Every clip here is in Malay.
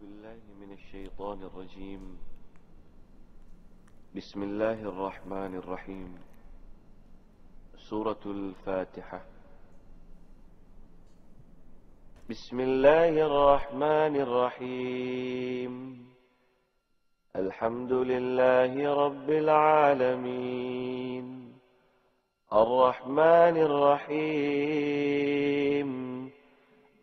بالله من الشيطان الرجيم. بسم الله الرحمن الرحيم. سورة الفاتحة. بسم الله الرحمن الرحيم. الحمد لله رب العالمين. الرحمن الرحيم.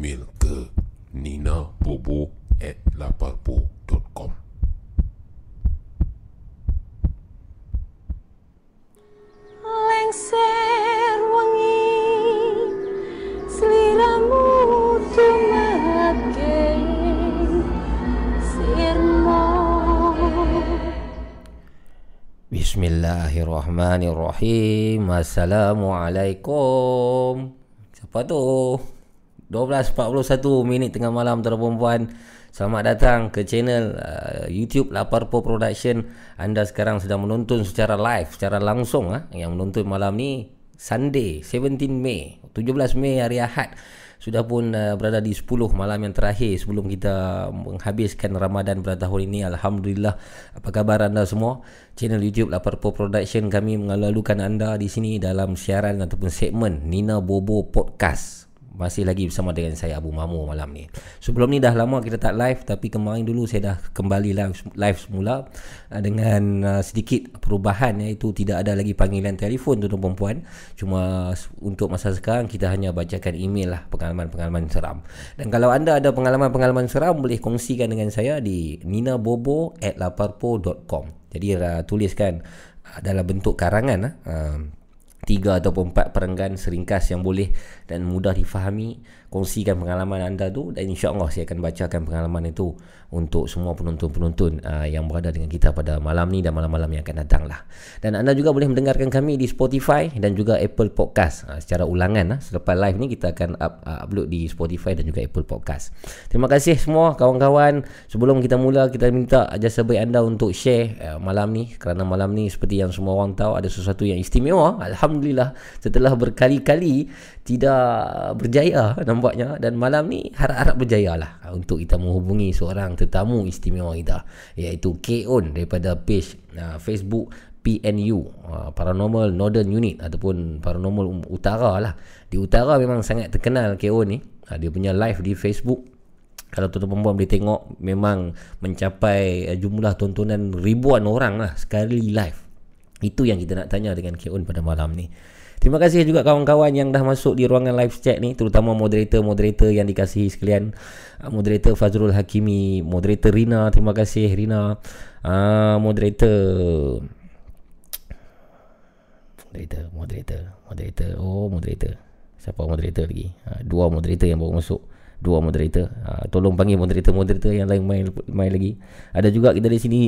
Email ke ninabobo at laparpo.com lengser wengi sliramu tumake sirmo Bismillahirrahmanirrahim. Assalamualaikum. Siapa tu? 12.41 minit tengah malam tuan perempuan Selamat datang ke channel uh, YouTube Laparpo Production Anda sekarang sedang menonton secara live Secara langsung ah Yang menonton malam ni Sunday 17 Mei 17 Mei hari Ahad sudah pun uh, berada di 10 malam yang terakhir sebelum kita menghabiskan Ramadan pada tahun ini. Alhamdulillah. Apa khabar anda semua? Channel YouTube Laparpo Production kami mengalu-alukan anda di sini dalam siaran ataupun segmen Nina Bobo Podcast masih lagi bersama dengan saya Abu Mamu malam ni. Sebelum ni dah lama kita tak live tapi kemarin dulu saya dah kembali live live semula uh, dengan uh, sedikit perubahan iaitu tidak ada lagi panggilan telefon tuan perempuan. Cuma untuk masa sekarang kita hanya bacakan email lah pengalaman-pengalaman seram. Dan kalau anda ada pengalaman-pengalaman seram boleh kongsikan dengan saya di ninabobo@laparpo.com. Jadi uh, tuliskan dalam bentuk karangan uh, tiga ataupun empat perenggan seringkas yang boleh dan mudah difahami kongsikan pengalaman anda tu dan insyaAllah saya akan bacakan pengalaman itu untuk semua penonton-penonton uh, yang berada dengan kita pada malam ni dan malam-malam yang akan datang lah. Dan anda juga boleh mendengarkan kami di Spotify dan juga Apple Podcast. Uh, secara ulangan uh, selepas live ni kita akan up, uh, upload di Spotify dan juga Apple Podcast. Terima kasih semua kawan-kawan. Sebelum kita mula kita minta jasa baik anda untuk share uh, malam ni. Kerana malam ni seperti yang semua orang tahu ada sesuatu yang istimewa. Alhamdulillah setelah berkali-kali tidak berjaya nampaknya. Dan malam ni harap-harap berjaya lah untuk kita menghubungi seorang tetamu istimewa kita iaitu K-On daripada page uh, Facebook PNU uh, Paranormal Northern Unit ataupun Paranormal Utara lah. Di Utara memang sangat terkenal K-On ni. Uh, dia punya live di Facebook. Kalau tuan-tuan perempuan boleh tengok memang mencapai uh, jumlah tontonan ribuan orang lah sekali live. Itu yang kita nak tanya dengan K-On pada malam ni Terima kasih juga kawan-kawan yang dah masuk di ruangan live chat ni terutama moderator-moderator yang dikasihi sekalian. Uh, moderator Fazrul Hakimi, moderator Rina, terima kasih Rina. Uh, moderator. Moderator moderator moderator. Oh moderator. Siapa moderator lagi? Uh, dua moderator yang baru masuk. Dua moderator. Uh, tolong panggil moderator-moderator yang lain main main lagi. Ada juga kita di sini.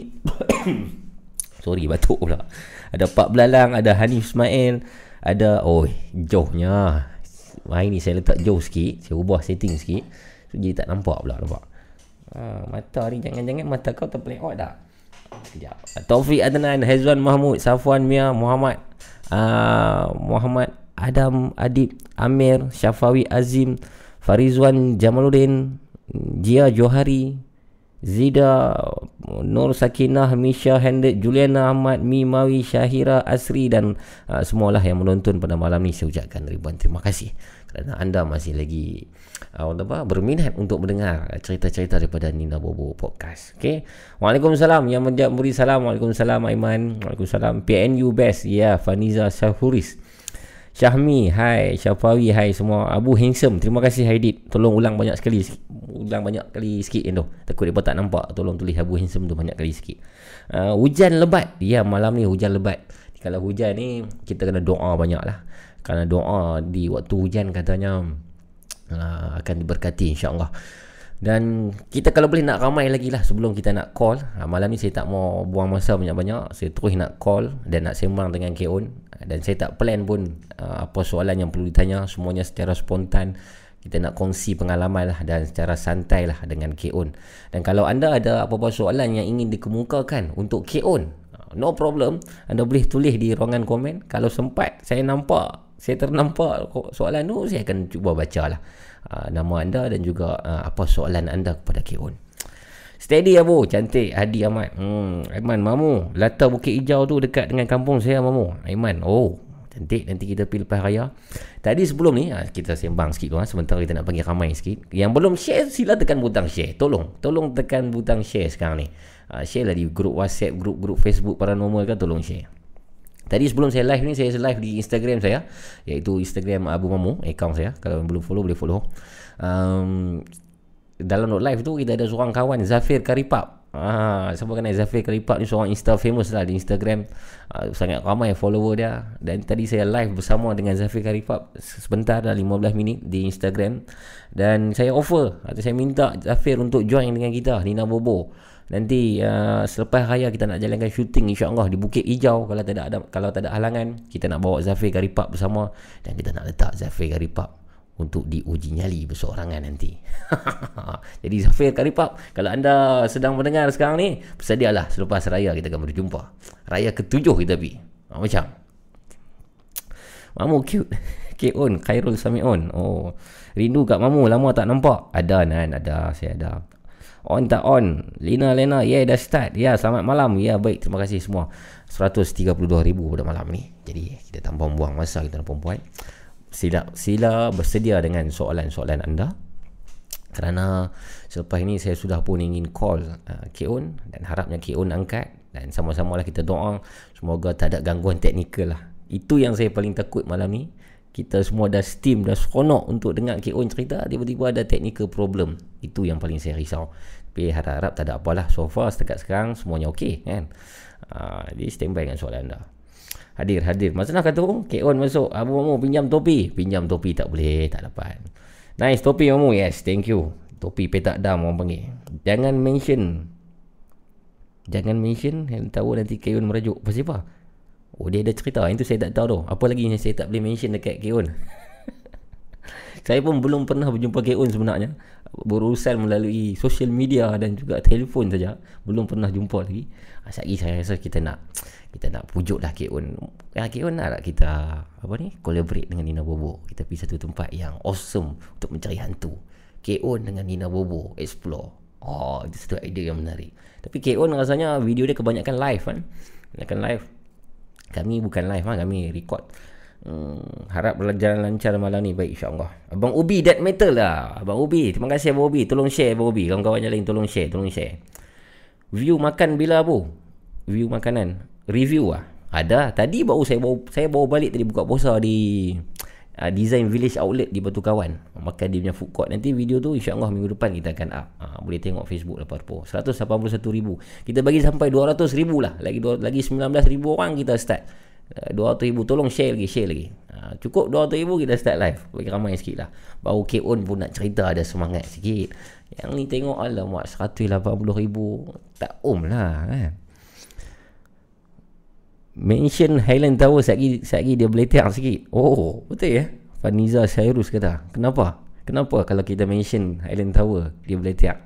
Sorry batuk pula. Ada Pak Belalang ada Hanif Ismail ada oh jauhnya. Hari ni saya letak jauh sikit. Saya ubah setting sikit. So, jadi tak nampak pula nampak. Ha, mata ni jangan-jangan mata kau terpelek tak sekejap. Taufik Adnan Hazwan Mahmud Safwan Mia Muhammad uh, Muhammad Adam Adib Amir Syafawi Azim Farizwan Jamaluddin Jia Johari Zida Nur Sakinah Misha Hendrik Juliana Ahmad Mimawi Syahira Asri dan uh, semualah yang menonton pada malam ni. Saya ucapkan ribuan terima kasih kerana anda masih lagi uh, apa, berminat untuk mendengar cerita-cerita daripada Nina Bobo Podcast. Okay? Waalaikumsalam. Yang menjamburi salam. Waalaikumsalam Aiman. Waalaikumsalam. PNU Best. Ya yeah, Faniza Syahfuris Syahmi, hai Syafawi, hai semua. Abu Handsome, terima kasih Haidit Tolong ulang banyak sekali Ulang banyak kali sikit yang tu. Takut dia tak nampak. Tolong tulis Abu Handsome tu banyak kali sikit. Uh, Hujan lebat. Ya malam ni hujan lebat. Kalau hujan ni Kita kena doa banyak lah Kerana doa di waktu hujan katanya uh, Akan diberkati insyaAllah. Dan kita kalau boleh nak ramai lagi lah sebelum kita nak call. Ha, malam ni saya tak mau buang masa banyak-banyak. Saya terus nak call dan nak sembang dengan K.O.N. Dan saya tak plan pun uh, apa soalan yang perlu ditanya. Semuanya secara spontan. Kita nak kongsi pengalaman lah dan secara santai lah dengan K.O.N. Dan kalau anda ada apa-apa soalan yang ingin dikemukakan untuk K.O.N. Uh, no problem. Anda boleh tulis di ruangan komen. Kalau sempat saya nampak, saya ternampak soalan tu, saya akan cuba baca lah. Ah, nama anda dan juga uh, apa soalan anda kepada Kion. Steady Abu, cantik Hadi Ahmad. Hmm, Aiman Mamu, latar Bukit Hijau tu dekat dengan kampung saya Mamu. Aiman. Oh, cantik nanti kita pergi lepas raya. Tadi sebelum ni ah, kita sembang sikit tu ha, sementara kita nak panggil ramai sikit. Yang belum share sila tekan butang share. Tolong, tolong tekan butang share sekarang ni. Uh, share lah di grup WhatsApp, grup-grup Facebook paranormal kan tolong share. Tadi sebelum saya live ni Saya live di Instagram saya Iaitu Instagram Abu Mamu Account saya Kalau belum follow boleh follow um, Dalam note live tu Kita ada seorang kawan Zafir Karipap. Ah, siapa kenal Zafir Karipap ni? Seorang Insta famous lah di Instagram. Uh, Sangat ramai follower dia. Dan tadi saya live bersama dengan Zafir Karipap Sebentar dah 15 minit di Instagram. Dan saya offer Atau saya minta Zafir untuk join dengan kita Nina Bobo. Nanti uh, selepas raya kita nak jalankan syuting insya-Allah di Bukit Hijau. Kalau tak ada kalau tak ada halangan kita nak bawa Zafir Garipap bersama. Dan kita nak letak Zafir Garipap untuk diuji nyali berseorangan nanti. Jadi Zafir Garipap kalau anda sedang mendengar sekarang ni bersedialah selepas raya kita akan berjumpa. Raya ketujuh kita pergi. Ha, macam. Mamu cute. K-On Khairul Samion Oh Rindu kat mamu Lama tak nampak. Ada Nan Ada Saya ada. On tak on? Lina Lena Ya yeah, dah start. Ya yeah, selamat malam. Ya yeah, baik Terima kasih semua. 132 ribu pada malam ni. Jadi kita tanpa buang masa kita nak perempuan Sila, sila bersedia dengan soalan-soalan anda. Kerana selepas ini saya sudah pun ingin call uh, K-On dan harapnya K-On angkat dan sama-sama lah kita doa semoga tak ada gangguan teknikal lah. Itu yang saya paling takut malam ni. Kita semua dah steam dah seronok untuk dengar K-On cerita tiba-tiba ada technical problem. Itu yang paling saya risau. Tapi harap-harap tak ada apalah so far setakat sekarang semuanya okey kan? Uh, jadi standby dengan soalan anda hadir hadir. Masalah kata oh, K-On masuk. Abu Mamu pinjam topi. Pinjam topi tak boleh tak dapat. Nice topi kamu Yes thank you. Topi petak dam orang panggil. Jangan mention. Jangan mention Yang tahu nanti Kayun merajuk. Pasal apa Oh dia ada cerita. Itu saya tak tahu tu. Apa lagi yang saya tak boleh mention dekat Kayun Saya pun belum pernah berjumpa Kayun sebenarnya Berurusan melalui social media Dan juga telefon saja. Belum pernah jumpa lagi. Asyik lagi saya rasa kita nak kita nak pujuk lah K.O.N ya, K.O.N nak tak kita apa ni collaborate dengan Nina Bobo? Kita pergi satu tempat yang awesome untuk mencari hantu. K.O.N dengan Nina Bobo explore. Oh itu satu idea yang menarik. Tapi K.O.N rasanya video dia kebanyakan live kan? Kebanyakan live. Kami bukan live kan kami record Hmm, harap berjalan lancar malam ni. Baik insyaAllah. Abang Ubi Dead Metal lah. Abang Ubi terima kasih Abang Ubi. Tolong share Abang Ubi. Kawan-kawan yang lain tolong share tolong share. View makan bila Abu? View makanan. Review ah? Ada. Tadi baru saya bawa saya bawa balik tadi buka puasa di uh, Design Village Outlet di Batu Kawan. Makan dia punya food court. Nanti video tu insyaAllah minggu depan kita akan up. Uh, boleh tengok Facebook lah parpo 181 ribu. Kita bagi sampai 200 ribu lah. Lagi lagi 19 ribu orang kita start uh, 200 ribu tolong share lagi share lagi uh, cukup 200 ribu kita start live bagi ramai sikit lah baru K.O.N pun nak cerita ada semangat sikit yang ni tengok alamak 180 ribu tak om lah kan mention Highland Tower lagi lagi dia boleh tengok sikit. Oh, betul ya? Faniza Syairus kata. Kenapa? Kenapa kalau kita mention Highland Tower dia tengok?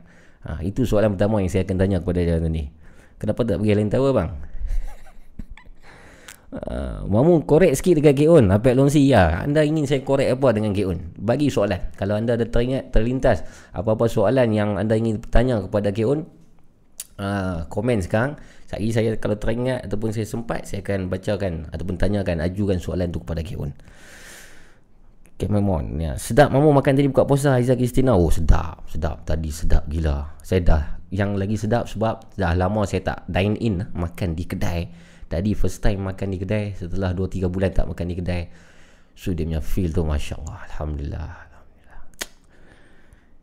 Ha, itu soalan pertama yang saya akan tanya kepada dia ni. Kenapa tak pergi Highland Tower bang? Uh, Mamu korek sikit dekat K.O.N Apek Lonsi ya Anda ingin saya korek apa dengan K.O.N Bagi soalan Kalau anda ada teringat Terlintas Apa-apa soalan yang anda ingin tanya kepada K.O.N uh, Komen sekarang lagi saya kalau teringat ataupun saya sempat saya akan bacakan ataupun tanyakan ajukan soalan tu kepada Kevin. Okay, memang ya. Sedap mamu makan tadi buka puasa Aizah Kristina. Oh, sedap. Sedap. Tadi sedap gila. Saya dah yang lagi sedap sebab dah lama saya tak dine in makan di kedai. Tadi first time makan di kedai setelah 2 3 bulan tak makan di kedai. So dia punya feel tu masya-Allah. Alhamdulillah. Alhamdulillah.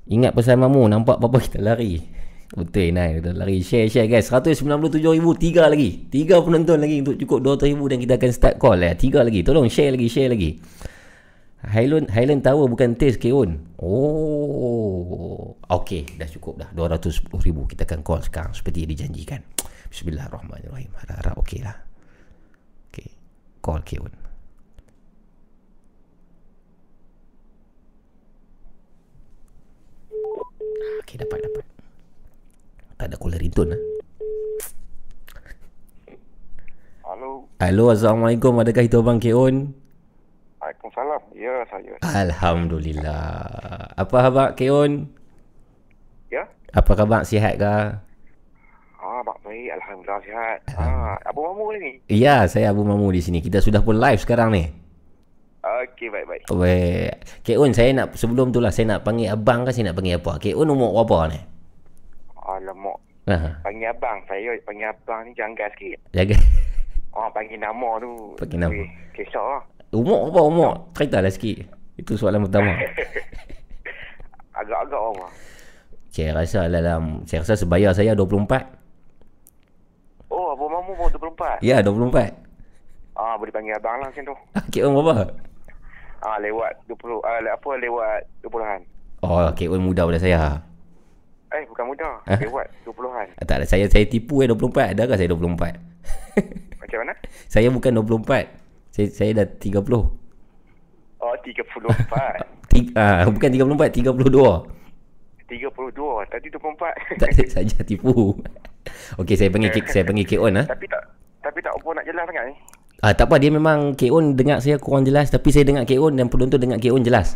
Ingat pesan mamu nampak apa kita lari. Betul nah kita lari share share guys 197 ribu tiga lagi tiga penonton lagi untuk cukup 200 ribu dan kita akan start call ya tiga lagi tolong share lagi share lagi Highland Highland Tower bukan taste keon oh okey dah cukup dah 210 ribu kita akan call sekarang seperti dijanjikan Bismillahirrahmanirrahim harap-harap okey lah okey call keon Okey dapat dapat tak ada caller ringtone lah. Halo. Halo, Assalamualaikum. Adakah itu Abang Keon? Waalaikumsalam. Ya, saya. Alhamdulillah. Apa khabar Keon? Ya. Apa khabar? Sihat ke? Ah, baik. Alhamdulillah sihat. Ah, Abu Mamu ni? Ya, saya Abu Mamu di sini. Kita sudah pun live sekarang ni. Okey, baik-baik. Baik. Keon, saya nak sebelum tu lah saya nak panggil abang ke saya nak panggil apa? Keon umur berapa ni? Alamak. Ha. Panggil abang. Saya panggil abang ni janggal sikit. Jaga. Oh, panggil nama tu. Panggil nama. Eh, Kisah lah. Umur apa umur? Cerita lah sikit. Itu soalan pertama. Agak-agak orang. Saya rasa dalam saya rasa sebaya saya 24. Oh, Abu Mamu baru 24. Ya, 24. Ah, boleh panggil abang lah macam tu. Keon berapa? Ah, lewat 20. Ah, le- apa lewat 20-an. Oh, Keon muda pada saya. Eh, bukan muda. Ah. Lewat 20-an. Ah, Tak ada saya saya tipu eh 24. Adakah saya 24? Macam mana? saya bukan 24. Saya saya dah 30. Oh, 34. Tiga, ah, bukan 34, 32. 32. Tadi 24. Tak saya saja tipu. Okey, saya panggil K, saya panggil K on ah. Tapi tak tapi tak apa nak jelas sangat ni. Ah, tak apa, dia memang K-On dengar saya kurang jelas tapi saya dengar K-On dan penonton dengar K-On jelas.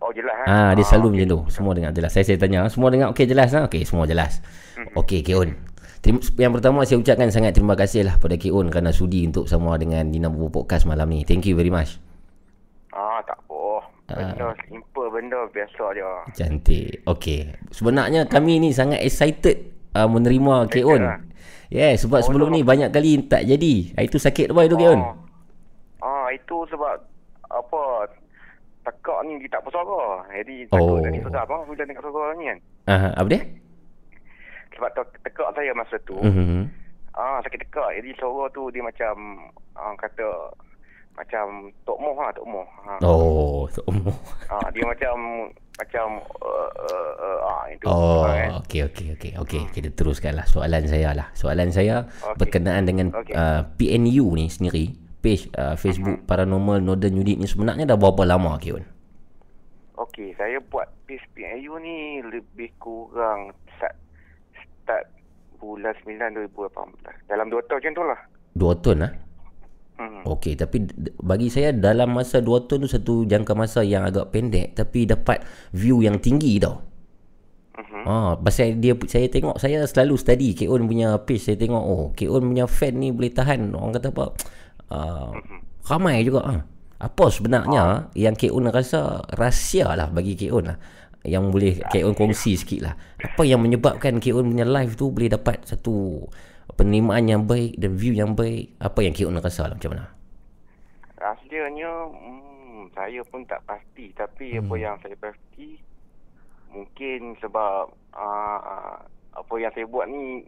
Oh jelas Ah, dia selalu okey. macam tu. Semua dengar jelas. Saya saya tanya, semua dengar okey jelas ah? Okey, semua jelas. Okey, K-On. Terima, yang pertama saya ucapkan sangat terima kasih lah pada K-On kerana sudi untuk sama dengan Dina Podcast malam ni. Thank you very much. Ah tak apa. Benda simple benda biasa je. Cantik. Okey. Sebenarnya kami ni sangat excited uh, menerima K-On. lah. Yeah, sebab sebelum ni banyak kali tak jadi. Ah, Itu sakit itu K-On? Oh. Ah itu sebab apa tekak ni dia tak bersuara. Jadi takut Oh. tadi sedap apa bila tengok suara ni kan. Ah, apa dia? Sebab te- tekak saya masa tu Mhm. ah sakit tekak. Jadi suara tu dia macam ah, kata macam tok moh lah tok moh. Ah, Oh, tu umur. ah dia macam macam uh, uh, uh, ah itu. Oh, kan? okey okey okey okey. Kita teruskanlah soalan saya lah. Soalan saya Okey. berkenaan dengan Okey. uh, PNU ni sendiri, page uh, Facebook Paranormal Northern Unit ni sebenarnya dah berapa lama Kion? Okey, saya buat PSPNU ni lebih kurang start, start bulan 9 2018. Dalam 2 tahun macam tu lah. Dua tahun lah. Hmm. Okey, tapi bagi saya dalam masa dua tahun tu satu jangka masa yang agak pendek tapi dapat view yang tinggi tau. Mhm. Ah, pasal dia saya tengok saya selalu study K-On punya page saya tengok oh K-On punya fan ni boleh tahan orang kata apa uh, ramai juga ah. Apa sebenarnya yang K-On rasa rahsia lah bagi K-On lah yang boleh K-On kongsi sikit lah. Apa yang menyebabkan K-On punya live tu boleh dapat satu penerimaan yang baik dan view yang baik. Apa yang K-On rasa lah macam mana? Rahsianya, hmm, saya pun tak pasti. Tapi hmm. apa yang saya pasti, mungkin sebab uh, apa yang saya buat ni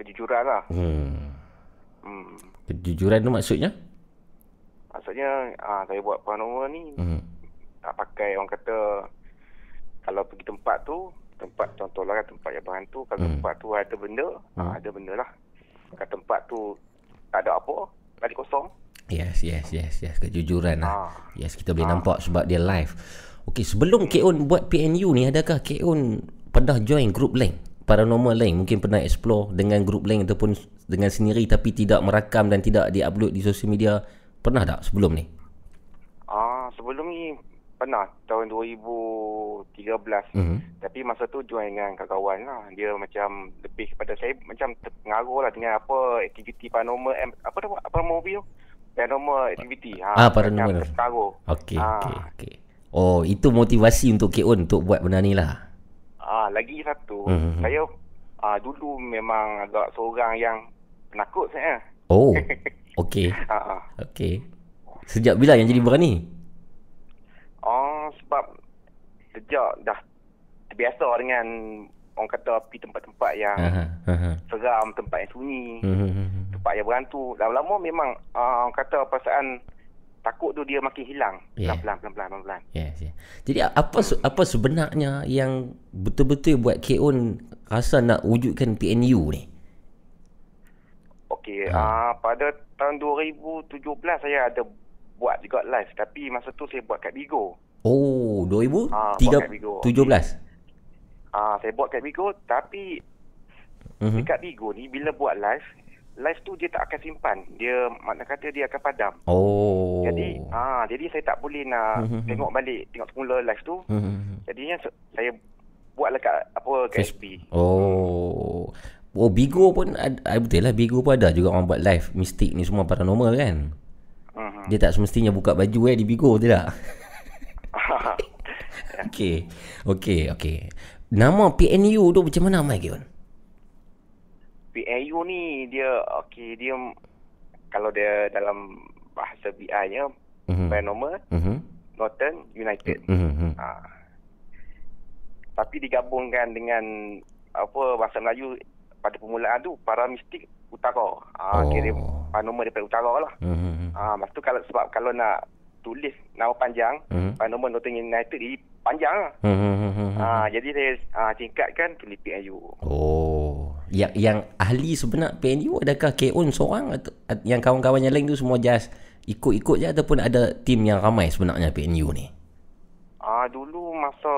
kejujuran lah. Hmm. Hmm. Kejujuran tu maksudnya? Maksudnya, uh, saya buat paranormal ni Hmm. tak pakai orang kata kalau pergi tempat tu tempat contohlah kan tempat yang berhantu kalau Hmm. tempat tu ada benda hmm. ada benda lah kalau tempat tu tak ada apa balik kosong Yes, yes, yes, yes. Kejujuran lah. Ah. Yes, kita boleh nampak sebab dia live. Okey, sebelum K-On buat PNU ni, adakah K-On pernah join group lain? Paranormal lain? Mungkin pernah explore dengan group lain ataupun dengan sendiri tapi tidak merakam dan tidak di-upload di sosial media. Pernah tak sebelum ni? ah sebelum ni pernah tahun 2013 Mhm. tapi masa tu join dengan kawan-kawan lah dia macam lebih kepada saya macam terpengaruh lah dengan apa aktiviti paranormal apa tu apa movie tu paranormal activity ha, Ah, paranormal. terpengaruh Okey, Ah. okey, okey. Oh, itu motivasi untuk K-On untuk buat benda ni lah. Ah, lagi satu, mm-hmm. saya ah, dulu memang agak seorang yang penakut saya. Oh, okey. Ah, ah. Okey. Sejak bila yang jadi berani? Oh, sebab sejak dah terbiasa dengan orang kata pergi tempat-tempat yang aha. seram, tempat yang sunyi, Mhm. tempat yang berhantu. Lama-lama memang ah, orang kata perasaan takut tu dia makin hilang. Yeah. Pelan-pelan, pelan-pelan, pelan-pelan. Yes, yes. Jadi apa apa sebenarnya yang betul-betul buat K-On rasa nak wujudkan PNU ni? Okey, ah. pada tahun 2017 saya ada buat juga live tapi masa tu saya buat kat Bigo. Oh, Ah, buat kat Bigo. 2017. Ah, saya buat kat Bigo tapi Mhm. dekat Bigo ni bila buat live, live tu dia tak akan simpan. Dia makna kata dia akan padam. Oh. Jadi ah jadi saya tak boleh nak Mhm. tengok balik tengok semula live tu. Mhm. Jadinya saya buatlah kat apa kat FB. Oh. Oh, Bigo pun ada, ah, betul lah Bigo pun ada juga orang buat live mistik ni semua paranormal kan. Mhm. Dia tak semestinya buka baju eh di Bigo tidak? Okey. Okey, okey. Nama PNU tu macam mana Mai K-On? PNU ni dia okey dia kalau dia dalam bahasa BI-nya Mhm. Paranormal Mhm. Northern United. Mhm. Ah. Tapi digabungkan dengan apa bahasa Melayu pada permulaan tu para mistik utara. Ah Oh. kira paranormal daripada utara lah. Mhm. Ah lepas tu kalau sebab kalau nak tulis nama panjang Mhm. paranormal Northern United jadi panjang lah. Mhm. Ah jadi saya ah singkatkan tulis PNU. Oh, yang yang ahli sebenar PNU adakah K-On seorang atau at- yang kawan-kawan yang lain tu semua just ikut-ikut je ataupun ada tim yang ramai sebenarnya PNU ni? Ah dulu masa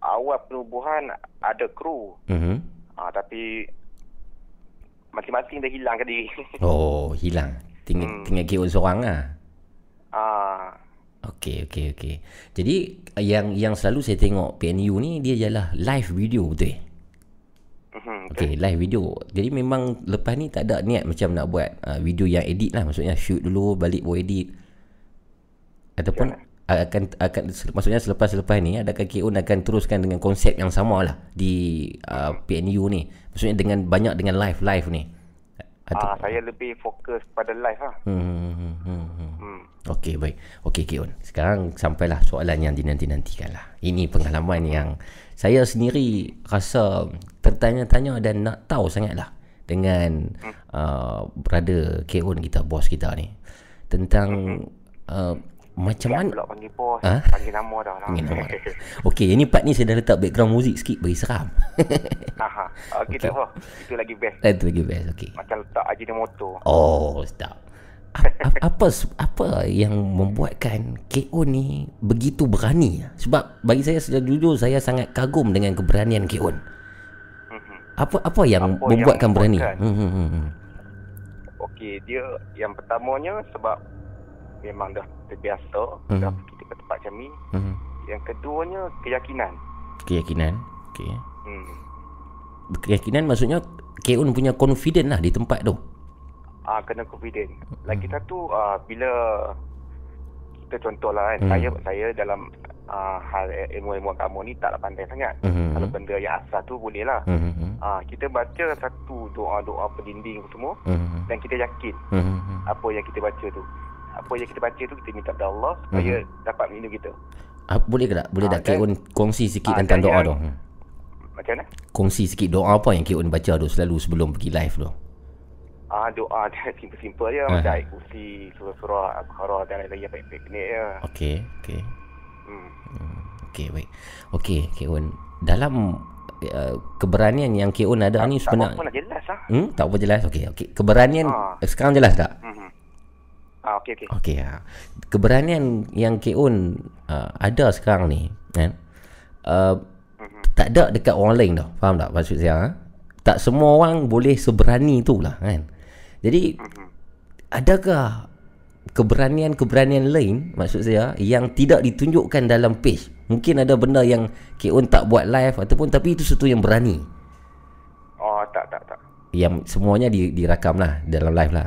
awal penubuhan ada kru. Mhm. Ah tapi masing-masing dah hilang ke diri. Oh, hilang. tinggal Hmm. tinggal KO seorang lah. Ah, Okey, okey, okey. Jadi yang yang selalu saya tengok PNU ni dia ialah live video betul? eh? mhm, Okey, live video. Jadi memang lepas ni tak ada niat macam nak buat uh, video yang edit lah. Maksudnya shoot dulu, balik buat edit. Ataupun akan akan maksudnya selepas-selepas ni adakah K.O.N akan teruskan dengan konsep yang sama lah di uh, PNU ni. Maksudnya dengan banyak dengan live-live ni. Atau, ah, saya lebih fokus pada live lah. hmm, hmm, hmm, hmm, hmm. Hmm. Okey baik. Okey Kion. Sekarang sampailah soalan yang dinanti-nantikan lah. Ini pengalaman yang saya sendiri rasa tertanya-tanya dan nak tahu sangatlah dengan uh, brother Kion kita, bos kita ni. Tentang uh, macam mana Pula panggil bos, Ha? panggil nama dah lah. Panggil nama. Okey, ini part ni saya dah letak background muzik sikit bagi seram. Aha. Okey, okay. tak apa. Itu lagi best. Itu lagi best. Okey. Macam letak aja di motor. Oh, sedap. Apa apa yang membuatkan KO ni begitu berani? Sebab bagi saya secara jujur saya sangat kagum dengan keberanian KO. Mhm. Apa apa yang Apa membuatkan yang berani? Hmm, hmm, hmm, hmm. Okey, dia yang pertamanya sebab memang dah terbiasa Mhm. dah pergi ke tempat macam ni. hmm. Yang keduanya keyakinan. Keyakinan. Okey. Hmm. Keyakinan maksudnya KO punya confident lah di tempat tu. Ah kena confident. Lagi satu ah bila kita contohlah kan Hmm. saya saya dalam ah, hal ilmu-ilmu agama ni taklah pandai sangat. Hmm. Kalau benda yang asal tu boleh lah. Hmm. hmm, Ah kita baca satu doa-doa pendinding semua Hmm. dan kita yakin Hmm. hmm. apa yang kita baca tu. Apa yang kita baca tu kita minta pada Allah supaya dapat melindungi kita. Ah, boleh ke tak? Boleh Ah, tak KO kongsi sikit Ah, tentang doa yang- tu? Hmm. Macam mana? Kongsi sikit doa apa yang KO baca tu selalu sebelum pergi live tu. Ah doa dia simple-simple je Ah. macam ayat kursi, surah-surah Al-Baqarah dan lain-lain yang baik-baik ni je. Okey, okey. Hmm. Hmm, Okey, baik. Okey, Keon. Dalam uh, keberanian yang Keon ada ni Tak apa sebenarnya nak jelas lah. Hmm, tak apa jelas. Okey, okey. Keberanian eh, sekarang jelas tak? Mhm. Ah okey okey. Okey. ah. Keberanian yang Keon uh, ada sekarang ni, kan? Uh, Mhm. tak ada dekat orang lain tau. Faham tak maksud saya? Ha? Tak semua orang boleh seberani tu lah, kan? Jadi Mhm. adakah keberanian-keberanian lain maksud saya yang tidak ditunjukkan dalam page mungkin ada benda yang K.O.N tak buat live ataupun tapi itu sesuatu yang berani Oh tak tak tak. yang semuanya di, dirakam lah dalam live lah.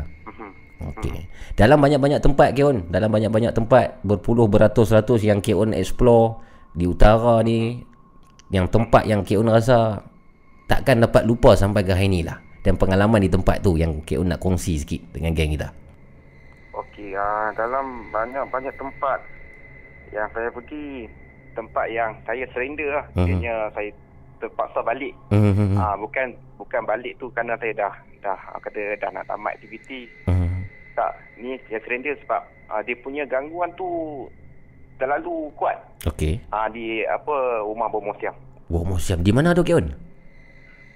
Okey. Dalam banyak-banyak tempat K.O.N Dalam banyak-banyak tempat Berpuluh beratus-ratus yang K.O.N explore Di utara ni Yang tempat yang K.O.N rasa Takkan dapat lupa sampai ke hari ni lah Dan pengalaman di tempat tu Yang K.O.N nak kongsi sikit Dengan geng kita Okey ah dalam banyak-banyak tempat yang saya pergi tempat yang saya surrender lah. Mhm. Ianya saya terpaksa balik. Hmm. Ah bukan bukan balik tu kerana saya dah dah ah, kata dah nak tamat aktiviti. Hmm. Tak, ni saya surrender sebab ah, dia punya gangguan tu terlalu kuat. Okey Ah di apa rumah Bomo Siam. Wah museum Di mana tu K.O.N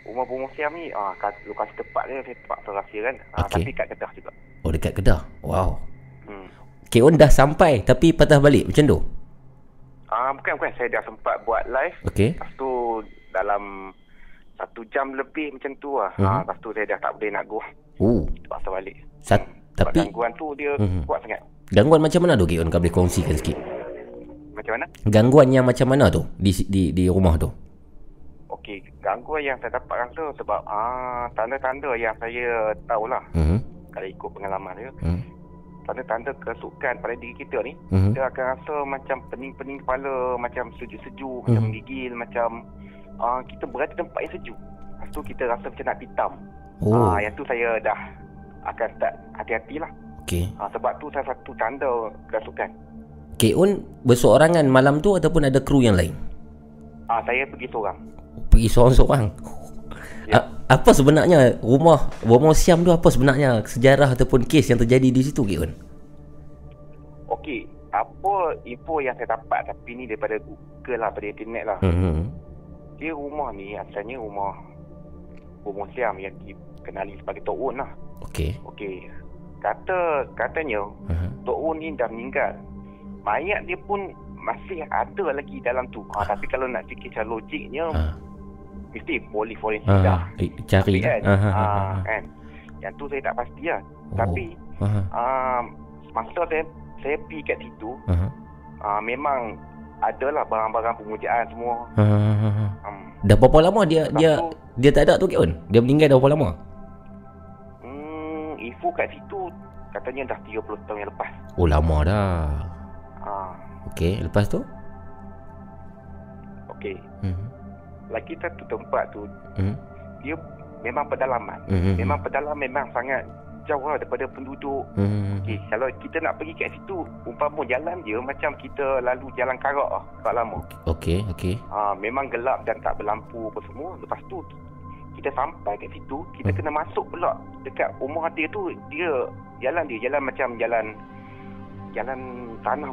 Rumah Bomo Siam ni ah kat lokasi tepat dia saya terpaksa rahsia kan. Ah Okey. tapi kat Kedah juga. Oh dekat Kedah Wow Hmm. K.O.N dah sampai Tapi patah balik Macam tu Ah bukan bukan saya dah sempat buat live. Okey Lepas tu dalam satu jam lebih macam tu lah. Ha, lepas tu saya dah tak boleh nak go. Oh Terpaksa balik. Sat, Sebab Tapi gangguan tu dia Mhm. kuat sangat. Gangguan macam mana tu K.O.N Kau boleh kongsikan sikit Macam mana? Gangguan yang macam mana tu Di di, di rumah tu Okey, gangguan yang saya dapat rasa sebab ah tanda-tanda yang saya tahulah Hmm. kalau ikut pengalaman dia. Hmm. Tanda-tanda kesukan pada diri kita ni, Hmm. kita akan rasa macam pening-pening kepala, macam sejuk-sejuk, macam Mhm. menggigil, macam ah kita berada tempat yang sejuk. Lepas tu kita rasa macam nak pitam. Oh, Ah yang tu saya dah akan start hati-hatilah. okey. Ha, sebab tu salah satu tanda kerasukan. K.O.N bersorangan malam tu ataupun ada kru yang lain? Ah, saya pergi seorang. Pergi seorang-seorang. Ya. A- apa sebenarnya rumah rumah Siam tu apa sebenarnya sejarah ataupun kes yang terjadi di situ K.O.N? Okey, apa info yang saya dapat tapi ni daripada Google lah, daripada internet lah. Hmm. Dia rumah ni asalnya rumah rumah Siam yang dikenali sebagai Tok Un lah. Okey. Okey. Kata katanya Uh-huh. Tok Un ni dah meninggal. Mayat dia pun masih ada lagi dalam tu. Ha, tapi kalau nak fikir secara logiknya Ah. mesti polis forensik dah. Ah, eh, cari Tapi kan, Ah, ah, ah, ah, ah. kan. Yang tu saya tak pasti lah. Oh. Tapi Aha. uh, masa saya saya pergi kat situ Aha. uh, memang adalah barang-barang pemujaan semua. Aha. Um, Dah berapa lama dia Lepas dia tu- dia tak ada tu Kek On? Dia meninggal dah berapa lama? Hmm, info kat situ katanya dah 30 tahun yang lepas. Oh lama dah. Uh, Okey, lepas tu? Okey. Mhm. Lagi satu tempat tu Mhm. dia memang pedalaman. Mhm. Memang pedalaman memang sangat jauh lah daripada penduduk. Mhm. Okey, kalau kita nak pergi kat situ, umpama jalan dia macam kita lalu jalan karak lah, kat lama. Okey, okey. Ah, memang gelap dan tak berlampu apa semua. Lepas tu kita sampai kat situ, kita Hmm. kena masuk pula dekat rumah dia tu, dia jalan dia jalan macam jalan jalan tanah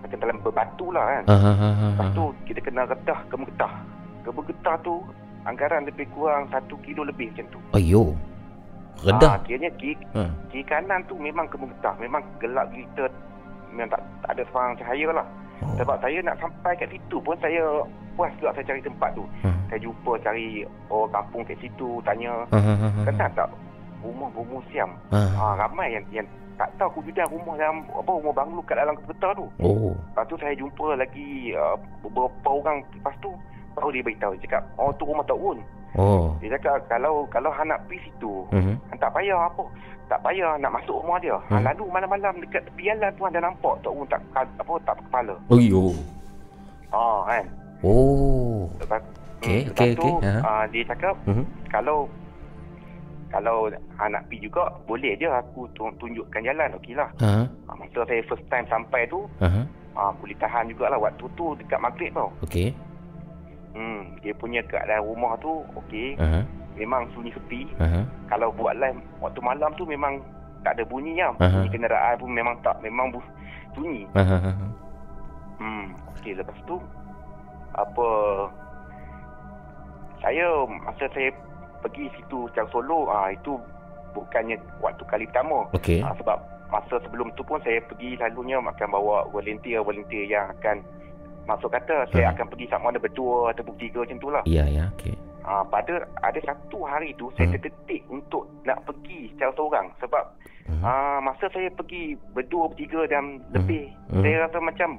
macam dalam berbatu lah kan. Aha. aha, Lepas aha. tu kita kena redah kebun getah. Kebun getah tu anggaran lebih kurang satu kilo lebih macam tu. Ayo. Ah, Redah. kiranya kiri, Ha. kiri kanan tu memang kebun getah. Memang gelap kita memang tak, tak ada seorang cahaya lah. Oh. Sebab saya nak sampai kat situ pun saya puas juga saya cari tempat tu. Ha. Saya jumpa cari orang kampung kat situ tanya Aha. aha, kenal tak rumah bermuseum. aha. Ha, ramai yang yang tak tahu kewujudan rumah dalam apa rumah banglo kat dalam kota tu. Oh. Lepas tu saya jumpa lagi uh, beberapa orang lepas tu baru dia beritahu dia cakap oh tu rumah Tok Wun. Oh. Dia cakap kalau kalau hang nak pergi situ Mhm. hang tak payah apa tak payah nak masuk rumah dia. Hmm. Hmm. lalu malam-malam dekat tepi jalan tu anda nampak Tok tak apa tak berkepala. Ayo. Ah kan. Oh. Lepas, Okey, hmm, lepas tu okey. Ha. uh, dia cakap Mhm. kalau kalau hang nak pergi juga boleh je aku tu- tunjukkan jalan okeylah. Ha. Uh, masa saya first time sampai tu Aha. uh, boleh tahan jugalah waktu tu dekat maghrib tau. Okey. Hmm, dia punya keadaan rumah tu okey, Aha. memang sunyi sepi. Aha. Kalau buat live waktu malam tu memang tak ada bunyi lah. Aha. Bunyi kenderaan pun memang tak memang bu- sunyi. Aha. Hmm, okey lepas tu apa saya masa saya pergi situ Chang Solo ah itu bukannya waktu kali pertama. Okey. Ah, sebab masa sebelum tu pun saya pergi selalunya akan bawa volunteer-volunteer yang akan maksud kata saya Hmm. akan pergi sama ada berdua atau bertiga macam tu lah. Ya, ya. Okey. Ah, pada ada satu hari tu saya Hmm. terdetik untuk nak pergi secara seorang sebab Mhm. ah, masa saya pergi berdua bertiga dan lebih Hmm. saya rasa macam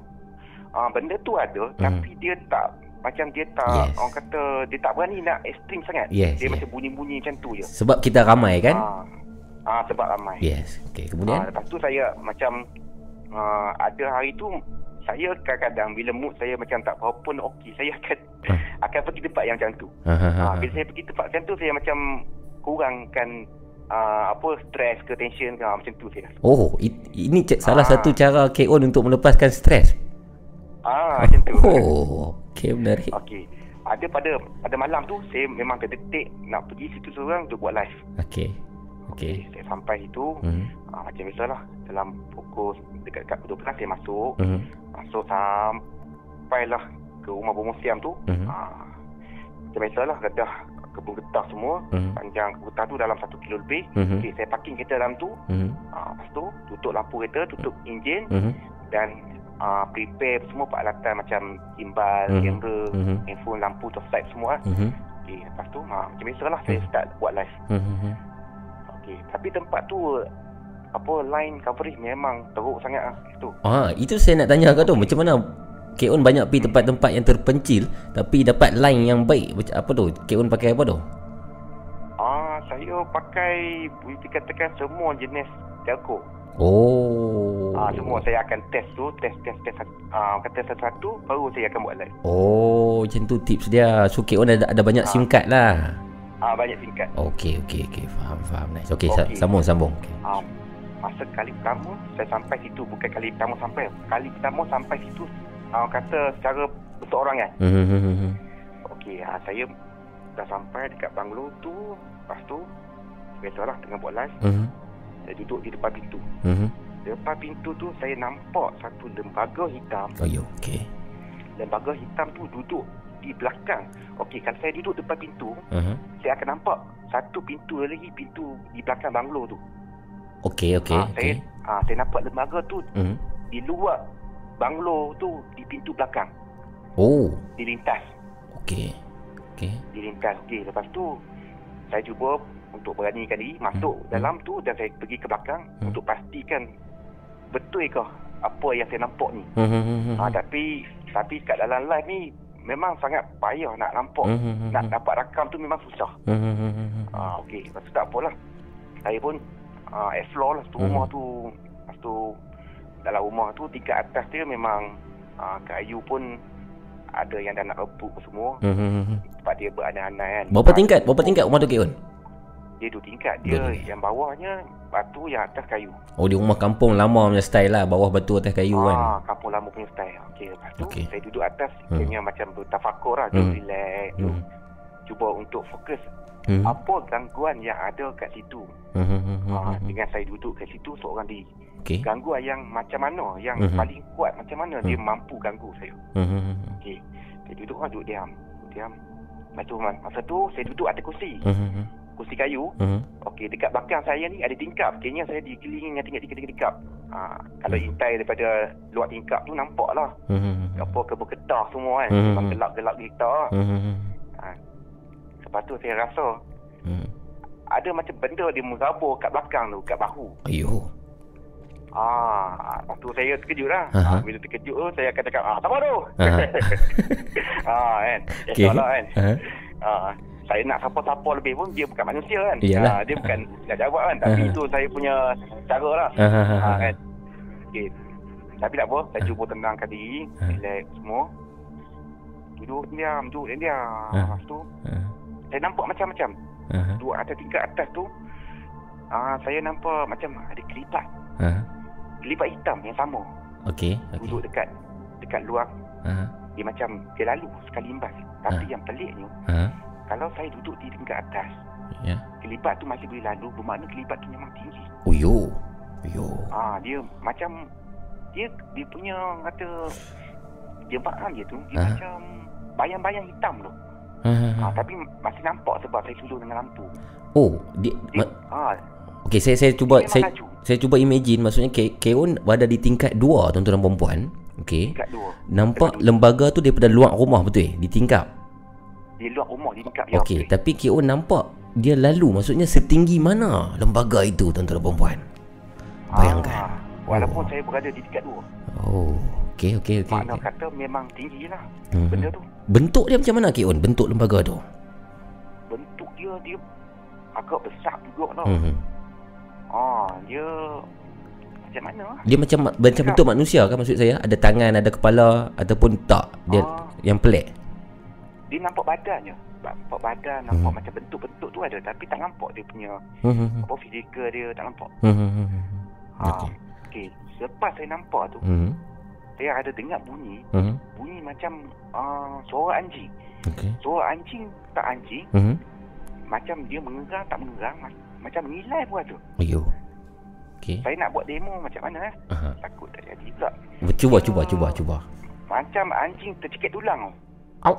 ah, benda tu ada Hmm. tapi dia tak macam dia tak Yes. orang kata dia tak berani nak ekstrim sangat. Yes, dia yes. macam bunyi-bunyi macam tu je. Sebab kita ramai kan? Ah, ah sebab ramai. Yes. Okey, kemudian? lepas tu saya macam ah, ada hari tu saya kadang-kadang bila mood saya macam tak apa pun okey saya akan Ah. akan pergi tempat yang macam tu. Aha. Ha, aha. bila saya pergi tempat macam tu saya macam kurangkan uh, apa stres ke tension ke ha, macam tu saya. rasa. Oh, it- ini c- salah Ah. satu cara KO untuk melepaskan stres. Ah macam tu. Oh, okey menarik. Okey. Ada pada pada malam tu saya memang terdetik nak pergi situ seorang untuk buat live. Okey. Okey. Saya sampai situ Hmm. ah, macam biasalah dalam pukul dekat-dekat pukul 12 saya masuk. Hmm. Masuk sampailah ke rumah bermuseum tu. Mhm. Ah, macam biasalah kedah kebun getah semua. Mhm. Panjang kebun getah tu dalam satu kilo lebih. Mhm. Okey, saya parking kereta dalam tu. Hmm. Ah, lepas tu tutup lampu kereta, tutup enjin Hmm. dan ah, prepare semua peralatan macam gimbal, Mhm. kamera, Mhm. handphone, lampu, torchlight semua. Hmm. Okey, lepas tu ah, macam biasalah saya start buat live. Hmm. Okey, tapi tempat tu apa line coverage memang teruk sangat ah itu. Ah, itu saya nak tanya kau tu macam mana Keon banyak pergi tempat-tempat yang terpencil tapi dapat line yang baik apa tu? Keon pakai apa tu? Ah, saya pakai boleh dikatakan semua jenis telco. Oh. Ah, semua saya akan test tu, test test test ah kata satu-satu baru saya akan buat live. Oh, macam tu tips dia. So Keon ada, ada banyak SIM card lah. Ah, banyak singkat. Okey, okey, okey. Faham, faham. Nice. Okey, okay. Sambung, sambung. Okay. um, masa kali pertama saya sampai situ. Bukan kali pertama sampai. Kali pertama sampai situ uh, kata secara berseorang kan? Hmm, hmm, hmm, okey uh, saya dah sampai dekat banglo tu. Lepas tu biasalah tengah buat live Hmm, saya duduk di depan pintu. Hmm. depan pintu tu saya nampak satu lembaga hitam. Oh, ya, okey. lembaga hitam tu duduk di belakang. Okey kalau saya duduk depan pintu Uh-huh. saya akan nampak satu pintu lagi pintu di belakang banglo tu Okey, okey, okey. saya ah, saya nampak lembaga tu Hmm. di luar banglo tu di pintu belakang Oh, dilintas okey. Okey. dilintas okey lepas tu saya cuba untuk beranikan diri masuk Hmm. dalam tu dan saya pergi ke belakang Hmm. untuk pastikan betul ke apa yang saya nampak ni. Hmm, hmm. Ha, tapi tapi kat dalam live ni memang sangat payah nak nampak. Hmm, hmm, Nak dapat rakam tu memang susah. Hmm, hmm. Ah okey, lepas tu tak apalah. Saya pun uh, explore lah tu Mhm. rumah tu. Lepas tu dalam rumah tu tingkat atas dia memang uh, kayu pun ada yang dah nak rebuk semua Hmm, hmm, hmm, hmm. sebab dia beranai-anai kan. Berapa Ah, tingkat? Berapa tingkat rumah tu Kion? Dia dua tingkat. Dia Dua tingkat. yang bawahnya batu yang atas kayu. Oh di rumah kampung lama punya style lah Bawah batu atas kayu kan Ah, kampung lama punya style. Okey, lepas tu Okey. saya duduk atas Hmm. kena macam bertafakur lah, Hmm. hmm. relax, tu. Hmm. cuba untuk fokus Hmm. apa gangguan yang ada kat situ. Hmm, hmm, hmm, hmm, Ah, hmm. dengan saya duduk kat situ seorang diri. Okey Gangguan yang macam mana, yang Mhm. paling kuat macam mana dia Hmm. mampu ganggu saya. Hmm, hmm, hmm. Okey. Saya duduk lah, duduk diam. Diam. Lepas tu ma- masa tu saya duduk atas kursi. Hmm, hmm, hmm. Kursi kayu. Hmm. Okey, dekat belakang saya ni ada tingkap. Kayaknya saya dikelilingi dengan tingkap-tingkap tingkap. Ha, kalau Mhm. intai daripada luar tingkap tu nampak lah. Hmm, hmm, hmm. Apa kebun-ketah semua kan. Memang gelap-gelap kita. Hmm, hmm, hmm. Lepas tu saya rasa Hmm. ada macam benda dia merabur kat belakang tu, kat bahu. Ayuh Ah, lepas tu saya terkejut lah. Aha. Ah, bila terkejut tu saya akan cakap, ah, siapa tu? Aha. ah, kan. Eh, Okey. okay. kan. Ha? Ah, saya nak siapa-siapa lebih pun dia bukan manusia kan. Iyalah. Ah, dia bukan nak jawab kan. Tapi Aha. itu saya punya cara lah. Ha, ha, ha, Ah, kan. Okey. Tapi tak apa, saya cuba tenangkan diri, relax semua. Duduk diam, duduk diam. Lepas tu, Ha, saya nampak macam-macam. ha. Dua atas tingkat atas tu, ah, saya nampak macam ada kelipat. Ha. Kelipat hitam yang sama. Okey Duduk Okey dekat dekat luar. Ha. Dia macam dia lalu sekali imbas. Tapi Ah. yang peliknya, Ha. kalau saya duduk di tingkat atas, Ya kelipat tu masih boleh lalu, bermakna kelipat tu memang tinggi. Uyuh Uyuh Ah, dia macam dia dia punya kata jemaah dia tu dia Ah. macam bayang-bayang hitam tu. Ha, ha, ha. Ah, tapi masih nampak sebab saya sulur dengan lampu. Oh dia, Dia, ma- ah, Okey saya saya cuba Memang saya laju. saya cuba imagine maksudnya Ke- Keon berada di tingkat 2 tuan-tuan dan puan. Okey. tingkat dua. Nampak Dekat lembaga tu daripada luar rumah betul eh? Di tingkap. Di luar rumah di tingkat ya, Okey, tapi Keon nampak dia lalu maksudnya setinggi mana lembaga itu tuan-tuan dan puan. Bayangkan. Ah, walaupun Oh. saya berada di tingkat dua. Oh, okey okey okey. Makna okey. kata memang tinggi lah Mhm. benda tu. Bentuk dia macam mana Keon? Bentuk lembaga tu? Bentuk dia dia agak besar juga lah. Mhm. Ah, dia macam mana. Dia macam macam bentuk manusia kan maksud saya? Ada tangan, ada kepala ataupun tak? Dia Ah. yang pelik. Dia nampak badannya. Nampak badan, nampak Hmm. macam bentuk-bentuk tu ada tapi tak nampak dia punya Mhm. apa fizikal dia tak nampak. Mhm. Mhm. Ah, Okey. Okey, selepas saya nampak tu, Mhm. Saya ada dengar bunyi, Mhm. bunyi macam uh, suara anjing. Okey. Suara anjing tak anjing, Mhm. macam dia mengerang tak mengerang, ma- macam mengilai pun ada. Ayuh. Okey. Saya nak buat demo macam mana eh? Aha. Takut tak jadi pula. Cuba cuba cuba cuba. Macam anjing tercekik tulang tau.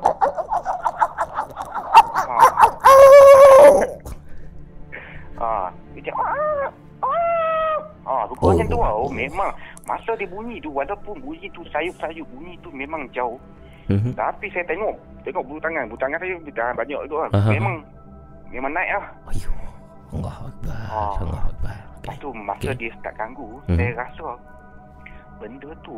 Ah, dia cakap ah, ah. Ah, Oh, rupanya tu oh, oh, oh. memang masa dia bunyi tu walaupun bunyi tu sayup-sayup bunyi tu memang jauh Mhm. tapi saya tengok tengok bulu tangan bulu tangan saya bulu tangan banyak tu lah. Aha. Memang memang naik lah. Ayuh. Allah Akbar. Ah. Allah Akbar. Lepas Okey. tu masa Okey. dia start ganggu, Mhm. saya rasa benda tu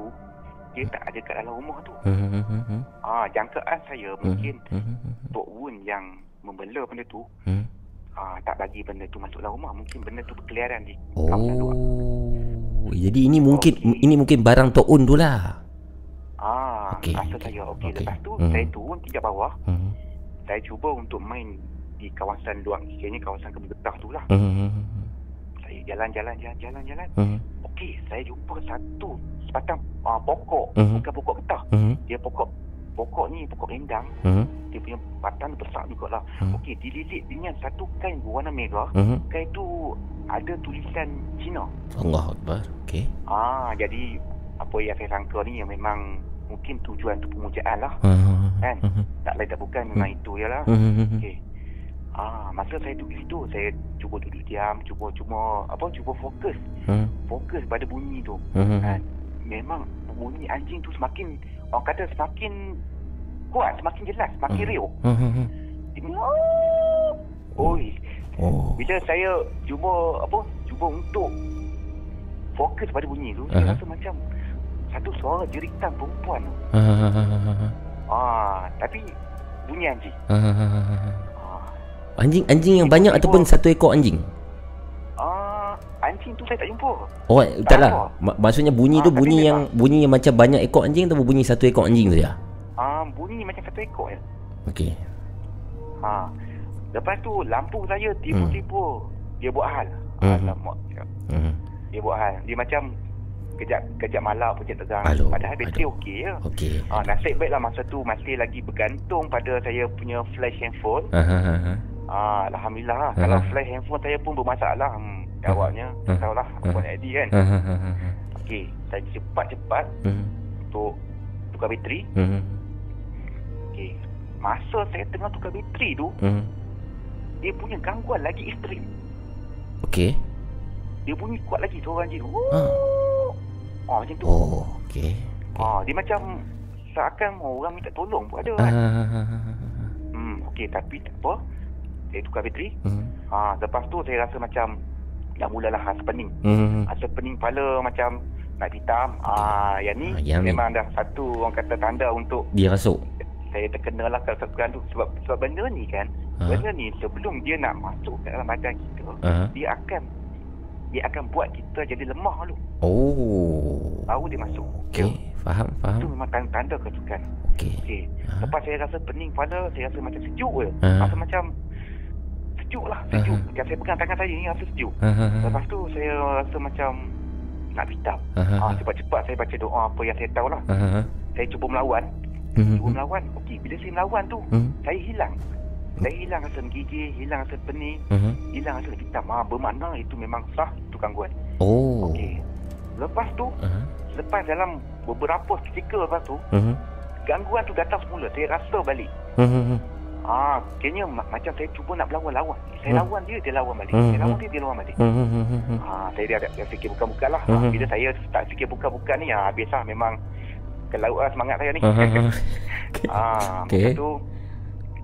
dia tak ada kat dalam rumah tu. Mhm. Ah, jangkaan saya mungkin. Mhm. Tok Wun yang membela benda tu Mhm. ah, tak bagi benda tu masuk dalam rumah. Mungkin benda tu berkeliaran di kawasan luar. Oh. Jadi ini mungkin Okey. ini mungkin barang Tok Un tu lah. Ah, Okey, rasa okey, saya okey. okey. Lepas tu Mhm. saya turun tingkat bawah. Mhm. Saya cuba untuk main di kawasan luar. Kiranya kawasan kebun getah tu lah. Mhm. Saya jalan-jalan, jalan-jalan, jalan. Mhm. Okey, saya jumpa satu sebatang ah, pokok. Mhm. Bukan pokok getah. Mhm. Dia pokok pokok ni pokok rendang. Mhm. Dia punya batang besar jugalah. Mhm. Okey, dililit dengan satu kain berwarna merah. Mhm. Kain tu ada tulisan Cina. Allah Akbar. Okey. Ah, jadi apa yang saya sangka ni yang memang mungkin tujuan untuk pemujaan lah. Mhm. Kan? Mhm. Tak lain tak bukan memang itu je lah. Mhm. Okey. Ah, masa saya duduk situ, saya cuba duduk diam, cuba cuma apa cuba fokus, Mhm. fokus pada bunyi tu. Mhm. Kan? Memang bunyi anjing tu semakin orang kata semakin kuat, semakin jelas, semakin Hmm. real. Mhm. Dia, "Meow." Oi, Oh. Bila saya cuba apa? Cuba untuk fokus pada bunyi tu, Aha. saya rasa macam satu suara jeritan perempuan tu. Ha. Ah, tapi bunyi anjing. Ha. Ah, Anjing anjing yang banyak ataupun satu ekor anjing? ah anjing tu saya tak jumpa. Oh, tak lah. apa. Ma- maksudnya bunyi Ah, tu bunyi yang bunyi yang macam banyak ekor anjing atau bunyi satu ekor anjing saja? Ah, bunyi macam satu ekor je. Okey. Ha. Lepas tu lampu saya tiba-tiba dia buat hal. Hmm. Alamak. Hmm. Dia buat hal. Dia macam kejap kejap malam pun tegang. Aduh, Padahal bateri okey je. Okey. Ah, nasib baiklah masa tu masih lagi bergantung pada saya punya flash handphone. Ha ha ha. ha. Ah, Alhamdulillah lah. Ah. Kalau flash handphone saya pun bermasalah. Hmm, jawabnya. Ah. Tak tahulah. Aku Ah. buat edit kan. Ha ha. ha. Okey. Saya cepat-cepat Hmm. untuk tukar bateri. Hmm. Okey. Masa saya tengah tukar bateri tu, Hmm. dia punya gangguan lagi ekstrim. Okey. Dia bunyi kuat lagi suara anjing tu. Ha. Ah, macam tu. Oh, okey. Ah, dia macam seakan orang minta tolong pun ada kan. ha. Hmm, okey tapi tak apa. Saya tukar bateri. Hmm. Ha, lepas tu saya rasa macam dah mulalah rasa pening. Hmm. Rasa pening kepala macam nak hitam. Ah, yang ni Ah, yang ni. memang dah satu orang kata tanda untuk Dia rasuk. saya terkena lah kalau sebulan tu sebab sebab benda ni kan. Ha. Benda ni sebelum dia nak masuk ke dalam badan kita, Ha. dia akan dia akan buat kita jadi lemah dulu. Oh. Baru dia masuk. Okey, faham, Itu faham. memang tanda, tanda kesukan. Okey. Okey. Ha. Lepas saya rasa pening kepala, saya rasa macam sejuk je. Ha. Rasa macam sejuk lah, sejuk. Ha. Macam saya pegang tangan saya ni rasa sejuk. Ha ha ha. Lepas tu saya rasa macam nak bitam. Ha ha. Ah, cepat-cepat saya baca doa apa yang saya tahu lah. Ha ha. Saya cuba melawan. Hmm. Cuba melawan. Okey, bila saya melawan tu, Hmm. saya hilang. Saya hilang rasa menggigil, hilang rasa pening, Hmm. hilang rasa hitam. Ah, bermakna itu memang sah, itu gangguan. Oh. Okey. Lepas tu, Ha. lepas dalam beberapa ketika lepas tu, Hmm. gangguan tu datang semula. Saya rasa balik. Hmm. Ah, kayaknya ma- macam saya cuba nak berlawan-lawan. Saya Hmm. lawan dia, dia lawan balik. Hmm, Saya lawan hmm. dia, dia lawan balik. Hmm. Ah, saya dah, dah fikir bukan-bukan lah. Hmm. Bila saya tak fikir bukan-bukan ni, ah, biasa memang ke laut lah semangat saya ni. Ha. ah, okay. tu,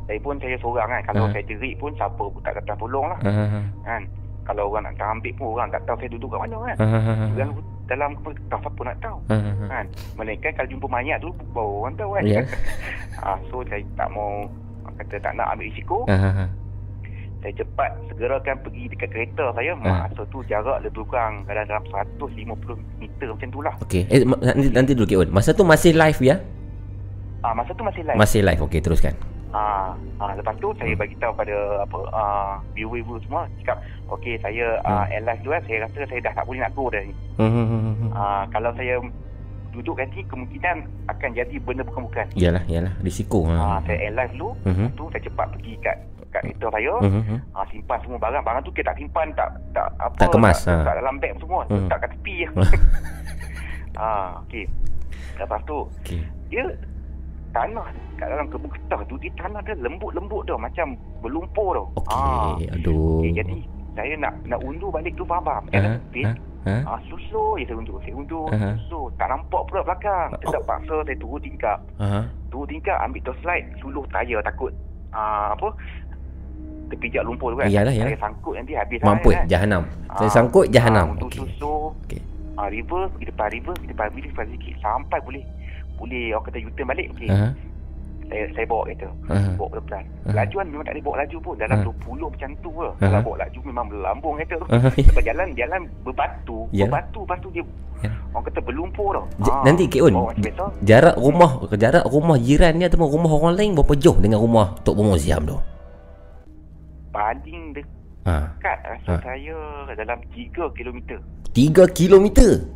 saya pun saya seorang kan. Kalau Ah. saya jerit pun, siapa pun tak datang tolong lah. Ha. Kan? Kalau orang nak ambil pun, orang tak tahu saya duduk kat mana kan. Ha. ha. Dalam, dalam tak siapa nak tahu. Kan? Melainkan kalau jumpa mayat tu, baru orang tahu kan. Ya. ah, so, saya tak mau kata tak nak ambil risiko. Ha. saya cepat segerakan pergi dekat kereta saya Ah. masa tu jarak lebih kurang dalam dalam 150 meter macam tu lah Okey. Eh ma- nanti nanti dulu Kek Wan. Masa tu masih live ya? ah, masa tu masih live Masih live. Okey, teruskan. ah, ah, lepas tu saya bagi tahu pada apa ah, viewer-viewer semua cakap okey saya ah, end live dulu kan saya rasa saya dah tak boleh nak go dah ni Hmm. ah, kalau saya duduk sini kemungkinan akan jadi benda bukan-bukan Yalah, yalah. Risiko. ah, Ha. saya live dulu Mhm. tu saya cepat pergi kat kat kereta saya Mhm. ah, simpan semua barang barang tu kita tak simpan tak tak apa Tak kemas, tak, ha. tak dalam beg semua Hmm. letak kat tepi ah okey lepas tu Okey. dia tanah kat dalam kebun ketah tu dia tanah dia lembut-lembut tau macam berlumpur tau Okey. Aduh. okay, jadi saya nak nak undur balik tu faham Ha, eh, ha. Ah, slow je saya undur. Saya undur, Aha. slow. Tak nampak pula belakang. Saya terpaksa saya turun tingkap. Ha. Turun tingkap, ambil torchlight, suluh tayar takut. Ah, apa? Terpijak lumpur tu kan. Iyalah, iyalah. Saya sangkut nanti habis Mampus saya kan. jahanam. Saya Ah, sangkut Ah, jahanam. untuk Okey. susuh. Okey. Ah, river, pergi depan river, pergi depan river, depan sikit. Sampai boleh boleh orang kata U-turn balik. Okey. Ha. Saya saya bawa kereta. Aha. Bawa pelan-pelan. Aha. Lajuan memang tak boleh bawa laju pun. Dalam Aha. 20 macam tu je. Aha. Kalau bawa laju memang berlambung kereta tu. Ha. Sebab jalan jalan berbatu, Ya. berbatu, lepas tu dia Ya. orang kata berlumpur tau. J- Ah, nanti Kek Un, biasa. jarak rumah jarak rumah jiran ni ataupun rumah orang lain berapa jauh dengan rumah Tok Bomo Siam tu? Paling Ha. dekat rasa Ha. saya dalam 3 kilometer. 3 kilometer.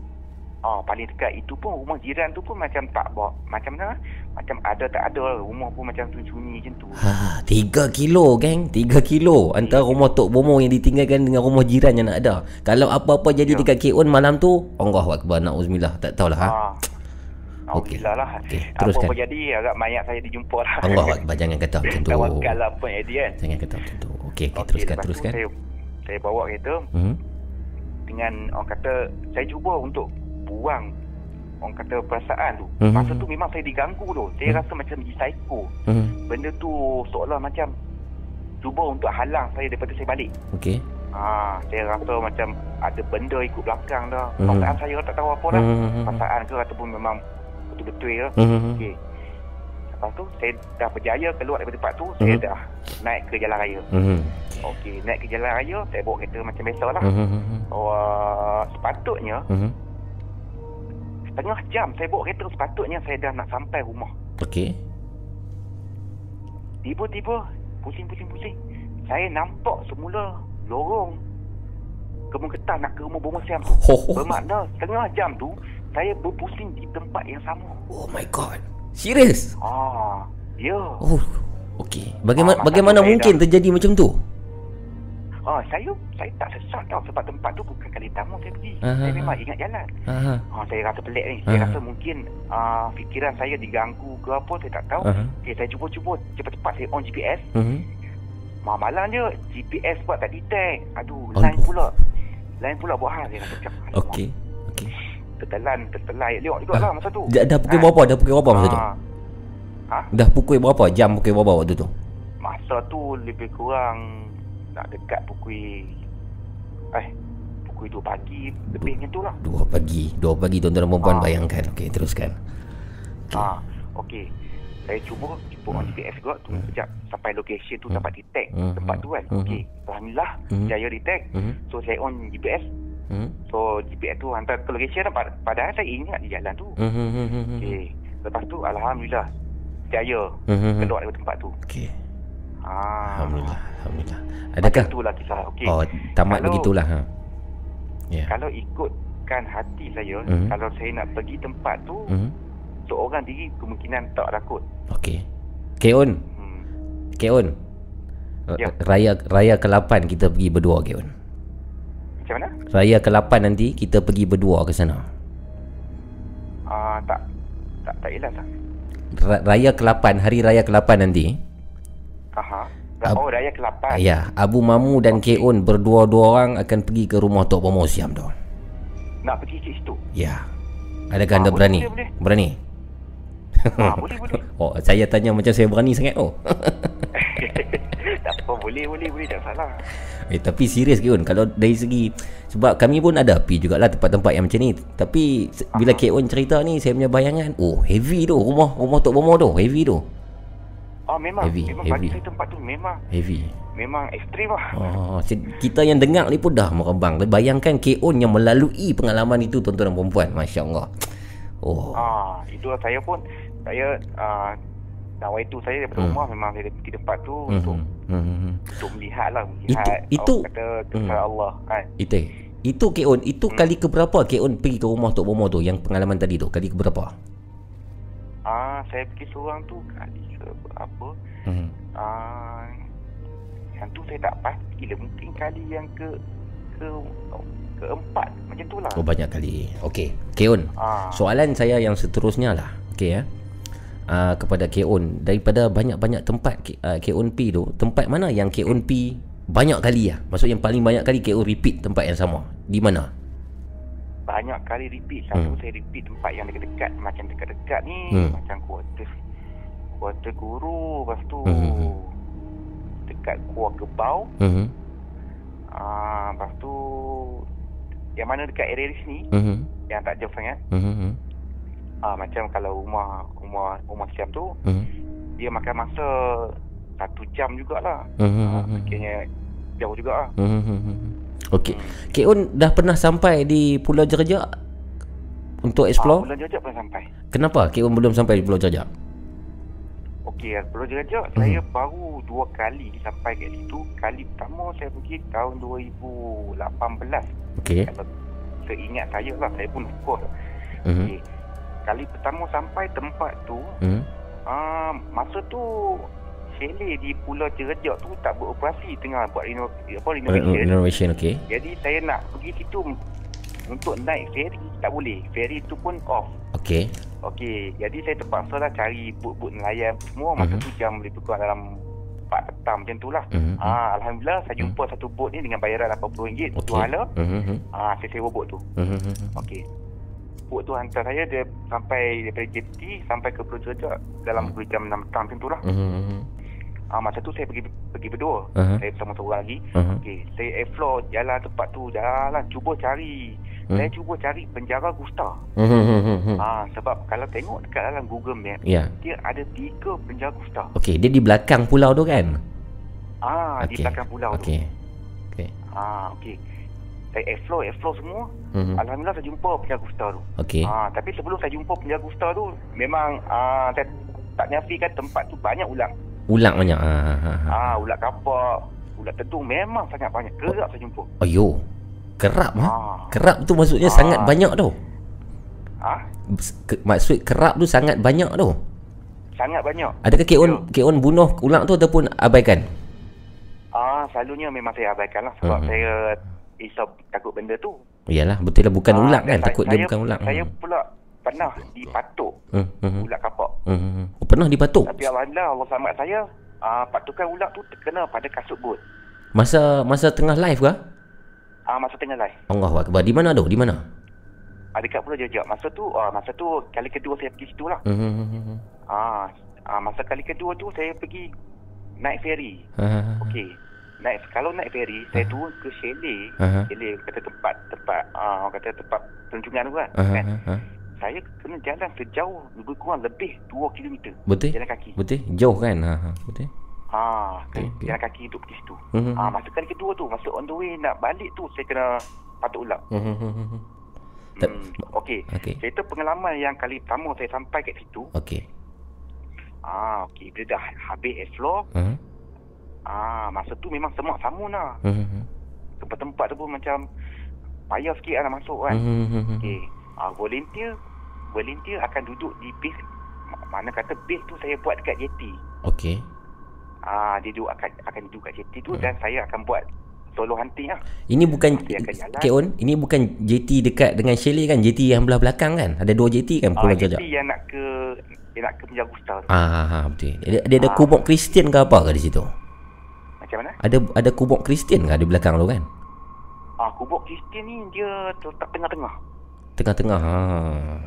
Ah, paling dekat itu pun rumah jiran tu pun macam tak bawa macam mana? Macam ada tak ada rumah pun macam sunyi macam tu. Ha, 3 kilo geng 3 kilo Antara rumah Tok Bomo yang ditinggalkan Dengan rumah jiran yang nak ada Kalau apa-apa jadi Ya. dekat K.O.N malam tu Allah Akbar Na'uzubillah Tak tahulah ha? Ah. Okey. Alhamdulillah lah. Okey, teruskan. Apa-apa jadi agak mayat saya dijumpa lah. Allah Akbar Jangan kata macam tu Tawakal lah pun Eddie kan. Jangan kata macam tu Okey, okay, Okey, teruskan teruskan Saya, saya bawa kereta hmm? dengan orang kata saya cuba untuk buang orang kata perasaan tu. Mhm. Masa tu memang saya diganggu tu. Saya Mhm. rasa macam di psycho. Hmm. Benda tu seolah macam cuba untuk halang saya daripada saya balik. Okey. Ah, saya rasa macam ada benda ikut belakang dah. Mhm. Perasaan saya tak tahu apa dah. Mhm. Perasaan ke ataupun memang betul-betul ke. Mhm. Okey. Lepas tu saya dah berjaya keluar daripada tempat tu, saya Mhm. dah naik ke jalan raya. Mhm. Okey, naik ke jalan raya, saya bawa kereta macam biasa lah. Mhm. Oh, sepatutnya Mhm. Setengah jam saya bawa kereta sepatutnya saya dah nak sampai rumah. Okey. Tiba-tiba pusing-pusing-pusing. Saya nampak semula lorong kemuketan nak ke rumah Bomo Siam tu. Ho, ho. Bermakna setengah jam tu saya berpusing di tempat yang sama. Oh my god. Serius? Ah, ya. Oh. Okey. Bagaimana Ah, bagaimana tu saya mungkin dah- terjadi macam tu? Ah, saya saya tak sesat tau sebab tempat tu bukan kali pertama saya pergi. Ah, saya ah, memang ingat jalan. Aha. Ah, saya rasa pelik ni. Saya Ah. rasa mungkin ah, fikiran saya diganggu ke apa saya tak tahu. Aha. Okay, saya cuba-cuba cepat-cepat saya on GPS. Mhm. Mah malang je GPS buat tak detect. Aduh, Aduh. line pula. Line pula buat hal saya rasa macam. Okey. Okey. Tertelan, tertelai liok juga lah masa tu. Dah, dah pukul Ah. berapa? Dah pukul berapa masa tu? Ah, Dah pukul berapa? Jam pukul berapa waktu tu? masa tu lebih kurang nak dekat pukul eh pukul 2 pagi lebih macam tu lah. Dua pagi. Dua pagi tuan-tuan dan perempuan Ah. bayangkan. Okey, teruskan. Okay. Ah, okey. Saya cuba cuba on GPS juga tu sekejap sampai location tu dapat detect Hmm. tempat tu kan. Hmm. Okey. Alhamdulillah Hmm. jaya detect. Mhm. So saya on GPS. Mhm. So GPS tu hantar ke location dah. Pad- padahal saya ingat di jalan tu. Mhm. Mhm. Okey. Lepas tu alhamdulillah jaya Mhm. keluar dari tempat tu. Okey. Ah. Alhamdulillah. Alhamdulillah. Adakah? Macam itulah kisah. Okey. Oh, tamat Kalau- begitulah ha. Ya. Kalau ikutkan hati saya, Mhm. kalau saya nak pergi tempat tu, Mhm. seorang diri kemungkinan tak takut. Okey. Keon, Hmm. Keon. Ya. Raya raya ke-8 kita pergi berdua Keon. Macam mana? Raya ke-8 nanti kita pergi berdua ke sana. Ah, tak tak tak jelas lah. Ra- Raya ke-8, hari raya ke-8 nanti. Ab- oh, Raya ke-8. Ya, Abu Mamu dan Keon berdua-dua orang akan pergi ke rumah Tok Bomo Siam tu. Nak pergi ke situ. Ya. Adakah Ah, anda boleh, berani? boleh, boleh. Berani? ah, boleh, boleh. Oh, saya tanya macam saya berani sangat oh. tak apa, boleh, boleh, boleh. Tak salah. Eh tapi serius Keon Kalau dari segi Sebab kami pun ada pergi jugalah tempat-tempat yang macam ni Tapi Bila Keon cerita ni Saya punya bayangan Oh heavy tu Rumah rumah Tok Bomo tu Heavy tu Oh, memang. Heavy, memang heavy. bagi saya tempat tu memang Heavy memang ekstrim lah. Oh, se- kita yang dengar ni pun dah merebang. Bayangkan Keon yang melalui pengalaman itu tuan-tuan dan perempuan. Masya Allah. Oh. Ah, itu saya pun saya ah Nah, itu saya daripada Hmm. rumah memang saya pergi tempat tu untuk Mhm. Mhm. untuk melihat lah melihat itu- orang kata Hmm. Allah kan. Itu itu Keon, itu Hmm. kali keberapa Keon pergi ke rumah Tok Bomo tu yang pengalaman tadi tu? Kali keberapa? Ah, saya pergi seorang tu kali ke apa? Mhm. Ah, yang tu saya tak pasti lah mungkin kali yang ke ke keempat macam tu lah. Oh banyak kali. Okey, Keon. Ah, Soalan saya yang seterusnya lah. Okey ya. Uh, kepada Keon daripada banyak-banyak tempat Ke- uh, Keon P tu, tempat mana yang Keon P banyak kali lah. Maksud yang paling banyak kali Keon repeat tempat yang sama. Di mana? Banyak kali repeat. Satu Hmm. saya repeat tempat yang dekat-dekat macam dekat-dekat ni Hmm. macam kuarter kuarter guru lepas tu Hmm. dekat kuah kebau Mhm. ah lepas tu yang mana dekat area di sini Mhm. yang tak jauh sangat Mhm. ah macam kalau rumah rumah rumah Siam tu Mhm. dia makan masa satu jam jugalah Mhm. ah, Mhm. sekiranya jauh juga lah Okey. Keon dah pernah sampai di Pulau Jerjak untuk explore? ah, bulan jajak pun sampai Kenapa Keon belum sampai di Pulau Jerjak? Okey, Pulau Jerajak Hmm. saya baru dua kali sampai kat situ. Kali pertama saya pergi tahun 2018. Okey. Kalau seingat saya lah, saya pun lupa. Mhm. Okey. Kali pertama sampai tempat tu, Mhm. ah masa tu chalet di Pulau Jerajak tu tak beroperasi tengah buat reno, apa renovation. Renovation okey. Jadi saya nak pergi situ untuk naik ferry tak boleh. Ferry tu pun off. Okey. Okey, jadi saya terpaksa lah cari bot-bot nelayan semua masa Mhm. tu jam lebih kurang dalam 4 petang macam tu lah. Mhm. Ah, Alhamdulillah saya jumpa satu bot ni dengan bayaran RM80 Okey. dua hala. Mhm. Ah, saya sewa bot tu. Mhm. Okey. Bot tu hantar saya dia sampai daripada JT sampai ke Pulau Jerajak dalam hmm. jam 6 petang macam tu lah. Mhm. Ah masa tu saya pergi pergi berdua. Aha. Saya bersama seorang lagi. Aha. Okey, saya explore jalan tempat tu, jalan cuba cari. Hmm. Saya cuba cari penjara Gusta. Hmm, hmm, hmm, hmm, hmm. Ah sebab kalau tengok dekat dalam Google Map, Ya. dia ada tiga penjara Gusta. Okey, dia di belakang pulau tu kan? Ah di Okey. belakang pulau tu. Okey. Okey. Ah okey. Saya explore explore semua. Hmm. Alhamdulillah saya jumpa penjara Gusta tu. Okey. Ah tapi sebelum saya jumpa penjara Gusta tu, memang ah saya tak nyafikan tempat tu banyak ular. Ulang banyak. Ha ha ha. ha. Ah ular kapak, ular tedung memang sangat banyak. Kerap saya jumpa. Ayo. Kerap ha? Ah. Kerap tu maksudnya Ah. sangat banyak tu. Ah Ke, maksud kerap tu sangat banyak tu. sangat banyak. Adakah Kek On, Ya. Kek On bunuh ulang tu ataupun abaikan? Ah, selalunya memang saya abaikan lah sebab Hmm. saya risau takut benda tu. Iyalah, betul lah bukan Ah, ulang dan kan? saya- Takut dia saya, bukan ulang. Saya Hmm. pula pernah dipatuk kapak. Hmm, hmm, hmm. Oh, pernah dipatuk? Tapi alhamdulillah Allah selamat saya. Ah, patukan ular tu terkena pada kasut bot. Masa masa tengah live ke? Ah, masa tengah live. Allah Akbar. Di mana tu? Di mana? Ah, dekat Pulau Jejak. Masa tu, ah, masa tu kali kedua saya pergi situ lah. Hmm, hmm, hmm, hmm. Ah, ah, masa kali kedua tu saya pergi naik ferry. Ha. Okey. Naik kalau naik ferry, saya turun ke chalet. Aha. Chalet kata tempat tempat ah orang kata tempat pelancongan tu kan. Ha, kan? ha. Saya kena jalan sejauh lebih kurang lebih 2 km. Betul? Jalan kaki. Betul? Jauh kan? Ha, ha. Betul? Ha, Okey, okey. jalan kaki duduk di situ. Hmm, Ha, masa kali kedua tu, masa on the way nak balik tu saya kena patuk ulang. hmm, hmm. Okey. Okey. Cerita pengalaman yang kali pertama saya sampai kat situ. Okey. Ah, okey. Bila dah habis explore, Ha? ah masa tu memang semak samun lah. Hmm, hmm, hmm. Tempat-tempat tu pun macam payah sikit lah nak masuk kan. Hmm, hmm, hmm, hmm. Okey. Ah, volunteer volunteer akan duduk di base Ma- mana kata base tu saya buat dekat JT. Okey. Ah, dia duduk akan akan duduk kat JT tu Hmm. dan saya akan buat solo hunting lah. Ini bukan Dia akan jalan. Kek On, ini bukan JT dekat dengan Shelly kan? JT yang belah belakang kan? Ada dua JT kan Ah, Pulau JT Jajak? yang nak ke dia nak ke Penjaga Gusta tu. Ah, ha, betul. Dia, dia ada Ah. kubuk Kristian ke apa ke di situ? Macam mana? Ada ada kubuk Kristian ke di belakang tu kan? Ah, kubuk Kristian ni dia terletak tengah-tengah. Tengah-tengah. Ha.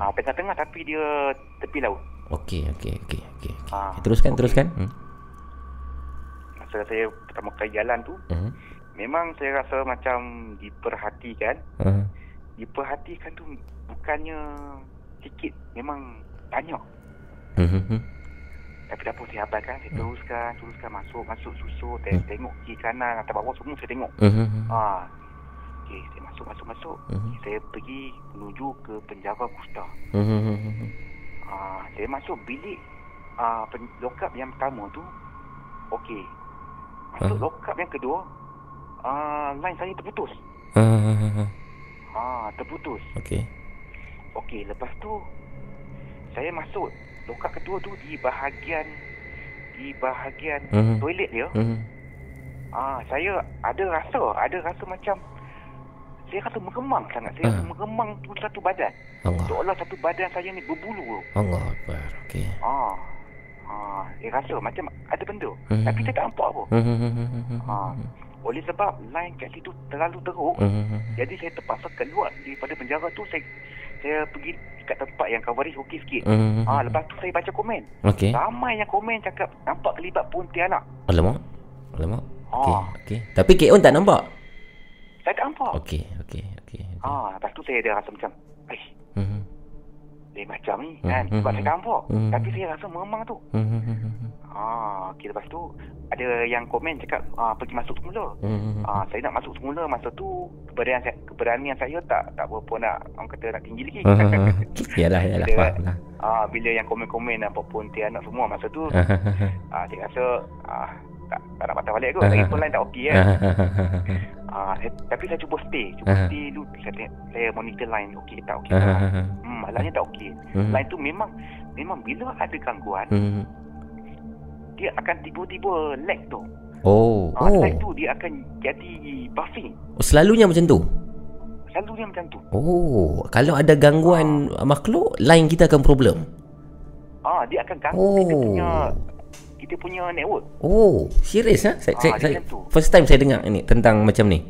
Ah, tengah-tengah tapi dia tepi laut. Okey, okey, okey, okey. okey. Ah, Teruskan, okey. teruskan. Hmm. Masa saya pertama kali jalan tu, Hmm. memang saya rasa macam diperhatikan. Ha. Diperhatikan tu bukannya sikit, memang banyak. Hmm, hmm, hmm. Tapi tak apa saya abaikan, saya teruskan, teruskan masuk, masuk susu, Hmm. tengok kiri kanan, atas bawah semua saya tengok. Hmm, hmm, hmm. Ah, okey, saya masuk, masuk, masuk. Mhm. Saya pergi menuju ke penjara hmm, hmm, hmm. Ah, saya masuk bilik ah pen, lokap yang pertama tu. Okey. Masuk Ah. lokap yang kedua, ah line saya terputus. Ha. Ah, terputus. Okey. Okey, lepas tu saya masuk lokap kedua tu di bahagian di bahagian Mhm. toilet dia. Hmm. Ah, saya ada rasa, ada rasa macam saya rasa meremang sangat. Saya Ah. rasa meremang tu satu badan. Allah. Seolah satu badan saya ni berbulu. Allah Akbar. Okey. Ah. Ah, saya rasa macam ada benda. Mhm. Tapi saya tak nampak apa. Hmm, hmm, hmm, hmm, hmm, Ah. Oleh sebab line kat situ terlalu teruk, hmm, hmm, hmm. jadi saya terpaksa keluar daripada penjara tu saya saya pergi kat tempat yang coverage okey sikit. Hmm, hmm, Ah, hmm. lepas tu saya baca komen. Okey. Ramai yang komen cakap nampak kelibat Pontianak. Alamak. Alamak. Okey, Ah. okey. Tapi On tak nampak? Saya tak nampak. Okey, okey, okey. okey. Ah, lepas tu saya ada rasa macam, "Aish, Hmm, lain macam ni Hmm, kan." Sebab hmm. saya tak nampak. Hmm. Tapi saya rasa memang tu. hmm, hmm, hmm, hmm. Ah, okey lepas tu ada yang komen cakap ah, pergi masuk semula. Hmm, hmm, hmm. Ah, saya nak masuk semula masa tu keberanian saya, keberanian saya tak tak berapa nak orang kata nak tinggi lagi. Ah. Yalah, yalah, Bila- faham lah. ah, bila yang komen-komen nampak Pontianak semua masa tu ah, saya rasa ah, tak, tak nak patah balik kot. Lagi pun lain tak okey kan. ah, saya, tapi saya cuba stay. Cuba Ah. stay dulu. Saya, tengok, saya monitor line okey tak okey tak. ah. Hmm, malangnya tak okey. Hmm. Line tu memang memang bila ada gangguan Hmm. dia akan tiba-tiba lag tu. Oh, Ah, oh. lag tu dia akan jadi buffing. Oh, Selalunya macam tu? Selalunya macam tu. Oh, kalau ada gangguan makhluk, line kita akan problem. Ah, dia akan ganggu Oh. kita punya kita punya network. Oh, serius ah? Saya, Ah, saya, saya first time saya dengar ni tentang macam ni.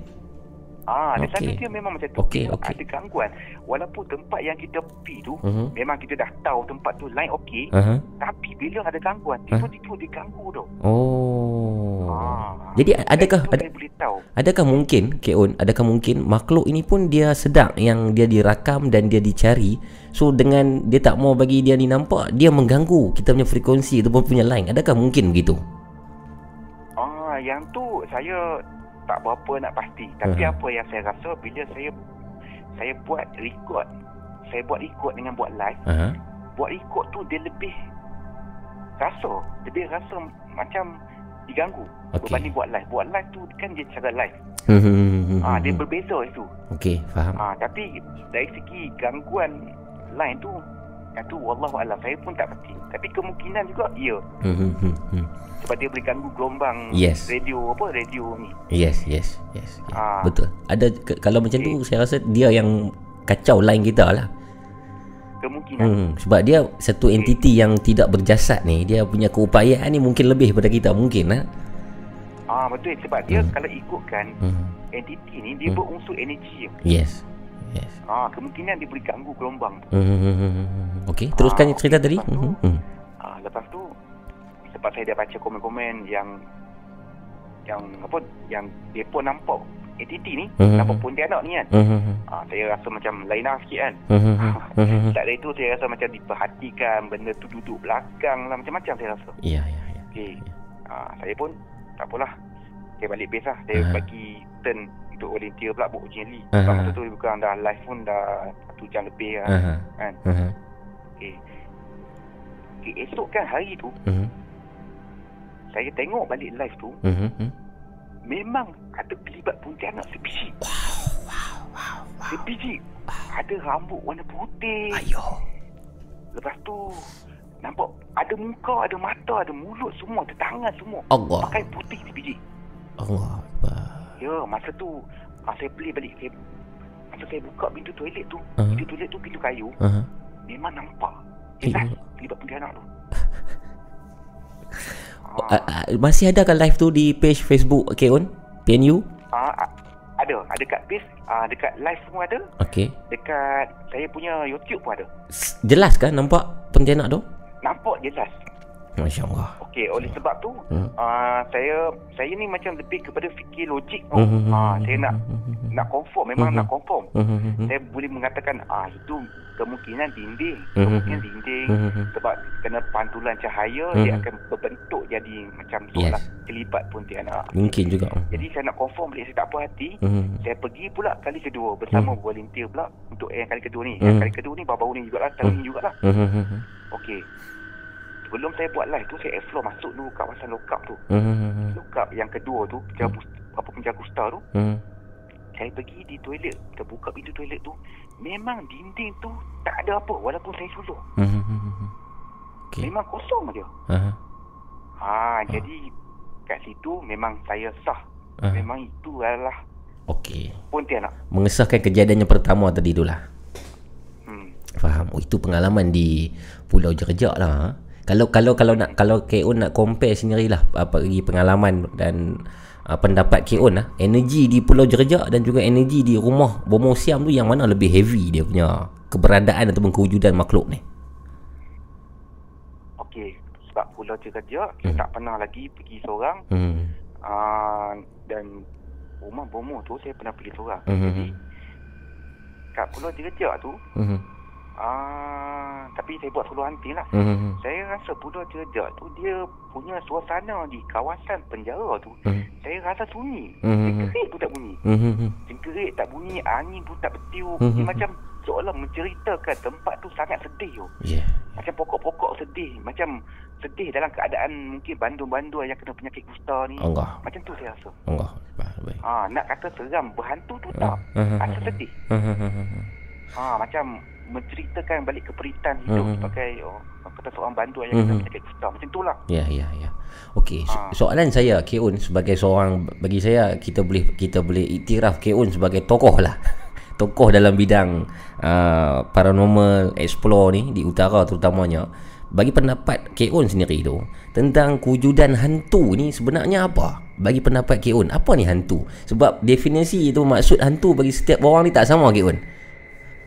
Ah, di sana Okey. dia memang macam tu. Okey, Bila okey. Ada gangguan. Walaupun tempat yang kita pergi tu, Mhm. memang kita dah tahu tempat tu lain okey. Aha. Tapi bila ada gangguan, tiba-tiba dia ganggu tu. Oh. Ah. Jadi adakah ada saya boleh tahu. adakah mungkin Keon adakah mungkin makhluk ini pun dia sedar yang dia dirakam dan dia dicari so dengan dia tak mau bagi dia ni nampak dia mengganggu kita punya frekuensi ataupun punya line adakah mungkin begitu Ah, yang tu saya tak berapa nak pasti. Tapi Aha. apa yang saya rasa bila saya saya buat record, saya buat record dengan buat live, Aha. buat record tu dia lebih rasa, lebih rasa macam diganggu Okey. berbanding buat live. Buat live tu kan dia cara live. Ah, dia berbeza itu. Okey, faham. Ah, tapi dari segi gangguan lain tu yang tu wallahu alam saya pun tak pasti. Tapi kemungkinan juga ya Hmm, hmm, hmm. sebab dia boleh ganggu gelombang Yes. radio apa radio ni. Yes, yes, yes. yes. Ah. Betul. Ada ke, kalau macam tu saya rasa dia yang kacau line kita lah. Kemungkinan. Hmm, sebab dia satu entiti yang tidak berjasad ni, dia punya keupayaan ni mungkin lebih daripada kita mungkin lah. Ah betul sebab dia kalau ikutkan Hmm. entiti ni dia berunsur energi. Yes. Yes. Ah kemungkinan dia boleh ganggu gelombang tu. Hmm. Okey, teruskan Ah, cerita okey. tadi. Tu, Hmm. Ah lepas tu sebab saya dah baca komen-komen yang yang apa yang depa nampak entiti ni, Mhm. nampak pontianak ni kan. Hmm. Ah saya rasa macam lain lah sikit kan. Hmm. Tak dari tu saya rasa macam diperhatikan benda tu duduk belakang lah macam-macam saya rasa. Ya, ya, ya. Okey. Ah saya pun tak apalah. Saya balik base lah. Saya Ah. bagi turn untuk volunteer pula buat ujian li. Sebab masa tu bukan dah live pun dah satu jam lebih lah. Aha. Kan. Aha. Okey. Okey, esok kan hari tu Hmm. saya tengok balik live tu. Hmm. memang ada kelibat pontianak sebiji. Wow, wow, wow, wow. Sebiji. Ada rambut warna putih. Ayo. Lepas tu nampak ada muka, ada mata, ada mulut semua, ada tangan semua. Allah. Pakai putih sebiji. Allah. Akbar. Ya, masa tu ah, saya beli balik saya masa saya buka pintu toilet tu, Ah. pintu toilet tu pintu kayu, Aha. memang nampak. Jelas ya. kelibat pontianak tu. Ah, ah, masih adakah live tu di page Facebook Keon? PNU? Ah, ah, ada, ada kat base, ah, dekat live pun ada, Okey. dekat saya punya YouTube pun ada. Jelas kan nampak pontianak tu? Nampak jelas. Masya Allah. Okey, oleh sebab tu Hmm. uh, saya saya ni macam lebih kepada fikir logik tau. Hmm. Ah, saya nak nak confirm, memang Hmm. nak confirm. Hmm. Saya boleh mengatakan ah itu kemungkinan dinding, Hmm. kemungkinan dinding Hmm. sebab kena pantulan cahaya Hmm. dia akan berbentuk jadi macam Yes. seolah kelibat pontianak. Mungkin juga. Jadi saya nak confirm balik saya tak puas hati. Hmm. Saya pergi pula kali kedua bersama volunteer pula untuk yang kali kedua ni. Hmm. Yang kali kedua ni baru-baru ni jugalah, tahun ni jugalah. Hmm. Okey. Sebelum saya buat live tu saya explore masuk dulu kawasan lokap tu. Hmm. Lokap yang kedua tu penjaga apa penjaga kusta tu Hmm. saya pergi di toilet kita buka pintu toilet tu memang dinding tu tak ada apa walaupun saya sulur Hmm. Okey. memang kosong aja Aha. ha jadi kat situ memang saya sah Ah. memang itu adalah Okey. pontianak Mengesahkan kejadian yang pertama tadi tu lah. hmm. Faham. Oh itu pengalaman di Pulau Jerjak lah. Kalau kalau kalau nak kalau Keon nak compare sendirilah apa lagi pengalaman dan uh, pendapat Keon lah, energi di Pulau Jerjak dan juga energi di rumah Bomo Siam tu yang mana lebih heavy dia punya keberadaan ataupun kewujudan makhluk ni. okey sebab pulau saya Hmm. tak pernah lagi pergi seorang Hmm. uh, dan rumah bomo tu saya pernah pergi seorang Hmm. jadi kat pulau kerja tu Hmm. Ah tapi saya buat solo hunting lah Hmm. Saya rasa Pulau Jerjak tu dia punya suasana di kawasan penjara tu Hmm. saya rasa sunyi. Hmm. Cengkerik pun tak bunyi. Hmm. Cengkerik tak bunyi, angin pun tak bertiup. Hmm. Dia macam seolah menceritakan tempat tu sangat sedih tu. Yeah. Macam pokok-pokok sedih. Macam sedih dalam keadaan mungkin bandu-bandu yang kena penyakit kusta ni. Allah. Macam tu saya rasa. Allah. Baik. Ha, nak kata seram, berhantu tu tak. Rasa sedih. Ha, macam menceritakan balik keperitan hidup Hmm. sebagai oh, kata seorang bandu yang Hmm. penyakit kusta. Macam tu lah. Ya, ya, ya. Okey, so, Ah. soalan saya Keun sebagai seorang bagi saya kita boleh kita boleh iktiraf Keun sebagai tokoh lah. tokoh dalam bidang uh, paranormal explore ni di utara terutamanya. Bagi pendapat Keun sendiri tu tentang kewujudan hantu ni sebenarnya apa? bagi pendapat Kek Un, apa ni hantu? Sebab definisi itu maksud hantu bagi setiap orang ni tak sama Kek Un.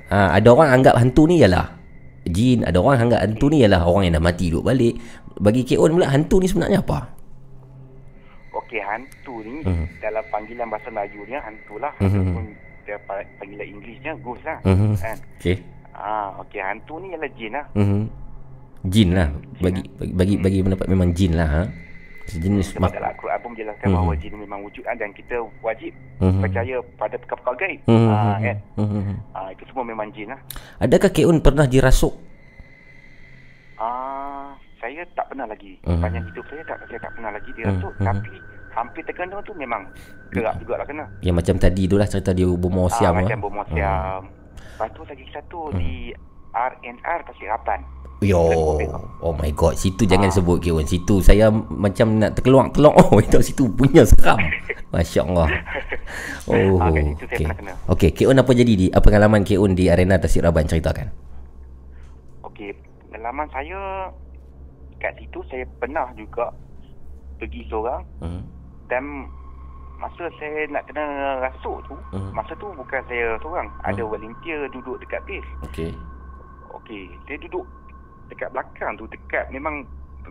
Ha, ada orang anggap hantu ni ialah jin, ada orang anggap hantu ni ialah orang yang dah mati duduk balik. Bagi Un pula hantu ni sebenarnya apa? Okey, hantu ni Mhm. dalam panggilan bahasa Melayu dia hantu lah. Mhm. Ataupun dia pa- panggilan Inggerisnya ghost lah. Kan? Okey. Ah, okey, hantu ni ialah jin lah. Mhm. Jin lah. Bagi bagi bagi, bagi pendapat memang jin lah ha. Sejenis Sebab dalam Al-Quran pun menjelaskan Mhm. bahawa jin memang wujud dan kita wajib Mhm. percaya pada perkara-perkara gaib. Mhm. Ah, kan? Mhm. Ah, itu semua memang jin lah. Adakah Kek Un pernah dirasuk? Ah, saya tak pernah lagi. Mhm. Sepanjang hidup saya tak saya tak pernah lagi dirasuk. Mhm. Tapi hampir terkena tu memang gerak jugalah kena. Yang macam tadi tu lah cerita dia bomo Ah, siam macam ah. bomo siam. Lepas tu lagi satu di RNR Tasik Rapan. Yo, oh my god, situ jangan Ah. sebut Kek Un. Situ saya macam nak terkeluar-keluar. Oh, itu situ punya seram. Masya Allah. Oh, Ah, pernah kena. Okey, Kek Un apa jadi di apa pengalaman Kek Un di arena Tasik Raban ceritakan? Okey, pengalaman saya kat situ saya pernah juga pergi seorang Hmm. dan masa saya nak kena rasuk tu, Mhm. masa tu bukan saya seorang. Ada volunteer duduk dekat base. Okey. Okey, saya duduk dekat belakang tu, dekat memang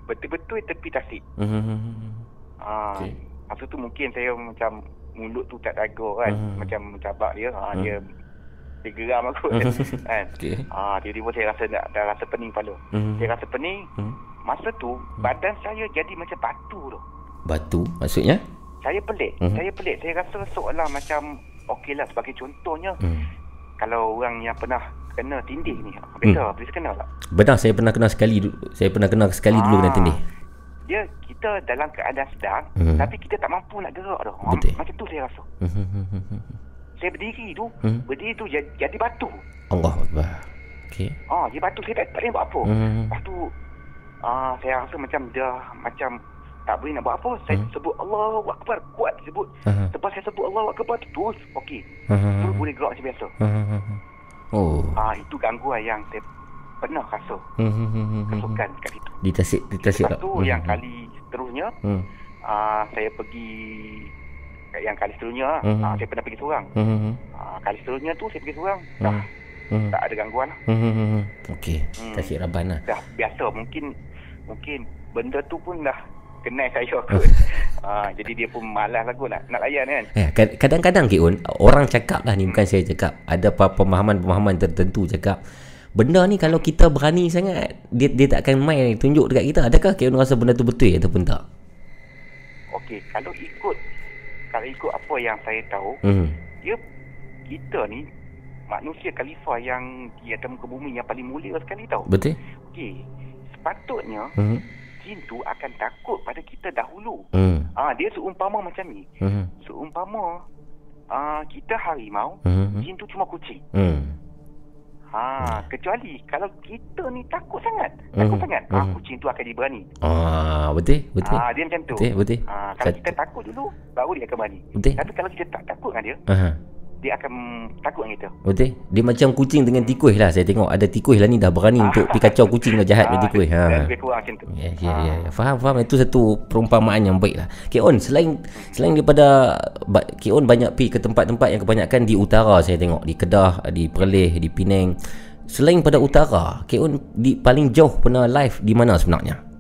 betul-betul tepi tasik. Hmm. Ah, Okey. Masa tu mungkin saya macam mulut tu tak daga kan, Mhm. macam mencabak dia. Ah, Mhm. dia dia geram aku kan. Okey. Ah, tiba-tiba saya rasa dah, dah rasa pening kepala. Mhm. Saya rasa pening. Hmm. Masa tu badan saya jadi macam batu tu. Batu maksudnya? Saya pelik. Mhm. Saya pelik. Saya rasa seolah macam okeylah sebagai contohnya Hmm. kalau orang yang pernah kena tindih ni. Beza, hmm. bisa kena tak? Benar saya pernah kena sekali saya pernah kena sekali dulu Ah. kena tindih. Dia kita dalam keadaan sedang Mhm. tapi kita tak mampu nak gerak tu. Ah, Betul. Macam tu saya rasa. Hmm. Saya berdiri tu, Mhm. berdiri tu jadi, jadi batu. Allah Akbar. Okey. Ah, jadi batu saya tak, tak boleh buat apa. Hmm. Lepas tu ah, saya rasa macam dah macam tak boleh nak buat apa. Saya Hmm. sebut Allahu Akbar kuat sebut. Aha. Lepas saya sebut Allahu Akbar tu terus okey. Terus boleh gerak macam biasa. Aha. Oh. Ah, itu gangguan yang saya pernah rasa Hmm. kesukan kat situ. Di tasik di tasik. Lepas tu yang kali seterusnya Hmm. ah, saya pergi yang kali seterusnya Mhm. ah, saya pernah pergi seorang. Hmm. Ah, kali seterusnya tu saya pergi seorang. Dah Hmm. tak ada gangguan lah. Hmm. Okey. Hmm. Tasik Raban lah. Dah biasa mungkin mungkin benda tu pun dah kenal saya kot. ah, jadi dia pun malas lah kot nak, nak layan kan. Eh, kad- kadang-kadang Kek Un, orang cakap lah ni bukan saya cakap. Ada pemahaman-pemahaman tertentu cakap benda ni kalau kita berani sangat dia dia tak akan main tunjuk dekat kita. Adakah Kek Un rasa benda tu betul ataupun tak? Okey, kalau ikut kalau ikut apa yang saya tahu, Hmm. dia kita ni manusia khalifah yang di atas muka bumi yang paling mulia sekali tahu. Betul? Okey, sepatutnya Hmm. Jin tu akan takut pada kita dahulu. Hmm. Ah, dia seumpama macam ni. Hmm. Seumpama ah, kita harimau, Hmm. jin tu cuma kucing. Hmm. Ha, kecuali kalau kita ni takut sangat. Takut Mhm, sangat. Ah, mhm. kucing tu akan diberani. Ah, betul? Betul. Ah, dia macam tu. Betul, betul. Ah, kalau Sat- kita takut dulu, baru dia akan berani. Betul. Tapi kalau kita tak takut dengan dia, Aha. Dia akan takut dengan kita. Betul? Dia macam kucing dengan tikus lah. Saya tengok ada tikus lah ni dah berani untuk pergi kacau kucing dah jahat dengan tikus. Ha. Lebih kurang macam tu. Ya, ya, ya, ya. Faham, faham. Itu satu perumpamaan yang baik lah. Kek On, selain selain daripada Kek On banyak pergi ke tempat-tempat yang kebanyakan di utara saya tengok. Di Kedah, di Perlis, di Penang. Selain pada utara, Kek On di, paling jauh pernah live di mana sebenarnya?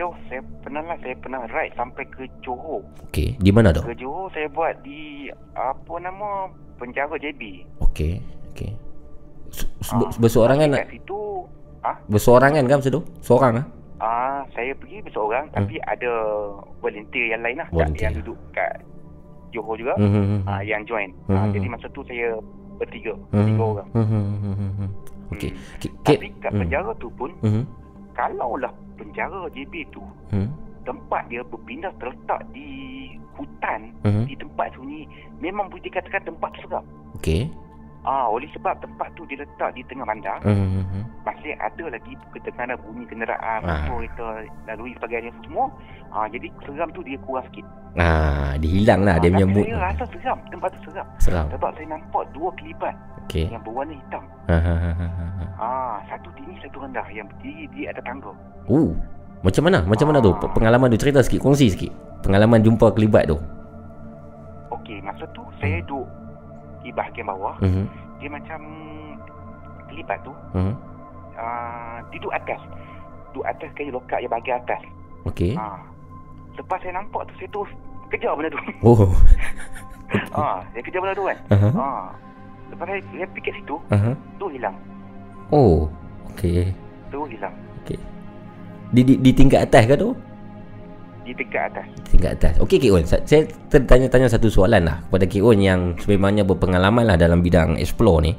Jauh saya pernah lah, saya pernah ride sampai ke Johor. Okey, di mana tu? Ke Johor saya buat di, apa nama, penjara JB. Okey, okey. Ah, Berseorangan Kat situ, ah, berseorangan kan masa tu? Seorang ah? Ah, saya pergi berseorang tapi ada volunteer yang lain lah Volunteer. yang duduk kat Johor juga. Hmm, hmm, hmm. Ah, yang join. Ah, Mhm. jadi masa tu saya bertiga, Hmm, tiga orang. hmm, hmm, hmm, hmm, hmm. Okey. Hmm. Tapi kat hmm. penjara tu pun Hmm, kalaulah penjara JB tu hmm, tempat dia berpindah terletak di hutan, hmm. di tempat sunyi, memang boleh dikatakan tempat tu seram. Okey. Ah, oleh sebab tempat tu diletak di tengah bandar, hmm. masih ada lagi kedengaran bunyi kenderaan, Ah. motor kereta lalui sebagainya semua. Ah, jadi seram tu dia kurang sikit. Ah, dia hilang lah dia Ah, punya tapi mood. Saya rasa seram, tempat tu seram. Seram. Sebab saya nampak dua kelibat Okey. yang berwarna hitam. Ha. Ah, satu tinggi, satu rendah yang berdiri di atas tangga. Oh, macam mana? Macam mana tu? Pe- Pengalaman tu cerita sikit, kongsi sikit. pengalaman jumpa kelibat tu. Okey, masa tu saya duduk di bahagian bawah. Mhm. Dia macam kelibat tu Mhm. uh, dia duduk atas. Duduk atas kayu lokak yang bahagian atas. Okey. Ha. Lepas saya nampak tu saya terus kejar benda tu. Oh. ha, saya kejar benda tu kan. Aha. Ha. Lepas saya, saya pergi kat situ, Aha. tu hilang. Oh. Okey. Tu hilang. Okey. Di, di di tingkat atas ke tu? Di tingkat atas. Tingkat atas. Okey Kik Un, sa- saya tertanya-tanya satu soalan lah kepada Kik Un yang sebenarnya berpengalaman lah dalam bidang explore ni.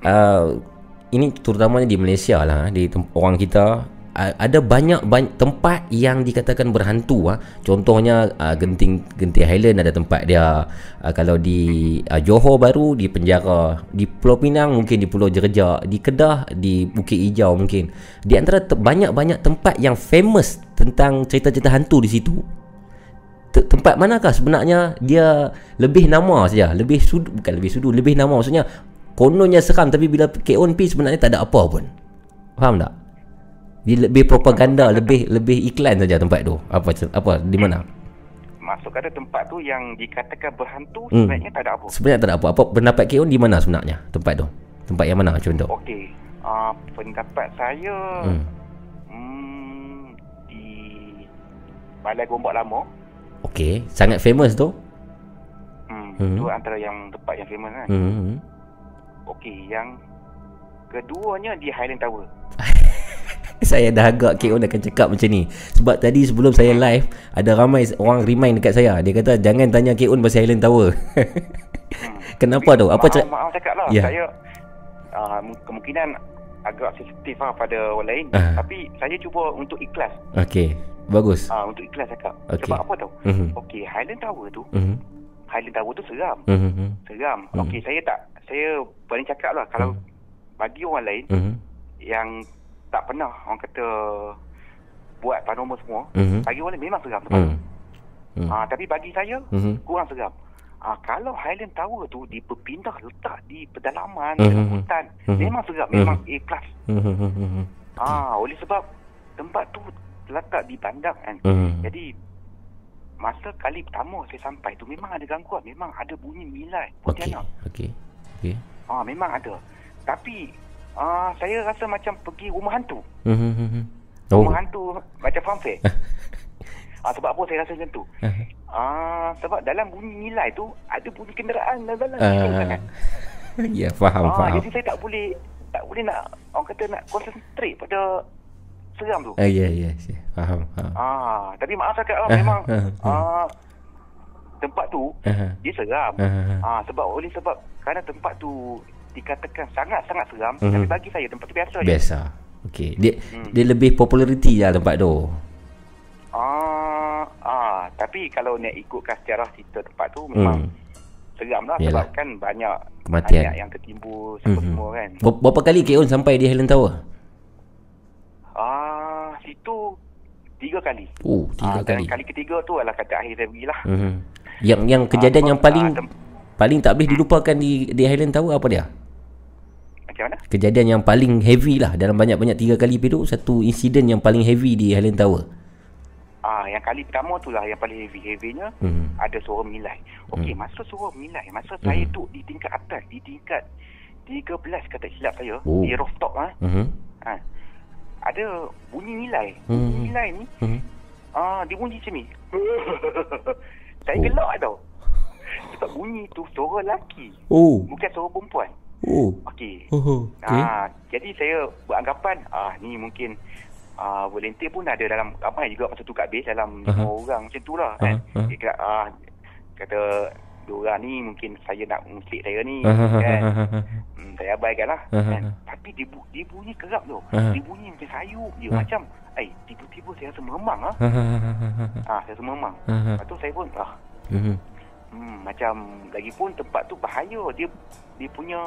Uh, ini terutamanya di Malaysia lah, di orang kita ada banyak banyak tempat yang dikatakan berhantu ah. Contohnya uh, Genting Genting Highland ada tempat dia. Uh, kalau di uh, Johor baru di penjara, di Pulau Pinang mungkin di Pulau Jerejak, di Kedah di Bukit Hijau mungkin. Di antara te- banyak-banyak tempat yang famous tentang cerita-cerita hantu di situ. Te- tempat manakah sebenarnya dia lebih nama saja, lebih sudu bukan lebih sudu, lebih nama maksudnya kononnya seram tapi bila KON pi sebenarnya tak ada apa pun. Faham tak? Dia lebih propaganda, lebih lebih iklan saja tempat tu. Apa apa di mana? Masuk kata tempat tu yang dikatakan berhantu Hmm. sebenarnya tak ada apa. Sebenarnya tak ada apa. Apa pendapat KON di mana sebenarnya tempat tu? Tempat yang mana contoh? Okey. Uh, pendapat saya Hmm. hmm, di Balai Gombak Lama. Okey, sangat famous tu. Hmm, Hmm. tu antara yang tempat yang famous kan. Hmm. Okey, yang keduanya di Highland Tower. Saya dah agak KO akan cakap macam ni Sebab tadi sebelum saya live Ada ramai orang remind dekat saya Dia kata jangan tanya KO pasal Island Tower Kenapa tu? Apa cer- maaf cakap lah. Ya. Saya uh, kemungkinan agak sensitif lah pada orang lain. Ah. Tapi saya cuba untuk ikhlas. Okey Bagus Uh, untuk ikhlas cakap. Okey. Sebab apa tau? Mhm. Okey, Highland Tower tu. Mhm. Highland Tower tu seram. Mhm. Seram. Hmm. Okey, saya tak. Saya boleh cakap lah. Kalau bagi orang lain Mhm. yang tak pernah orang kata buat paranormal semua. Mhm. Bagi orang memang seram tempat tu. Mhm. Hmm. Ah, tapi bagi saya Mhm. kurang seram. Ah, kalau Highland Tower tu dipindah letak di pedalaman, Mhm. dalam hutan, Mhm. memang seram, memang Mhm. A plus. Mhm. Mhm. Ah, oleh sebab tempat tu terletak di bandar kan. Mhm. Jadi masa kali pertama saya sampai tu memang ada gangguan, memang ada bunyi milai Okey Pontianak. Okey Okey Ah, memang ada. Tapi ah, saya rasa macam pergi rumah hantu. Mhm. Mhm. Oh Rumah hantu macam fanfare. ah, sebab apa saya rasa macam tu? Ah, sebab dalam bunyi nilai tu ada bunyi kenderaan dalam dalam uh. Ya faham Ah, faham jadi saya tak boleh tak boleh nak orang kata nak concentrate pada seram tu. Ah ya ya ya. Faham faham Ah, tapi maaf cakap lah Ah, memang ah, ah, tempat tu Aha. dia seram. Ah, sebab oleh sebab kerana tempat tu dikatakan sangat-sangat seram, Mhm. tapi bagi saya tempat tu biasa je. Biasa Okey dia Hmm. dia lebih populariti lah tempat tu Ah, ah, tapi kalau nak ikutkan sejarah cerita tempat tu memang Hmm. seram lah Yalah. sebab kan banyak Kematian. banyak yang tertimbul semua, Mhm. semua kan. Ber- Berapa kali KON sampai di Highland Tower? Ah, situ tiga kali. Oh, tiga ah, kali. kali ketiga tu adalah kata akhir saya pergi lah. Mhm. Yang yang kejadian Ah, yang paling ah, tem- paling tak boleh dilupakan di di Highland Tower apa dia? Macam mana? Kejadian yang paling heavy lah dalam banyak-banyak tiga kali pergi tu satu insiden yang paling heavy di Highland Tower. Ah, yang kali pertama tu lah yang paling heavy. Heavynya Mhm. ada suara milai. Okey, Hmm. masa suara milai, masa saya Mhm. duduk di tingkat atas, di tingkat 13 kata silap saya, Oh. di rooftop ah. Mhm. Ha. Ada bunyi. Bunyi Hmm. nilai ni Mhm. ah dia bunyi macam ni. saya Oh. gelak tau. Sebab bunyi tu suara lelaki, Oh. bukan suara perempuan. Oh. Okey. Oh. Okey. Ah, jadi saya beranggapan ah ni mungkin ah volunteer pun ada dalam ramai juga masa tu kat base dalam lima orang macam tu lah kan. Aha. Dia kata, ah kata dua orang ni mungkin saya nak musik saya ni aha, kan. aha. Hmm, saya abaikan lah Aha, kan. Tapi dia, bu- dia bunyi kerap tu. Aha. Dia bunyi macam sayup je. Ah. Macam, eh tiba-tiba saya rasa memang ah. Aha. Ah, saya rasa memang. Aha. Lepas tu saya pun, ah, Mhm. Hmm, macam lagipun tempat tu bahaya. Dia dia punya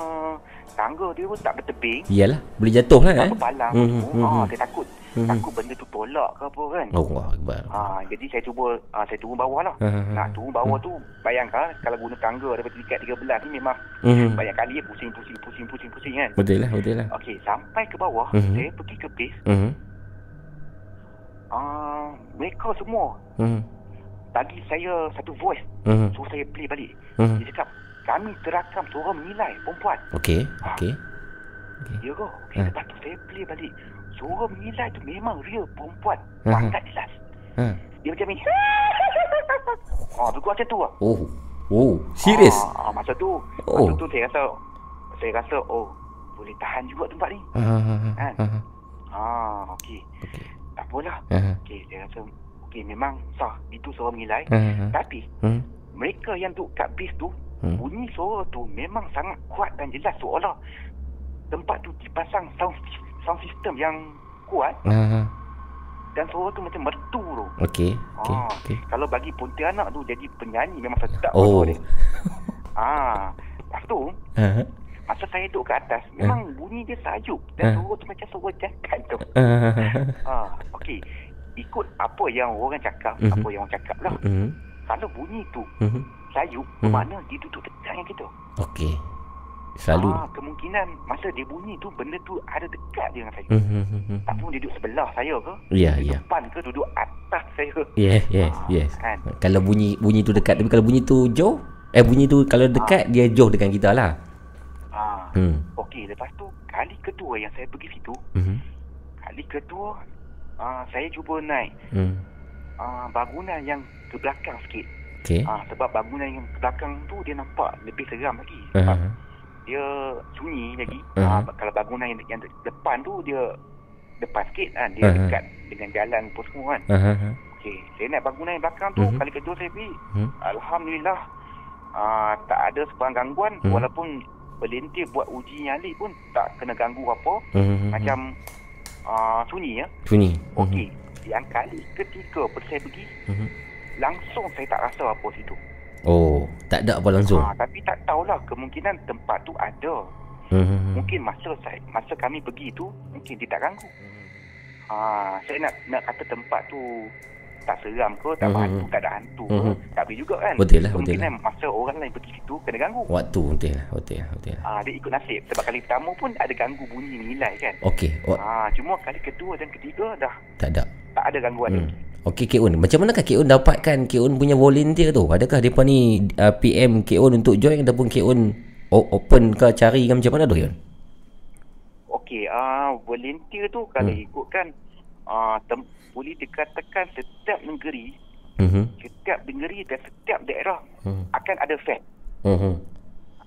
tangga dia pun tak bertebing. Iyalah, boleh jatuh lah Tak eh. berpalang. Mhm, Hmm, mhm. saya takut. Mhm. Takut benda tu tolak ke apa kan. Allah Akbar. Ah, jadi saya cuba ah, saya turun bawah lah. Ah, ah, Nak turun bawah tu bayangkan kalau guna tangga daripada tingkat 13 ni memang Mhm. banyak kali ya pusing pusing pusing pusing pusing kan. Betul lah, betul lah. Okey, sampai ke bawah, Mhm. saya pergi ke base. Mhm. Ah, mereka semua Mhm. Bagi saya satu voice. Mhm. Suruh saya play balik. Mhm. Dia cakap, kami terakam suara mengilai perempuan. Okey, okey. Ya ke? Okay, Ha. Lepas tu saya play balik. Suara mengilai tu memang real perempuan. Ha. Sangat jelas. Ha. Dia macam ni. Ah, tu macam tu lah. Oh. Oh, serius? Ah, ah, masa tu, Oh. masa tu saya rasa, saya rasa, oh, boleh tahan juga tempat ni. Ha ha ha. Kan? ha, ha. Ah, okey. Okey. Tak apalah. Ha ha. Okey, saya rasa, okey, memang sah. Itu suara mengilai. Ha ha. Tapi, Hmm. mereka yang duduk kat bis tu, Hmm. bunyi suara tu memang sangat kuat dan jelas. Seolah tempat tu dipasang sound, sound system yang kuat ha. dan suara tu macam mertu tu. Okey, okey, Ah, okey. Kalau bagi Pontianak tu jadi penyanyi memang sedap Oh. dia. Ah, lepas tu ha. masa saya duduk kat atas memang bunyi dia sayup dan Eh. suara tu macam suara jakat tu. Ha. Ah, okey. Ikut apa yang orang cakap, Mhm. apa yang orang cakap lah. Mhm. Kalau bunyi tu Mhm. sayup, Mhm. bermakna dia duduk dekat dengan kita. Okey. Selalu. Ah, kemungkinan masa dia bunyi tu benda tu ada dekat dia dengan saya. Mhm, mhm. Tak pun dia duduk sebelah saya ke? Ya, Duduk ya. Depan ke duduk atas saya ke? Yes, yes, Ah, yes. kan? Kalau bunyi bunyi tu dekat tapi kalau bunyi tu jauh, eh bunyi tu kalau dekat dia jauh dengan kita lah. Ah, Hmm. okey. Lepas tu kali kedua yang saya pergi situ, Mhm. kali kedua ah, saya cuba naik Hmm. ah, bangunan yang ke belakang sikit. Okey. Ah, sebab bangunan yang ke belakang tu dia nampak lebih seram lagi. Ha. dia sunyi lagi. Uh-huh. Ah, kalau bangunan yang, yang depan tu dia depan sikit kan. Dia Uh-huh. dekat dengan jalan pun semua kan. Ha. Okey, saya naik bangunan yang belakang tu Mhm. kali kedua saya pergi. Hmm. Alhamdulillah ah, tak ada sebarang gangguan Hmm. walaupun berlentir buat uji nyali pun tak kena ganggu apa. Mhm. Macam ah, sunyi ya. sunyi. Okey, yang kali ketiga pun saya pergi Mhm. langsung saya tak rasa apa situ. Oh, tak ada apa langsung. Ah, tapi tak tahulah kemungkinan tempat tu ada. Mhm. Mungkin masa saya masa kami pergi tu mungkin dia tak ganggu. Ah, saya nak nak kata tempat tu tak seram ke, tak Mhm. hantu, tak ada hantu ke. Mhm. Tak boleh juga kan. Betul lah, betul Kemungkinan masa orang lain pergi situ kena ganggu. Waktu betul lah, betul lah, betul lah. Ah, dia ikut nasib. Sebab kali pertama pun ada ganggu bunyi nilai kan. Okey, oh, Ah, cuma kali kedua dan ketiga dah tak ada. tak ada gangguan Hmm. lagi. Okey Kek Un, macam manakah Kek Un dapatkan Kek Un punya volunteer tu? Adakah depa ni uh, PM Kek Un untuk join ataupun Kek Un o- open ke cari ke macam mana tu Kek Un? Okey, ah volunteer tu kalau Hmm. ikutkan ah tem- boleh dikatakan setiap negeri, Mhm. setiap negeri dan setiap daerah Mhm. akan ada fan. Mhm.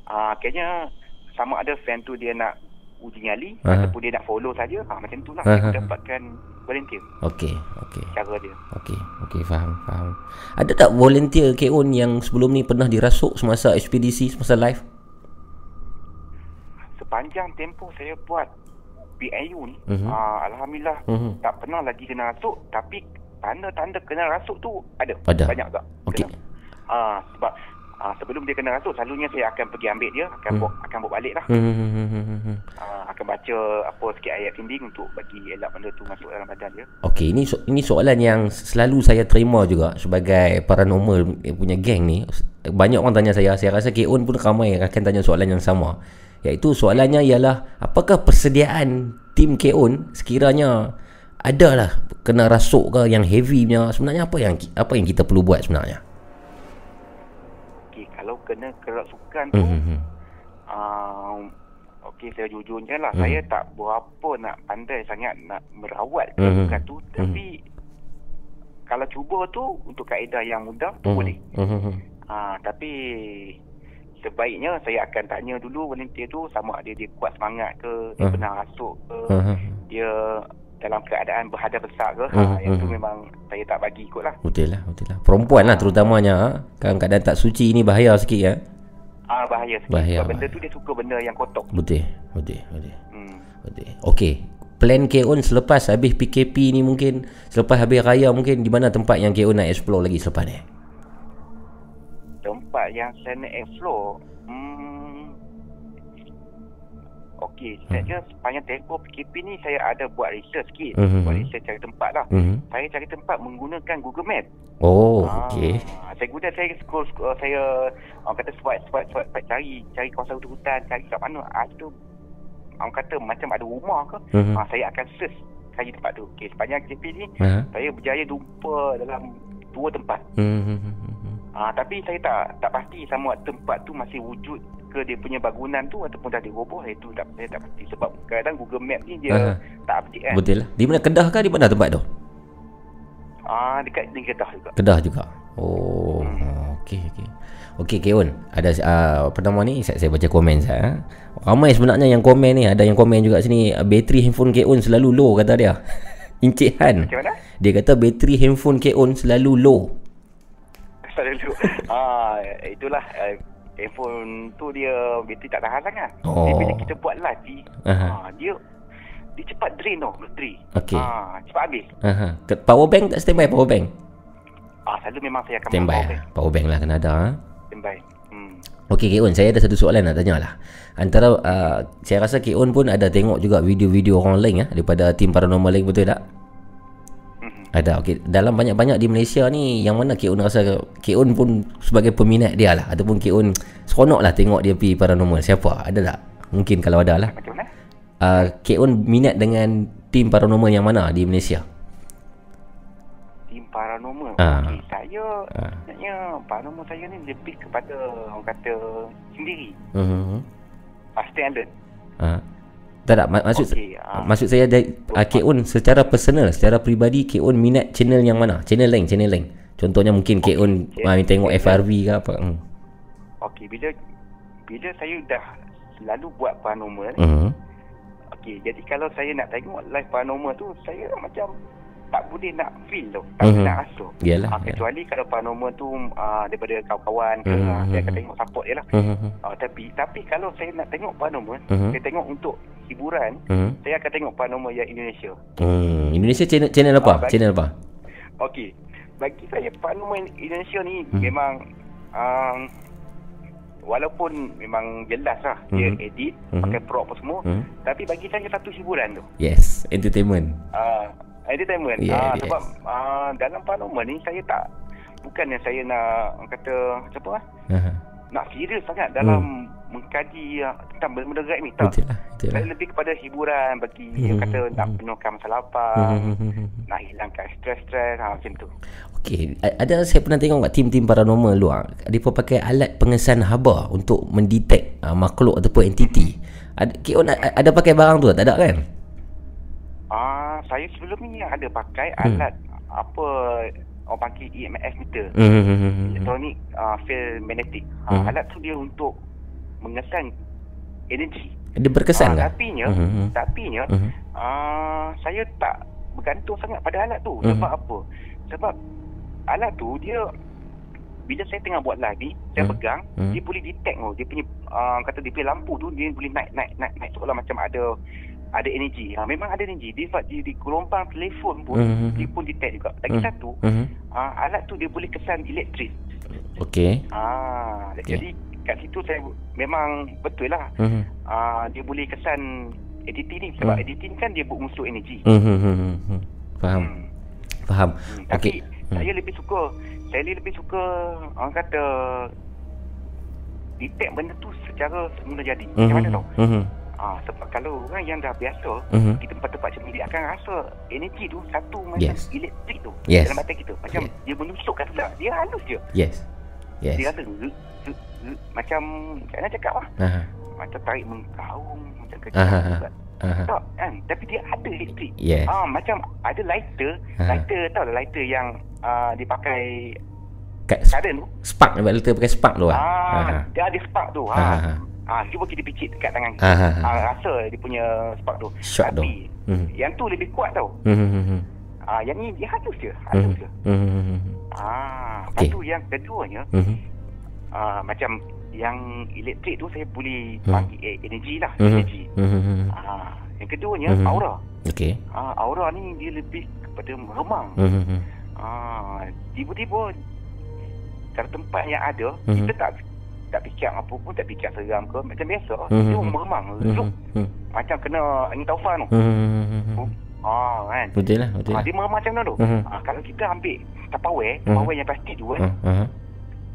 Ah kayaknya sama ada fan tu dia nak uji nyali Aha. ataupun dia nak follow saja. Ah macam itulah Aha. dia dapatkan volunteer Okey, okey. cara dia. Okey, okey faham, faham. Ada tak volunteer Un yang sebelum ni pernah dirasuk semasa ekspedisi, semasa live? Sepanjang tempoh saya buat PIU ni, Mhm. ah alhamdulillah Mhm. tak pernah lagi kena rasuk tapi tanda-tanda kena rasuk tu ada. Ada. Banyak tak? Okey. Kena. Ah sebab ah sebelum dia kena rasuk selalunya saya akan pergi ambil dia, akan Hmm. bawa akan balik lah. Hmm. Ah, akan baca apa sikit ayat tinding untuk bagi elak benda tu masuk dalam badan dia. Okey, ini so, ini soalan yang selalu saya terima juga sebagai paranormal punya geng ni. Banyak orang tanya saya, saya rasa Un pun ramai akan tanya soalan yang sama. Iaitu soalannya ialah apakah persediaan tim Un sekiranya adalah kena rasuk ke yang heavy punya sebenarnya apa yang apa yang kita perlu buat sebenarnya? Okey, kalau kena kerasukan tu Hmm. ah okey saya jujurnya lah Mhm. saya tak berapa nak pandai sangat nak merawat kerasukan tu tapi kalau cuba tu untuk kaedah yang mudah tu boleh. Hmm. Ah tapi sebaiknya saya akan tanya dulu volunteer tu sama ada dia kuat semangat ke, dia Mhm. pernah rasuk ke, Hmm. dia dalam keadaan berhadap besar ke. Mhm, Ha, yang tu memang saya tak bagi ikut lah. Betul lah, betul lah. Perempuan lah terutamanya. ha. Kadang-kadang tak suci ni bahaya sikit ya. Ah bahaya sikit. Bahaya, Sebab benda bahaya. tu dia suka benda yang kotor. Betul, betul, betul. Hmm. Betul. Okey. Plan K-On selepas habis PKP ni mungkin Selepas habis raya mungkin Di mana tempat yang K-On nak explore lagi selepas ni Tempat yang saya nak explore hmm, Okey, saja sepanjang tempoh PKP ni saya ada buat research sikit. Mhm. Buat research cari tempat lah. Mhm. Saya cari tempat menggunakan Google Map. Oh Ah, okey Saya guna saya scroll, scroll saya orang kata swipe swipe swipe, swipe cari cari kawasan hutan cari kat mana ada orang kata macam ada rumah ke. Mhm. Ah, saya akan search cari tempat tu. Okey, sepanjang KP ni Ha? saya berjaya jumpa dalam tua tempat. Hmm. Hmm, hmm, hmm. Ah, tapi saya tak tak pasti sama tempat tu masih wujud ke dia punya bangunan tu ataupun dah diroboh itu tak saya tak pasti sebab kadang Google Map ni dia Aha. tak update kan. Betul lah. Di mana Kedah kah di mana tempat tu? Ah dekat di Kedah juga. Kedah juga. Oh, okey okey. Okey Keon, ada uh, apa nama ni? Saya, saya baca komen saya. Ramai sebenarnya yang komen ni, ada yang komen juga sini bateri handphone Keon selalu low kata dia. Encik Han. Macam mana? Dia kata bateri handphone Keon selalu low. Selalu. ah itulah uh, handphone tu dia bateri tak tahan sangat. Oh. Jadi bila kita buat lagi, Aha. ah dia dia cepat drain tau bateri. Okey. Ah cepat habis. Ke- Power bank tak standby power bank? Ah selalu memang saya akan Standby. bawa lah. Power bank lah kena ada. Ha? Standby. Hmm. Okey Keon, saya ada satu soalan nak tanya lah. Antara uh, saya rasa Keon pun ada tengok juga video-video orang lain ya daripada tim paranormal lain betul tak? Ada. Okey, dalam banyak-banyak di Malaysia ni yang mana Keon rasa Keon pun sebagai peminat dia lah ataupun Keon seronok lah tengok dia pergi paranormal. Siapa? Ada tak? Mungkin kalau ada lah. Macam mana? Uh, Keon minat dengan tim paranormal yang mana di Malaysia? Tim paranormal. Ah. Okey, saya Ah. sebenarnya paranormal saya ni lebih kepada orang kata sendiri. Uh-huh. Ah, stay alert. Uh. Tak tak mak- maksud Okey, ah. maksud saya dari uh, Keon secara personal, secara peribadi Keon minat channel yang mana? Channel lain, channel lain. Contohnya mungkin Keon channel- okay. tengok channel- FRV ke apa. Hmm. Okey, bila bila saya dah selalu buat paranormal, Uh-huh. okey, jadi kalau saya nak tengok live paranormal tu, saya macam tak boleh nak feel tu, tak Mhm. nak rasa. Yalah, Ah, yalah. kecuali kalau paranormal tu ah, daripada kawan-kawan ke, ah, saya akan tengok support je lah. Uh-huh. Ah, tapi tapi kalau saya nak tengok paranormal, Mhm. saya tengok untuk hiburan, Uh-huh. saya akan tengok paranormal yang Indonesia. Hmm. Indonesia channel channel apa? Ah, baik. channel apa? Okey. Bagi saya paranormal Indonesia ni Hmm. memang um, walaupun memang jelas lah dia Mhm. edit Mhm. pakai prop apa semua Hmm. tapi bagi saya satu hiburan tu. Yes, entertainment. Uh, entertainment. Yeah, Ah, yes. sebab uh, dalam paranormal ni saya tak bukannya saya nak kata macam apa Uh-huh. nak serius sangat dalam mengkaji uh, tentang benda-benda gaib ni tak. Hmm. Betul lah, betul lah. Lebih kepada hiburan bagi Mhm, orang kata nak mhm. penuhkan masa lapar, Hmm. nak hilangkan stres-stres ha, macam tu. Okey, a- ada saya pernah tengok kat tim-tim paranormal luar, dia pakai alat pengesan haba untuk mendetek uh, makhluk ataupun entiti. Ada a- ada pakai barang tu tak? Ada kan? Ah, saya sebelum ni ada pakai Hmm. alat apa orang panggil EMF meter. Hmm. Electronic uh, field magnetic. Hmm. Ah, alat tu dia untuk mengesan energi. Dia berkesan ke? tapinya, Mhm. tapinya Mhm. ah saya tak bergantung sangat pada alat tu. Mhm. Sebab apa? Sebab alat tu dia bila saya tengah buat live ni, saya Mhm. pegang, Mhm. dia boleh detect oh, dia punya uh, kata dia punya lampu tu dia boleh naik naik naik naik seolah macam ada ada energi. Ha, memang ada energi. Dia sebab di, di gelombang telefon pun Mhm. dia pun detect juga. Lagi Mhm. satu, Mhm. uh, alat tu dia boleh kesan elektrik. Okey. Ah, Okey. jadi kat situ saya memang betul lah. Mhm. Ah, dia boleh kesan editing ni sebab editing kan dia berunsur energi. Mhm. Faham. Hmm. Faham. Hmm, Okey. Tapi Hmm. saya lebih suka saya lebih suka orang kata detect benda tu secara semula jadi. Macam mana tau? Mhm. Ah, sebab kalau orang yang dah biasa Mhm. di tempat-tempat macam ni dia akan rasa energi tu satu macam Yes. elektrik tu Yes. dalam mata kita. Macam Yes. dia menusukkan tak. Dia halus je. Yes. Yes. Dia rasa macam macam mana cakap lah. Aha. Macam tarik mengkaung macam kecil. Aha. juga. Aha. Tak kan Tapi dia ada elektrik Yes. ah, Macam ada lighter Ha. Lighter tau lighter yang uh, Dipakai Kat Current tu spark letak pakai spark tu ah. ah, Dia ada spark tu Ha. ha. Ha. Ah, Cuba kita picit dekat tangan kita ah, Rasa dia punya spark tu Shot tu. Tapi Mhm. Yang tu lebih kuat tau Mhm. ah, Yang ni dia halus je Halus je Mhm. ah, Lepas Okey. tu yang keduanya Mhm. Ah, Macam Yang elektrik tu Saya boleh Hmm. Bagi eh, energi lah Mhm. Energi Mhm. ah, Yang keduanya Mhm. Aura Okey. ah, Aura ni dia lebih kepada meremang Mhm. Ah, tiba-tiba kalau tempat yang ada, Mhm. kita tak tak fikir apa pun, tak fikir seram ke, macam biasa. Mhm. Dia meremang, look Mhm. macam kena angin taufan tu. Mhm. Ah, kan. Betul lah, betul Ah, lah. dia meremang macam mana tu? Mhm. Ah, kalau kita ambil tapaware, Mhm. tapaware yang plastik tu kan. Ah.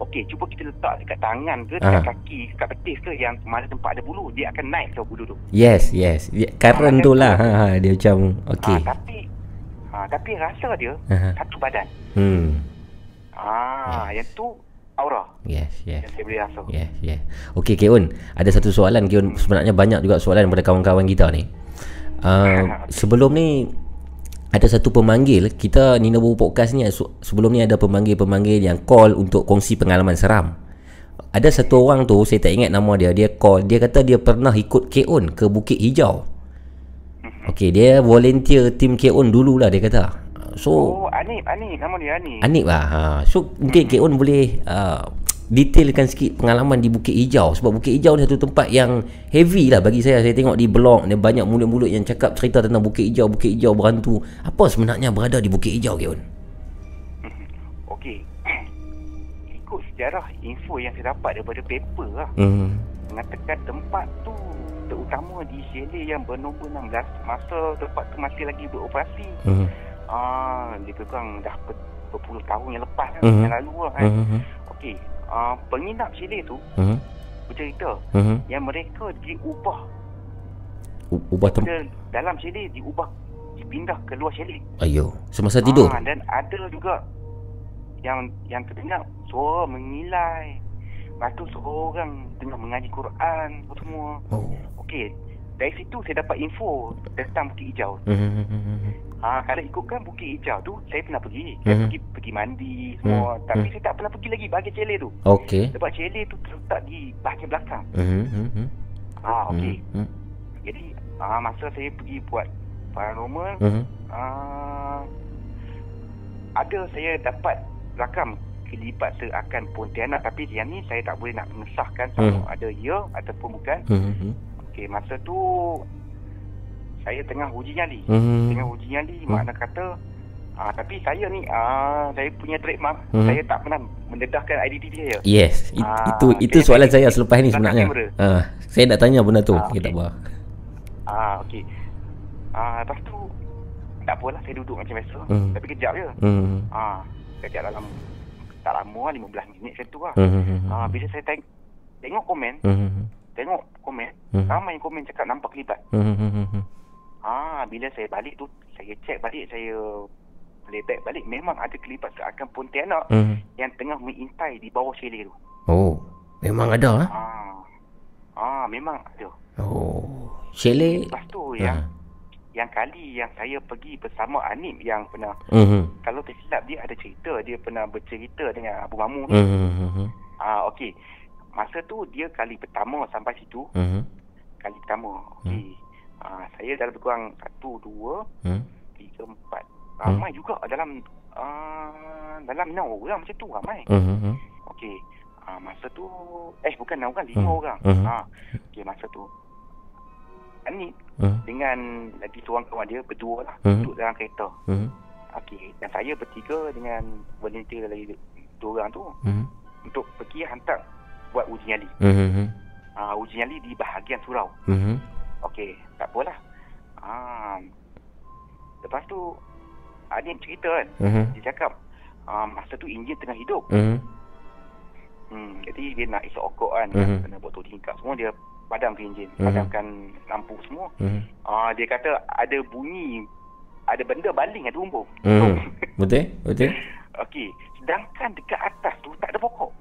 Okey, cuba kita letak dekat tangan ke, dekat kaki, dekat betis ke yang mana tempat ada bulu, dia akan naik tau bulu tu. Yes, yes. Current Ah, tu lah. Ha, ha, dia macam okey. Ah, tapi ah, tapi rasa dia Aha. satu badan. Hmm. Ah, yang tu aura Yes, yes. yang saya boleh rasa. Yes, yes. Okey, Kek Un. Ada satu soalan, Kek Un. Sebenarnya banyak juga soalan daripada kawan-kawan kita ni. Uh, sebelum ni, ada satu pemanggil. Kita, Nina Bobo Podcast ni, se- sebelum ni ada pemanggil-pemanggil yang call untuk kongsi pengalaman seram. Ada satu orang tu, saya tak ingat nama dia. Dia call, dia kata dia pernah ikut Un ke Bukit Hijau. Okey, dia volunteer tim Un dululah dia kata. So, Oh, Anip, Anip. Nama dia Anip. Anik lah ha. So mungkin Kek On boleh uh, Detailkan sikit pengalaman di Bukit Hijau Sebab Bukit Hijau ni satu tempat yang Heavy lah bagi saya Saya tengok di blog Dia banyak mulut-mulut yang cakap Cerita tentang Bukit Hijau Bukit Hijau berhantu Apa sebenarnya berada di Bukit Hijau Kek On? Okey. Ikut sejarah info yang saya dapat daripada paper lah. Hmm. Mengatakan tempat tu terutama di chalet yang bernombor 16 masa tempat tu masih lagi beroperasi. Hmm. Ah, lebih kurang dah ber, berpuluh tahun yang lepas kan, Mhm. yang lalu lah kan. Hmm. Okey, ah, penginap chalet tu Hmm. bercerita Hmm. yang mereka diubah U- Ubah tempat Dia dalam chalet diubah dipindah ke luar chalet. Ayo Semasa tidur Ah, dan ada juga yang yang terdengar suara mengilai. Lepas tu seorang tengah mengaji Quran apa semua. Oh Okey, dari situ saya dapat info tentang Bukit Hijau. Hmm. Ha, kalau ikutkan Bukit Hijau tu, saya pernah pergi. Saya Mhm. pergi pergi mandi semua. Mhm. Tapi Mhm. saya tak pernah pergi lagi bahagian chalet tu. Okey Sebab chalet tu terletak di bahagian belakang. Hmm. Hmm. Ah, okey. Hmm. Jadi, ah, masa saya pergi buat paranormal, Hmm. Ah, ada saya dapat rakam kelipat seakan Pontianak tapi yang ni saya tak boleh nak mengesahkan sama Hmm. ada ya ataupun bukan. Hmm. Okey, masa tu saya tengah uji nyali. Hmm. Tengah uji nyali Hmm. makna kata ah tapi saya ni ah saya punya trademark Hmm. saya tak pernah mendedahkan identiti saya. Yes, it, Ah, itu itu saya soalan saya selepas ni sebenarnya. kamera. Ah, saya nak tanya benda tu. Ah, tak okey. apa. Ah okey. Ah lepas tu tak apalah saya duduk macam biasa Hmm. tapi kejap je. Hmm. Ah kejap dalam tak lama lah 15 minit macam tu lah. Hmm. Ah, bila saya teng- tengok komen, Hmm. tengok komen, Hmm. ramai yang komen cakap nampak kelibat. Hmm. Ah, bila saya balik tu, saya cek balik, saya playback balik, memang ada kelibat seakan Pontianak Hmm. yang tengah mengintai di bawah chalet tu. Oh, memang ada ah. Ah, ah memang ada. Oh, chalet. Lepas tu Ah. yang yang kali yang saya pergi bersama Anim yang pernah, Hmm. kalau tersilap dia ada cerita, dia pernah bercerita dengan Abu Mamu ni. Hmm. Ah, okey. Masa tu dia kali pertama sampai situ, Hmm. kali pertama. Okey. Ah, saya dah lebih kurang satu, dua, Hmm. tiga, empat. Ramai juga dalam ah, dalam enam orang macam tu ramai. Hmm. Okey. Ah, masa tu eh bukan enam orang, lima Hmm. orang. Hmm. Ah, okey masa tu Ani Hmm. dengan lagi seorang kawan dia berdua lah Hmm. duduk dalam kereta. Hmm. Okey, dan saya bertiga dengan volunteer lagi dua orang tu Hmm. untuk pergi hantar buat uji nyali. Hmm. Ah, uji nyali di bahagian surau. Hmm. Okey, tak apalah. Ah, lepas tu Adim cerita kan. Hmm. Dia cakap ah, masa tu enjin tengah hidup. Hmm. Hmm, jadi dia nak esok okok kan. Mhm. Kena buat tingkap semua dia padam ke enjin. Mhm. Padamkan lampu semua. Hmm. Ah, dia kata ada bunyi ada benda baling ada rumput. Hmm. Betul? Betul? Okey, sedangkan dekat atas tu tak ada pokok.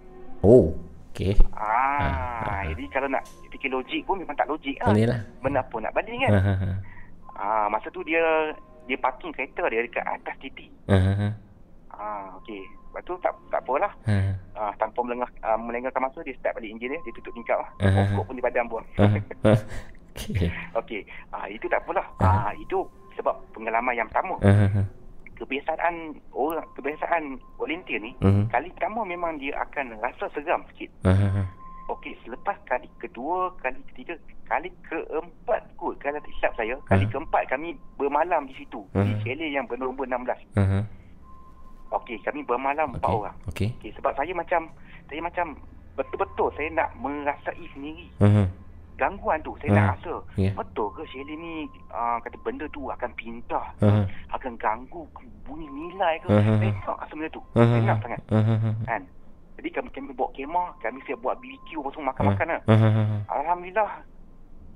Oh, okey. Ah, Ah, ah. jadi kalau nak fikir logik pun memang tak logik ah. Boleh lah. Benda apa nak baling kan? Ha ha ha. Ah, masa tu dia dia parking kereta dia dekat atas titik. Ha ha ha. Ah, okey. Lepas tu tak tak apalah. Ha. Ah, tanpa melengah uh, melengahkan masa dia start balik enjin dia, dia tutup tingkap lah. Ah. Pokok pun buang. Ha. ha. Okey. Okey. Ah, itu tak apalah. Ah. Ah, itu sebab pengalaman yang pertama. Ha ha. Kebiasaan orang kebiasaan volunteer ni Mhm. kali pertama memang dia akan rasa seram sikit. Ha. Okey, selepas kali kedua, kali ketiga, kali keempat kot kalau tak silap saya, kali Ah. keempat kami bermalam di situ, di Ah. chalet yang bernombor 16. Ha ha. Okey, kami bermalam empat orang. Okey. Okey, sebab saya macam saya macam betul-betul saya nak merasai sendiri ha. Gangguan tu. Saya Ah, nak rasa ya. betul ke chalet ni uh, kata benda tu akan pindah, ha. akan ganggu bunyi nilai ke. Ah, ah, Saya ah. nak rasa benda tu. Ha Saya nak sangat. Ha. Kan? Jadi kami kami bawa kemah, kami siap buat BBQ apa semua makan-makan lah. Ha ha. Alhamdulillah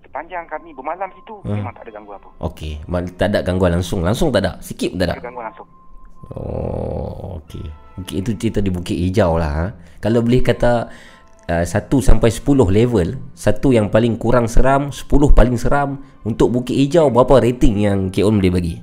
sepanjang kami bermalam situ Ah. memang tak ada gangguan apa. Okey, tak ada gangguan langsung. Langsung tak ada. Sikit pun tak Tak ada. ada gangguan langsung. Oh, okey. Bukit itu cerita di Bukit Hijau lah. Ha? Kalau boleh kata uh, 1 sampai 10 level, satu yang paling kurang seram, 10 paling seram, untuk Bukit Hijau berapa rating yang K.On boleh bagi?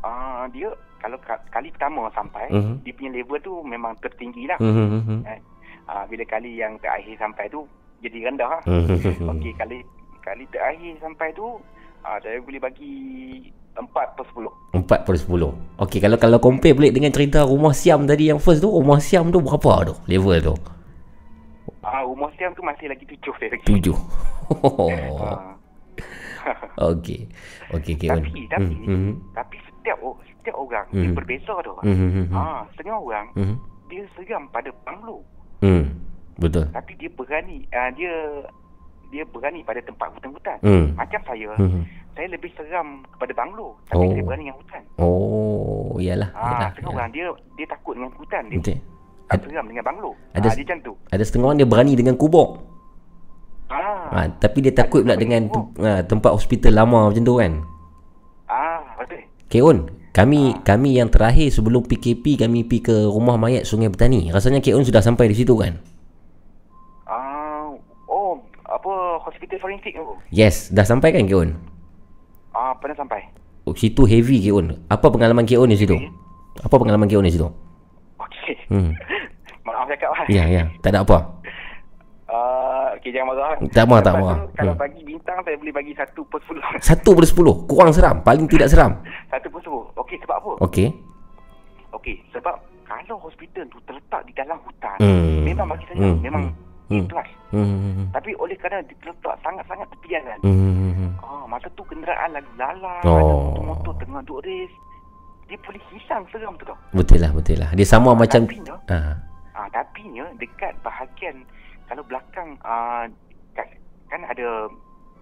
Ah dia kalau ka- kali pertama sampai, Mhm. dia punya level tu memang tertinggi lah. Eh, ah, bila kali yang terakhir sampai tu jadi rendah lah. Hmm. Okey kali kali terakhir sampai tu ah, saya boleh bagi 4 per 10. 4 per 10. Okey, kalau kalau compare balik dengan cerita Rumah Siam tadi yang first tu, Rumah Siam tu berapa tu level tu? Ah umur siam tu masih lagi tujuh saya lagi. 7. Ah. Okey. Okey, K.On. tapi tapi Hmm. tapi setiap setiap orang Hmm. dia berbeza tu. Hmm. Hmm. Hmm. Ah setengah orang Hmm. dia seram pada banglo Hmm. Betul. tapi dia berani ah, dia dia berani pada tempat hutan-hutan. Hmm. Macam saya, Hmm. saya lebih seram kepada banglo tapi Oh. saya berani dengan hutan. Oh, iyalah. Ah, iyalah, setengah orang dia dia takut dengan hutan, dia Betul. Tak seram dengan banglo. ada- Ah, dia macam tu. Ada setengah orang dia berani dengan kubur. Ah, Ha, tapi dia takut pula Ada dengan tem- ha, tempat hospital lama macam tu kan. ah, betul. K.On, kami kami yang terakhir sebelum PKP kami pergi ke rumah mayat Sungai Petani. Rasanya K.On sudah sampai di situ kan? Ah, oh, apa hospital forensik tu? Yes, dah sampai kan K.On? Ah, pernah sampai. Oh, situ heavy K.On. Apa pengalaman K.On di situ? Apa pengalaman K.On di situ? Okey. Hmm. Maaf cakap lah. Ya, ya. Tak ada apa. Ah, okey jangan marah. Tak marah, tak marah. Kalau Hmm. bagi bintang saya boleh bagi satu per sepuluh. Satu per sepuluh. Kurang seram. Paling tidak seram. satu per sepuluh. Okey sebab apa? Okey. Okey sebab kalau hospital tu terletak di dalam hutan, Hmm. memang bagi saya Hmm. memang Hmm. A plus. Hmm. Tapi oleh kerana terletak sangat-sangat tepi jalan. Hmm. Ah, masa tu kenderaan lalu lalang, Oh. ada motor-motor tengah duk race. Dia boleh hilang seram tu tau. Betul lah, betul lah. Dia sama macam... Tapi nya, Ah. ah, tapi nya dekat bahagian kalau belakang ah, kat, kan ada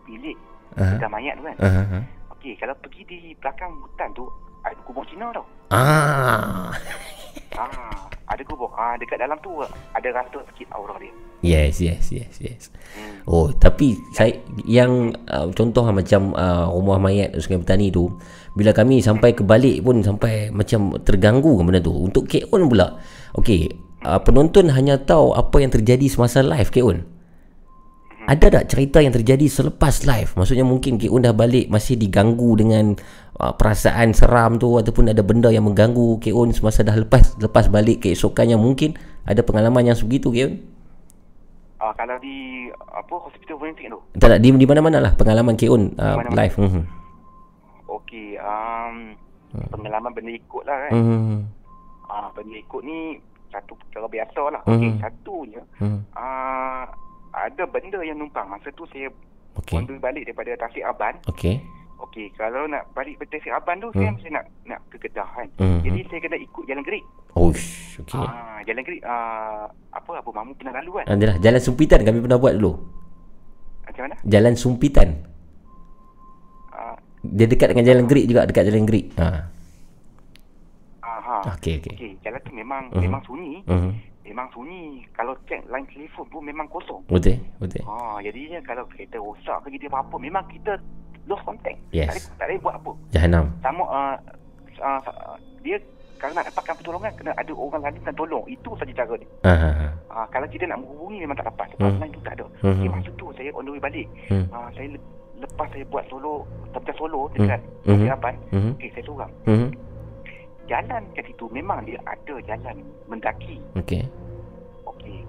bilik Ah. Bedah mayat tu kan. Ah. Okey, kalau pergi di belakang hutan tu ada kubur Cina tau. Ah. Ah, ada kubur. Ah, dekat dalam tu ada rasa sikit aura dia. Yes, yes, yes, yes. Hmm. Oh, tapi saya yang uh, contoh lah macam uh, rumah mayat Sungai Petani tu, bila kami sampai ke balik pun sampai macam terganggu benda tu. Untuk K.On pula. Okey, uh, penonton hanya tahu apa yang terjadi semasa live K.On. Ada tak cerita yang terjadi selepas live? Maksudnya mungkin K.On dah balik masih diganggu dengan uh, perasaan seram tu ataupun ada benda yang mengganggu K.On semasa dah lepas lepas balik keesokannya mungkin ada pengalaman yang sebegitu K.On? Ah, kalau di apa hospital forensik tu. Tak tak di, di mana-mana lah pengalaman K.On uh, Mana-mana. live. Mhm. Okey, um, pengalaman benda ikut lah kan. Mhm. Ah, benda ikut ni satu perkara biasa lah. Mhm. Okey, satunya Mhm. ah ada benda yang numpang. Masa tu saya on the way balik daripada Tasik Aban. Okey. Okey, kalau nak balik ke Tasik Aban tu Hmm. saya mesti nak nak ke Kedah kan. Mhm. Jadi saya kena ikut jalan gerik. Oish, okey. Ah, jalan gerik ah apa apa mamu pernah lalu kan? Adalah jalan sumpitan kami pernah buat dulu. Macam mana? Jalan sumpitan. Ah, Dia dekat dengan jalan gerik juga, dekat jalan gerik. Ha. Okey, okey. Okey, jalan tu memang Mhm. memang sunyi. Mhm. Memang sunyi. Kalau cek line telefon pun memang kosong. Betul, betul. Ha, jadinya kalau kereta rosak ke jadi apa-apa memang kita lost contact. Yes. Tak boleh, tak boleh buat apa. Jahanam. Sama uh, uh, uh, dia kalau nak dapatkan pertolongan kena ada orang lain yang tolong. Itu saja cara dia. Ha. Uh, kalau kita nak menghubungi memang tak dapat. Sebab Hmm. line tu tak ada. Hmm. Okay, masa tu saya on the way balik. Hmm. Uh, saya le- lepas saya buat solo, macam solo dekat Hmm. hmm. Harapan. Mhm. Okey, saya seorang. Mhm. Jalan kat situ memang dia ada jalan mendaki. Okey. Okey.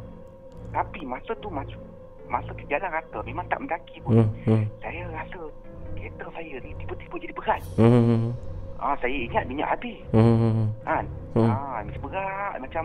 Tapi masa tu masuk masa ke jalan rata memang tak mendaki pun. Mhm. Mhm. Saya rasa kereta saya ni tiba-tiba jadi berat. Mhm. Ah, saya ingat minyak habis. Mhm. Kan? Hmm. Ah, mesti berat macam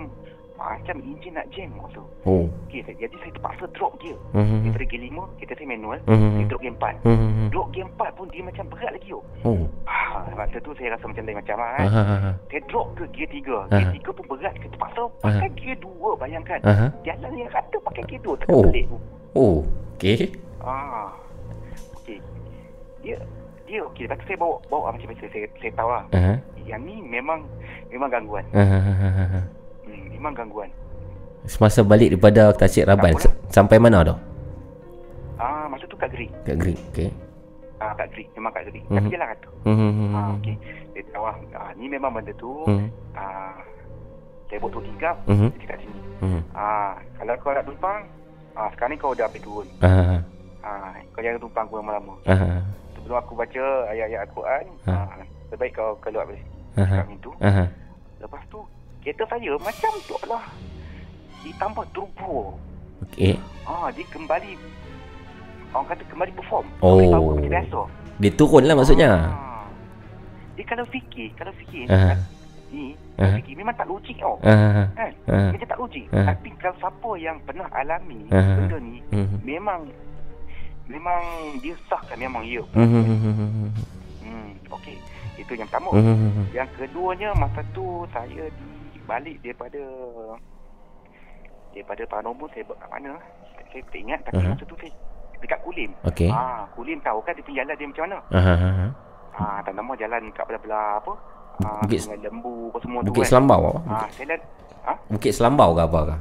macam enjin nak jam masa. Oh. Okey, saya- jadi saya terpaksa drop gear. Mhm. Daripada gear 5, kereta saya manual, Mhm. saya drop gear 4. Mhm. Drop gear 4 pun dia macam berat lagi yo. Oh. Ah, masa tu saya rasa macam lain macam lah kan. ha. Saya drop ke gear 3. Gear Aha. 3 pun berat. Saya terpaksa pakai gear 2 bayangkan. Aha. Jalan yang rata pakai gear 2 Oh. terbalik tu. Oh. Okey. Ah. Okey. Dia dia okey lepas tu saya bawa bawa macam biasa saya saya tahu lah. Aha. Yang ni memang memang gangguan. Ha memang gangguan. Semasa balik daripada Tasik Raban s- sampai mana tu? Ah, masa tu kat Gerik. Kat Greek. Okey. Ah, kat Greek, memang kat Greek. Tapi Mhm. jalan kata. Mhm. Ah, okey. Dia tahu ah, ah, ni memang benda tu. Mhm. Ah, saya buat tu tingkap, Mhm. dia kat sini. Mhm. Ah, kalau kau nak tumpang, ah, sekarang ni kau dah ambil turun. Ah. Ah, kau jangan tumpang aku lama-lama. Ah. Sebelum aku baca ayat-ayat Al-Quran, Ah. ah, sebaik kau keluar dari sini. Ah. Kat pintu. Ah. Lepas tu, kereta saya macam tu lah. Ditambah turbo. Okey. Ah, dia kembali orang kata kembali perform. Oh. Kembali power macam biasa. Dia turun lah maksudnya. Ah. Dia kalau fikir, kalau fikir Ah. ni, kalau fikir memang tak logik tau. Ah. Kan? Macam tak logik. Ah. Tapi kalau siapa yang pernah alami Ah. benda ni, Mhm. memang memang dia sahkan memang ya. Mhm. Hmm, okey. Itu yang pertama. Mhm. Yang keduanya masa tu saya di balik daripada daripada paranormal saya buat kat mana? Saya tak ingat tapi Aha. masa tu saya dekat Kulim. Okey. Ah, Kulim tahu kan dia punya jalan dia macam mana? Ah. ah. Ah, tak nama jalan kat belah-belah apa? Ah, Bukit- Sungai Lembu apa semua tu Bukit kan. Selambau apa? Ah, saya lihat ah, Bukit Selambau ke apa ke?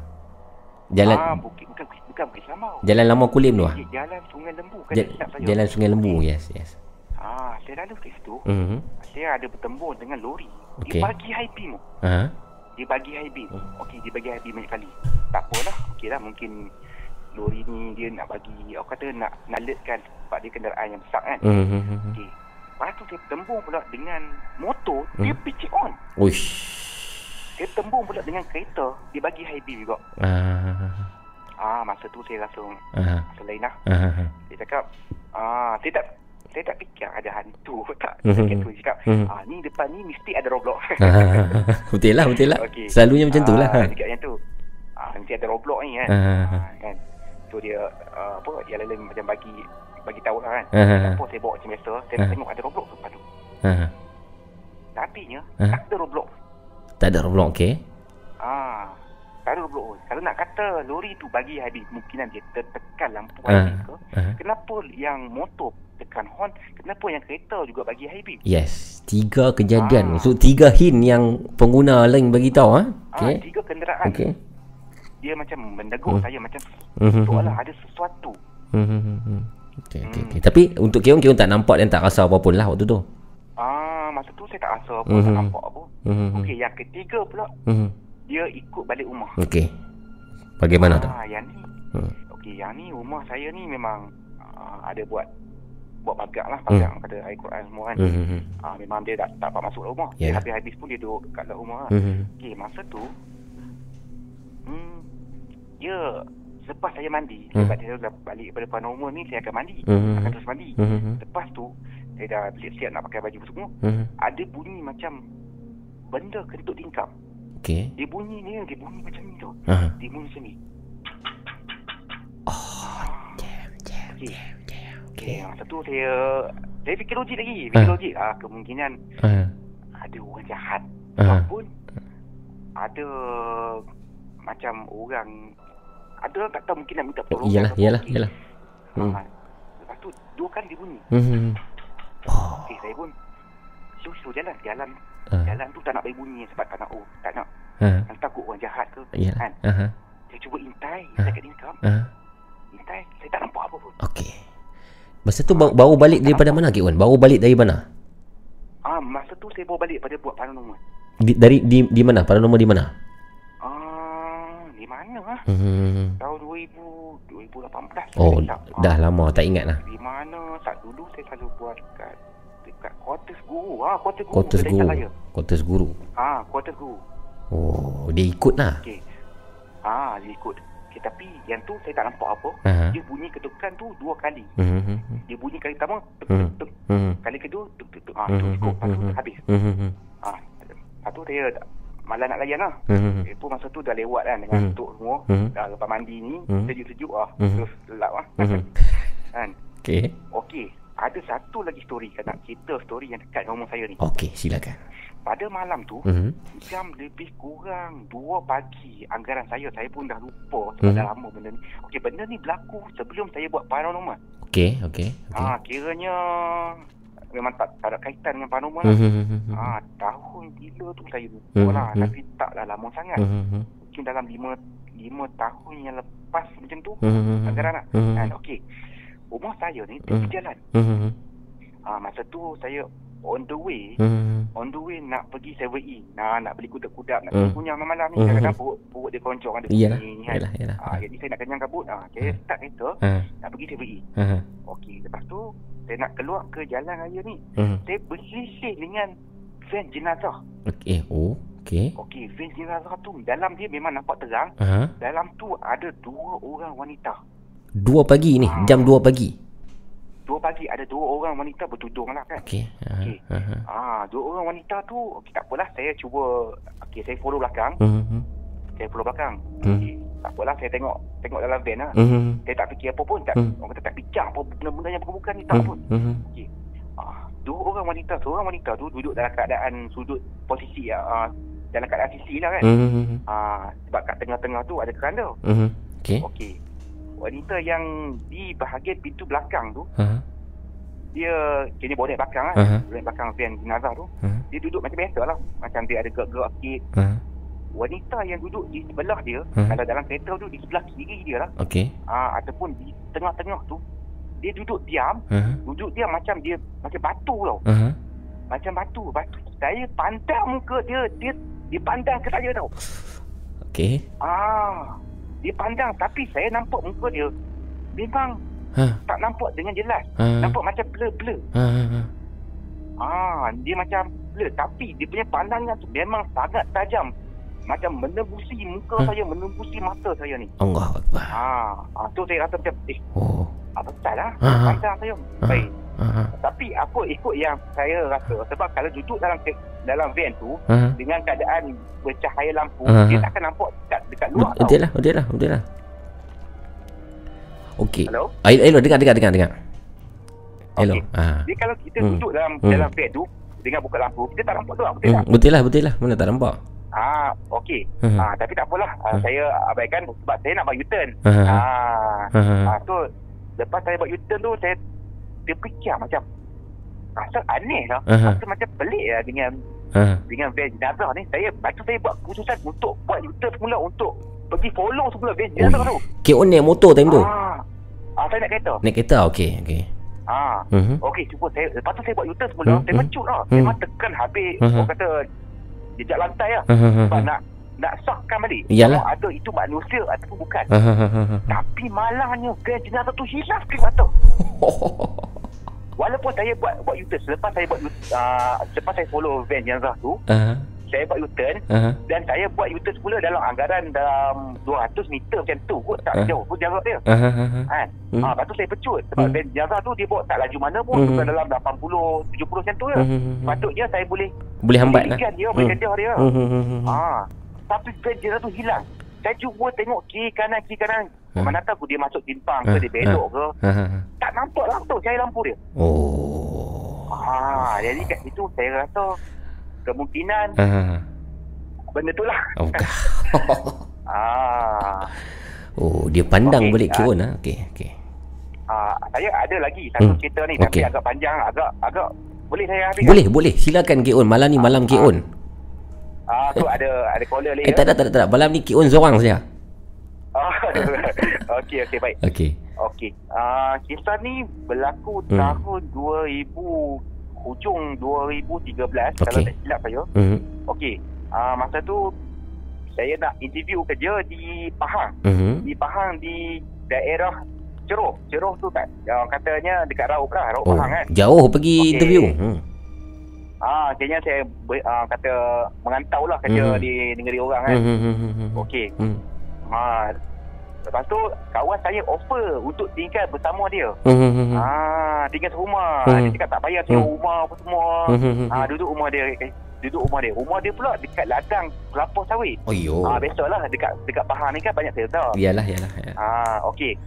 Jalan ah bukit bukan bukan Bukit Selambau. Jalan Lama Kulim tu ah. Bukit Jalan Sungai Lembu kan Ja- saya. Jalan Sungai Lembu, yes, yes. Ah, saya lalu kat situ. Mhm. Saya ada bertembur dengan lori. Okey. Dia bagi high beam. Ah. Dia bagi high beam. Hmm. Okey, dia bagi high beam banyak kali. Tak apalah. Okey lah mungkin lori ni dia nak bagi aku kata nak naletkan sebab dia kenderaan yang besar kan. Mhm. Okey. Lepas tu dia tembung pula dengan motor, Hmm. dia pitch it on. Uish. Dia tembung pula dengan kereta, dia bagi high beam juga. Ah. Ah, masa tu saya rasa Ah. masa lain lah. Ah. Dia cakap, ah, saya tak saya tak fikir ada hantu tak. Saya tu dia cakap, Mhm. ah, ni depan ni mesti ada roblox. Ah. betul lah, betul lah. Okey. Selalunya macam tu lah. Ah, Dekat yang tu. Ah, nanti ada roblox ni kan. Ah. Ah, kan. So dia uh, apa yang lain macam bagi bagi tahu lah kan. Ah. Apa saya bawa macam biasa, saya Ah. tengok ada roblox depan tu. Ah. Tapi nya Ah. tak ada roblox. Tak ada Roblox, okey. Ah, roblox pun. Kalau nak kata lori tu bagi habis kemungkinan dia tertekan lampu Ah. high beam ke, Ah. kenapa yang motor tekan horn, kenapa yang kereta juga bagi high beam? Yes, tiga kejadian. Ah. So tiga hint yang pengguna lain bagi tahu ah. Okay. Ah, tiga kenderaan. Okey. Dia macam mendegur Hmm. saya macam Mhm. seolah ada sesuatu. Hmm. Okey, okey, Hmm. okey. Tapi untuk Kion, Kion tak nampak dan tak rasa apa pun lah waktu tu. Ah, masa tu saya tak rasa apa, Mhm. tak nampak apa. Mhm. Okey, yang ketiga pula Mhm. Dia ikut balik rumah. Okey. Bagaimana tu? Ah, yang ni. Hmm. Okey, yang ni rumah saya ni memang ah, ada buat buat pagar lah, pagar hmm. pada Al-Quran semua kan. Hmm. Ah, memang dia tak, tak dapat masuk dalam rumah. Yalah. Dia habis-habis pun dia duduk kat dalam rumah lah. Mhm. Okey, masa tu hmm, dia lepas saya mandi, Hmm. sebab dia dah balik daripada paranormal ni saya akan mandi. Mhm. Akan terus mandi. Mhm. Lepas tu saya dah siap-siap nak pakai baju semua. Mhm. Ada bunyi macam benda kentut tingkap. Okey. Dia bunyi ni, dia bunyi macam ni tau. Ah. Dia bunyi macam ni. Oh, jam, jam, Okey. jam, jam. Okay, masa tu saya saya fikir logik lagi. Ah. Fikir logik. Ah, kemungkinan Ah. ada orang jahat. Ah. Ataupun ada macam orang ada orang tak tahu mungkin nak minta pertolongan. Iyalah, ke apa. iyalah, Okey. iyalah. Hmm. Ah, lepas tu dua kali dia bunyi. Mhm. Oh. Okey, saya pun slow-slow jalan. Jalan Ah. jalan tu tak nak bagi bunyi sebab tak nak oh, tak nak Ah. nak takut orang jahat ke. Iyalah. Kan? Aha. Saya cuba intai, Ah. saya kat tingkap. Ah. Intai, saya tak nampak apa pun. Okey. Masa tu baru, baru balik daripada mana Kik Wan? Baru balik dari mana? Ah, masa tu saya bawa balik pada buat paranormal. Di, dari di di mana? Paranormal di mana? Ah, di mana ah? Hmm. Tahun 2000 2018. Oh, dah ah, lama tak ingat lah. Di mana? Tak dulu saya selalu buat dekat dekat quarters guru. Ah, quarters guru. Quarters guru. Quarters guru. Ah, quarters guru. Oh, dia ikut lah. Okey. Ah, dia ikut. Okay, tapi yang tu saya tak nampak apa. Aha. Dia bunyi ketukan tu dua kali. Mhm. Dia bunyi kali pertama, tuk, tuk, tuk. Mhm. Kali kedua, tuk, tuk, tuk. Ah, Hmm, tu cukup. Lepas tu habis. Mhm. Ah, lepas tu saya malas nak layan lah. Mhm. Itu masa tu dah lewat kan dengan Hmm. tuk semua. Hmm. Dah lepas mandi ni, Hmm. sejuk-sejuk ah. Hmm. Terus lelap lah. Mhm. kan? Okey. Okey, ada satu lagi story kan nak cerita story yang dekat dengan rumah saya ni. Okey, silakan. Pada malam tu, Mhm. jam lebih kurang 2 pagi anggaran saya. Saya pun dah lupa sebab Mhm. dah lama benda ni. Okey, benda ni berlaku sebelum saya buat paranormal. Okey, okey. Okey. Ah, kiranya memang tak, tak ada kaitan dengan paranormal lah. Mhm. Ah, tahun gila tu saya lupa Mhm. lah. Mhm. Tapi taklah lama sangat. Mhm. Mungkin dalam 5 lima tahun yang lepas macam tu. Mhm. Anggaran lah. Mhm. Kan, okey. Rumah saya ni tepi Mhm. jalan. Mhm. Ah masa tu saya on the way, Hmm. on the way nak pergi 7E. Nah, nak beli kuda-kuda, nak Hmm. hmm. kunyah malam ni. Hmm. Kadang-kadang perut, perut dia koncong ada Iyalah, bunyi ni kan. iyalah, iyalah. Ah, jadi saya nak kenyang kabut. Ah, saya Hmm. start kereta Ha. nak pergi 7E. Ha. Okey, lepas tu saya nak keluar ke jalan raya ni. Hmm. Saya berselisih dengan van jenazah. Okey. Oh, okey. Okey, van jenazah tu dalam dia memang nampak terang. Ha. Dalam tu ada dua orang wanita. Dua pagi ni, Ah. jam dua pagi. Dua pagi ada dua orang wanita bertudung lah kan. Okey. Ha. Okey. Ha. ha. Ah, dua orang wanita tu, okey tak apalah saya cuba okey saya follow belakang, hmm. saya follow belakang. Hmm. Okey, tak apalah saya tengok tengok dalam van lah. Hmm. Saya tak fikir apa pun, tak Hmm. orang kata tak bijak apa benda-benda yang bukan ni tak Hmm. pun. Hmm. Ah, dua orang wanita, seorang wanita tu duduk dalam keadaan sudut posisi ah, dalam keadaan sisi lah kan. Hmm. Ah, sebab kat tengah-tengah tu ada keranda. Hmm. Okey. Okey. Wanita yang di bahagian pintu belakang tu, Ha. dia kini bonet belakang lah. Aha. Bonet belakang van jenazah tu. Ha. Dia duduk macam biasa lah. Macam dia ada gerak-gerak sikit. Ha. Wanita yang duduk di sebelah dia, Hmm. kalau dalam kereta tu di sebelah kiri dia lah. Okey. Ah, ataupun di tengah-tengah tu, dia duduk diam. Ha. Duduk diam macam dia macam batu tau. Ha. Macam batu. Batu. Saya pandang muka dia. Dia dia pandang ke saya tau. Okey. Ah, dia pandang tapi saya nampak muka dia memang Ha. tak nampak dengan jelas. Ha. Nampak macam blur-blur. Ha. ha. Ah, dia macam blur tapi dia punya pandangan tu memang sangat tajam. Macam menembusi muka Hmm. saya, menembusi mata saya ni. Allah Akbar. Ah, ah tu saya rasa macam eh, Oh. apa betul lah. Ha, ha. Pandang saya. Ha. Baik. Ha. Tapi apa ikut yang saya rasa sebab kalau duduk dalam dalam van tu Ha. dengan keadaan bercahaya lampu, Ha, dia ha. takkan nampak dekat dekat luar Betul lah, betul lah, betul lah. Okey. Hello? Hello, dengar, dengar, dengar, dengar. Hello. Okey. Ah. Dia kalau kita Hmm. duduk dalam Hmm. dalam van tu dengan buka lampu, kita tak nampak luar betul Hmm, tak? betul lah, betul lah. Mana tak nampak? Ah, okey. Hmm. Ah, tapi tak apalah. Ah, Hmm. saya abaikan sebab saya nak buat U-turn. Ha. Ah, ha. ah so lepas saya buat U-turn tu saya terfikir macam rasa aneh lah. Aha. Rasa macam pelik lah dengan Ha. dengan van jenazah ni. Saya tu saya buat keputusan untuk buat U-turn semula untuk pergi follow semula van jenazah tu. K.O. naik motor time tu? Ah. Ah, saya nak kereta. Naik kereta? Okey, okey. Ah. Mhm. Okey, cuba saya lepas tu saya buat U-turn semula. Hmm, Saya hmm. mencut lah. Hmm. Memang tekan habis Hmm. orang kata jejak lantai lah. Ha, Sebab nak nak sahkan balik. Iyalah. Sama ada itu manusia ataupun bukan. Ha. Tapi malangnya van jenazah tu hilang sekali mata. Walaupun saya buat buat U-turn selepas saya buat uh, selepas saya follow van jenazah tu, Ha. saya buat U-turn Ha. dan saya buat U-turn semula dalam anggaran dalam 200 meter macam tu kot tak Ah. jauh pun jarak dia. Ha. ha, ha, ha. Kan? Hmm. Ah, lepas tu saya pecut sebab Hmm. van jenazah tu dia bawa tak laju mana pun bukan dalam 80 70 macam tu je. Hmm. Patutnya saya boleh Boleh hambat boleh lah. dia, boleh Hmm. kejar dia. Hmm. Ah, tapi van jenazah tu hilang. Saya cuba tengok kiri kanan kiri kanan. Hmm. Mana tahu dia masuk timpang Ah, ke dia belok ke. Ha. ha, ha. Tak nampak langsung cahaya lampu dia. Oh. Ah, jadi kat situ saya rasa kemungkinan Ha. ha, ha. benda tu lah. Oh. Ah, Oh, dia pandang Okey, balik ah. K.O. lah. Okey, okey. ah, saya ada lagi satu Hmm, cerita ni okey. tapi agak panjang, agak agak boleh saya habis? Boleh, boleh. Silakan K.O. Malam ni malam K.O. Ah, tu ada ada caller lagi. Eh, tak ada, tak ada, tak ada. Malam ni K.O. seorang saja. Ah, okey okey baik. Okey. Okey. Ah, kisah ni berlaku Hmm. tahun 2000 hujung 2013 kalau Okey. tak silap saya. Mhm. Okey. Ah, masa tu saya nak interview kerja di Pahang. Mhm. Di Pahang di daerah Ceroh. Ceroh tu kan. Yang katanya dekat Raub lah, Raub Oh, Pahang kan. jauh pergi Okey. interview. Hmm. Ah, akhirnya saya ah, kata mengantau lah kerja Mhm. di negeri orang kan. Hmm, hmm, hmm, hmm. Okey. Hmm. Ha, lepas tu kawan saya offer untuk tinggal bersama dia. Hmm, hmm, hmm. Ah, tinggal serumah. Hmm. Dia cakap tak payah sewa Hmm. rumah apa semua. Hmm, hmm, hmm. Ah, duduk rumah dia. Eh, duduk rumah dia. Rumah dia pula dekat ladang kelapa sawit. Oh, yo. Ah, biasalah dekat dekat Pahang ni kan banyak selesa. Yalah, yalah. yalah. Ah, okey.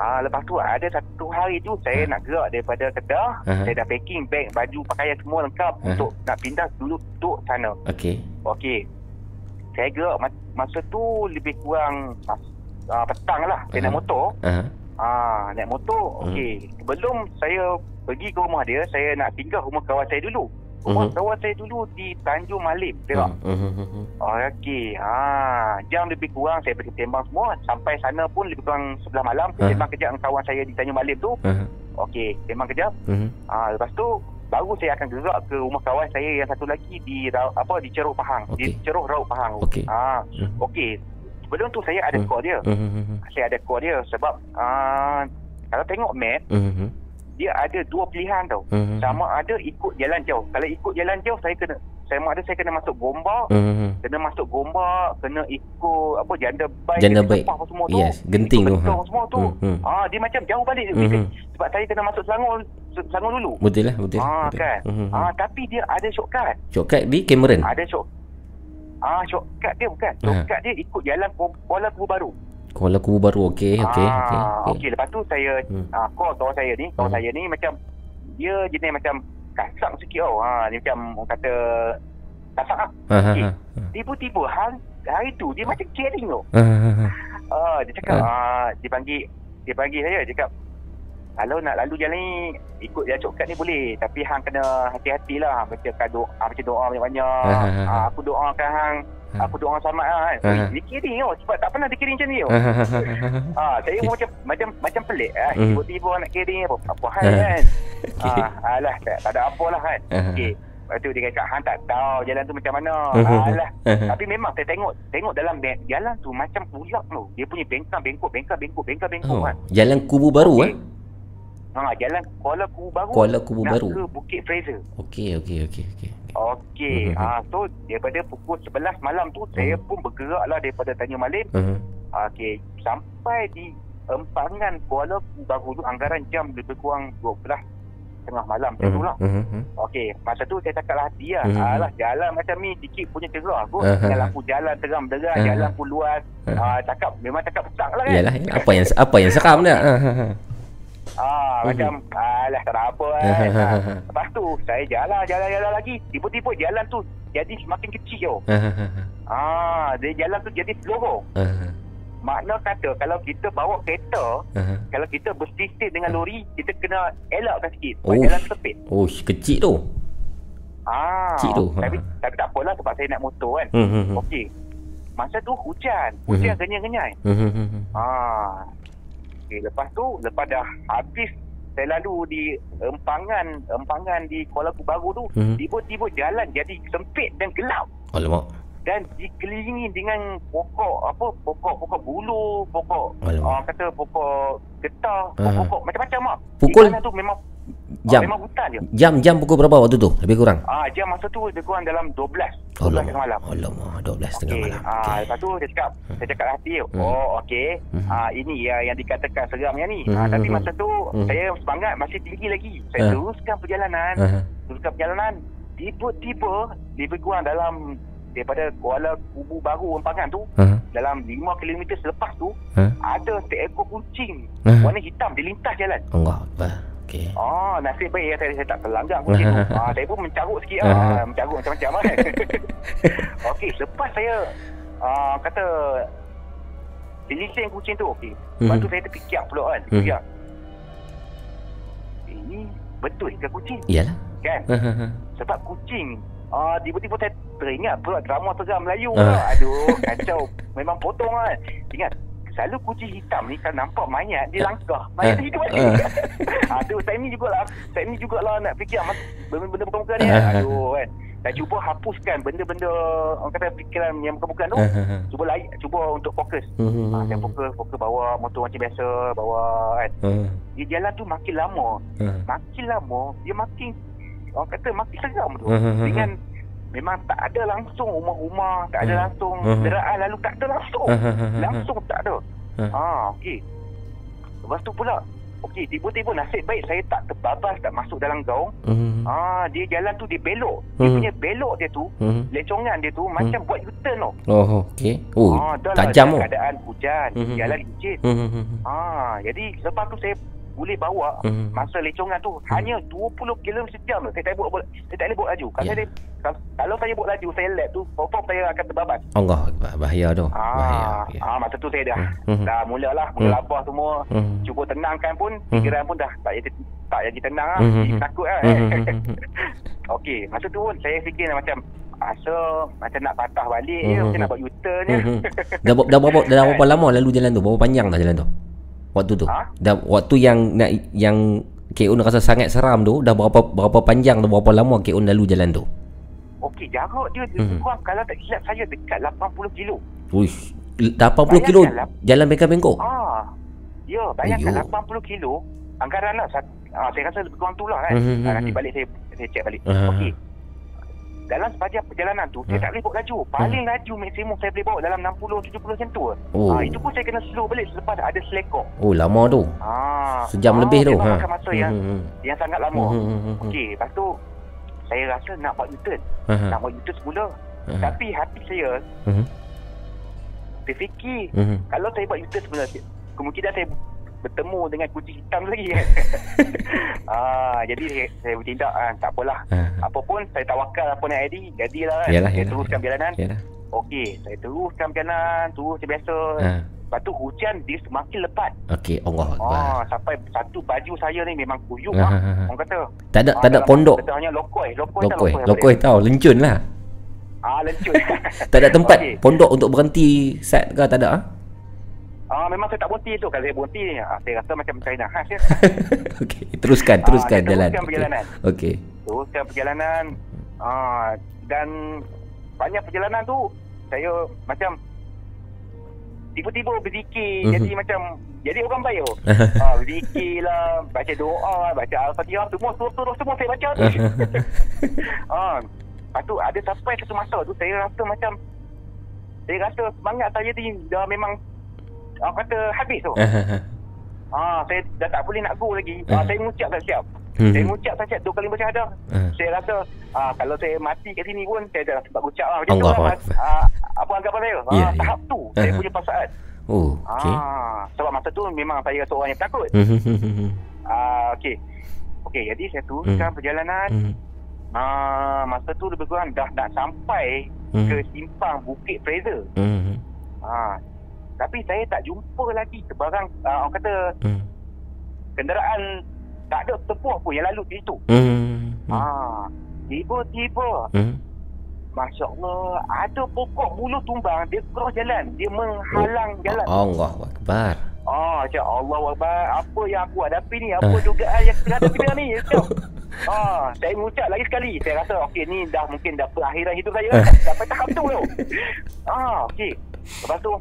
Ah, lepas tu ada satu hari tu saya Ha. nak gerak daripada Kedah. Aha. Saya dah packing beg, baju, pakaian semua lengkap Aha. untuk nak pindah dulu duduk sana. Okey. Okey. Saya gerak mas- masa tu lebih kurang mas, uh, petang lah. Saya Aha. naik motor. Ah, naik motor. Okey. Sebelum saya pergi ke rumah dia, saya nak tinggal rumah kawan saya dulu. Rumah Mhm. kawan saya dulu di Tanjung Malim, Perak. Hmm. Oh, okey. Ha, jam lebih kurang saya pergi sembang semua. Sampai sana pun lebih kurang sebelah malam. Saya Ha. sembang kejap dengan kawan saya di Tanjung Malim tu. Aha. okey, memang kejap. Mhm. Ah, lepas tu baru saya akan gerak ke rumah kawan saya yang satu lagi di apa di Ceruk Pahang, di Okey. Ceruk Raut Pahang. Okey. Ah, Mhm. okey. Sebelum tu saya ada Hmm. call dia. Mhm. Saya ada call dia sebab ah kalau tengok map Mhm. Dia ada dua pilihan tau. Mhm. Sama ada ikut jalan jauh. Kalau ikut jalan jauh saya kena sama ada saya kena masuk Gombak, Mhm. kena masuk Gombak, kena ikut apa janda baik, Janda baik. Apa semua tu. Yes, genting tu, ha. semua tu. Hmm. Ah dia macam jauh balik Mhm. sebab saya kena masuk Selangor Selangor dulu. Betul lah, betul. Ah betul. kan. Mhm. Ah tapi dia ada shortcut. Shortcut di Cameron. Ada short Ah shortcut dia bukan. Ha. Shortcut dia ikut jalan Ku- Kuala Kubu Baru. Kuala Kubu Baru. Okey, okey, ah, okey. okey. okey. lepas tu saya Hmm. ah, call kawan saya ni, kawan Hmm. saya ni macam dia jenis macam kasar sikit tau. Ha, dia macam orang kata kasar lah. Ha ha ha. Tiba-tiba hari, hari tu dia macam caring tau. Ha. Ah, dia cakap Ah. ah, dia panggil dia panggil saya dia cakap kalau nak lalu jalan ni ikut jalan shortcut ni boleh tapi hang kena hati-hati lah baca doa baca doa banyak-banyak Ah, ah, ah. ah, aku doakan hang Ah. aku doa selamat lah kan Ah, Ui, ah. dia kiring tau sebab tak pernah dia kiring macam ni tau Ha, ha, ha, ha, ha. Ah, saya pun macam macam macam pelik ah. Hmm. Tiba-tiba nak kiring apa apa hal Ah. kan. Okey. Ah, alah tak, tak ada apa lah kan. Ah. Okey. Lepas tu dia kata hang tak tahu jalan tu macam mana. Ah. Alah. Ah. Tapi memang saya tengok tengok dalam be- jalan tu macam ulak tu. Dia punya bengkang bengkok bengkang bengkok bengkang bengkok Oh, kan. Jalan Kubu Baru Okey. eh. Ha, jalan Kuala Kubu Baru. Kuala Kubu nak Baru. ke Bukit Fraser. Okey, okey, okey, okey. Okey. Mhm. Ah, so daripada pukul 11 malam tu saya Hmm. pun bergeraklah daripada Tanjung Malim Mhm. Okey, sampai di empangan Kuala Kubu Baru tu anggaran jam lebih kurang 12 tengah malam macam tu lah. Mhm. Mhm. Okey, masa tu saya cakap lah hati lah. Mhm. Alah, jalan macam ni sikit punya cerah kot. Aha. Dengan lampu jalan terang derang, Aha. jalan pun luas. Aha. Ah, cakap, memang cakap besar lah kan. Yalah, apa yang apa yang seram dah. Ha, ha, ha. Ah, Mhm. macam, alah tak ada apa. Aha. Ah, Lepas tu, saya jalan, jalan, jalan lagi. Tiba-tiba jalan tu jadi semakin kecil tau. Ha. Ah, dia jalan tu jadi lorong. Ha. Makna kata kalau kita bawa kereta, ha. kalau kita bersisir dengan lori, kita kena elakkan sikit. Oh. Jalan sempit. Oh, kecil tu. Ah, Kecil tu, Tapi, ha. tapi tak apalah sebab saya naik motor kan. Hmm. Okey. Masa tu hujan. Hujan kenyai-kenyai. Hmm, hmm, hmm. Ah. Okey, lepas tu lepas dah habis saya lalu di empangan empangan di Kuala Baru tu, Mhm. tiba-tiba jalan jadi sempit dan gelap Alamak. dan dikelilingi dengan pokok apa pokok-pokok bulu, pokok Alamak. orang kata pokok getah, Aha. pokok macam-macam ah. Pukul- Di tu memang Jam. Ah, memang hutan je. Jam jam pukul berapa waktu tu? Lebih kurang. Ah, jam masa tu lebih kurang dalam 12. 12 tengah malam. Alamak, 12 tengah Okey, malam. ah, Okey. lepas tu dia cakap, saya cakap hati, Hmm. oh okey, Hmm. ah, ini ya yang dikatakan seramnya ni. Hmm, Ah, tapi hmm, masa tu hmm. saya semangat masih tinggi lagi. Saya Ah. teruskan perjalanan, ha. teruskan perjalanan. Tiba-tiba lebih kurang dalam daripada Kuala Kubu Baru Empangan tu, ha. dalam 5 km selepas tu, Ha? ada seekor kucing Ha. warna hitam dia lintas jalan. Allah Akbar. Okey. Oh, nasib baik ya saya, saya tak terlanggar tu. Ah, saya pun mencarut sikit Ah. ah, mencarut macam-macam kan. Okey, lepas saya ah, kata Dilising kucing tu okey. Lepas Mhm. tu saya terfikir pula kan. Mhm. Fikir. Ini betul ke kucing? Iyalah. Kan? Sebab kucing ah tiba-tiba saya teringat pula drama teram Melayu Ah. lah. Aduh, kacau. Memang potong kan. Ingat Selalu kucing hitam ni kalau nampak mayat dia langkah. Mayat dia hidup balik. Aduh, saya ni jugalah. Saya ni jugalah nak fikir benda-benda bukan-bukan ni. kan. Aduh kan. Dan cuba hapuskan benda-benda orang kata fikiran yang bukan-bukan tu. Ha, ha, ha. Cuba lain, cuba untuk fokus. Ah, hmm, saya fokus, fokus bawa motor macam biasa, bawa kan. Ha, Dia jalan tu makin lama, ha. makin lama, dia makin orang kata makin seram tu. Ha, ha, ha, Dengan memang tak ada langsung rumah-rumah, tak ada Hmm. langsung Hmm. kenderaan lalu tak ada langsung. Ha, ha, ha, ha. Langsung tak ada. Hmm. Ah, okey. Lepas tu pula, okey, tiba-tiba nasib baik saya tak terbabas tak masuk dalam gaung. Hmm, Ah, dia jalan tu dia belok. Dia Hmm. punya belok dia tu, hmm. lecongan dia tu macam buat U-turn tau. Oh, okey. Oh, ah, dah lah tajam dalam oh. keadaan hujan, Hmm. jalan licin. Hmm, hmm, hmm. Ah, jadi lepas tu saya boleh bawa Hmm. masa lecongan tu hanya 20 km sejam saya tak boleh buat saya tak boleh buat laju. Kalau Ya. saya kalau, kalau saya buat laju saya lap tu confirm saya akan terbabas. Allah. Bahaya tu. Bahaya. Ah, okey. ah masa tu saya dah Hmm. dah mulalah menggelabah semua. Hmm. Cuba tenangkan pun Hmm. fikiran pun dah tak jadi tak jadi tenang ah. Hmm. Jadi takut ah. Hmm. Hmm. Okey, masa tu pun saya fikir macam asa macam nak patah balik je, Hmm. macam nak buat U-turn je. Hmm. Dah, ber- dah berapa dah berapa lama lalu jalan tu? Berapa panjang dah jalan tu? Waktu tu. Ha? Dah waktu yang nak yang Kek Un rasa sangat seram tu Dah berapa berapa panjang tu Berapa lama Kek Un lalu jalan tu Okey, jarak dia lebih kurang kalau tak silap saya dekat 80 kilo. Uish 80 kilo Bayangkanlah. Jalan bengkok-bengkok Ah. Ya, bayangkan Ayuh. 80 kilo anggaran lah sat- ah, saya rasa lebih kurang tu lah kan. Mhm, Ah, nanti mhm. balik saya saya check balik. Ah. Okey. Dalam sepanjang perjalanan tu saya Ah. tak boleh bawa laju. Paling laju maksimum saya boleh bawa dalam 60 70 macam tu. Oh. Ah, itu pun saya kena slow balik selepas ada selekor. Oh lama tu Ah. Sejam ah, lebih tu ha. makan masa yang Hmm, hmm, yang sangat lama. hmm, hmm, hmm, hmm. Okey, lepas tu saya rasa nak buat U-turn. Ha, ha. Nak buat U-turn semula. Ha. Tapi hati saya Mhm. terfikir Mhm. kalau saya buat U-turn semula kemungkinan saya bertemu dengan kucing hitam lagi kan. ah, jadi saya, bertindak ah, tak apalah. Ha. Apa pun saya tawakal apa nak ID, jadilah kan. Yalah, saya yalah, teruskan perjalanan. Yalah. Okey, saya teruskan perjalanan, terus macam biasa. Ha. Lepas tu hujan dia semakin lebat. Okey, Allah Akbar. Ah, sampai satu baju saya ni memang kuyup Ha, ah. ha, ha. Orang kata. Tak ada ah, tak ada pondok. Kata hanya lokoi, lokoi, Lokoi, lokoi. lokoi tahu, lencun lah. Ah, lencut. Tak ada tempat Okey. pondok untuk berhenti set ke tak ada ah? Ah, memang saya tak berhenti tu. Kalau saya berhenti, ah, saya rasa macam China khas ya. Okey, teruskan, Ah, teruskan dia jalan. teruskan perjalanan. Okey. teruskan perjalanan ah, dan banyak perjalanan tu saya macam tiba-tiba berzikir Mhm. jadi macam jadi orang baik tu. ah, berzikir lah baca doa baca al-fatihah semua semua semua, semua saya baca tu ah, lepas tu ada sampai satu masa tu saya rasa macam saya rasa semangat saya ni dah memang orang kata habis tu ah, saya dah tak boleh nak go lagi ah, Mhm. saya mengucap tak siap Mhm. saya mengucap tak siap dua kali bercahadah Ah. saya rasa ah, kalau saya mati kat sini pun saya dah sempat ucap lah macam tu Allah lah mas, Akbar. ah, apa anggapan saya ah, Ya, ya. tahap tu saya Aha. punya perasaan Oh, okey. ah, sebab masa tu memang saya seorang yang takut Hmm. ah, okey okey jadi saya teruskan Hmm. perjalanan Hmm. ah, masa tu lebih kurang dah nak sampai Hmm. ke simpang Bukit Fraser Hmm. ah, tapi saya tak jumpa lagi sebarang ah, orang kata Hmm. kenderaan tak ada tepuh pun yang lalu di situ Hmm. ah, tiba-tiba Hmm. Masya Allah Ada pokok bulu tumbang Dia cross jalan Dia menghalang jalan Allah Akbar. Ah, macam Allah Akbar Apa yang aku hadapi ni Apa Ah. dugaan yang kita hadapi ni Ah, saya mengucap lagi sekali. Saya rasa okey ni dah mungkin dah perakhiran hidup saya. Sampai tahap tu tu. Ah, okey. Lepas tu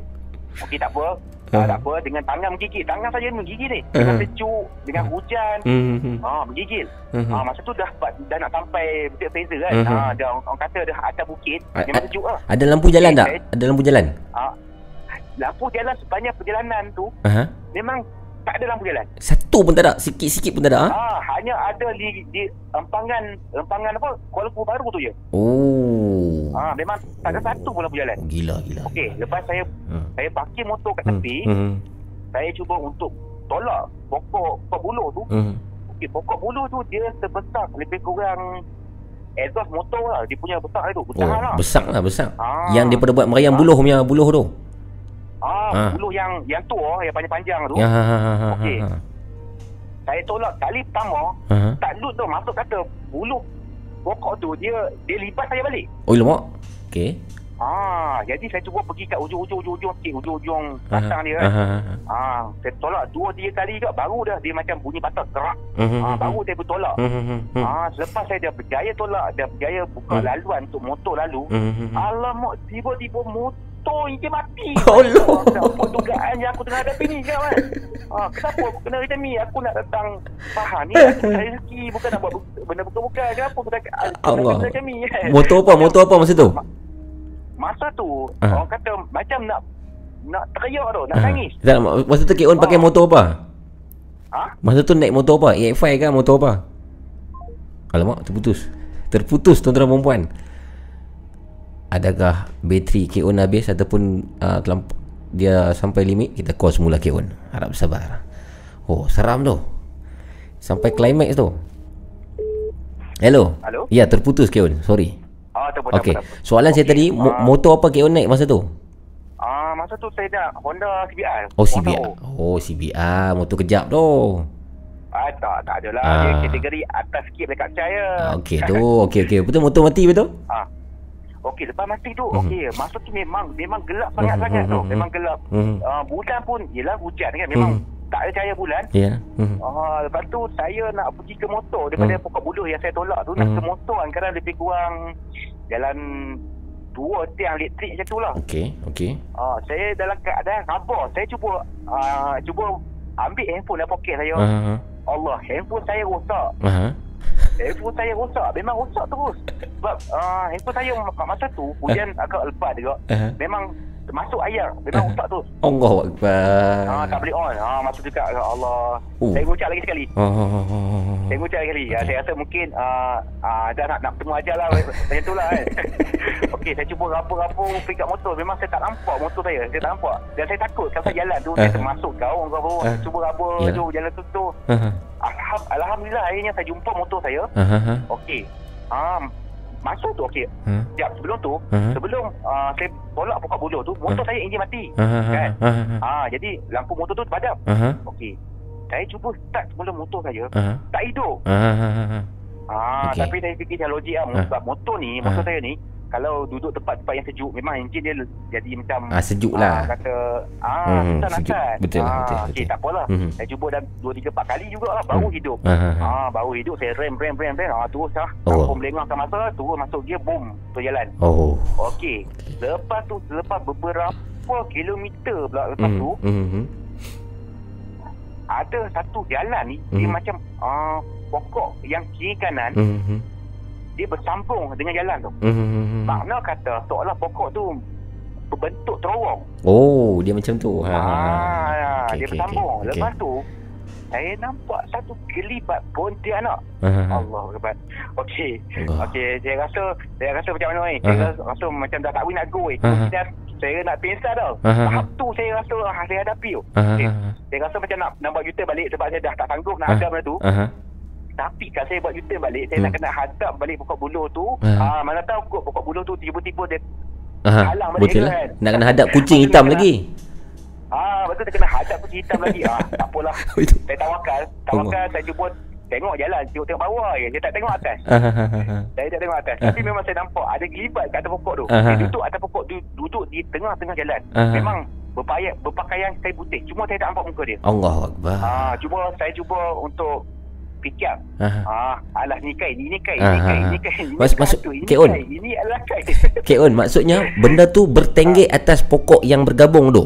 okey tak apa. Ah, tak apa dengan tangan menggigit. Tangan saya menggigit ni. Dengan Uh-huh. sejuk, dengan hujan. Hmm. Ah, menggigil. Mhm. Ah, masa tu dah dah nak sampai Bukit Fraser kan. Mhm. Ah, dah orang, orang kata dah atas bukit. Memang sejuk lah. Ada lampu jalan Okey, tak? Ada lampu jalan? Ah, lampu jalan sepanjang perjalanan tu Aha. memang tak ada lampu jalan. Satu pun tak ada. Sikit-sikit pun tak ada. ah? Ah, hanya ada di, di empangan empangan apa? Kuala Lumpur baru tu je. Oh. Ah, memang tak ada satu pun lampu jalan. Gila, gila. Okey, lepas saya Hmm. saya parkir motor kat Hmm. tepi, Hmm. saya cuba untuk tolak pokok pokok buluh tu. Hmm. Okey, pokok buluh tu dia sebesar lebih kurang exhaust motor lah. Dia punya besar tu. Besar Oh, lah. besar lah, besar. Ah. Yang daripada buat meriam Ah. buluh punya buluh tu. Ah, Ah. buluh yang yang tua, yang panjang-panjang tu. Ya, ha, ha, ha, ha, Okey. ha. Saya tolak kali pertama, Ha. tak load tu masuk kata buluh pokok tu dia dia lipat saya balik. Oh, lemak. Okey. Ah, jadi saya cuba pergi kat ujung-ujung ujung sikit ujung-ujung Aha. batang dia kan. Aha. Ah, saya tolak dua tiga kali juga baru dah dia macam bunyi patah kerak. Mhm, Ah, mhm. baru saya bertolak. Mhm. Ah, selepas saya dah berjaya tolak, dah berjaya buka laluan untuk motor lalu. Alamak, tiba-tiba motor ini mati. Oh, Allah. Apa dugaan yang aku tengah hadapi ni kan? Ah, kenapa aku kena macam ni? Aku nak datang faham ni aku cari rezeki bukan nak buat bu- benda bukan-bukan. Kenapa aku dah Allah. ni? kan? Motor apa? Motor apa masa tu? Masa tu Ah. orang kata macam nak nak teriak tu, nak Ah. nangis. Masa tu Kek On pakai Ah. motor apa? Ha? Masa tu naik motor apa? EX5 kan motor apa? Alamak, terputus. Terputus tuan-tuan dan puan. Adakah bateri Kek On habis ataupun uh, terlamp- dia sampai limit kita call semula Kek On. Harap sabar. Oh, seram tu. Sampai climax tu. Hello. Halo? Ya, terputus Kek On. Sorry. Ah, tak apa, Okey. tak apa. Soalan saya Okey, tadi, mo- ah. motor apa Kek On naik masa tu? Ah, masa tu saya nak Honda CBR. Oh, CBR. Oh, CBR. Motor kejap tu. Ah, tak, tak adalah. Ah. Dia kategori atas sikit dekat saya. Ah, Okey tu. Okey okey. Betul motor mati betul? Ah. Okey, lepas mati tu, Mhm. okey, masa tu memang memang gelap sangat-sangat Mhm, tu. mhm, Memang gelap. Mhm. Ah, bulan pun, yelah hujan kan. Memang Mhm. tak ada cahaya bulan. Ya. Mhm. Ah, lepas tu saya nak pergi ke motor daripada Hmm. pokok buluh yang saya tolak tu nak Hmm. ke motor kan kadang lebih kurang jalan dua tiang elektrik macam tu lah. Okey, okey. Ah, saya dalam keadaan sabar. Saya cuba ah, cuba ambil handphone dalam poket saya. Aha. Allah, handphone saya rosak. Aha. Handphone saya rosak. Memang rosak terus. Sebab uh, handphone saya ma- masa tu hujan agak lebat juga. Aha. Memang masuk air. Memang rosak tu. Allah Akbar. Ah, tak boleh on. Ah, masa tu kat ya Allah. Oh. Saya ngucap lagi sekali. Oh. Saya ngucap lagi sekali. Okay. Okey. saya rasa mungkin uh, uh, dah nak, nak bertemu ajar lah. Macam tu lah kan. Okey, saya cuba rapu-rapu pergi kat motor. Memang saya tak nampak motor saya. Saya tak nampak. Dan saya takut kalau saya jalan tu, saya Ah. termasuk ke apa. Ah. Cuba rapu Yalah. tu, jalan tu tu. Alham, Alhamdulillah akhirnya saya jumpa motor saya. Aha. Okey. Ah, masuk tu okey. Ha. Sekejap sebelum tu, Aha. sebelum uh, saya tolak pokok buluh tu, motor Ah. saya enjin mati. Aha. Kan? Aha. Ah, jadi lampu motor tu padam. Aha. Okey. Saya cuba start semula motor saya, Aha. tak hidup. Aha. Ah, Okey. tapi saya fikir logik lah Ah. sebab motor ni, motor Ah. saya ni kalau duduk tempat-tempat yang sejuk memang enjin dia jadi macam Ah sejuk ah, lah. kata ah Hmm, susah nak sejuk. start. Betul lah, ah, betul, Okey, betul. tak apalah. Mhm. Saya cuba dah 2 3 4 kali jugalah baru Hmm. hidup. Aha. Ah, baru hidup saya rem rem rem rem. Ah, terus lah. Oh. Kampung melengah ke masa turun masuk gear boom tu jalan. Oh. Okey. Lepas tu selepas beberapa kilometer pula lepas tu Mhm. Mhm. ada satu jalan ni dia Mhm. macam ah, pokok yang kiri kanan Mhm. Dia bersambung dengan jalan tu. Mhm. Makna kata seolah pokok tu berbentuk terowong. Oh, dia macam tu. Ha. Ah, Okey, dia okey, bersambung. okey. Lepas tu saya nampak satu kelibat pontianak. Aha. Allah Akbar. Okey. Allah. Okey, saya rasa saya rasa macam mana ni? Saya rasa, rasa macam dah tak boleh nak go eh. Aha. Kemudian saya nak tau. Aha. Tahap tu saya rasa ah, saya hadapi tu. Okey. Saya rasa macam nak nak buat U-turn balik sebab saya dah tak sanggup nak hadap benda tu. Aha. Tapi kalau saya buat U-turn balik, saya Hmm. nak kena hadap balik pokok buluh tu. Ah. Ah, mana tahu kot pokok buluh tu tiba-tiba dia Aha. Halang balik Betul ke lah. kan? Nak kena hadap kucing hitam lagi. Ah betul dia kena hadap kucing hitam lagi. Ah tak apalah. Saya tawakal. Tawakal saya cuba tengok jalan, tengok tengok bawah je. Saya tak tengok atas. Aha. Saya tak tengok atas. Tapi memang saya nampak ada gelibat kat atas pokok tu. Dia duduk atas pokok tu, duduk di tengah-tengah jalan. Ah. Memang berpakaian berpakaian saya putih. Cuma saya tak nampak muka dia. Allah Akbar. Ah cuma saya cuba untuk fikir. Aha. Ah alah ni kain, ini kain, Ah, ini kain, ah, ini ah. kain. Ini Mas- satu, ini kain, Ini adalah kain. Okey On, maksudnya benda tu bertenggek atas pokok yang bergabung tu.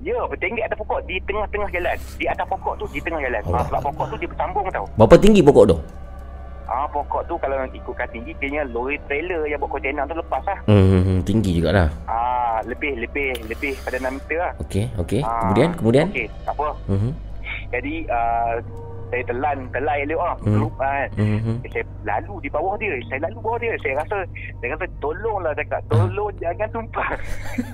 Ya, bertenggek atas pokok di tengah-tengah jalan. Di atas pokok tu di tengah jalan. Allah. Ah, sebab pokok tu dia bersambung tau. Berapa tinggi pokok tu? Ah, pokok tu kalau nak ikutkan tinggi, kayaknya lori trailer yang buat kontainer tu lepas lah. Hmm, tinggi jugalah. Ah, lebih, lebih, lebih pada 6 meter lah. Okey, okey. Ah, Kemudian, kemudian. Okey, tak apa. Mhm. Jadi, ah, saya telan, telan elok lah. Hmm. Lup, ah. Mhm. Saya lalu di bawah dia. Saya lalu bawah dia. Saya rasa, saya rasa tolonglah cakap. Tolong jangan tumpah.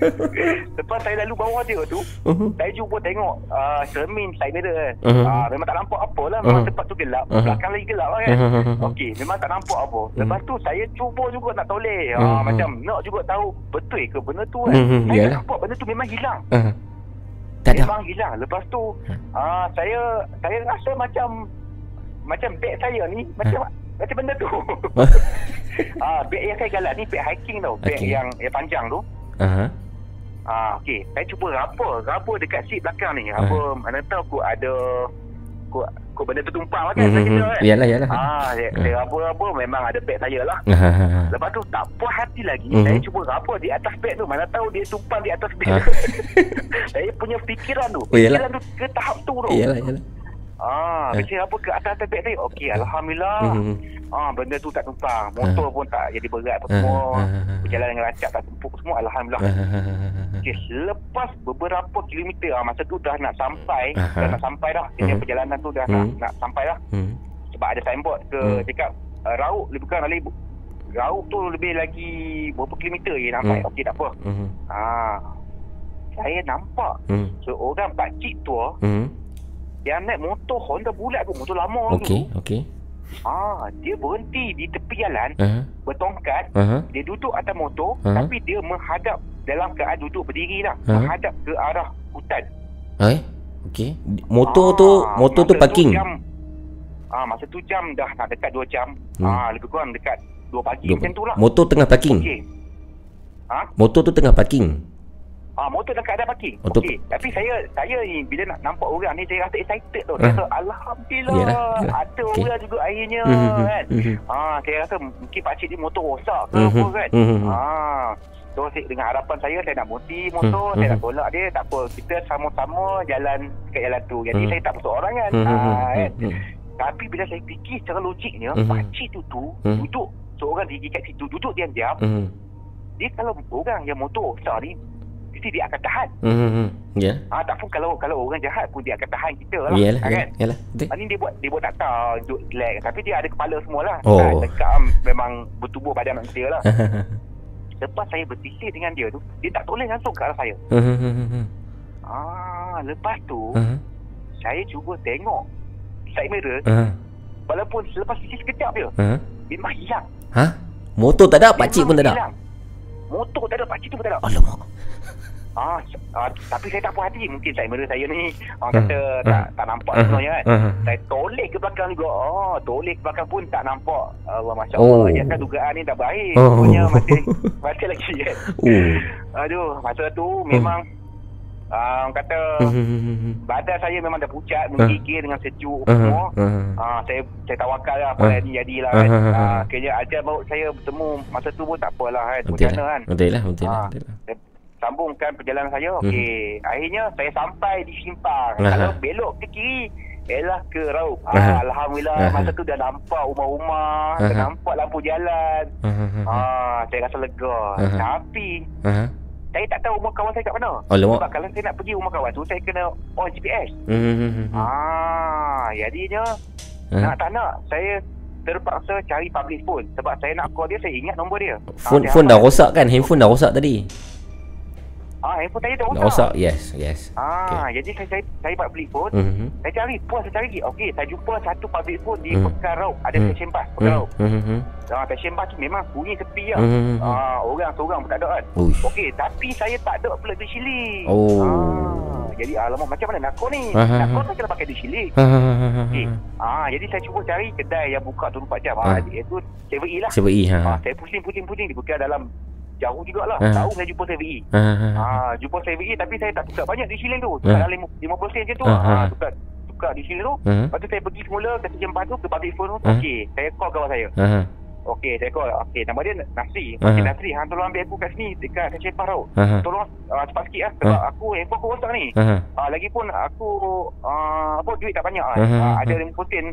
Lepas saya lalu bawah dia tu, Mhm. saya cuba tengok uh, cermin side mirror. Mhm. Uh, memang tak nampak apa lah. Memang Mhm. tempat tu gelap. Mhm. Belakang lagi gelap lah kan. Mhm. Okey, memang tak nampak apa. Lepas tu saya cuba juga nak toleh. Uh, Mhm. Macam nak juga tahu betul ke benda tu kan. Mhm, Saya yalah. nampak benda tu memang hilang. Aha. Tak ada. Memang hilang. Lepas tu Hmm. uh, saya saya rasa macam macam beg saya ni macam macam benda tu. Ah, beg yang saya galat ni beg hiking tau. Beg Okey. yang, yang panjang tu. Aha. Ah, okey. Saya cuba raba, raba dekat seat belakang ni. Raba, mana tahu kau ada kau kau benda tu tumpang lah kan Mhm. saya kira kan. Yalah, yalah. Ah, saya, Ah. saya raba-raba memang ada beg saya lah. Aha. Lepas tu tak puas hati lagi, Mhm. saya cuba raba di atas beg tu. Mana tahu dia tumpang di atas beg. Ah. saya punya fikiran tu. Oh, yalah. fikiran tu ke tahap tu tu. Yalah, yalah. Ah, Ah. saya apa ke atas beg tadi. Okey, alhamdulillah. Mhm. Ah, benda tu tak tumpang. Motor pun tak jadi berat apa semua. ah. Berjalan dengan lancar tak tumpuk semua alhamdulillah. Aha. Okey, selepas beberapa kilometer ah masa tu dah nak sampai, Aha. dah nak sampai dah. Jadi Mhm. perjalanan tu dah nak Mhm. nak sampai dah. Hmm. Sebab ada signboard ke Hmm. cakap uh, Rauk lebih kurang lagi Rauk tu lebih lagi berapa kilometer je sampai. Hmm. Okey tak apa. Mhm. Ah. Saya nampak Hmm. seorang pak cik tua Hmm. Yang naik motor Honda bulat tu, motor lama Okey, tu. okey. Ah, dia berhenti di tepi jalan Aha. bertongkat Aha. dia duduk atas motor Ha? tapi dia menghadap dalam keadaan duduk berdiri lah Ha? menghadap ke arah hutan Eh? Okey. Motor tu, Ah, motor tu parking. jam, ah masa tu jam dah nak dekat 2 jam Hmm. ah lebih kurang dekat 2 pagi Dua- macam tu lah Motor tengah parking. okey ha Motor tu tengah parking. Ah, motor dalam keadaan parking. Tu- Okey, tapi saya saya ni bila nak nampak orang ni saya rasa excited tau. Ah. Saya rasa alhamdulillah Yalah, yalah. ada Okey. orang juga akhirnya Mhm, kan. mhm. Ah, saya rasa mungkin pak cik ni motor rosak ke Mhm, apa kan. mhm. Ah. So saya, dengan harapan saya saya nak berhenti motor, Mhm, saya nak mhm. tolak dia, tak apa. Kita sama-sama jalan kat jalan tu. Jadi Mhm. saya tak masuk orang kan. Mhm, Ah, kan. mhm. Tapi bila saya fikir secara logiknya, Mhm. pak cik tu tu Mhm. duduk seorang diri kat situ, duduk diam-diam. Mhm. Dia kalau orang yang motor rosak ni mesti dia akan tahan. Mhm. Ya. Ah tak pun kalau kalau orang jahat pun dia akan tahan kita lah. Yalah, Ah, yalah, yalah. Betul. Ah, ni dia buat dia buat tak tahu duduk relax tapi dia ada kepala semualah. Oh. Ah, memang bertubuh badan manusia lah. Lepas saya bertisir dengan dia tu, dia tak toleh langsung ke arah saya. Mhm. Ah, lepas tu Mhm. saya cuba tengok side mirror Mhm. walaupun selepas sisi sekejap je, Mhm. memang hilang. Ha? Motor tak ada, pak cik Memang pun tak ada. hilang. Motor tak ada, pakcik tu pun tak ada. Alamak. Ah, ah, tapi saya tak puas hati mungkin side mirror saya ni Hmm. orang kata tak tak nampak sebenarnya kan. Mhm. Saya toleh ke belakang juga. Oh, toleh ke belakang pun tak nampak. Allah Masya Oh. Allah. Ya kan dugaan ni dah baik. Oh. Punya masih, masih lagi kan. Oh. Aduh, masa tu memang ah, orang kata Mhm. badan saya memang dah pucat, menggigil dengan sejuk Mhm. semua. Mhm. Ah, saya saya tawakal lah Ah. apa yang jadilah kan. Ah, ah, ah, Ah, ah. kayaknya ajar baru saya bertemu masa tu pun tak apalah kan. Macam mana lah. kan. Betul lah, betul lah. Sambungkan perjalanan saya. Mhm. Okey, akhirnya saya sampai di simpang. Aha. Kalau belok ke kiri, elah ke Raub. Aha. Ah, Alhamdulillah Aha. masa tu dah nampak rumah-rumah, dah Aha. nampak lampu jalan. Mhm. Ah, saya rasa lega. Aha. Tapi Aha. saya tak tahu rumah kawan saya kat mana. Alamak. Sebab kalau saya nak pergi rumah kawan tu, saya kena on GPS. Mhm. Ah, jadinya Ha? nak tak nak, saya terpaksa cari public phone. Sebab saya nak call dia, saya ingat nombor dia. Phone Ah, phone dah rosak kan? Handphone dah rosak tadi. Ah, handphone saya dah Dah rosak. Yes, yes. Ah, jadi saya saya saya public phone. Mhm. Saya cari, puas saya cari. Okey, saya jumpa satu public phone di Hmm. Pekan. Ada Hmm. stesen bas Pekan Raub. Mhm. Ah, stesen bas tu memang bunyi sepi lah. Mhm. Ah, orang seorang pun tak ada kan. Okey, tapi saya tak ada plug di sili. Oh. Ah, jadi alamak macam mana nak call ni? Aha. Nak call tak kena pakai di sili. Okey. Ah, jadi saya cuba cari kedai yang buka 24 jam. Ah. Ah, iaitu 7E lah. Siapa E ha? Ah, saya pusing-pusing-pusing di Pekan dalam jauh jugalah. Ah. Tahu saya jumpa 7E. Ha. ha. Ah, jumpa 7E tapi saya tak tukar banyak di shilling tu. Ah. Dalam 50 sen macam tu. Ah, Ah, ah. tukar tukar di shilling tu. Ha. Lepas tu saya pergi semula ke tu ke public phone tu. Ah. Okey, saya call kawan saya. Ha. Okey, saya call. Okey, nama dia Nasri. Okey, Nasri, hang tolong ambil aku kat sini dekat stesen bas tau. Ha. Tolong uh, cepat sikit lah sebab aku handphone aku rosak ni. Ha. Ah, lagipun aku uh, apa duit tak banyak kan. Ah, Ah, ah, ada ah. 50 sen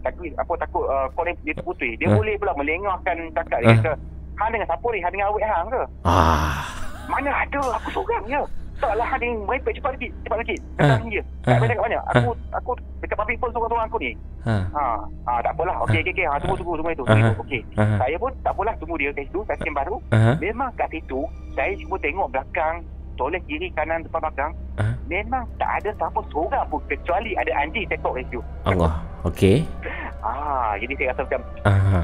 takut apa takut uh, call dia, terputus. Dia Ah. boleh pula melengahkan cakap dia kata, "Hang dengan siapa ni? Hang dengan awet hang ke?" Ah. Mana ada aku seorang je. Taklah hang dengan merepek cepat sikit, cepat. Ah. Kata je. Tak Ah. payah cakap banyak. Aku aku dekat public phone seorang-seorang aku ni. Ha. Ha, ha tak apalah. Okey okey okey. Ha tunggu tunggu tunggu itu. Ah. Tunggu. Okey. Ha. Saya pun tak apalah tunggu dia kat situ, kat stesen baru. Ha. Memang kat situ saya cuba tengok belakang, toleh kiri kanan depan belakang. Ah. Memang tak ada siapa seorang pun kecuali ada anjing tekok kat situ. Allah. Okey. Ah, jadi saya rasa macam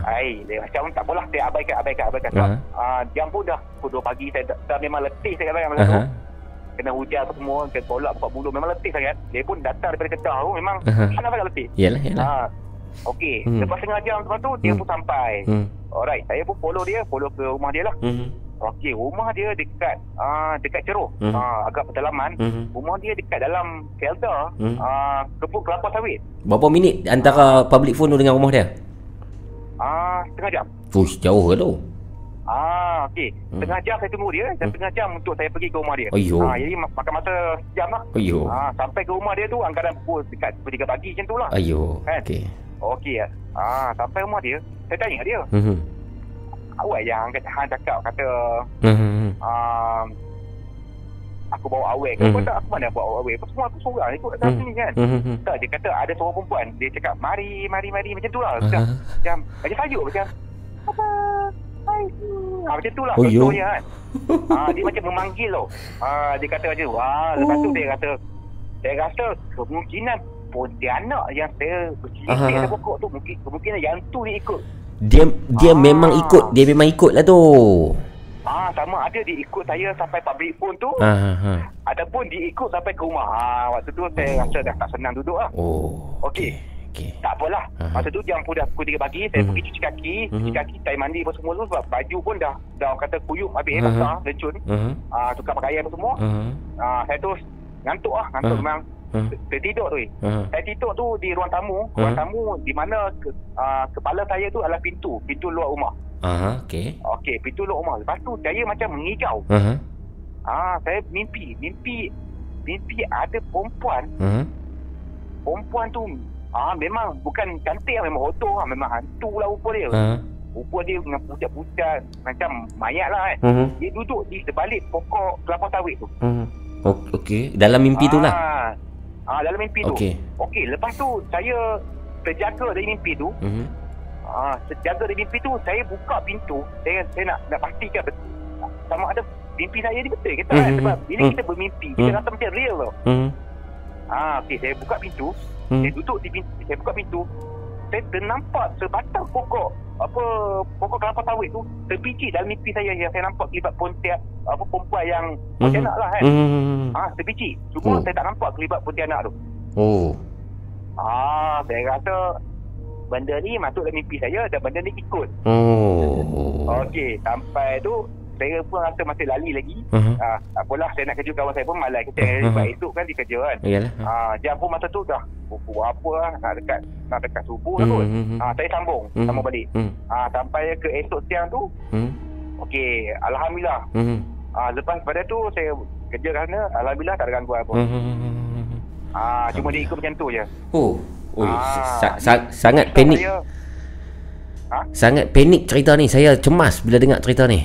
ai, dia macam tak apalah saya abaikan abaikan abaikan sebab Ah. jam pun dah pukul 2 pagi saya dah, dah memang letih saya katakan masa tu. Aha. Kena hujan apa semua, kena tolak buka bulu memang letih sangat. Dia pun datang daripada Kedah tu memang Aha. sangat-sangat letih. Yalah, yalah. Ah. Okey, Hmm. lepas setengah jam lepas tu dia Hmm. pun sampai. Hmm. Alright, saya pun follow dia, follow ke rumah dia lah. Mhm. Okey, rumah dia dekat ah dekat Ceroh. Hmm. Ah agak pedalaman. Mhm. Rumah dia dekat dalam Kelda, Hmm. ah kebun kelapa sawit. Berapa minit antara public phone tu dengan rumah dia? Ah setengah jam. Fush, jauh ke tu? Ah okey, Hmm. setengah jam saya tunggu dia dan Hmm. setengah jam untuk saya pergi ke rumah dia. Ayuh. Ah jadi ma- makan masa sejam lah. Ayuh. Ah sampai ke rumah dia tu anggaran pukul dekat pukul 3 pagi macam tu lah. Ayuh. Kan? Okey. Okey ah sampai rumah dia, saya tanya dia, Mhm. Awak yang kata hang cakap kata Mhm. ah aku bawa awek ke Hmm. apa tak aku mana bawa awek apa semua aku seorang ikut kat Hmm. sini kan Mhm. tak dia kata ada seorang perempuan dia cakap mari mari mari macam tu lah Aha. macam macam macam sajuk macam apa ah, macam tu lah Oh, contohnya kan ah, dia macam memanggil tau ah, dia kata macam wah lepas tu Oh. dia kata saya rasa kemungkinan Pontianak yang saya Aha. ada pokok tu mungkin kemungkinan yang tu dia ikut Dia dia Ah. memang ikut, dia memang ikut lah tu. ah sama ada dia ikut saya sampai public phone tu Ah, ah. Ataupun dia ikut sampai ke rumah. Ha, waktu tu saya rasa dah tak senang duduk lah. Oh. Okey. okey. Tak apalah. Aha. Masa tu jam pun dah pukul 3 pagi, saya Mhm. pergi cuci kaki, cuci Mhm. kaki, saya mandi apa semua tu sebab baju pun dah dah orang kata kuyup habis Aha. basah, lecun. Uh-huh. Ah tukar pakaian apa semua. Uh-huh. Ah saya terus ngantuk lah, ngantuk Ah. memang Uh-huh. saya tidur tu. eh. Uh-huh. Saya tidur tu di ruang tamu, ruang Ah. tamu di mana ke, ah, kepala saya tu adalah pintu, pintu luar rumah. Aha, okey. Okey, pintu luar rumah. Lepas tu saya macam mengigau. Aha. Ah, saya mimpi, mimpi mimpi ada perempuan, Aha. perempuan tu ah memang bukan cantik lah, memang hotor lah, memang hantu lah rupa dia. Aha. Rupa dia dengan pucat-pucat macam mayat lah kan. Uh-huh. Dia duduk di sebalik pokok kelapa sawit tu. Uh-huh. O- Okey, dalam mimpi tu lah. Ah, ah dalam mimpi tu. Okey. Okey, lepas tu saya terjaga dari mimpi tu. Mhm. Ah, terjaga dari mimpi tu, saya buka pintu. Saya saya nak nak pastikan betul. Sama ada mimpi saya ni betul ke tak? Mhm. Sebab bila Mhm. kita bermimpi, kita Mhm. rasa macam real tau. Mhm. Ah, okey, saya buka pintu. Mhm. Saya duduk di pintu, saya buka pintu. Saya ternampak sebatang pokok apa pokok kelapa sawit tu terbiji dalam mimpi saya yang saya nampak kelibat pontianak apa perempuan yang pontianak lah kan. Mhm. Ah, terbiji. Cuma Oh. saya tak nampak kelibat pontianak tu. Oh. Ah, saya rasa benda ni masuk dalam mimpi saya dan benda ni ikut. Oh. Okey, sampai tu saya pun rasa masih lali lagi. Ah, tak apalah saya nak kerja kawan saya pun malas kita Uh-huh. sebab esok kan dia kerja kan. Ah, jam pun masa tu dah pukul apa lah, nak dekat nak dekat subuh lah kot. Mhm. Ah, saya sambung, Mhm. sambung balik. Mhm. Ah, sampai ke esok siang tu, Mhm. okey, alhamdulillah. Mhm. Ah, lepas pada tu saya kerja kat sana, alhamdulillah tak ada gangguan apa. Mhm. Ah, cuma dia ikut macam tu je. Oh. Oi, Ah, sa- sa- sangat So, panik. Saya, Sangat panik cerita ni. Saya cemas bila dengar cerita ni.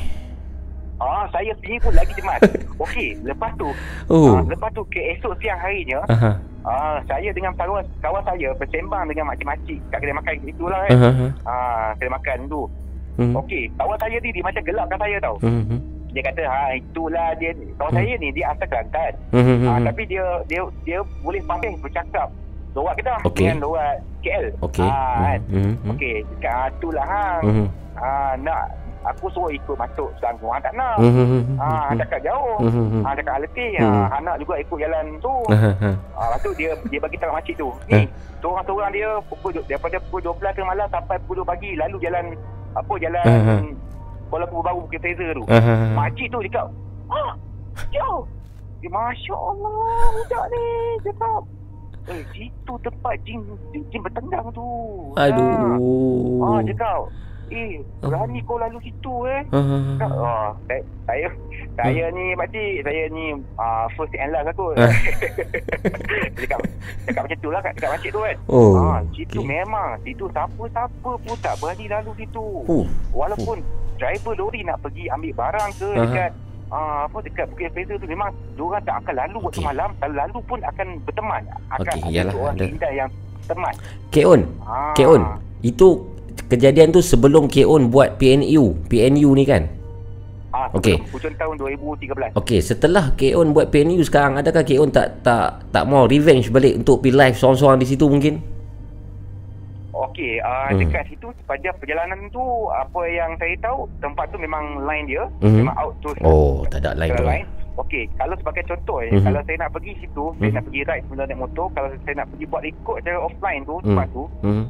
Saya sendiri pun lagi cemas. Okey, lepas tu, Oh. ah, lepas tu ke esok siang harinya, Aha. Ah, saya dengan kawan kawan saya bersembang dengan makcik-makcik kat kedai makan itulah kan. Aha. Ah, kedai makan tu. Mhm. Okey, kawan saya ni dia macam gelapkan saya tau. Mhm. Dia kata, "Ha, itulah dia ni." Kawan saya ni dia asal Kelantan. Mhm. Ah, tapi dia dia dia boleh pandai bercakap lorat Kedah Okey. dengan lorat KL. Okey. Ah, kan. Mhm. Okey, cakap ah, itulah hang. Mhm. Ah, nak aku suruh ikut masuk selangor. Hang tak nak. Mhm. Ah, hang cakap jauh. Mhm. Ah, cakap letih. Mhm. Ah, hang nak juga ikut jalan tu. Ah, lepas tu dia dia bagi tahu makcik tu. Ni, seorang-seorang dia pukul daripada pukul 12 ke malam sampai pukul 2 pagi lalu jalan apa jalan. Kuala Lumpur baru Bukit Fraser tu. Makcik tu cakap, "Ah, jauh." Eh, Masya Allah, budak ni cakap. Eh, situ tempat jin jin, bertendang tu. Aduh. Ah, ah cakap. Eh, berani kau lalu situ eh. Cakap, ah, saya, saya, saya ni pakcik, saya ni uh, first and last aku. Ah. cakap, cakap macam tu lah kat, kat makcik tu kan. Oh. Ah, situ okey. memang, situ siapa-siapa pun tak berani lalu situ. Oh. Walaupun driver lori nak pergi ambil barang ke Aha. dekat uh, apa dekat Bukit Fraser tu memang diorang tak akan lalu waktu malam. Kalau lalu pun akan berteman. Akan Okey, ada iyalah, orang ada. indah yang teman. Keon. Ah. Keon. Itu kejadian tu sebelum Keon buat PNU. PNU ni kan? Ah, Okey. sebelum Hujung tahun 2013. Okey, setelah Keon buat PNU sekarang, adakah Keon tak tak tak mau revenge balik untuk pergi live seorang-seorang di situ mungkin? Okey, uh, Hmm. dekat situ sepanjang perjalanan tu apa yang saya tahu tempat tu memang line dia, Mhm. memang out terus. Oh, tak ada lain tu. Line. Okey, kalau sebagai contoh eh, Mhm. kalau saya nak pergi situ, saya Mhm. nak pergi ride sebelum naik motor, kalau saya nak pergi buat rekod secara offline tu, Mhm. tempat tu, Hmm.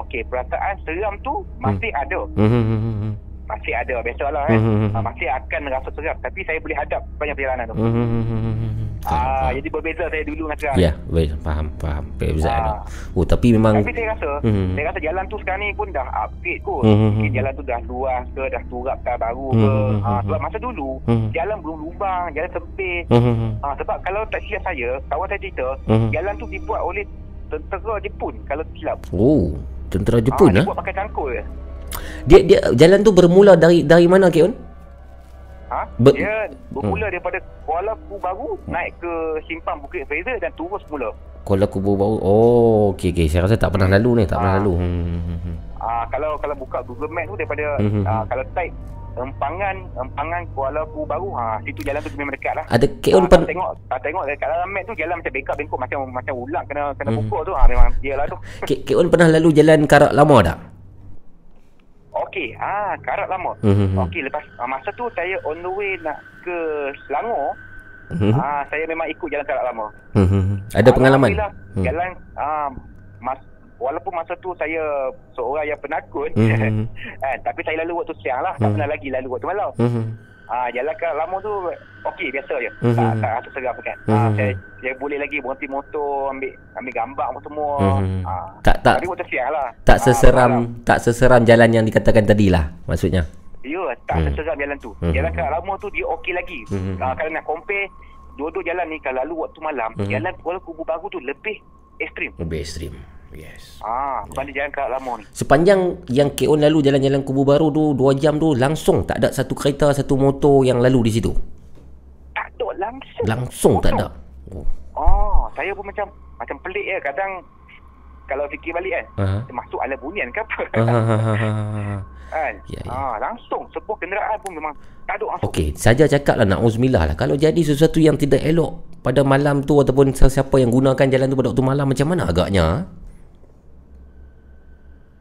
Okey, perasaan seram tu masih ada. Hmm. hmm, hmm. Masih ada, biasalah kan. Hmm, hmm. masih akan rasa seram, tapi saya boleh hadap sepanjang perjalanan tu. Hmm, hmm, hmm, hmm, Ah, jadi berbeza saya dulu dengan sekarang. Ya, baik, faham, faham. Perbezaan Ah. tu. Oh, tapi memang Tapi saya rasa, Hmm. saya rasa jalan tu sekarang ni pun dah upgrade kot. Hmm, hmm, Mungkin hmm. jalan tu dah luas ke, dah turap dah baru ke. hmm, Ah, sebab masa dulu, Hmm. jalan belum lubang, jalan sempit. Hmm. Ah, sebab kalau tak silap saya, kawan saya cerita, Hmm. jalan tu dibuat oleh tentera Jepun kalau silap. Oh, tentera Jepun ah, ah. Dia buat pakai cangkul. Dia dia jalan tu bermula dari dari mana Keon? Ha? Ber- dia bermula Hmm. daripada Kuala Lumpur baru naik ke simpang Bukit Fraser dan turun semula. Kuala Kubur baru. Oh, okey okey. Saya rasa tak pernah lalu ni, tak pernah Ah. lalu. Hmm, hmm, hmm, hmm. Ah, kalau kalau buka Google Map tu daripada Hmm, ah, kalau type empangan empangan Kuala Lumpur baru ha situ jalan tu memang dekat lah. Ada Keon Ah, pen tengok ah, tengok dekat dalam map tu jalan macam bengkok bengkok macam macam ulang kena kena Hmm. pukul tu ha memang iyalah tu. Ke- Keon pernah lalu jalan Karak Lama tak? Okey, ah karat lama. Hmm, hmm, hmm. Okey, lepas masa tu saya on the way nak ke Selangor, Hmm, hmm, ah saya memang ikut jalan karat lama. hmm, hmm. Ada pengalaman? Alhamdulillah, Hmm. Jalan ah mas walaupun masa tu saya seorang yang penakut Mhm. kan tapi saya lalu waktu siang lah tak Mhm. pernah lagi lalu waktu malam Mhm. Ah, jalan kat lama tu okey biasa je. Mhm. Tak tak rasa seram kan. Ah, Mhm. saya, saya boleh lagi berhenti motor, ambil ambil gambar apa semua. Mhm. Ah. Tak tak Tapi waktu siang lah. tak Ah, seseram malam. tak seseram jalan yang dikatakan tadi lah maksudnya. Ya, tak Hmm. seseram jalan tu. Mhm. Jalan kat lama tu dia okey lagi. Mhm. Ah, kalau nak compare dua-dua jalan ni kalau lalu waktu malam, Mhm. jalan Kuala Kubu Baru tu lebih ekstrim. Lebih ekstrim. Yes. Ah, berbanding jalan kat lama ni. Sepanjang yang K.O.N lalu jalan-jalan kubu baru tu 2 jam tu langsung tak ada satu kereta satu motor yang lalu di situ. Tak ada langsung. Langsung tak Motor. ada. Oh. Oh, saya pun macam macam pelik ya. Kadang kalau fikir balik kan, Aha. masuk ala bunian ke apa. Ah. Kan? Ya, ya. Ah, langsung sebuah kenderaan pun memang tak ada langsung. Okey, saja cakap lah na'uzubillah lah. Kalau jadi sesuatu yang tidak elok pada malam tu ataupun sesiapa yang gunakan jalan tu pada waktu malam macam mana agaknya?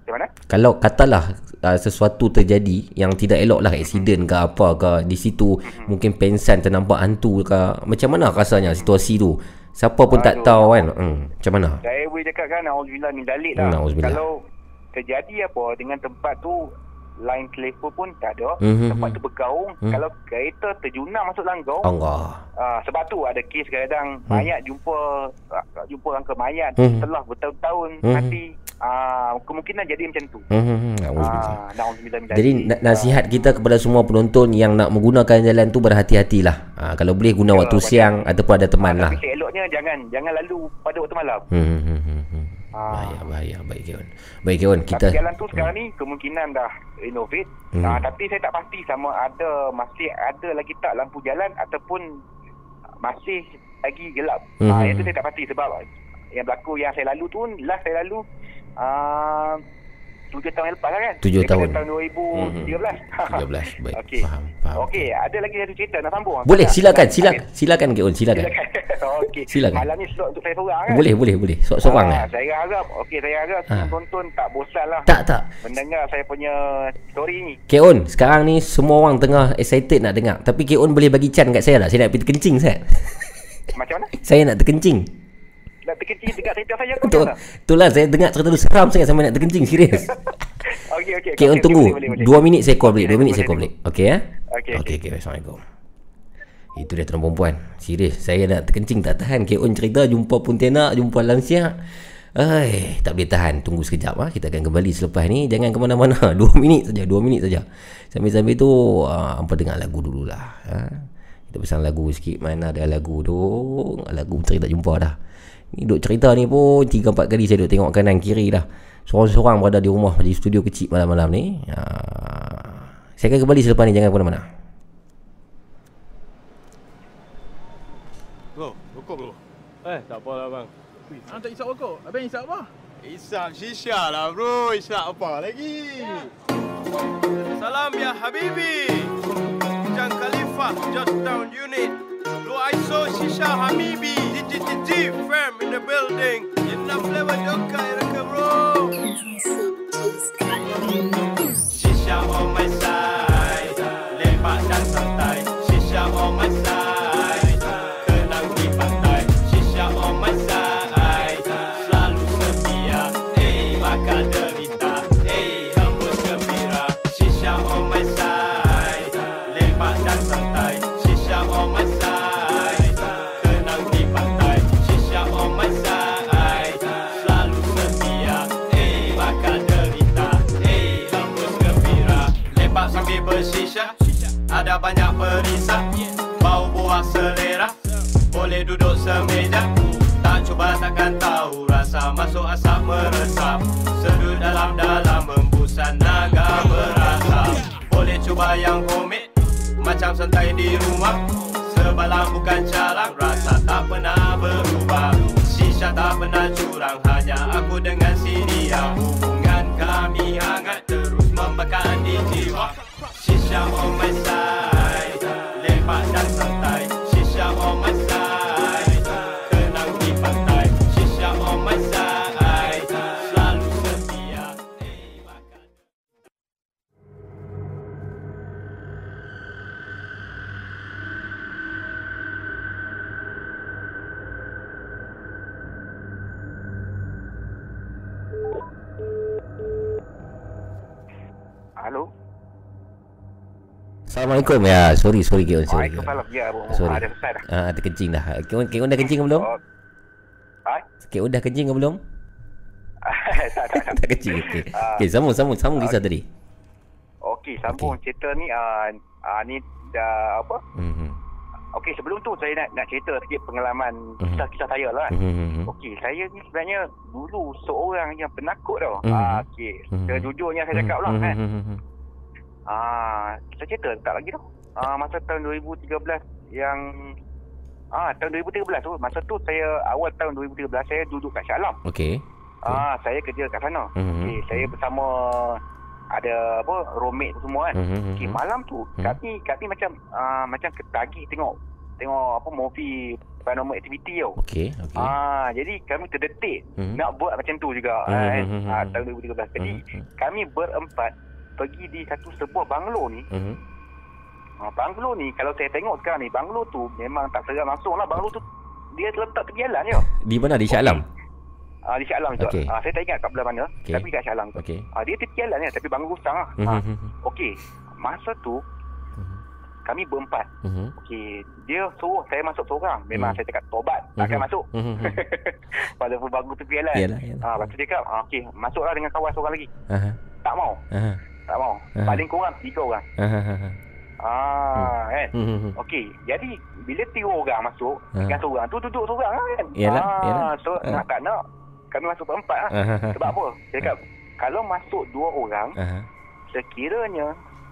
Macam mana? Kalau katalah uh, sesuatu terjadi yang tidak elok lah aksiden ke apa ke di situ mungkin pensan ternampak hantu ke macam mana rasanya situasi tu siapa pun tak Aduh. tahu kan hmm, macam mana Saya boleh cakap kan Alhamdulillah min dalik Hmm, lah. Nauzubillah. Kalau terjadi apa dengan tempat tu line telefon pun tak ada. Mhm, Tempat mhm. tu bergaung. Hmm. Kalau kereta terjunang masuk langgaung. Allah Ah, sebab tu ada kes kadang Hmm. mayat jumpa ah, jumpa rangka mayat Hmm. setelah bertahun-tahun Hmm. mati. Ah, kemungkinan jadi macam tu. hmm, hmm, hmm. Ah, Nauzubillah min Jadi na- nasihat kita kepada semua penonton yang nak menggunakan jalan tu berhati-hatilah. Ha, kalau boleh guna Ya, waktu siang ataupun ada teman Ah, lah. Tapi seeloknya jangan jangan lalu pada waktu malam. Hmm, Ah. Bahaya, bahaya. Baik, Keon. Baik, Keon. Kita... Tapi jalan tu sekarang ni kemungkinan dah renovate. Hmm. Ah, tapi saya tak pasti sama ada masih ada lagi tak lampu jalan ataupun masih lagi gelap. Hmm. Ah, yang tu saya tak pasti sebab yang berlaku yang saya lalu tu last saya lalu ah, tujuh tahun lepas lah kan. Tujuh tahun. tahun 2013. 13. Baik, Okey. faham, faham. Okey, ada lagi satu cerita nak sambung. Boleh, Tak? silakan, Tak? silakan. Silakan, Keon. Silakan. Silakan. Okey. Silakan. Malam ni slot untuk saya seorang kan. Boleh, boleh, boleh. So- Seorang Ah, eh? Saya harap, okey saya harap Ah. semua tonton tak bosan lah Tak, tak. mendengar saya punya story ni. Keon, sekarang ni semua orang tengah excited nak dengar. Tapi Keon boleh bagi can kat saya tak? Saya nak pergi terkencing, Sat. Macam mana? saya nak terkencing. Nak terkecil dekat cerita saya Betul. Itulah saya dengar cerita tu seram sangat sampai nak terkencing. Serius. Okey, okey. Okey, tunggu. boleh, boleh, boleh. Dua minit saya call balik. Dua Boleh, minit saya call balik. Okey, ya? Okey, Okey, okey. Assalamualaikum. Itu dia tuan perempuan. Serius. Saya nak terkencing tak tahan. Keon cerita jumpa pontianak, jumpa lansia. Ai, tak boleh tahan. Tunggu sekejap ah. Kita akan kembali selepas ni. Jangan ke mana-mana. Dua minit saja. Dua minit saja. Sambil-sambil tu, uh, hampa dengar lagu dululah. Ha? Kita pesan lagu sikit. Mana ada lagu tu. Lagu cerita jumpa dah. Ni duk cerita ni pun 3-4 kali saya duk tengok kanan kiri dah. Seorang-seorang berada di rumah di studio kecil malam-malam ni. Ha, saya akan kembali selepas ni jangan ke mana-mana. Bro, rokok bro. Eh, tak apa lah bang. Hang tak isap rokok? Abang isap apa? Isap shisha lah bro. Isap apa lagi? Salam ya Habibi. Jang Khalifa, just down unit. Blue ISO shisha Habibi. GGTG, firm in the building. In the flavor joka, iraka bro. Shisha on my side. Lepak dan santai. Banyak perisai. Bau buah selera. Boleh duduk semeja. Tak cuba takkan tahu rasa masuk asap meresap. Sedut dalam-dalam membusan naga berasap. Boleh cuba yang homemade. Macam santai di rumah. Sebalang bukan calang. Rasa tak pernah berubah. Shisha tak pernah curang. Hanya aku dengan si dia. Hubungan kami hangat terus membakar di jiwa. Shisha Assalamualaikum ya. Sorry sorry K1 sorry. Waalaikumsalam. Ya, Abu. Sorry. Ada selesai dah. Ah, terkencing dah. K1, K1 dah kencing ke belum? Oh. Ha? K1 dah kencing ke belum? tak, tak, tak. tak kencing. Okey. Ah. Okey, sambung sambung sambung kisah tadi. Okey, sambung cerita ni ah uh, ni dah apa? Mhm. Okey, sebelum tu saya nak nak cerita sikit pengalaman Mhm. kisah-kisah saya lah. kan. Mhm. Okey, saya ni sebenarnya dulu seorang yang penakut tau. Mhm. Ah, okey. Mhm. Sejujurnya saya cakap lah Mhm, kan. mhm, mhm. Ah, saya cerita tak lagi tau. Ah, masa tahun 2013 yang Ah, tahun 2013 tu, masa tu saya awal tahun 2013 saya duduk kat Shah Alam. Okey. Ah, saya kerja kat sana. Mhm. Okey, saya bersama ada apa roommate tu semua kan. Mhm, Okey, mhm. malam tu Hmm. kami kami macam ah, macam ketagih tengok tengok apa movie paranormal activity tau. Okey, okey. Ah, jadi kami terdetik Mhm. nak buat macam tu juga Hmm, kan. Ah, tahun 2013. Jadi Mhm, kami berempat pergi di satu sebuah banglo ni. mhm. Ah, banglo ni kalau saya tengok sekarang ni banglo tu memang tak seram langsung lah. Banglo tu dia terletak tepi jalan je. Di mana di Shah Alam? Ah, di Shah Alam tu. Okey. Ah, saya tak ingat kat belah mana. Okey. Tapi kat Shah Alam tu. Okey. Ah, dia tepi jalan je tapi banglo rusang lah. Ah, mhm, Okey. Masa tu kami berempat. Mhm. Okey, dia suruh saya masuk seorang. Memang Hmm. saya cakap tobat, takkan Mhm. masuk. Mhm, mhm. Walaupun bangku tepi jalan. Yalah, yalah. Ah, lepas tu dia cakap, ah, okey, masuklah dengan kawan seorang lagi. Aha. Tak mau. Aha. Tak mau. Aha. Paling kurang tiga orang. Aha. Ah, kan. Mhm, mhm. Okey, jadi bila tiga orang masuk, Ah. dengan seorang tu duduk seorang lah kan. Yalah, ah, yalah. So, Ah. nak tak nak, kami masuk berempat lah. Aha. Sebab apa? Dia cakap, kalau masuk dua orang, Aha. sekiranya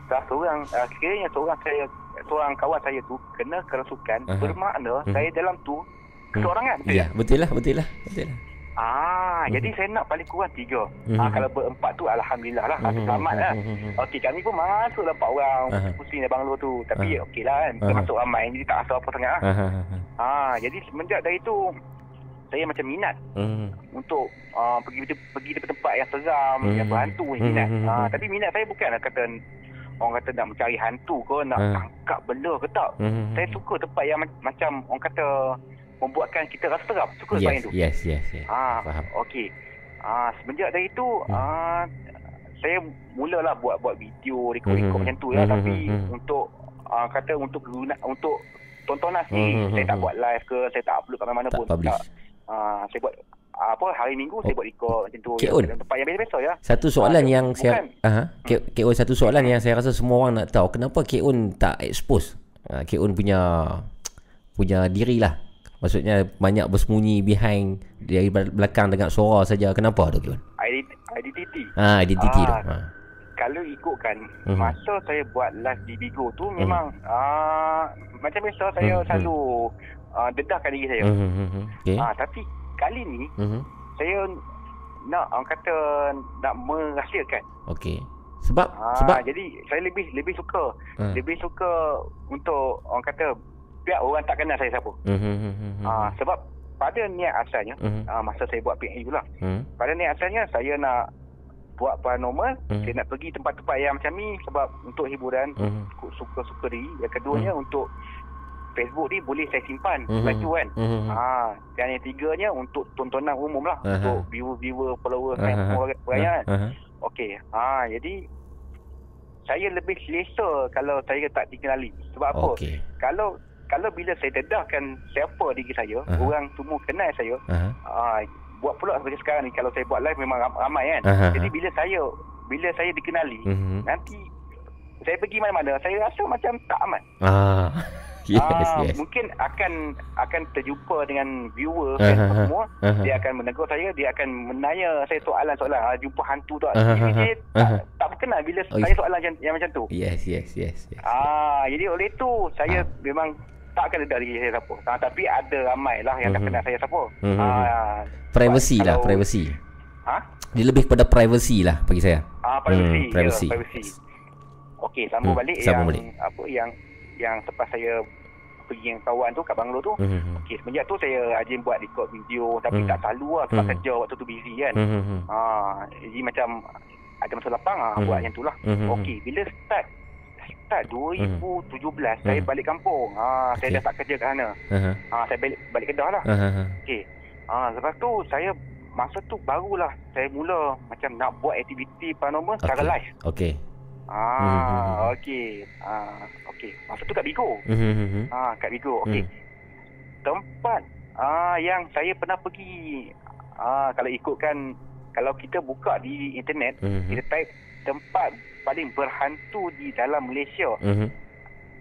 salah seorang, uh, sekiranya seorang saya, seorang kawan saya tu kena kerasukan, Aha. bermakna Mhm. saya dalam tu keseorangan. betul Ya, betul lah, betul lah. Betul lah. Ah, Mhm. jadi saya nak paling kurang tiga. Mhm. Ah, kalau berempat tu alhamdulillah lah, Mhm, selamat lah. mhm. Okey, kami pun masuk lah empat orang Aha. pusing dalam banglo tu. Tapi Aha. okey lah kan, kita Aha. masuk ramai jadi tak rasa apa sangat lah. Aha. aha. Ah, jadi semenjak dari tu saya macam minat Mhm. untuk uh, pergi pergi ke tempat yang seram, Mhm. yang berhantu ni Mhm, minat. mhm, Ah, mhm. tapi minat saya bukanlah kata orang kata nak mencari hantu ke, nak Ah. tangkap benda ke tak. Mhm. Saya suka tempat yang ma- macam orang kata membuatkan kita rasa seram. Suka Yes, yang tu. yes, yes, yes. Ah, Faham. okey. Ah, semenjak dari tu Hmm. ah saya mulalah buat buat video rekod-rekod Mhm. macam tu lah Mhm, tapi mhm. untuk ah kata untuk guna untuk tontonan sendiri Mhm, saya tak buat live ke saya tak upload kat mana-mana Tak pun publish. tak ah saya buat apa hari minggu saya Oh. buat rekod macam tu Un. dalam tempat yang biasa-biasa ya Satu soalan Ah, yang saya aha, K, K.O. satu soalan yang saya rasa semua orang nak tahu kenapa K.O. tak expose uh, K.O. punya punya diri lah. Maksudnya banyak bersembunyi behind dari bel- belakang dengan suara saja. Kenapa tu K.O.? Ident- identity Ah, identiti Ah, tu. Ha. kalau ikutkan Mhm. masa saya buat live di Bigo tu memang ah macam biasa saya Mhm. selalu ah, dedahkan diri saya Mhm, mhm. Okey. ah tapi kali ni Mhm. saya nak orang kata nak merahsiakan. Okey. Sebab Ah, sebab jadi saya lebih lebih suka Ah. lebih suka untuk orang kata biar orang tak kenal saya siapa. Mhm, mhm, mhm. Ah sebab pada niat asalnya Mhm. ah, masa saya buat PNA dulu lah. Mhm. Pada niat asalnya saya nak buat paranormal, Mhm. saya nak pergi tempat-tempat yang macam ni sebab untuk hiburan, Mhm. suka-suka diri. Yang keduanya untuk Facebook ni boleh saya simpan Mhm. laju kan. Mhm. Ah, dan yang tiganya untuk tontonan umum lah Aha. untuk viewer-viewer, follower, Aha. kan, semua orang kan. Aha. Okey. Ah, jadi saya lebih selesa kalau saya tak dikenali. Sebab apa? Okey. Kalau kalau bila saya dedahkan siapa diri saya, Aha. orang semua kenal saya, Aha. ah, buat pula seperti sekarang ni kalau saya buat live memang ram- ramai kan. Aha. Jadi bila saya bila saya dikenali, Mhm. nanti saya pergi mana-mana, saya rasa macam tak aman. Ah. Yes, Ah, yes. Mungkin akan akan terjumpa dengan viewer Aha, kan semua. aha. Dia akan menegur saya, dia akan menanya saya soalan-soalan. Ah, jumpa hantu tak? Aha, Jadi dia aha. tak, tak berkenan bila Oh, saya ya. soalan yang, yang macam tu. Yes, yes, yes, yes. Ah, jadi oleh tu saya Ah. memang tak dedah diri saya siapa. Ah, tapi ada ramai lah yang tak Mhm. kenal saya siapa. Mhm. Ah, Privacy lah, kalau- privacy. Ha? Dia lebih kepada privacy lah bagi saya. Ah, privacy. Hmm, privacy. Ya, privacy. Okey, sambung Hmm, balik sambung yang balik. apa yang yang selepas saya pergi dengan kawan tu kat Banglo tu. Mhm. Okey, semenjak tu saya rajin buat record video tapi Hmm. tak selalu lah sebab Hmm. kerja waktu tu busy kan. Mhm. Ah, jadi macam ada masa lapang ah Hmm. buat yang tu lah. Mhm. Okey, bila start start 2017 saya Hmm. balik kampung. Ah, saya Okey. dah tak kerja kat sana. Aha. Ah, saya balik balik Kedah lah. Aha. Okey. Ah, lepas tu saya masa tu barulah saya mula macam nak buat aktiviti paranormal secara Okey. live. Okey. Ah, Hmm. okey. Ah, okey. Masa tu kat Bigo. Mhm, mhm. Ah, kat Bigo. Okey. Hmm. Tempat ah yang saya pernah pergi ah kalau ikutkan kalau kita buka di internet, Mhm. kita type tempat paling berhantu di dalam Malaysia. Mhm.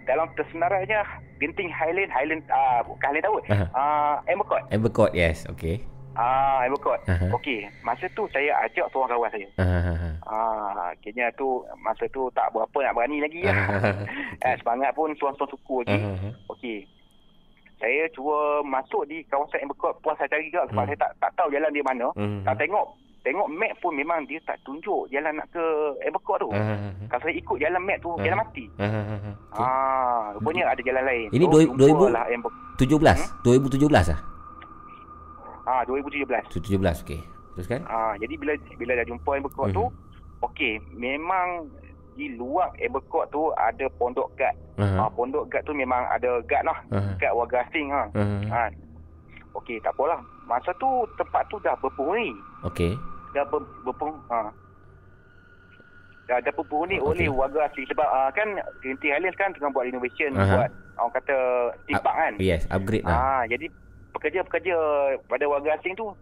Dalam tersenarannya Genting Highland Highland ah bukan Highland Tower. Aha. Ah Amber Court. Amber Court, yes. Okey. Ah Amber Court. Aha. Okey, masa tu saya ajak seorang kawan saya. Aha, aha. Ah, akhirnya tu masa tu tak berapa nak berani lagi lah. eh, semangat pun suan-suan suku lagi. Aha. Okey. Saya cuba masuk di kawasan Amber Court puas saya cari juga sebab Hmm. saya tak tak tahu jalan dia mana. Mhm. Tak tengok tengok map pun memang dia tak tunjuk jalan nak ke Court tu. Aha. Kalau saya ikut jalan map tu, Ah. jalan mati. Aha. Okey. Ah, rupanya ada jalan lain. Ini So, dua- dua ribu- jumpalah Amber 17? 2017 ah? Ah, 2017. 17, okey. Teruskan? Ah, jadi bila bila dah jumpa Amber Court tu, Mhm. okey, memang di luar Court tu ada pondok guard. Aha. Ah, pondok guard tu memang ada guard lah. Aha. Guard warga asing ha. Aha. Ha. Okey, tak apalah. Masa tu tempat tu dah berpenghuni. Okey. Dah ber, berpeng ha. Dah, dah berpenghuni Okey. oleh warga asing sebab uh, kan Genting Highlands kan tengah buat renovation Aha. buat orang kata timpak kan. Yes, upgrade lah. Ah, jadi pekerja-pekerja pada warga asing tu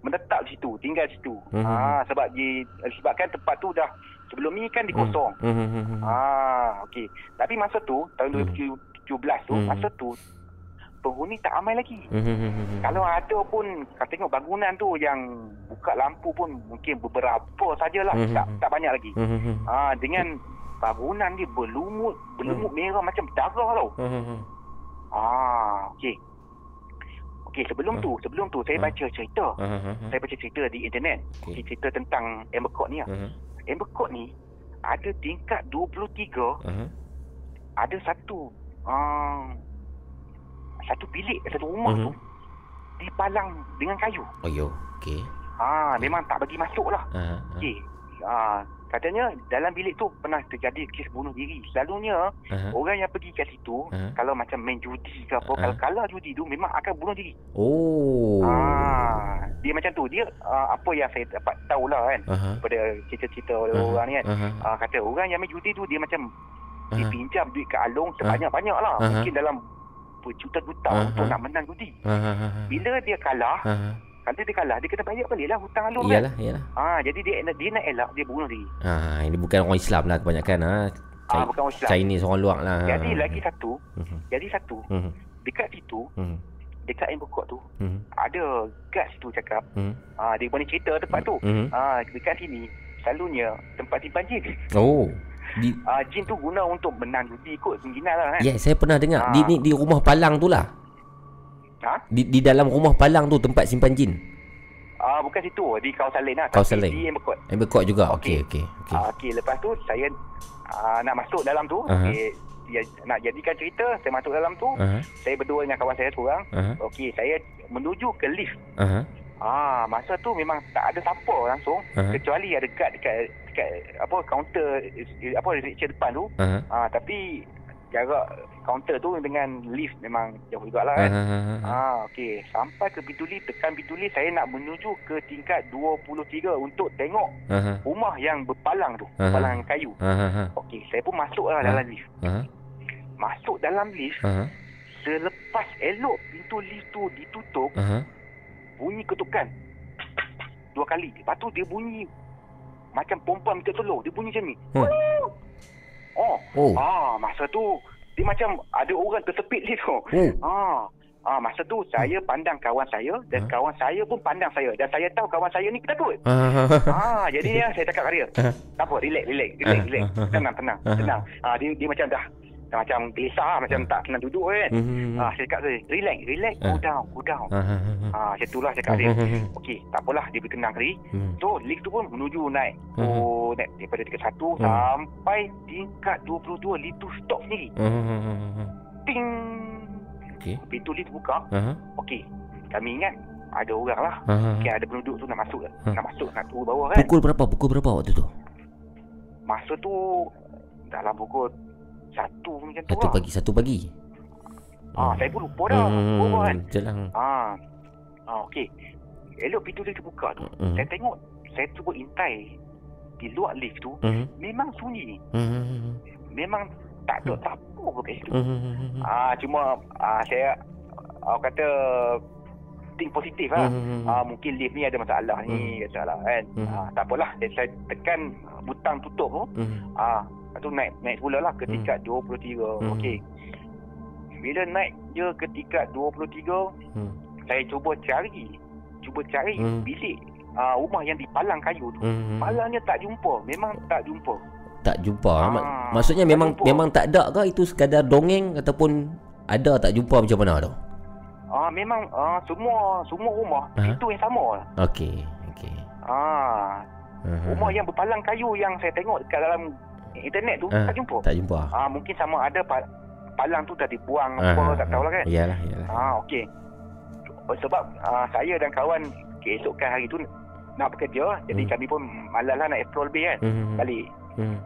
menetap di situ, tinggal di situ. Mhm. Ah, sebab di sebabkan tempat tu dah sebelum ni kan dikosong. Mhm, mhm, mhm. Ah, okey. Tapi masa tu tahun Hmm. 2017 tu, Hmm. masa tu penghuni tak ramai lagi. Mhm, mhm, mhm. Kalau ada pun kau tengok bangunan tu yang buka lampu pun mungkin beberapa sajalah, Mhm. tak tak banyak lagi. Mhm, mhm. Ah, dengan bangunan dia berlumut, berlumut merah macam darah tau. Mhm, mhm. Ah, okey. Okey, sebelum Hmm. tu, sebelum tu saya Hmm. baca cerita. Aha. Saya baca cerita di internet. Okey. Cerita tentang Amber Court ni. Aha, Amber Court ni ada tingkat 23, aha. ada satu uh, satu bilik, satu rumah Mhm. tu dipalang dengan kayu. Oh, yo. Okey. Ah, memang tak bagi masuk lah. Aha, aha. Okey. Ah, katanya dalam bilik tu pernah terjadi kes bunuh diri. Selalunya Aha. orang yang pergi kat situ Aha. kalau macam main judi ke apa, Ah. kalau kalah judi tu memang akan bunuh diri. Oh. Ah, dia macam tu. Dia ah, apa yang saya dapat tahulah kan Aha. daripada cerita-cerita Aha. orang ni kan. Aha. Ah, kata orang yang main judi tu dia macam dia Aha. pinjam duit kat Along sebanyak-banyak lah. Aha. Mungkin dalam berjuta-juta Aha. untuk nak menang judi. Aha. Bila dia kalah, Aha. kalau dia kalah, dia kena bayar balik lah hutang Along kan. Iyalah, iyalah. Ah, jadi dia dia nak elak dia bunuh diri. Ha, ini bukan orang Islam lah kebanyakan ha. Ah, bukan orang Islam. Chinese orang luar lah. Jadi lagi satu, Mhm, jadi satu, mhm, dekat situ, mhm, dekat Court tu, mhm, ada guard situ cakap, mhm, ah, dia boleh cerita tempat tu. mhm. Ah, dekat sini, selalunya tempat simpan jin. Oh. Di Ah, jin tu guna untuk menang judi kot sengginal lah kan. Ya, saya pernah dengar. Ah. Di ni di rumah palang tu lah. Ha? Di di dalam rumah palang tu tempat simpan jin. Ah, bukan situ, di kawasan lain lah. Kawasan lain. Di. Amber Court juga. Okey, Okey. okey, okey. Ah, Okey, lepas tu saya ah, nak masuk dalam tu. Aha. Okey, ya, nak jadikan cerita, saya masuk dalam tu. Aha, Saya berdua dengan kawan saya seorang. aha, Okey, saya menuju ke lift. aha, Ah, masa tu memang tak ada siapa langsung Aha. kecuali ada guard dekat dekat apa kaunter apa reception depan tu. aha. Ah, tapi jarak kaunter tu dengan lift memang jauh jugalah kan. Aha, aha, aha. Ah, okey. Sampai ke pintu lift, tekan pintu lift, saya nak menuju ke tingkat 23 untuk tengok Aha, rumah yang berpalang tu, Aha. palang kayu. aha, Okey, saya pun masuklah Ha. dalam lift. aha, Masuk dalam lift, aha, selepas elok pintu lift tu ditutup, aha. Bunyi ketukan. Dua kali. Lepas tu dia bunyi macam perempuan minta tolong. Dia bunyi macam ni. Hmm. Oh. Oh. Ah, masa tu dia macam ada orang tersepit lift tu. Oh. Ah. Ah, masa tu saya pandang kawan saya dan Ha? kawan saya pun pandang saya dan saya tahu kawan saya ni takut. Ah, Ah, jadi ya, saya cakap kat dia. Tak apa, relax, relax, relax, relax. Tenang, tenang, tenang. Ah, dia, dia macam dah macam gelisah, macam tak senang duduk kan. Mhm. Ah, saya cakap dia, relax, relax, go Ah. down, go down. Aha. Ah, macam itulah saya cakap dia. Okey, tak apalah, dia bertenang tadi. Mhm. So, lift tu pun menuju naik. Mhm. Oh, naik daripada tingkat satu Mhm. sampai tingkat 22, lift tu stop sendiri. Aha. Ting. Okey. Pintu lift buka. Aha, Okey, kami ingat ada orang lah. aha. Mungkin ada penduduk tu nak masuk, Hmm. nak masuk, nak turun bawah kan. Pukul berapa? Pukul berapa waktu tu? Masa tu dalam pukul satu macam tu Satu lah. pagi, satu pagi. Ah, saya pun lupa dah. Lupa kan. Hmm, jelang. Ah. Ah, okey. elok pintu dia terbuka tu. Mhm. Saya tengok, saya cuba intai di luar lift tu, Mhm. memang sunyi. Mhm. Memang tak ada siapa pun kat situ. Mhm. Ah cuma ah saya ah, kata think positif lah. Mhm. Ah mungkin lift ni ada masalah ni kata lah kan. Mhm. Ah tak apalah. Saya, saya tekan butang tutup tu. Mhm. Ah tu naik naik semula lah ke Hmm. tingkat 23. Hmm. Okey. Bila naik je ke tingkat 23, Hmm. saya cuba cari cuba cari Hmm. bilik ah, rumah yang di palang kayu tu. Mhm. Palangnya tak jumpa. Memang tak jumpa. Tak jumpa. Mak- Maksudnya tak memang jumpa. memang tak ada ke itu sekadar dongeng ataupun ada tak jumpa macam mana tu? Ah memang ah, semua semua rumah Ha? itu yang sama. Okey, okey. Ah Mhm. rumah yang berpalang kayu yang saya tengok dekat dalam internet tu Ah, tak jumpa. tak jumpa. Ah mungkin sama ada pa- palang tu dah dibuang Ah, apa ah, tak tahulah kan. Iyalah, iyalah. Ah okey. Sebab ah, saya dan kawan keesokan hari tu nak bekerja jadi Hmm. kami pun malas lah nak explore bay kan Mhm. balik. Mhm.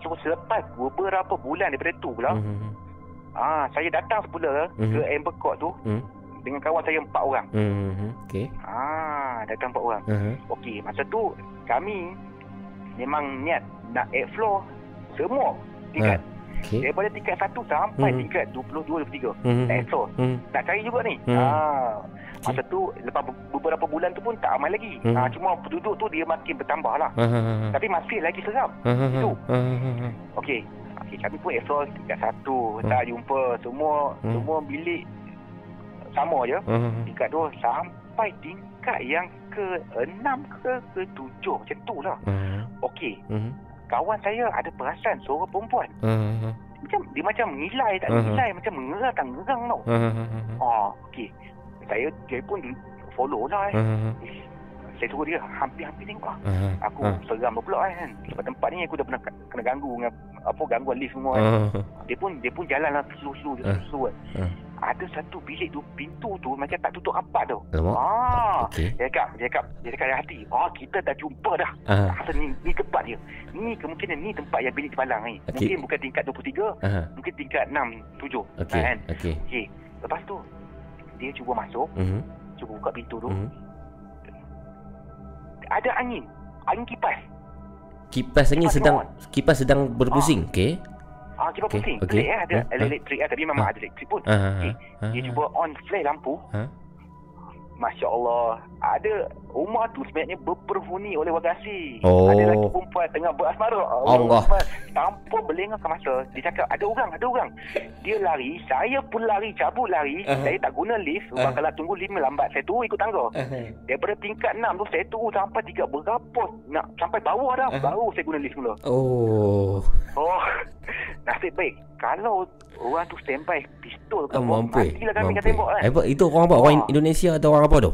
So selepas beberapa bulan daripada tu pula Mhm. ah saya datang semula Mhm. ke Amber Court tu Mhm. dengan kawan saya empat orang. Mhm. Okey. Ah datang empat orang. Mhm. Okey, masa tu kami memang niat nak explore semua tingkat. Okey. Daripada tingkat 1 sampai Hmm. tingkat 22 23. Mhm. Nak explore. Mhm. Nak cari juga ni. Hmm. Ah. Masa tu lepas be- beberapa bulan tu pun tak ramai lagi. Hmm. Ah cuma penduduk tu dia makin bertambah lah. Mhm. Tapi masih lagi seram. Mhm. Itu. Mhm. Okey. Okey, kami pun explore tingkat 1, Hmm. tak jumpa semua Hmm. semua bilik sama je. Mhm. Tingkat 2 sampai tingkat yang ke-6 ke ke-7 macam tu lah. Mhm. Okey, Mhm. Kawan saya ada perasan suara perempuan. Mhm. Macam dia macam ngilai tak Mhm. ngilai macam mengerang tak ngerang tau. Mhm. Oh, okey. Saya dia pun follow lah eh. Mhm. Saya suruh dia hampir-hampir tengok lah. Mhm. Aku Ah. seram pula kan. Sebab tempat ni aku dah pernah kena ganggu dengan apa gangguan lift semua kan. Mhm. Dia pun dia pun jalan lah slow-slow Ah. slow kan. Ah. Ada satu bilik tu pintu tu macam tak tutup rapat tau. Alamak. Ah, Okey. dia cakap, dia cakap, dia cakap dalam hati. Oh, kita dah jumpa dah. Ah. Rasa ni, ni tempat dia. Ni kemungkinan ni tempat yang bilik palang ni. Okey. Mungkin bukan tingkat 23, Aha. mungkin tingkat 6, 7. Okey. Kan? Okey. Okey. Lepas tu, dia cuba masuk, Mhm. cuba buka pintu tu. Mhm. Ada angin. Angin kipas. Kipas ni Kipas sedang on. kipas sedang berpusing. Okey. Ah, kipas Okey, pusing. okey. Pelik eh. Ada Ah, ada ah. elektrik lah. Tapi memang Ah. ada elektrik pun. Ah. Okey. Dia cuba on flare lampu. Ha? Masya Allah. Ada rumah tu sebenarnya berperhuni oleh warga asing. Oh. Ada lelaki perempuan tengah berasmara. Allah. Akbar. Tanpa berlengah ke masa. Dia cakap, ada orang, ada orang. Dia lari. Saya pun lari, cabut lari. Uh-huh. Saya tak guna lift. Sebab Uh-huh. kalau tunggu lift lambat, saya turun ikut tangga. Daripada tingkat 6 tu, saya turun sampai tiga berapa. Nak sampai bawah dah. Uh-huh. Baru saya guna lift mula. Oh. Oh, nasib baik. Kalau orang tu standby pistol ke bom, mampu. eh? matilah kami kat Mampu. tembok kan. Eh, itu orang apa? Orang Ah. Indonesia atau orang apa tu?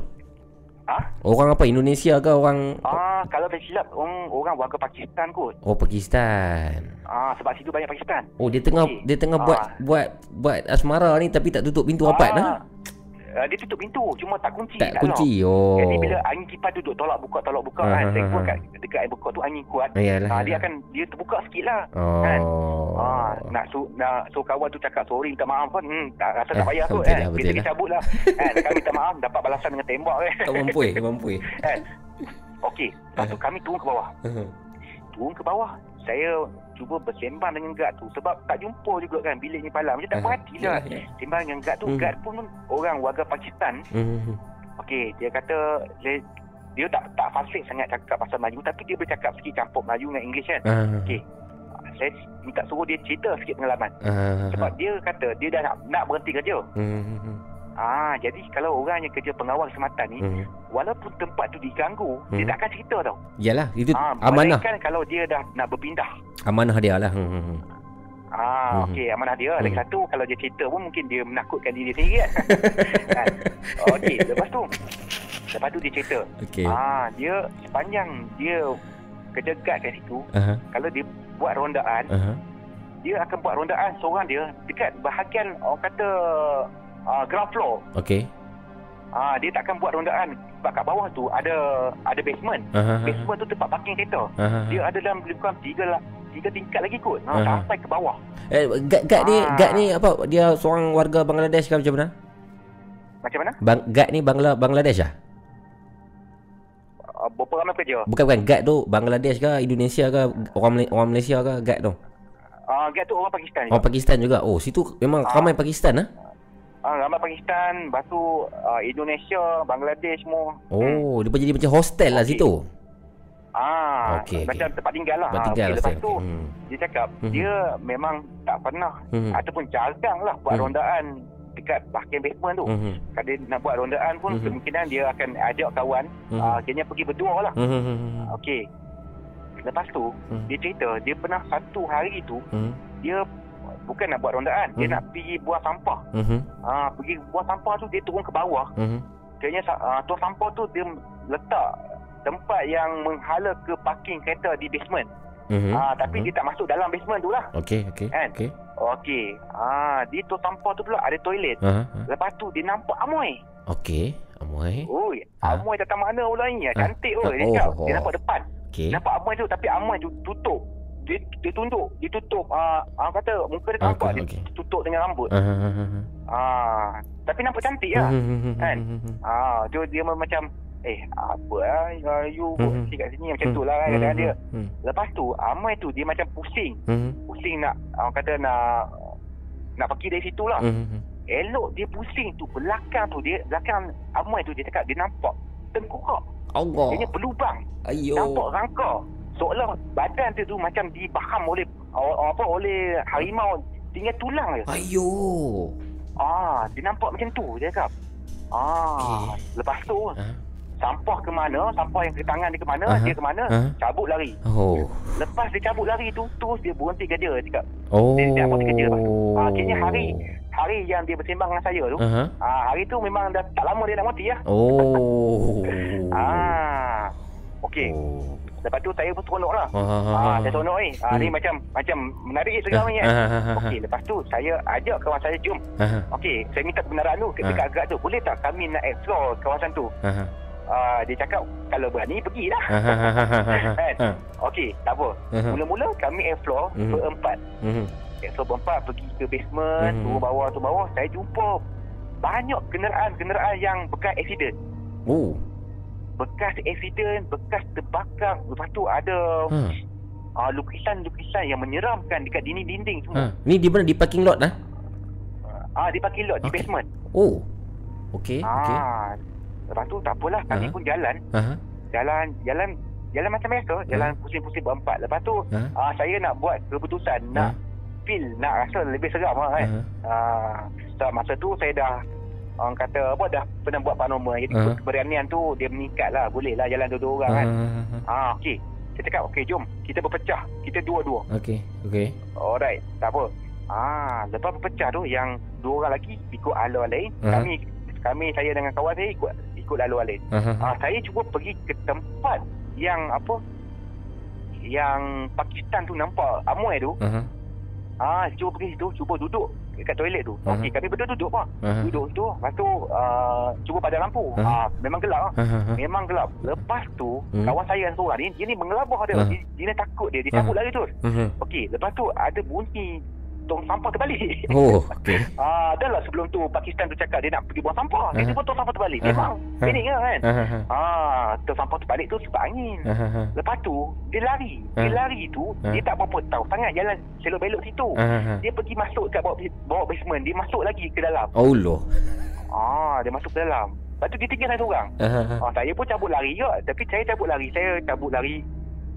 Ha? Orang apa? Indonesia ke orang Ah, kalau tak silap orang, orang warga Pakistan kot. Oh Pakistan. Ah, sebab situ banyak Pakistan. Oh dia tengah Okey. dia tengah buat Ah. buat buat asmara ni tapi tak tutup pintu rapat nah. Ah, dia tutup pintu cuma tak kunci. Tak lock. kunci. Oh. Jadi bila angin kipas duduk tolak buka tolak buka Ah, kan. pun ah. kat dekat air bekok tu angin kuat. Ayalah. Ah, dia akan dia terbuka sikit lah. Oh. kan? Ah, nak su nak so kawan tu cakap sorry minta maaf pun hmm, tak rasa tak Eh, payah kot betul kan. Kita lah. cabut lah. kan, kami minta maaf dapat balasan dengan tembak kan. Tak mampu eh, mampu eh. kan. Okey, lepas tu kami turun ke bawah. Turun ke bawah. Saya cuba bersembang dengan guard tu sebab tak jumpa juga kan bilik ni palang. Macam tak puas hati lah. Ya, ya. Sembang dengan guard tu, Hmm. guard pun orang warga Pakistan. Mhm. Okey, dia kata dia, dia tak tak fasih sangat cakap pasal Melayu tapi dia bercakap sikit campur Melayu dengan English kan. Ah. Okey. Saya minta suruh dia cerita sikit pengalaman. Ah. Sebab dia kata dia dah nak, nak berhenti kerja. Mhm. Ah, jadi kalau orang yang kerja pengawal sematan ni, Mhm. walaupun tempat tu diganggu, dia Hmm. tak akan cerita tau. Yalah, itu Ah, amanah. Melainkan kalau dia dah nak berpindah. Amanah dia lah. Mhm. Ah, Hmm. okey, amanah dia. Lagi Hmm. satu, kalau dia cerita pun mungkin dia menakutkan diri dia sendiri kan. kan? Okey, lepas tu, lepas tu dia cerita. Okey. Ah, dia sepanjang dia kerja guard kat situ, Aha. kalau dia buat rondaan, Aha. dia akan buat rondaan seorang dia dekat bahagian orang kata uh, ground floor. Okey. Ah, dia takkan buat rondaan sebab kat bawah tu ada ada basement. Aha. Basement tu tempat parking kereta. Aha. Dia ada dalam lebih kurang tiga lah tiga tingkat lagi kot. Ha, Aha. sampai ke bawah. Eh, gad gad ni, Ah. gad ni apa? Dia seorang warga Bangladesh ke macam mana? Macam mana? Bang gad ni Bangla Bangladesh ah? uh, berapa ramai pekerja? Bukan bukan guard tu Bangladesh ke Indonesia ke orang Mal- orang Malaysia ke guard tu. Uh, guard tu orang Pakistan. Orang Pakistan juga. Oh, situ memang ramai Pakistan ah. Ah, ramai Pakistan, lepas tu uh, Indonesia, Bangladesh semua. Oh, dia jadi macam hostel lah situ. Ah, okey. macam tempat tinggal lah. Tempat Ah, tinggal okey, lepas tu Hmm. dia cakap Mhm. dia memang tak pernah Mhm. ataupun jarang lah buat Mhm. rondaan dekat parking basement tu. Mhm. Kalau dia nak buat rondaan pun Mhm. kemungkinan dia akan ajak kawan, Mhm. ah, akhirnya pergi berdua lah. Mhm. Okey. Lepas tu Mhm. dia cerita dia pernah satu hari tu Mhm. dia bukan nak buat rondaan, dia Mhm. nak pergi buang sampah. Mhm. Ah, pergi buang sampah tu dia turun ke bawah. Mhm. Kayaknya uh, tuan sampah tu dia letak tempat yang menghala ke parking kereta di basement. Mhm. Ah, tapi Mhm. dia tak masuk dalam basement tu lah. Okey, okey. Kan? Okey. Okey. Ah, di tuan sampah tu pula ada toilet. Ha. ha. Lepas tu dia nampak Amoy. Okey. Amoy. Oi, Ah. Amoy datang mana pula ni? Ah. Cantik oh, dia Oh, oh. Dia nampak depan. Okey. Nampak Amoy tu tapi Amoy tu tutup. Dia dia tunduk, dia tutup ah uh, kata muka dia Okey, nampak dia okey. tutup dengan rambut. Ah, tapi nampak cantik lah. Mhm. Kan? Mhm. Ah, dia dia macam eh apa ah uh, you mm kat sini macam tu lah kan kadang-kadang dia. Lepas tu Amoy tu dia macam pusing. Pusing nak orang kata nak nak pergi dari situ lah. Elok dia pusing tu belakang tu dia belakang Amoy tu dia cakap dia nampak tengkorak. Allah. Dia berlubang. Ayo. Nampak rangka. Seolah badan dia tu macam dibaham oleh apa oleh harimau tinggal tulang je. Ayo. Ah, dia nampak macam tu dia cakap. Ah, lepas tu Ha? sampah ke mana, sampah yang ke tangan dia ke mana, Aha. dia ke mana, Aha. cabut lari. Oh. Lepas dia cabut lari tu, terus dia berhenti kerja dia cakap. Oh. Dia tak berhenti kerja lepas tu. Ah, akhirnya hari hari yang dia bersembang dengan saya tu, Aha. ah, hari tu memang dah tak lama dia nak mati lah. Oh. Ah. Okey. Oh. Lepas tu saya pun seronok lah. Ha, ha, ha, Ah, ha. saya seronok ni. Ah, ni Hmm. macam macam menarik sekarang ni Ah, kan. ah, ah, ah, Okey, lepas tu saya ajak kawan saya jom. Okey, saya minta kebenaran tu Ah. dekat gerak tu. Boleh tak kami nak explore kawasan tu? Aha. Ah, dia cakap kalau berani pergilah. Kan? Ha. Okey, tak apa. Mula-mula kami explore Mhm. berempat. Mhm. Explore berempat pergi ke basement, turun bawah, turun bawah. Saya jumpa banyak kenderaan-kenderaan yang bekas accident. Oh. Bekas accident, bekas terbakar. Lepas tu ada Ha. uh, lukisan-lukisan yang menyeramkan dekat dinding-dinding semua. Ha. Ni di mana di parking lot ah? Ah, di parking lot, di Okey. basement. Oh. Okey, okey. Ah, lepas tu tak apalah, kami Ah. pun jalan, Aha. jalan, jalan, jalan macam biasa, jalan pusing-pusing berempat. Lepas tu, Ha. ah, saya nak buat keputusan, nak feel, nak rasa lebih seram lah kan. Ah, so, masa tu saya dah orang kata apa dah pernah buat paranormal jadi Ah. keberanian tu dia meningkat lah. Boleh lah jalan dua-dua orang kan. Aha. ah okey. Saya cakap okey jom. Kita berpecah. Kita dua-dua. Okey, okey. alright. Tak apa. Ah lepas berpecah tu yang dua orang lagi ikut alur lain. Ah. kami kami saya dengan kawan saya ikut ikut alur lain. Aha. ah saya cuba pergi ke tempat yang apa? Yang Pakistan tu nampak Amoy tu. Aha. ah cuba pergi situ cuba duduk dekat toilet tu Ah. okey kami berdua duduk apa Aha. duduk tu lepas tu uh, cuba padam lampu Ah. ah memang gelap lah Aha. memang gelap lepas tu Hmm. kawan saya yang seorang ni dia ni mengelabah dia Ah. dia, dia takut dia dia cabut Ah. lari terus Aha. okey lepas tu ada bunyi tong sampah terbalik Oh, okey. ah adalah sebelum tu Pakistan tu cakap dia nak pergi buang sampah dia Ah. tiba tong sampah terbalik Ah. memang Ah. pening lah kan ah tong sampah terbalik tu sebab angin Aha. lepas tu dia lari dia Ah. lari tu Ah. dia tak berapa tahu sangat jalan selok-belok situ Aha. dia pergi masuk kat bawah, bawah basement dia masuk lagi ke dalam Oh loh. Ah, dia masuk ke dalam. Lepas tu dia tinggal saya seorang. Aha. Ah, saya pun cabut lari juga. Tapi saya cabut lari. Saya cabut lari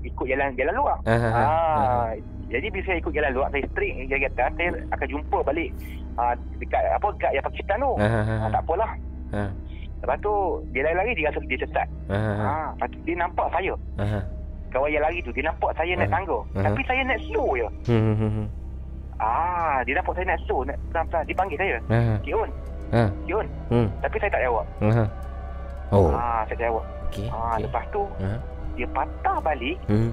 ikut jalan jalan luar. Ah, jadi bila saya ikut jalan luar, saya straight jalan atas, saya akan jumpa balik ah, dekat apa dekat yang Pakistan tu. Aha. Ah, tak apalah. Ha. Lepas tu dia lari-lari dia rasa dia sesat. Aha. Ah, lepas tu dia nampak saya. Aha. Kawan yang lari tu dia nampak saya naik Ah. tangga. Ah. Tapi saya naik slow je. Hmm, hmm, hmm. Ah, dia nampak saya naik slow, naik pelan-pelan. Dia panggil saya. Aha. Cik Un, Ha. Cik Un. Hmm. Tapi saya tak jawab. Aha. Oh. Ah, saya tak jawab. Okey. Ah, okey. lepas tu Ha. dia patah balik Hmm.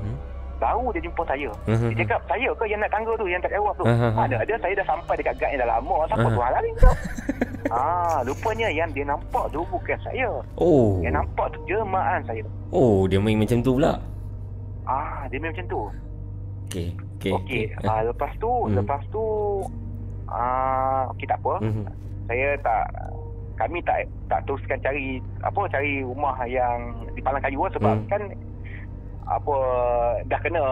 Baru dia jumpa saya Mhm. Dia cakap saya ke yang nak tangga tu Yang tak jawab tu Mhm. Mana ada saya dah sampai dekat guard yang dah lama Siapa Mhm. tu hal lari tu Ah, Rupanya yang dia nampak tu bukan saya Oh. Yang nampak tu jemaah saya Oh, dia main macam tu pula. Ah, Dia memang macam tu Okey. Okey. Okey ah, Lepas tu Hmm. Lepas tu ah, Okey tak apa Mhm. Saya tak kami tak tak teruskan cari apa cari rumah yang di palang kayu sebab Hmm. kan apa dah kena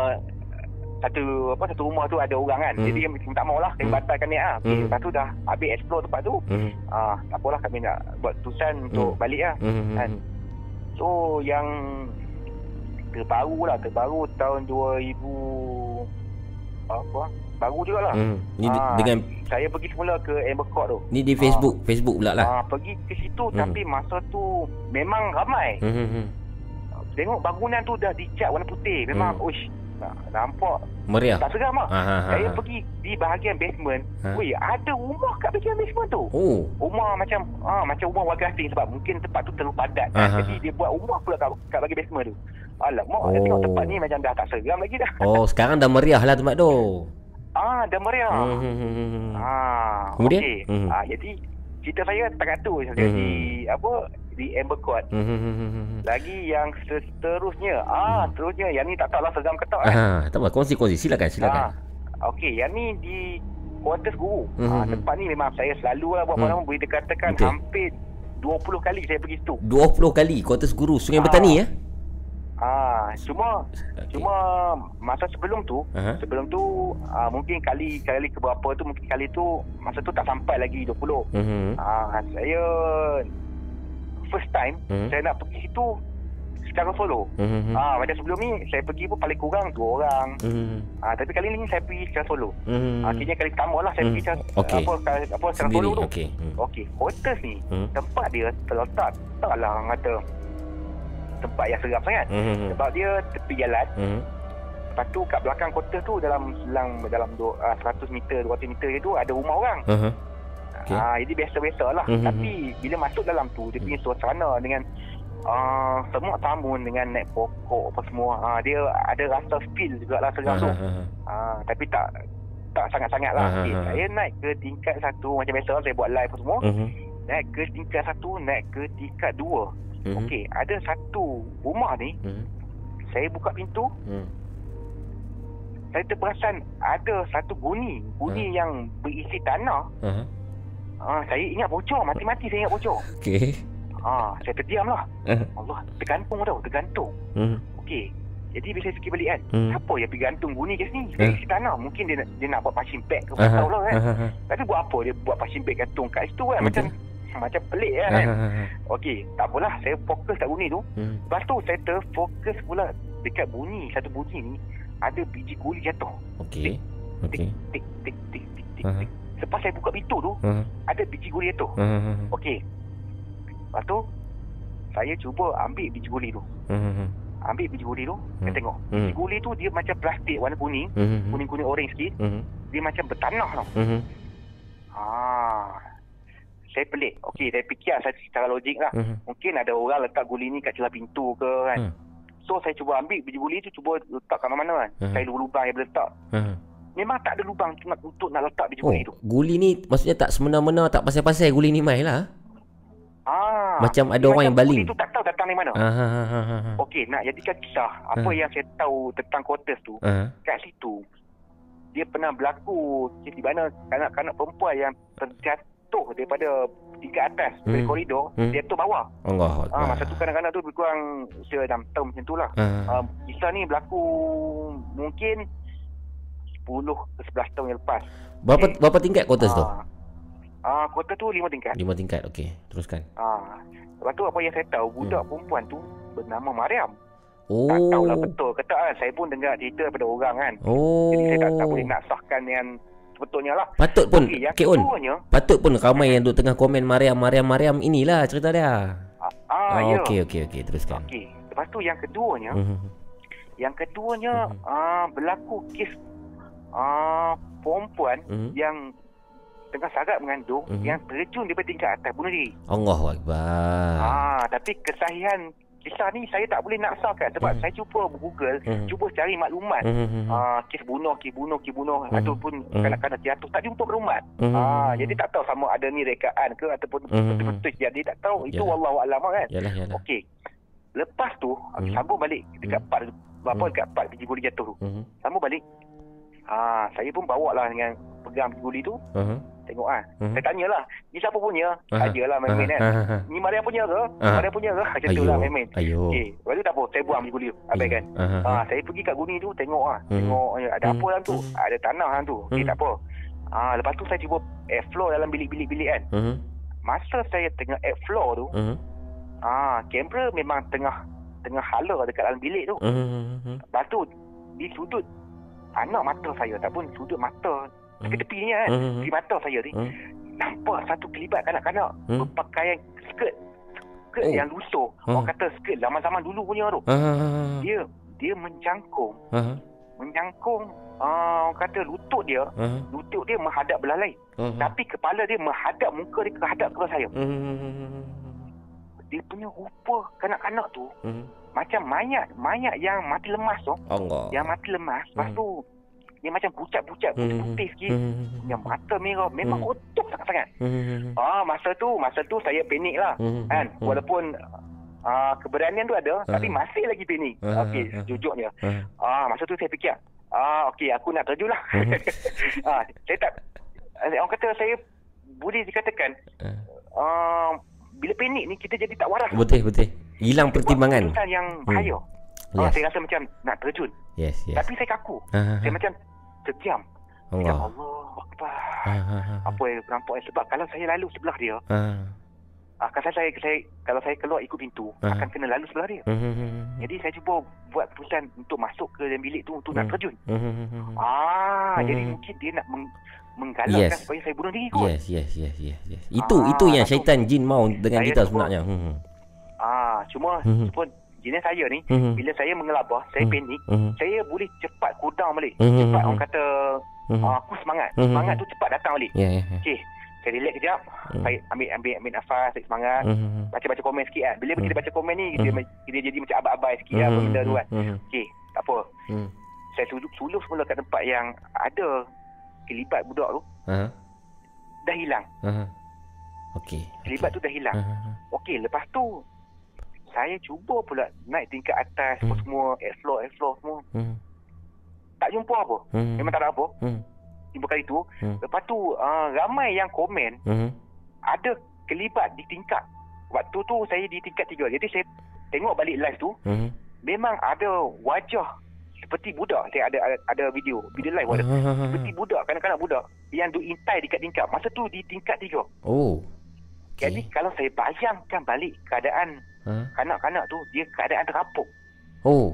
satu apa satu rumah tu ada orang kan. Hmm. Jadi kami tak maulah kami Hmm. batalkan niat ah. Okay, Hmm. lepas tu dah habis explore tempat tu. Mhm. Ah, tak apalah kami nak buat untuk Hmm. balik lah. Mhm. Kan? So yang terbaru lah, terbaru tahun 2000 apa? Baru jugalah. Mhm. Ni de- Ah, dengan saya pergi semula ke Amber Court tu. ni di Facebook, Facebook pula lah. Ah, pergi ke situ Hmm. tapi masa tu memang ramai. Mhm. Tengok bangunan tu dah dicat warna putih. Memang Hmm. uish. Nah, nampak Meriah. tak seram. Ah, ah, ah, Saya pergi di bahagian basement. Ha? Weh, ada rumah kat bahagian basement tu. Oh. Rumah macam ah macam rumah warga asing sebab mungkin tempat tu terlalu padat kan. ah, Jadi dia buat rumah pula kat, kat bahagian basement tu. Alamak, oh. saya tengok Oh. tempat ni macam dah tak seram lagi dah. Oh, sekarang dah meriah lah tempat tu. Ah, dah meriah. Mhm. Ah, Kemudian? okey. Hmm. Ah, jadi cerita saya tak tu saya Hmm. apa di Amber Court. Mhm. Lagi yang seterusnya. Ah, seterusnya yang ni tak tahulah seram ke tak kan. Ah, tak apa, kongsi-kongsi silakan, silakan. Ah, okey, yang ni di quarters guru. Hmm, Ah, hmm, tempat ni memang saya selalu lah buat Hmm. malam boleh dikatakan Betul. hampir 20 kali saya pergi situ. 20 kali Kuartus Guru Sungai Ah. Bertani ya. Ah, cuma Okey. cuma masa sebelum tu, Aha. sebelum tu ah, mungkin kali kali ke berapa tu mungkin kali tu masa tu tak sampai lagi 20. Mhm. Ah, saya first time Mhm. saya nak pergi situ secara solo. Mhm. Ah, macam sebelum ni saya pergi pun paling kurang dua orang. Mhm. Ah, tapi kali ni saya pergi secara solo. Mhm. Akhirnya kali pertama lah saya Hmm. pergi secara, Okey. apa, apa secara Sendiri. solo tu. Okey. Hmm. Okey, hotels ni Hmm. tempat dia terletak taklah orang kata tempat yang seram sangat. Mhm. Sebab dia tepi jalan. Mhm. Lepas tu kat belakang kota tu dalam selang dalam du, uh, 100 meter, 200 meter je tu ada rumah orang. Aha. Okey. Ah, jadi biasa-biasa lah. Mhm. Tapi bila masuk dalam tu dia punya suasana dengan uh, semua tamun dengan naik pokok apa semua. Ah, dia ada rasa feel jugalah seram tu. Aha, aha. Ah, tapi tak tak sangat-sangat lah. Aha, Okay, saya naik ke tingkat satu macam biasa saya buat live apa semua. Mhm. Naik ke tingkat satu, naik ke tingkat dua. Mhm. Okey, ada satu rumah ni, Mhm. saya buka pintu, Mhm. saya terperasan ada satu guni, guni yang berisi tanah. Aha. Ah, saya ingat bocor, mati-mati saya ingat bocor. Okey. Ah, saya terdiam lah. Aha. Allah, tergantung tau, tergantung. Mhm. Okey. Jadi bila saya fikir balik kan, Hmm. siapa yang pergi gantung guni kat sini? Eh. Dari isi tanah. Mungkin dia, nak- dia nak buat punching bag ke, tak Aha. tahulah kan. Aha. Tapi buat apa dia buat punching bag gantung kat situ kan? Betul. Macam macam pelik kan. Aha. Okey, tak apalah. Saya fokus kat bunyi tu. Mhm. Lepas tu saya terfokus pula dekat bunyi. Satu bunyi ni ada biji guli jatuh. Okey. Okey. Tik, tik, tik, tik, tik, Aha. tik. Lepas saya buka pintu tu, Aha. ada biji guli jatuh. Aha. Okey. Lepas tu, saya cuba ambil biji guli tu. Mhm. Ambil biji guli tu, saya Hmm. tengok. Hmm. Biji guli tu dia macam plastik warna kuning. Mhm. Kuning-kuning orange sikit. Mhm. Dia macam bertanah tau. Mhm. Ah. Saya pelik. Okey, saya fikir saya secara logik lah. Mhm. Mungkin ada orang letak guli ni kat celah pintu ke kan. Hmm. So saya cuba ambil biji guli tu cuba letak kat mana-mana kan. Hmm. Saya lubang yang boleh letak. Aha. Memang tak ada lubang nak, untuk nak letak biji Oh, guli tu. guli ni maksudnya tak semena-mena tak pasal-pasal guli ni mai lah. Ah. Macam ada orang yang baling. Guli tu tak tahu datang dari mana. Aha. aha, aha. Okey, nak jadikan kisah apa Hmm. yang saya tahu tentang quarters tu. Aha. Kat situ dia pernah berlaku di mana kanak-kanak perempuan yang terjatuh daripada tingkat atas dari Hmm. koridor Hmm. dia tu bawah. Allah Ah, masa tu kanak-kanak tu lebih kurang usia 6 tahun macam tu lah. Ah. Um, kisah ni berlaku mungkin 10 ke 11 tahun yang lepas. Berapa okey. berapa tingkat quarters tu? Ah, ah kota tu 5 tingkat. Lima tingkat. Okey, teruskan. Ah, lepas tu apa yang saya tahu budak perempuan tu bernama Mariam. Oh. Tak tahulah betul ke tak kan. Saya pun dengar cerita daripada orang kan. Oh. Jadi saya tak, tak boleh nak sahkan yang sebetulnya lah. Patut pun yang Kek Un. Patut pun ramai yang duk tengah komen Mariam Mariam Mariam inilah cerita dia. ah, ah, ya. okey okey okey teruskan. Okey. Lepas tu yang keduanya, Mhm. yang keduanya Mhm. ah, berlaku kes ah, perempuan Mhm. yang tengah sarap mengandung Mhm. yang terjun daripada tingkat atas bunuh diri. Allahu akbar. Ah, tapi kesahihan kisah ni saya tak boleh nak sahkan sebab Mhm. saya cuba Google, Mhm. cuba cari maklumat. Mhm. Ah, kes bunuh, kes bunuh, kes bunuh Mhm. ataupun Mhm. kanak-kanak jatuh tak jumpa maklumat. Mhm. Ah, jadi tak tahu sama ada ni rekaan ke ataupun Mhm. betul-betul jadi tak tahu. Itu Yalah. wallahu alam kan. Yalah yalah. Okey. Lepas tu Mhm. sambung balik dekat Mhm. part apa Mhm. dekat part biji guli jatuh tu. Mhm. Sambung balik. Ah, saya pun bawa lah dengan pegang guli tu. Aha. Tengok ah. Mhm. Saya tanyalah, ni siapa punya? Aha. Ajalah main-main kan. Aha, aha. Ni Maria punya ke? Aha. Maria punya ke? Macam tu lah main-main. Okey, lepas tu tak apa, saya buang guli. Habis kan. Aha, aha. Ah, saya pergi kat guni tu tengok ah, Hmm. tengok eh, ada apa dalam tu? Hmm. Ada tanah dalam tu. Okey, Hmm. tak apa. Ah, lepas tu saya cuba airflow dalam bilik-bilik-bilik kan. Mhm. Masa saya tengah airflow tu, Mhm. ah, kamera memang tengah tengah hala dekat dalam bilik tu. Mhm. Lepas tu di sudut anak mata saya ataupun sudut mata tepi-tepi ni kan. Mhm. Tepi mata saya ni Hmm. nampak satu kelibat kanak-kanak Hmm. berpakaian skirt skirt Oh. yang lusuh. Hmm. Orang kata skirt zaman-zaman dulu punya tu. Ah. Dia dia mencangkung Ah. menyangkung uh, orang kata lutut dia lutut dia menghadap belalai Ah. tapi kepala dia menghadap muka dia menghadap kepada saya Mhm. dia punya rupa kanak-kanak tu. Macam mayat mayat yang mati lemas tu Allah. yang mati lemas lepas Hmm. tu dia macam pucat-pucat Mhm. putih-putih sikit Mhm. yang mata merah memang Hmm. kotor sangat-sangat Mhm. ah masa tu masa tu saya panik lah Mhm. kan Mhm. walaupun uh, keberanian tu ada tapi Ah. masih lagi panik Ah, okey ah, ah. jujurnya Ah. Ah, masa tu saya fikir, ah okey aku nak terjun lah. Mhm. ah, saya tak orang kata saya boleh dikatakan Ah. uh, bila panik ni kita jadi tak waras. Betul betul. Hilang buat pertimbangan. keputusan yang bahaya. Ah, Yes. saya rasa macam nak terjun. Yes, yes. Tapi saya kaku. Ah. Saya macam terdiam. Allah. Allah, Akbar. Ah. Apa yang nampak? Sebab kalau saya lalu sebelah dia, ah, kalau saya, saya kalau saya keluar ikut pintu, Ah. akan kena lalu sebelah dia. Mhm. Jadi saya cuba buat keputusan untuk masuk ke dalam bilik tu untuk nak Hmm. terjun. Mhm. Ah, Hmm. jadi mungkin dia nak meng, menggalakkan Yes. supaya saya bunuh diri kot. Yes, yes, yes, yes, yes. Itu Ah, itu yang syaitan jin mau dengan kita sebenarnya. Hmm. Ah, cuma Mhm. pun jenis saya ni Mhm. bila saya mengelabah, saya Mhm. panik, Mhm. saya boleh cepat kudang balik. Mhm. Cepat orang kata Mhm. ah, aku semangat. Mhm. Semangat tu cepat datang balik. Ya, ya. ya. Okey, saya relax kejap. Mhm. Saya ambil ambil ambil nafas, saya semangat. Mhm. Baca-baca komen sikit kan. Bila Mhm. kita baca komen ni, kita, Mhm. kita jadi macam abai-abai sikit lah apa Mhm. benda tu kan. Mhm. Okey, tak apa. Mhm. Saya suluh, suluh semula kat tempat yang ada kelibat budak tu. Aha. Dah hilang. Aha. Okey. Kelibat tu dah hilang. Aha. Okey, lepas tu saya cuba pula naik tingkat atas Hmm. semua, explore, explore semua. Mhm. Tak jumpa apa. Mhm. Memang tak ada apa. Mhm. Jumpa kali tu. Hmm. Lepas tu uh, ramai yang komen Mhm. ada kelibat di tingkat. Waktu tu saya di tingkat tiga. Jadi saya tengok balik live tu. Mhm. Memang ada wajah seperti budak. Saya ada ada, ada video. Video live ada. Ah. Seperti budak, kanak-kanak budak. Yang duk intai dekat tingkat. Masa tu di tingkat tiga. Oh. Jadi kalau saya bayangkan balik keadaan Ha? kanak-kanak tu, dia keadaan terapuk. Oh.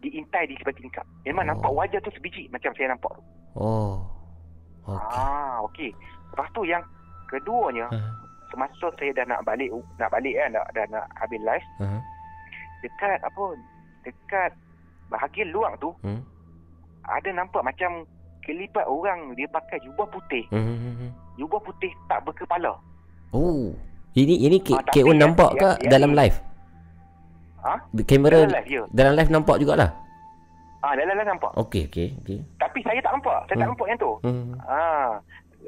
diintai di sebelah tingkap. Memang Oh. nampak wajah tu sebiji macam saya nampak. tu. Oh. Okey. Ah, okey. Lepas tu yang keduanya, Ha. semasa saya dah nak balik nak balik kan, dah, dah nak habis live, Ha. dekat apa? Dekat bahagian luar tu Hmm. ada nampak macam kelibat orang dia pakai jubah putih. Hmm. Jubah putih tak berkepala. Oh. Ini ini K, Ah, tapi K1 yang- nampak ke dalam live? Ha? Kamera Dalam live, ya. dalam live nampak jugalah. Ah, dah dah nampak. Okey, okey, okey. Tapi saya tak nampak. Saya tak Hmm. nampak yang tu. Hmm. Ah,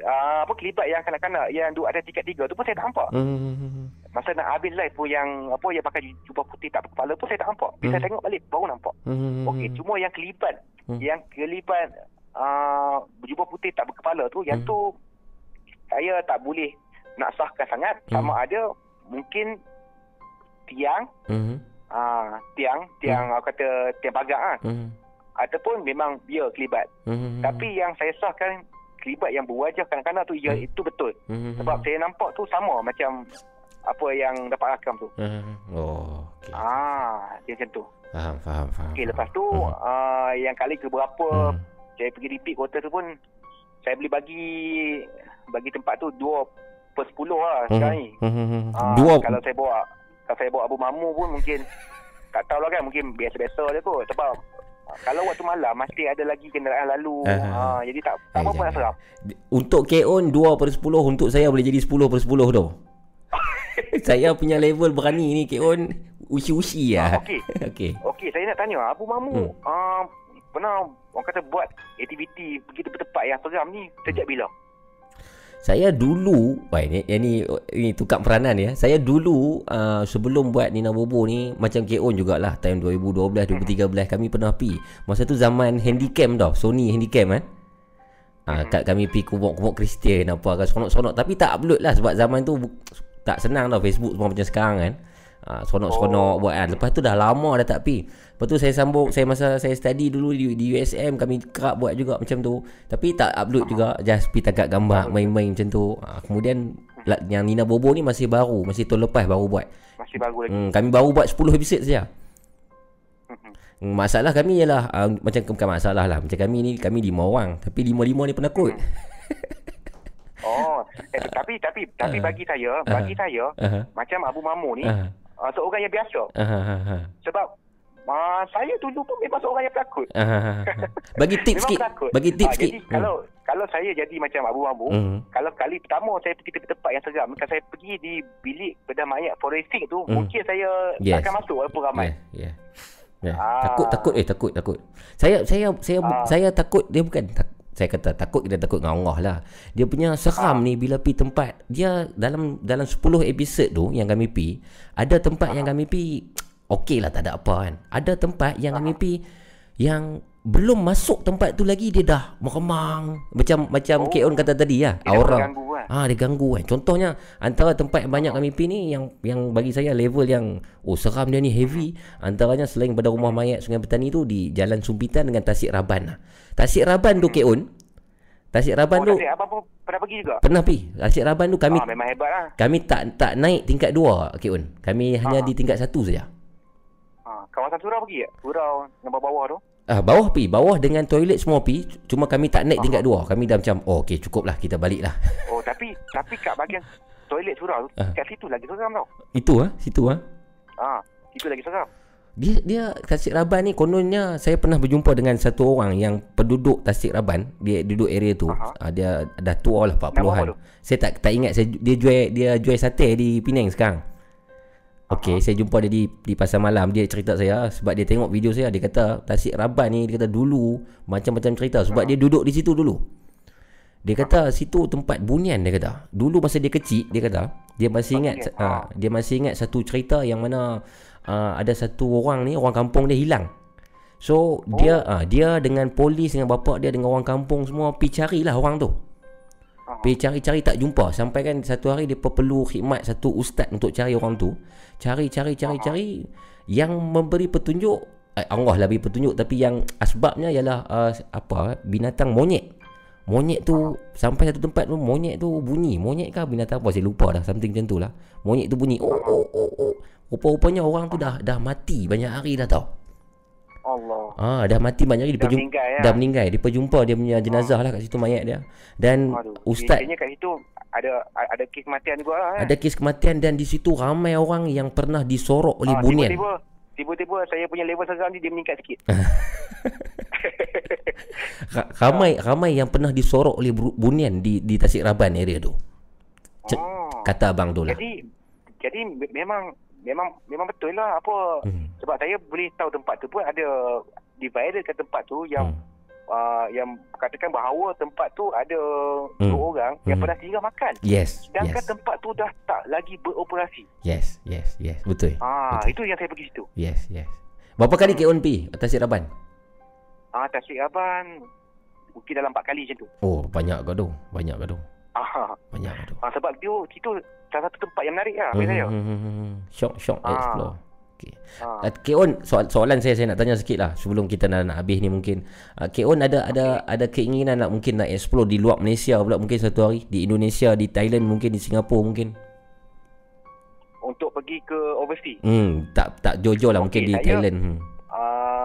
ah, apa kelibat yang kanak-kanak yang duduk ada tingkat tiga tu pun saya tak nampak. Hmm. Masa nak habis live pun yang apa yang pakai jubah putih tak berkepala pun saya tak nampak. Bila Hmm. saya tengok balik baru nampak. Hmm. Okey, cuma yang kelibat Hmm. yang kelibat uh, jubah putih tak berkepala tu yang Hmm. tu saya tak boleh nak sahkan sangat Hmm. sama ada mungkin tiang Hmm. ah tiang tiang aku kata tiang pagar ah Hmm. ataupun memang dia kelibat. Hmm. Tapi yang saya sahkan kelibat yang berwajah kanak-kanak tu ya Hmm. itu betul. Hmm. Sebab saya nampak tu sama macam apa yang dapat rakam tu. Hmm. Oh, okey. Ah, dia macam tu. Faham, faham, faham. Okey, lepas tu Hmm. uh, yang kali ke berapa Hmm. saya pergi repeat quarter tu pun saya boleh bagi bagi tempat tu 2 per 10 lah sekarang ni. Hmm. Ah, Dua kalau saya bawa kalau saya bawa Abu Mamu pun mungkin tak tahulah kan mungkin biasa-biasa je kot sebab ah, kalau waktu malam masih ada lagi kenderaan lalu. Ah. Ah, jadi tak tak apa-apa nak seram. Untuk K-On 2 per 10 Untuk saya boleh jadi 10 per 10 tu Saya punya level berani ni K-On Usi-usi lah Ah, okey. Okey Okey, saya nak tanya Abu Mamu Hmm. uh, pernah orang kata buat aktiviti pergi tempat-tempat yang seram ni sejak bila? Saya dulu Wah ini, ini, ini tukar peranan ya. Saya dulu uh, Sebelum buat Nina Bobo ni Macam K-On jugalah Time 2012 2013 Kami pernah pi. Masa tu zaman Handycam tau Sony Handycam kan Ah, kat kami pi kubur-kubur Kristian apa kan seronok-seronok. Tapi tak upload lah sebab zaman tu bu- tak senang tau Facebook semua macam sekarang kan. Ah, seronok-seronok Oh. buat kan. Lepas tu dah lama dah tak pi. Lepas tu saya sambung saya masa saya study dulu di, di USM kami kerap buat juga macam tu. Tapi tak upload juga just pi tagak gambar main-main macam tu. Ah, kemudian yang Nina Bobo ni masih baru, masih tahun lepas baru buat. Masih bagus lagi. Hmm, kami baru buat 10 episod saja. Hmm, Masalah kami ialah uh, macam bukan masalah lah. Macam kami ni kami lima orang tapi lima-lima ni penakut. Oh, eh, tapi tapi tapi bagi saya, bagi saya Aha. macam Abu Mamu ni Aha. Uh, seorang yang biasa. Aha. Sebab uh, saya dulu pun memang seorang yang aha, aha. Bagi tips sikit. penakut. Bagi tips Ah, sikit. Jadi kalau kalau saya jadi macam Abu Mamu, Hmm. kalau kali pertama saya pergi ke tempat yang seram, kalau saya pergi di bilik bedah mayat forensik tu, Hmm. mungkin saya Yes. akan masuk walaupun ramai. Yeah, yeah. Yeah. Ah. Takut takut eh takut takut. Saya saya saya Ah. saya takut dia bukan tak, saya kata takut kita takut dengan Allah lah. Dia punya seram ni bila pi tempat dia dalam dalam 10 episod tu yang kami pi ada tempat yang kami pi okey lah tak ada apa kan. Ada tempat yang kami pi yang belum masuk tempat tu lagi dia dah meremang macam macam Oh. Keon kata tadi lah Dia aura kan? Ah dia ganggu kan. Contohnya antara tempat yang banyak kami pergi ni yang yang bagi saya level yang oh seram dia ni heavy. Antaranya selain pada rumah mayat Sungai Petani tu di Jalan Sumpitan dengan Tasik Raban lah. Tasik Raban tu Keon. Tasik Raban Oh, tu tak apa pun pernah pergi juga. pernah pi. Tasik Raban tu kami ah, memang hebat lah. kami tak tak naik tingkat 2 Keon. Kami hanya Ah. di tingkat 1 saja. Ah, kawasan surau pergi tak? Surau yang bawah-bawah tu. Ah bawah pi, bawah dengan toilet semua pi. Cuma kami tak naik tingkat 2. Kami dah macam oh okey cukup lah kita balik lah. Oh, tapi tapi kat bahagian toilet surau tu, Ah. kat situ lagi seram tau. Itu ah, situ ah. Ah, itu lagi seram. Dia dia Tasik Raban ni kononnya saya pernah berjumpa dengan satu orang yang penduduk Tasik Raban, dia duduk area tu. Aha. Uh, dia dah tua lah 40-an. Nama apa tu? Saya tak tak ingat saya dia jual dia jual sate di Penang sekarang. Okey, saya jumpa dia di di pasar malam. Dia cerita saya sebab dia tengok video saya dia kata Tasik Raban ni dia kata dulu macam-macam cerita sebab dia duduk di situ dulu. Dia kata situ tempat bunian dia kata. Dulu masa dia kecil dia kata dia masih ingat uh, dia masih ingat satu cerita yang mana uh, ada satu orang ni orang kampung dia hilang. So dia uh, dia dengan polis dengan bapak dia dengan orang kampung semua pi carilah orang tu. Pergi cari-cari tak jumpa. Sampai kan satu hari dia perlu khidmat satu ustaz untuk cari orang tu. Cari-cari cari-cari Yang memberi petunjuk eh, Allah lah beri petunjuk. Tapi yang asbabnya ialah uh, Apa Binatang monyet. Monyet tu Sampai satu tempat tu Monyet tu bunyi. Monyet kah? Binatang apa? Saya lupa dah. Something macam tu lah. Monyet tu bunyi. Oh oh oh oh. Rupa-rupanya orang tu dah dah mati banyak hari dah tau Allah. Ah dah mati banyak hari dia Dah meninggal, ya? Dah meninggal Dia perjumpa dia punya jenazah lah kat situ mayat dia Dan Aduh. ustaz Biasanya kat situ ada ada kes kematian juga lah. ada kes kematian dan di situ ramai orang yang pernah disorok oleh Ah, bunian. Tiba-tiba, tiba-tiba saya punya level seram ni dia meningkat sikit. Ra- ramai ramai yang pernah disorok oleh bunian di di Tasik Raban area tu. C- Oh. Kata abang tu lah. Jadi jadi me- memang memang memang betul lah apa Hmm. sebab saya boleh tahu tempat tu pun ada di viral ke tempat tu yang Hmm. uh, yang katakan bahawa tempat tu ada Hmm. dua orang yang Hmm. pernah singgah makan. Yes, Sedangkan yes, tempat tu dah tak lagi beroperasi. yes, yes, yes, betul. Ah, Betul. itu yang saya pergi situ. Yes, yes. Berapa kali On pi Tasik Raban? Ah, Tasik Aban mungkin dalam 4 kali macam tu. Oh, banyak tu? Banyak ke tu? Ah, Banyak tu? ah sebab dia situ salah satu tempat yang menarik lah bagi saya. Hmm, hmm, hmm, hmm. Syok, syok Ah. explore. Okay. Ah. Uh, Kek On, soal, soalan saya saya nak tanya sikit lah sebelum kita nak, nak habis ni mungkin. Uh, Kek On ada ada ada keinginan nak mungkin nak explore di luar Malaysia pula mungkin satu hari di Indonesia, di Thailand mungkin di Singapura mungkin. Untuk pergi ke overseas. Hmm, tak tak jojo lah mungkin Okey, di saya- Thailand. Hmm. Ah,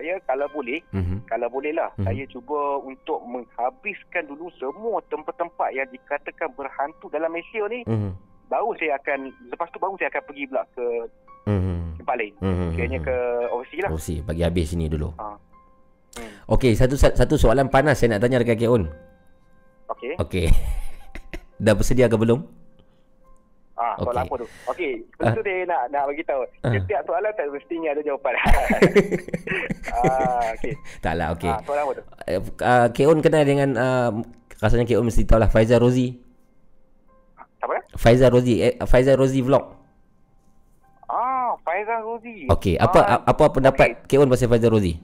saya kalau boleh Mhm. Kalau boleh lah, Mhm. saya cuba untuk menghabiskan dulu semua tempat-tempat yang dikatakan berhantu dalam Malaysia ni. Mhm. Baru saya akan, lepas tu baru saya akan pergi pula ke Mhm. tempat lain. Mhm. Kayaknya ke overseas lah. Si, bagi habis sini dulu. Hmm. Okey, satu satu soalan panas saya nak tanya dekat Kek On. Okey. Okey. Dah bersedia ke belum? Ah, soalan Okey. apa tu? Okey, sebelum Ah. tu dia nak nak bagi tahu. Ah. Setiap soalan tak mestinya ada jawapan. ah, okey. Taklah, okey. Ah, soalan apa tu? Uh, uh, Kek On kenal dengan uh, rasanya Kek On mesti tahu lah Faizal Rozi. Ya? Faizal Rozi, eh, Faizal Rozi vlog. Ah, Faizal Rozi. Okey, apa ah, apa pendapat Kek On pasal Faizal Rozi?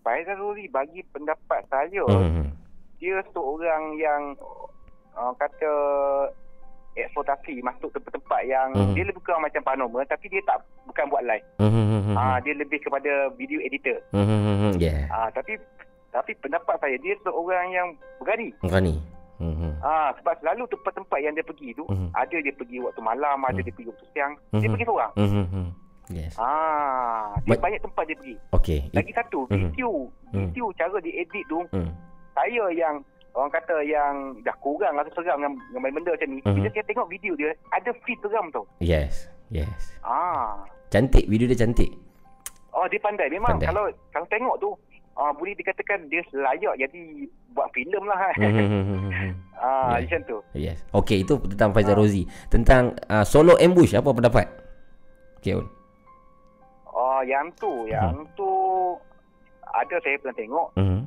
Faizal Rozi bagi pendapat saya, Mhm. dia seorang yang uh, kata eksploitasi masuk tempat-tempat yang Mhm. dia lebih kurang macam paranormal tapi dia tak bukan buat live. Mhm. Ah dia lebih kepada video editor. Mhm. Yeah. Ah tapi tapi pendapat saya dia seorang yang berani. Berani. Mhm. Ah sebab selalu tempat-tempat yang dia pergi tu Mhm. ada dia pergi waktu malam, ada Mhm. dia pergi waktu siang, dia Mhm. pergi seorang. Mhm. Yes. Ah dia Ma- banyak tempat dia pergi. Okey. Lagi satu Mhm. video Mhm. video cara dia edit tu Hmm. saya yang orang kata yang dah kurang rasa seram dengan, dengan main benda macam ni. Mhm. Bila saya tengok video dia ada feel seram tau. Yes. Yes. Ah Cantik video dia cantik. Oh dia pandai memang Pandai. kalau kalau tengok tu ah boleh dikatakan dia layak jadi buat filem lah kan. Mhm. ah Ya. macam tu. Yes. Okey, itu tentang Faizal Ah. Rozi. Tentang uh, solo ambush apa pendapat? Okey, Un. Oh yang tu yang tu ada saya pernah tengok Mhm.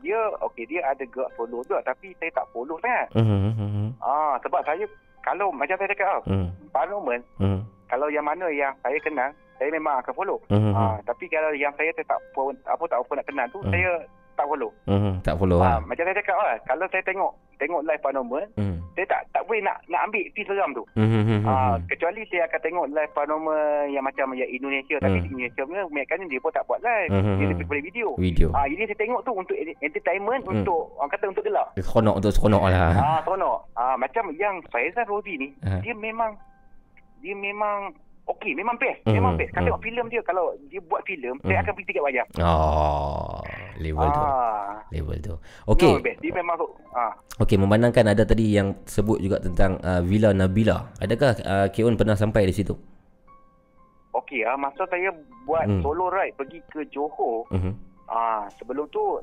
Ah, dia okey dia ada gerak follow tu tapi saya tak follow sangat. Mhm. Ah sebab saya kalau macam saya cakap paranormal Mhm. kalau yang mana yang saya kenal saya memang akan follow. Ah tapi kalau yang saya tak apa tak apa nak kenal tu saya tak follow. Mhm. Tak follow Ah ah. macam saya cakap lah kalau saya tengok tengok live paranormal Mhm. saya tak tak boleh nak nak ambil feel seram tu. Mhm. Ah kecuali saya akan tengok live paranormal yang macam yang Indonesia tapi Hmm. di Indonesia punya kebanyakan dia pun tak buat live. Hmm, Dia lebih kepada video. Video. Ah jadi saya tengok tu untuk entertainment Hmm. untuk orang kata untuk gelap. Seronok untuk seronok lah. Ah seronok. Ah macam yang Faizal Rozi ni Ah. dia memang dia memang okey memang best. Hmm, Memang best. Kalau hmm. tengok filem dia kalau dia buat filem saya Hmm. akan pergi tiket wayang. Oh, level tu. Ah. Level tu. Okey. best. Dia memang ah Okey, memandangkan ada tadi yang sebut juga tentang uh, Villa Nabila. Adakah uh, Keon pernah sampai di situ? okey ah masa saya buat Hmm. solo ride pergi ke Johor Mhm. Ah, sebelum tu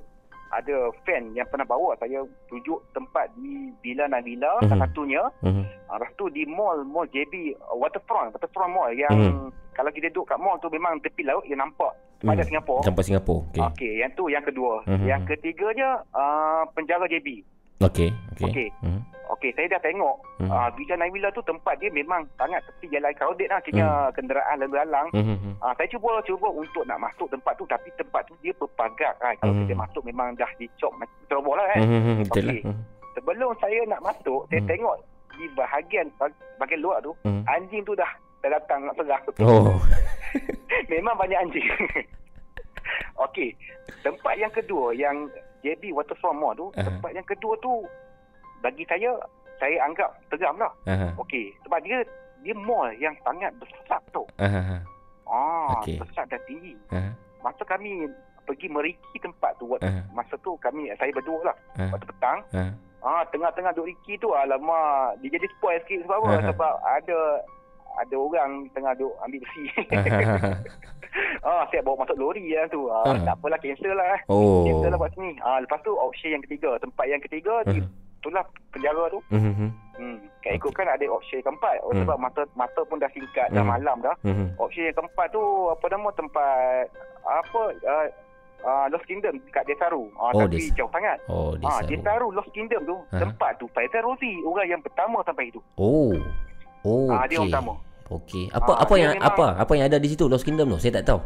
ada fan yang pernah bawa saya tunjuk tempat di Villa Nabila Mhm. salah satunya. Mhm. Ah, lepas tu di mall mall JB uh, Waterfront, Waterfront Mall yang Mhm. kalau kita duduk kat mall tu memang tepi laut yang nampak pada Mhm. Singapura. Sampai Singapura. Okey. Okey, okay, yang tu yang kedua. Mhm. Yang ketiganya uh, penjara JB. Okey. Okey. Okey. Mhm. Okey, saya dah tengok Mhm. uh, Villa Nabila tu tempat dia memang sangat tepi jalan crowded lah kira kenderaan lalu lalang. Mhm. Ah, saya cuba cuba untuk nak masuk tempat tu tapi tempat tu dia berpagar kan. Kalau Mhm. kita masuk memang dah dicop ceroboh lah kan. Mhm. Betul lah. Okey. Sebelum saya nak masuk, saya Mhm. tengok di bahagian bahagian luar tu, Mhm. anjing tu dah dah datang nak serah. Oh. memang banyak anjing. Okey, tempat yang kedua yang JB Waterfront Mall tu, Aha. tempat yang kedua tu bagi saya saya anggap seram lah. Aha. Okey, sebab dia dia mall yang sangat besar tu. Aha. Ah, Okey. besar dan tinggi. Aha. Masa kami pergi meriki tempat tu waktu Aha. masa tu kami saya berdua lah Aha. waktu petang Aha. ah tengah-tengah duk riki tu alamak dia jadi spoil sikit sebab apa Aha. sebab ada ada orang tengah duk ambil besi ah saya bawa masuk lori lah tu ah Aha. tak apalah cancel lah Oh. cancel lah buat sini ah lepas tu option yang ketiga tempat yang ketiga Aha. itulah penjara tu Mhm. hmm kan ikutkan ada option yang keempat oh, Hmm. sebab mata mata pun dah singkat dah Hmm. malam dah Mhm. option yang keempat tu apa nama tempat apa uh, uh, Lost Kingdom dekat Desaru. Uh, Oh, tapi Des- jauh sangat. Oh, Desaru. Desaru Lost Kingdom tu Ha. tempat tu Faizal Rozi orang yang pertama sampai itu. Oh. Oh. Ah, dia orang pertama. Okey. Apa Ah, apa dia yang memang- apa apa yang ada di situ Lost Kingdom tu? Saya tak tahu.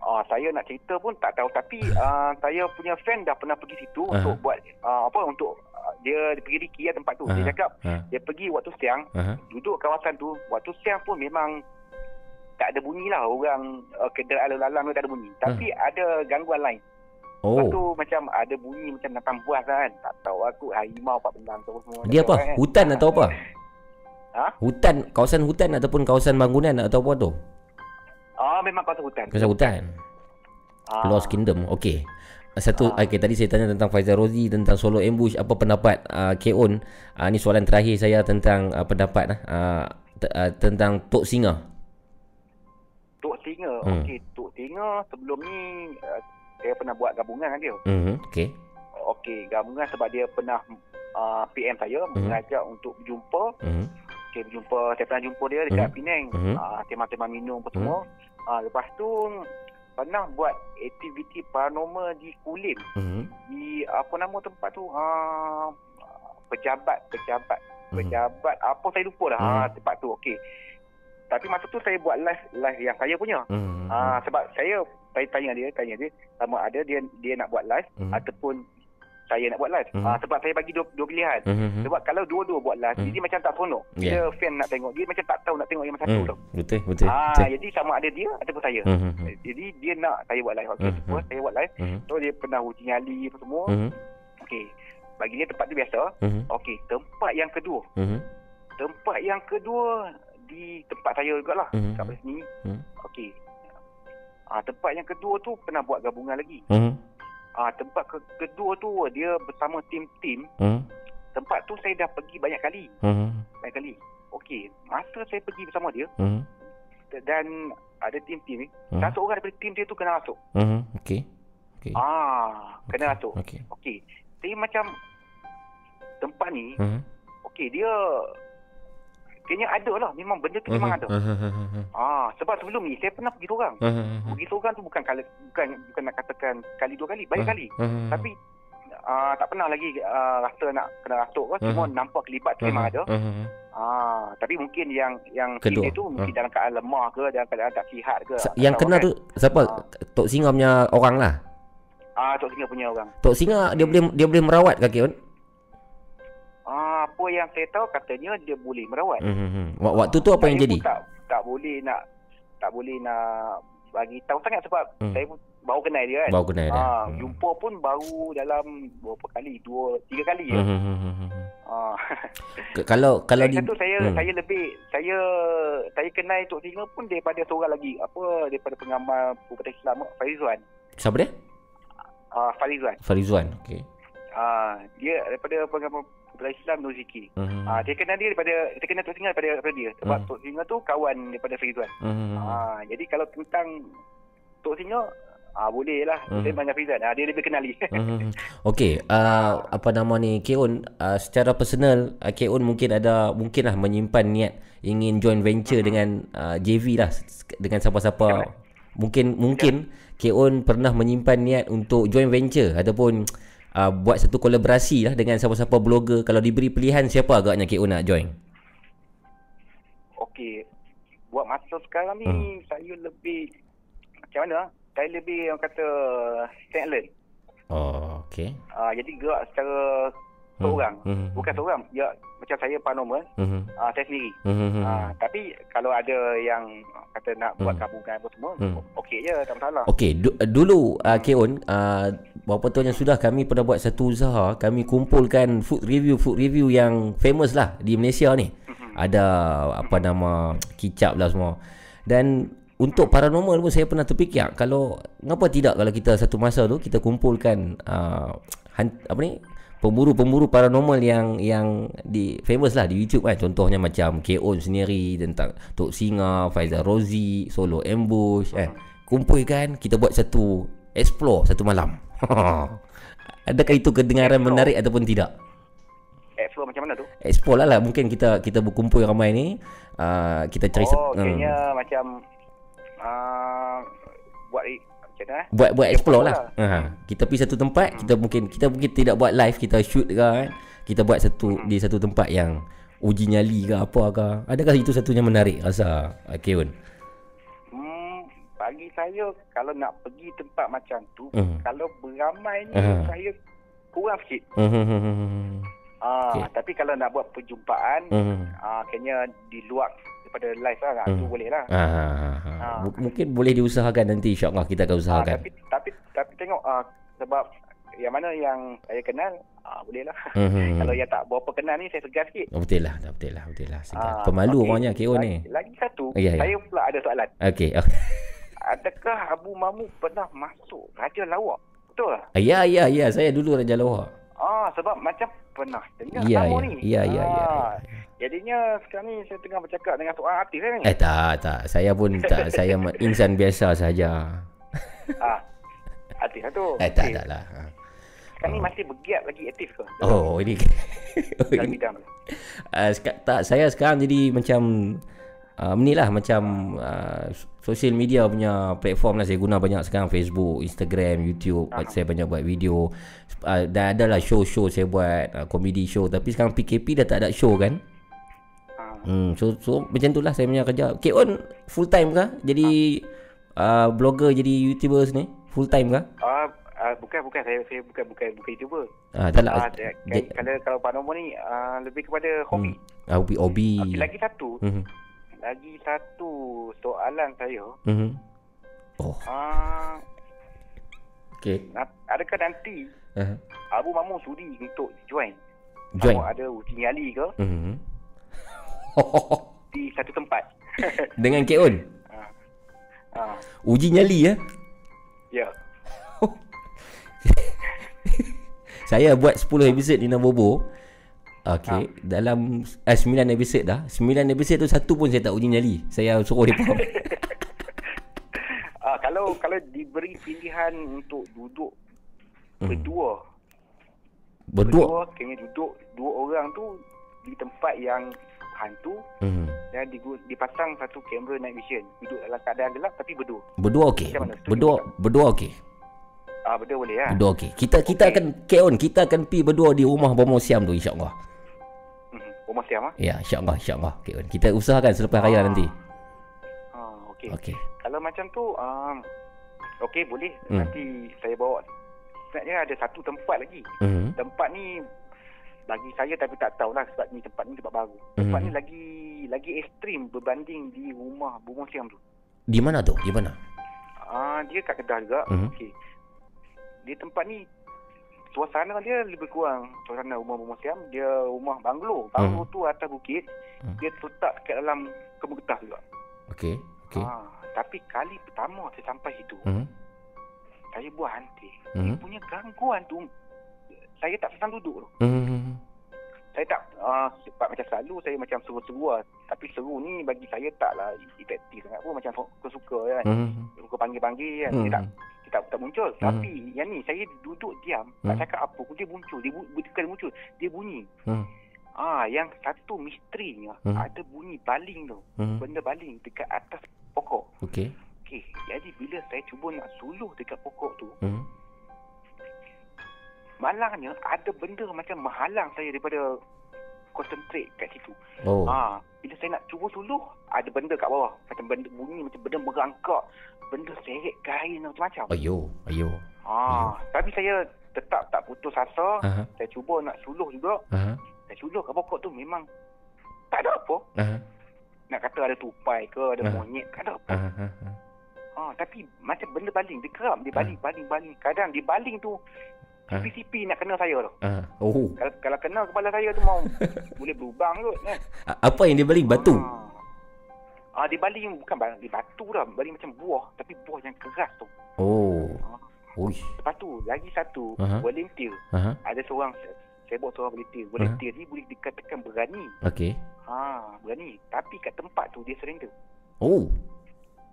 Ah, saya nak cerita pun tak tahu tapi uh, saya punya friend dah pernah pergi situ Aha. untuk buat uh, apa untuk uh, dia, dia pergi Riki lah tempat tu. Dia Aha. cakap Ha. dia pergi waktu siang, Aha. duduk kawasan tu, waktu siang pun memang tak ada bunyi lah orang uh, kenderaan lalu lalang tu tak ada bunyi. Tapi ada gangguan lain. Lepas tu Oh. macam ada bunyi macam datang buas kan. Tak tahu aku harimau apa benda tu semua. Dia apa? Kan. Hutan atau apa? Ha? Hutan, kawasan hutan ataupun kawasan bangunan atau apa tu? Ah memang kawasan hutan. Kawasan hutan. Ah. Lost Kingdom. Okey. Satu Ah. okey tadi saya tanya tentang Faizal Rozi tentang solo ambush apa pendapat uh, K-On? Uh, ni soalan terakhir saya tentang uh, pendapat uh, t- uh, tentang Tok Singa. Tok Singa. Hmm. Okey, Tok Singa sebelum ni uh, saya pernah buat gabungan dengan dia. Mhm. Okey. Okey, gabungan sebab dia pernah uh, PM saya Hmm. mengajak untuk berjumpa. Mhm. Okey, berjumpa saya pernah jumpa dia dekat Hmm. Penang. Hmm. Ah tema-tema minum apa semua. Ah lepas tu pernah buat aktiviti paranormal di Kulim. Mhm. Di apa nama tempat tu? Ah pejabat, pejabat Mhm. pejabat apa saya lupa dah Hmm. ha, tempat tu okey tapi masa tu saya buat live live yang saya punya. Hmm. Ah sebab saya saya tanya dia, tanya dia sama ada dia dia nak buat live Hmm. ataupun saya nak buat live. Hmm. Ah sebab saya bagi dua, dua pilihan. Hmm. Sebab kalau dua-dua buat live, Hmm. dia macam tak seronok. Ya. Dia fan nak tengok, dia macam tak tahu nak tengok yang mana satu Hmm. tu. Betul, betul. Ah betul. jadi sama ada dia ataupun saya. Hmm, hmm, hmm. Jadi dia nak saya buat live. Okey, Hmm, semua hmm. saya buat live. Hmm. So dia pernah uji nyali apa semua. Hmm. Okey. Bagi dia tempat dia biasa. Hmm. Okey, tempat yang kedua. Hmm. Tempat yang kedua di tempat saya jugalah. Mhm. Kat sini. Hmm. Okey. Ah tempat yang kedua tu pernah buat gabungan lagi. Hmm. Ah tempat ke- kedua tu dia bersama tim-tim. Hmm. Tempat tu saya dah pergi banyak kali. Hmm. Banyak kali. Okey, masa saya pergi bersama dia Hmm. dan ada tim-tim ni, Hmm. satu orang daripada tim dia tu kena masuk. Hmm. Okey. Okey. Ah, kena masuk. Okey. Okey. Tapi macam tempat ni, Hmm. okey dia kayaknya ada lah. Memang benda tu memang ada. Hmm. Ah, sebab sebelum ni saya pernah pergi seorang. Hmm. Pergi seorang tu bukan kali bukan bukan nak katakan kali dua kali, banyak kali. Hmm. Tapi ah tak pernah lagi ah, rasa nak kena rasuk ke. Cuma Mhm. nampak kelibat tu memang ada. Hmm. Ah, tapi mungkin yang yang Kedua. tu mungkin dalam keadaan lemah ke, dalam keadaan tak sihat ke. Sa- Yang kena kan. tu siapa? Ah. Tok Singa punya orang lah. Ah, Tok Singa punya orang. Tok Singa dia boleh dia boleh merawat kaki on. Apa yang saya tahu katanya dia boleh merawat. Hmm. Wak- Waktu tu apa yang Saya jadi? pun Tak tak boleh nak tak boleh nak bagi tahu sangat sebab Hmm. saya baru kenal dia kan. Baru kenal dia. Ah, Hmm. jumpa pun baru dalam berapa kali? Dua, tiga kali je. Hmm, hmm, hmm, hmm. K- Kalau kalau Lagi di satu saya Hmm. saya lebih saya saya kenal Tok Singa pun daripada seorang lagi apa daripada pengamal Bupati Islam Farizwan. siapa dia? Ah Farizwan. Farizwan. Okey. Ah dia daripada pengamal Bupati Islam Nur Ziki. Hmm. Ah dia kenal dia daripada kita kenal Tok Singa daripada, daripada dia sebab Hmm. Tok Singa tu kawan daripada Farizwan. Hmm. Ah jadi kalau tentang Tok Singa ah boleh lah. Hmm. Saya banyak Farizwan. Ah dia lebih kenali. Hmm. Okey, uh, apa nama ni Keon uh, secara personal uh, Keon mungkin ada mungkinlah menyimpan niat ingin join venture dengan uh, JV lah dengan siapa-siapa. Mungkin mungkin Keon pernah menyimpan niat untuk join venture ataupun uh, buat satu kolaborasi lah dengan siapa-siapa blogger kalau diberi pilihan siapa agaknya Keon nak join? Okey. Buat masa sekarang ni Hmm. saya lebih macam mana? Saya lebih orang kata alone. Oh, okey. Ah jadi gerak secara. Seorang. Hmm. Bukan seorang. Ya macam saya paranormal, Hmm. ah saya sendiri. Hmm. Ah tapi kalau ada yang kata nak buat Hmm. gabungan apa semua, Hmm. okey je, tak masalah. Okey, du- dulu uh, Keon, uh, berapa tahun yang sudah kami pernah buat satu usaha, kami kumpulkan food review food review yang famous lah di Malaysia ni. Ada apa nama kicap lah semua. Dan untuk paranormal pun saya pernah terfikir kalau ngapa tidak kalau kita satu masa tu kita kumpulkan uh, han- apa ni pemburu-pemburu paranormal yang yang di famous lah di YouTube kan contohnya macam Keon sendiri tentang Tok Singa, Faizal Rozi, Solo Ambush kan kumpulkan kita buat satu explore satu malam. Adakah itu kedengaran Explore. menarik ataupun tidak? Explore macam mana tu? Explore lah lah mungkin kita kita berkumpul ramai ni uh, kita cari oh, kayaknya hmm. macam ah buat macam mana? eh? buat buat explore Explore lah. Ha, kita pergi satu tempat, kita mungkin kita mungkin tidak buat live, kita shoot ke kan. Kita buat satu di satu tempat yang uji nyali ke apa ke. Adakah itu satunya menarik rasa Keon? Hmm, bagi saya kalau nak pergi tempat macam tu, Hmm. kalau beramai ni Hmm. saya kurang sikit. Hmm. Ah, Okey. tapi kalau nak buat perjumpaan, Hmm. ah kayaknya di luar daripada live lah, Hmm. tu boleh lah. Ah, Ah. M- mungkin boleh diusahakan nanti insya-Allah kita akan Ah, usahakan. tapi tapi tapi tengok ah sebab yang mana yang saya kenal, ah boleh lah. Hmm. Kalau yang tak berapa kenal ni saya segar sikit. Oh, betul lah, betul lah, betul lah. Segar. Ah, Pemalu okey. orangnya Keon ni. lagi, Lagi satu, Ya, ya. saya pula ada soalan. Okey. Adakah Abu Mamu pernah masuk Raja Lawak? Betul tak? Ya, ya, ya, saya dulu Raja Lawak. Ah, sebab macam pernah dengar Ya, nama ya. ni. Ya, ya, ya, Ah, Jadinya sekarang ni saya tengah bercakap dengan seorang artis kan ni. Eh tak, tak. Saya pun tak. saya insan biasa saja. Ah, artis lah tu. Eh tak, Okey. tak lah. Ha. Sekarang ni masih bergiat lagi aktif ke? Oh, ini. oh, Dalam ini. bidang tu. Uh, tak, saya sekarang jadi macam uh, ni lah macam uh, social media punya platform lah saya guna banyak sekarang Facebook, Instagram, YouTube. Uh-huh. Saya banyak buat video. Uh, dan ada lah show-show saya buat uh, comedy show tapi sekarang PKP dah tak ada show kan? Ah, Hmm, so, so macam itulah saya punya kerja. Kek On full time kah? Jadi uh, blogger jadi YouTubers ni? Full time kah? Ah, ah, bukan bukan saya saya bukan bukan bukan YouTuber. Ah, tak lah. Ah, kan- kalau kalau Pak Nombor ni ah, lebih kepada hobi. Ah, hobi hobi. Okey, lagi satu, Mhm. Lagi satu soalan saya. Mhm. Oh, Ah, okey. na- adakah nanti Uh, Abu Mamu sudi untuk join? join. Sama ada uji nyali ke Mhm. di satu tempat? Dengan Kek On. ah, Uji nyali ya. ya. Saya buat 10 episod Nina Bobo. Okey, dalam eh, 9 episod dah. 9 episod tu satu pun saya tak uji nyali. Saya suruh dia faham. Ah, kalau kalau diberi pilihan untuk duduk berdua, Berdua. kena duduk dua orang tu di tempat yang hantu Mhm. dan digu- dipasang satu kamera night vision. Duduk dalam keadaan gelap tapi berdua. Berdua okey. Berdua berdua okey. Ah, berdua boleh lah. Berdua okey. Kita kita Okey. akan Kek On, kita akan pi berdua di rumah Bomo Siam tu insya-Allah. Hmm. Rumah siam ah. Ya, insya-Allah, insya-Allah. On. Kita usahakan selepas raya Ah. nanti. Ah, okey. Okey. Kalau macam tu, um, okey boleh. Hmm. Nanti saya bawa. Sebenarnya ada satu tempat lagi. Mhm. Tempat ni bagi saya tapi tak tahulah sebab ni tempat ni tempat baru. Tempat Mhm. ni lagi lagi ekstrim berbanding di rumah Bumong Siam tu. Di mana tu? Di mana? Ah dia kat Kedah juga. Mhm. Okey. Di tempat ni suasana dia lebih kurang suasana rumah Bumong Siam. Dia rumah banglo. Banglo Mhm. tu atas bukit. Mhm. Dia terletak kat dalam kebun getah juga. Okey. Okey. Ah, tapi kali pertama saya sampai situ, Mhm. saya buat hantik. Mhm. Punya gangguan tu saya tak senang duduk tu. Mhm. Saya tak uh, sebab macam selalu saya macam seru-seru lah. Tapi seru ni bagi saya taklah efektif sangat pun macam suka-suka kan. Mhm. Suka panggil-panggil kan. Dia tak dia tak, tak muncul. Hmm. Tapi yang ni saya duduk diam, tak Hmm. cakap apa pun dia muncul. Dia bu- bukan muncul, dia bunyi. Mhm. Ah, yang satu misterinya Hmm. ada bunyi baling tu. Mhm. Benda baling dekat atas pokok. Okey. Okey, jadi bila saya cuba nak suluh dekat pokok tu, Mhm. malangnya ada benda macam menghalang saya daripada concentrate kat situ. Oh. Ha, bila saya nak cuba suluh, ada benda kat bawah. Macam benda bunyi, macam benda merangkak. Benda seret kain macam-macam. Ayo, ayo. Ha, tapi saya tetap tak putus asa. Aha. Saya cuba nak suluh juga. Aha. Saya suluh kat pokok tu memang tak ada apa. Aha. Nak kata ada tupai ke, ada Ah. monyet, tak ada apa. Aha. Ha, tapi macam benda baling, dia keram, dia Ah. baling, baling, baling. Kadang dia baling tu, Ah. sipi-sipi nak kena saya tu. Aha. Oh. Kalau, kalau kena kepala saya tu mau boleh berlubang kot. A- Apa yang dia baling batu? Ah, ah dia baling bukan baling dia batu dah, baling macam buah tapi buah yang keras tu. Oh. Oi. Lepas tu lagi satu Aha. volunteer. Aha. Ada seorang saya bawa seorang volunteer. Volunteer ni boleh dikatakan berani. Okey. Ha, berani. Tapi kat tempat tu dia surrender. Oh.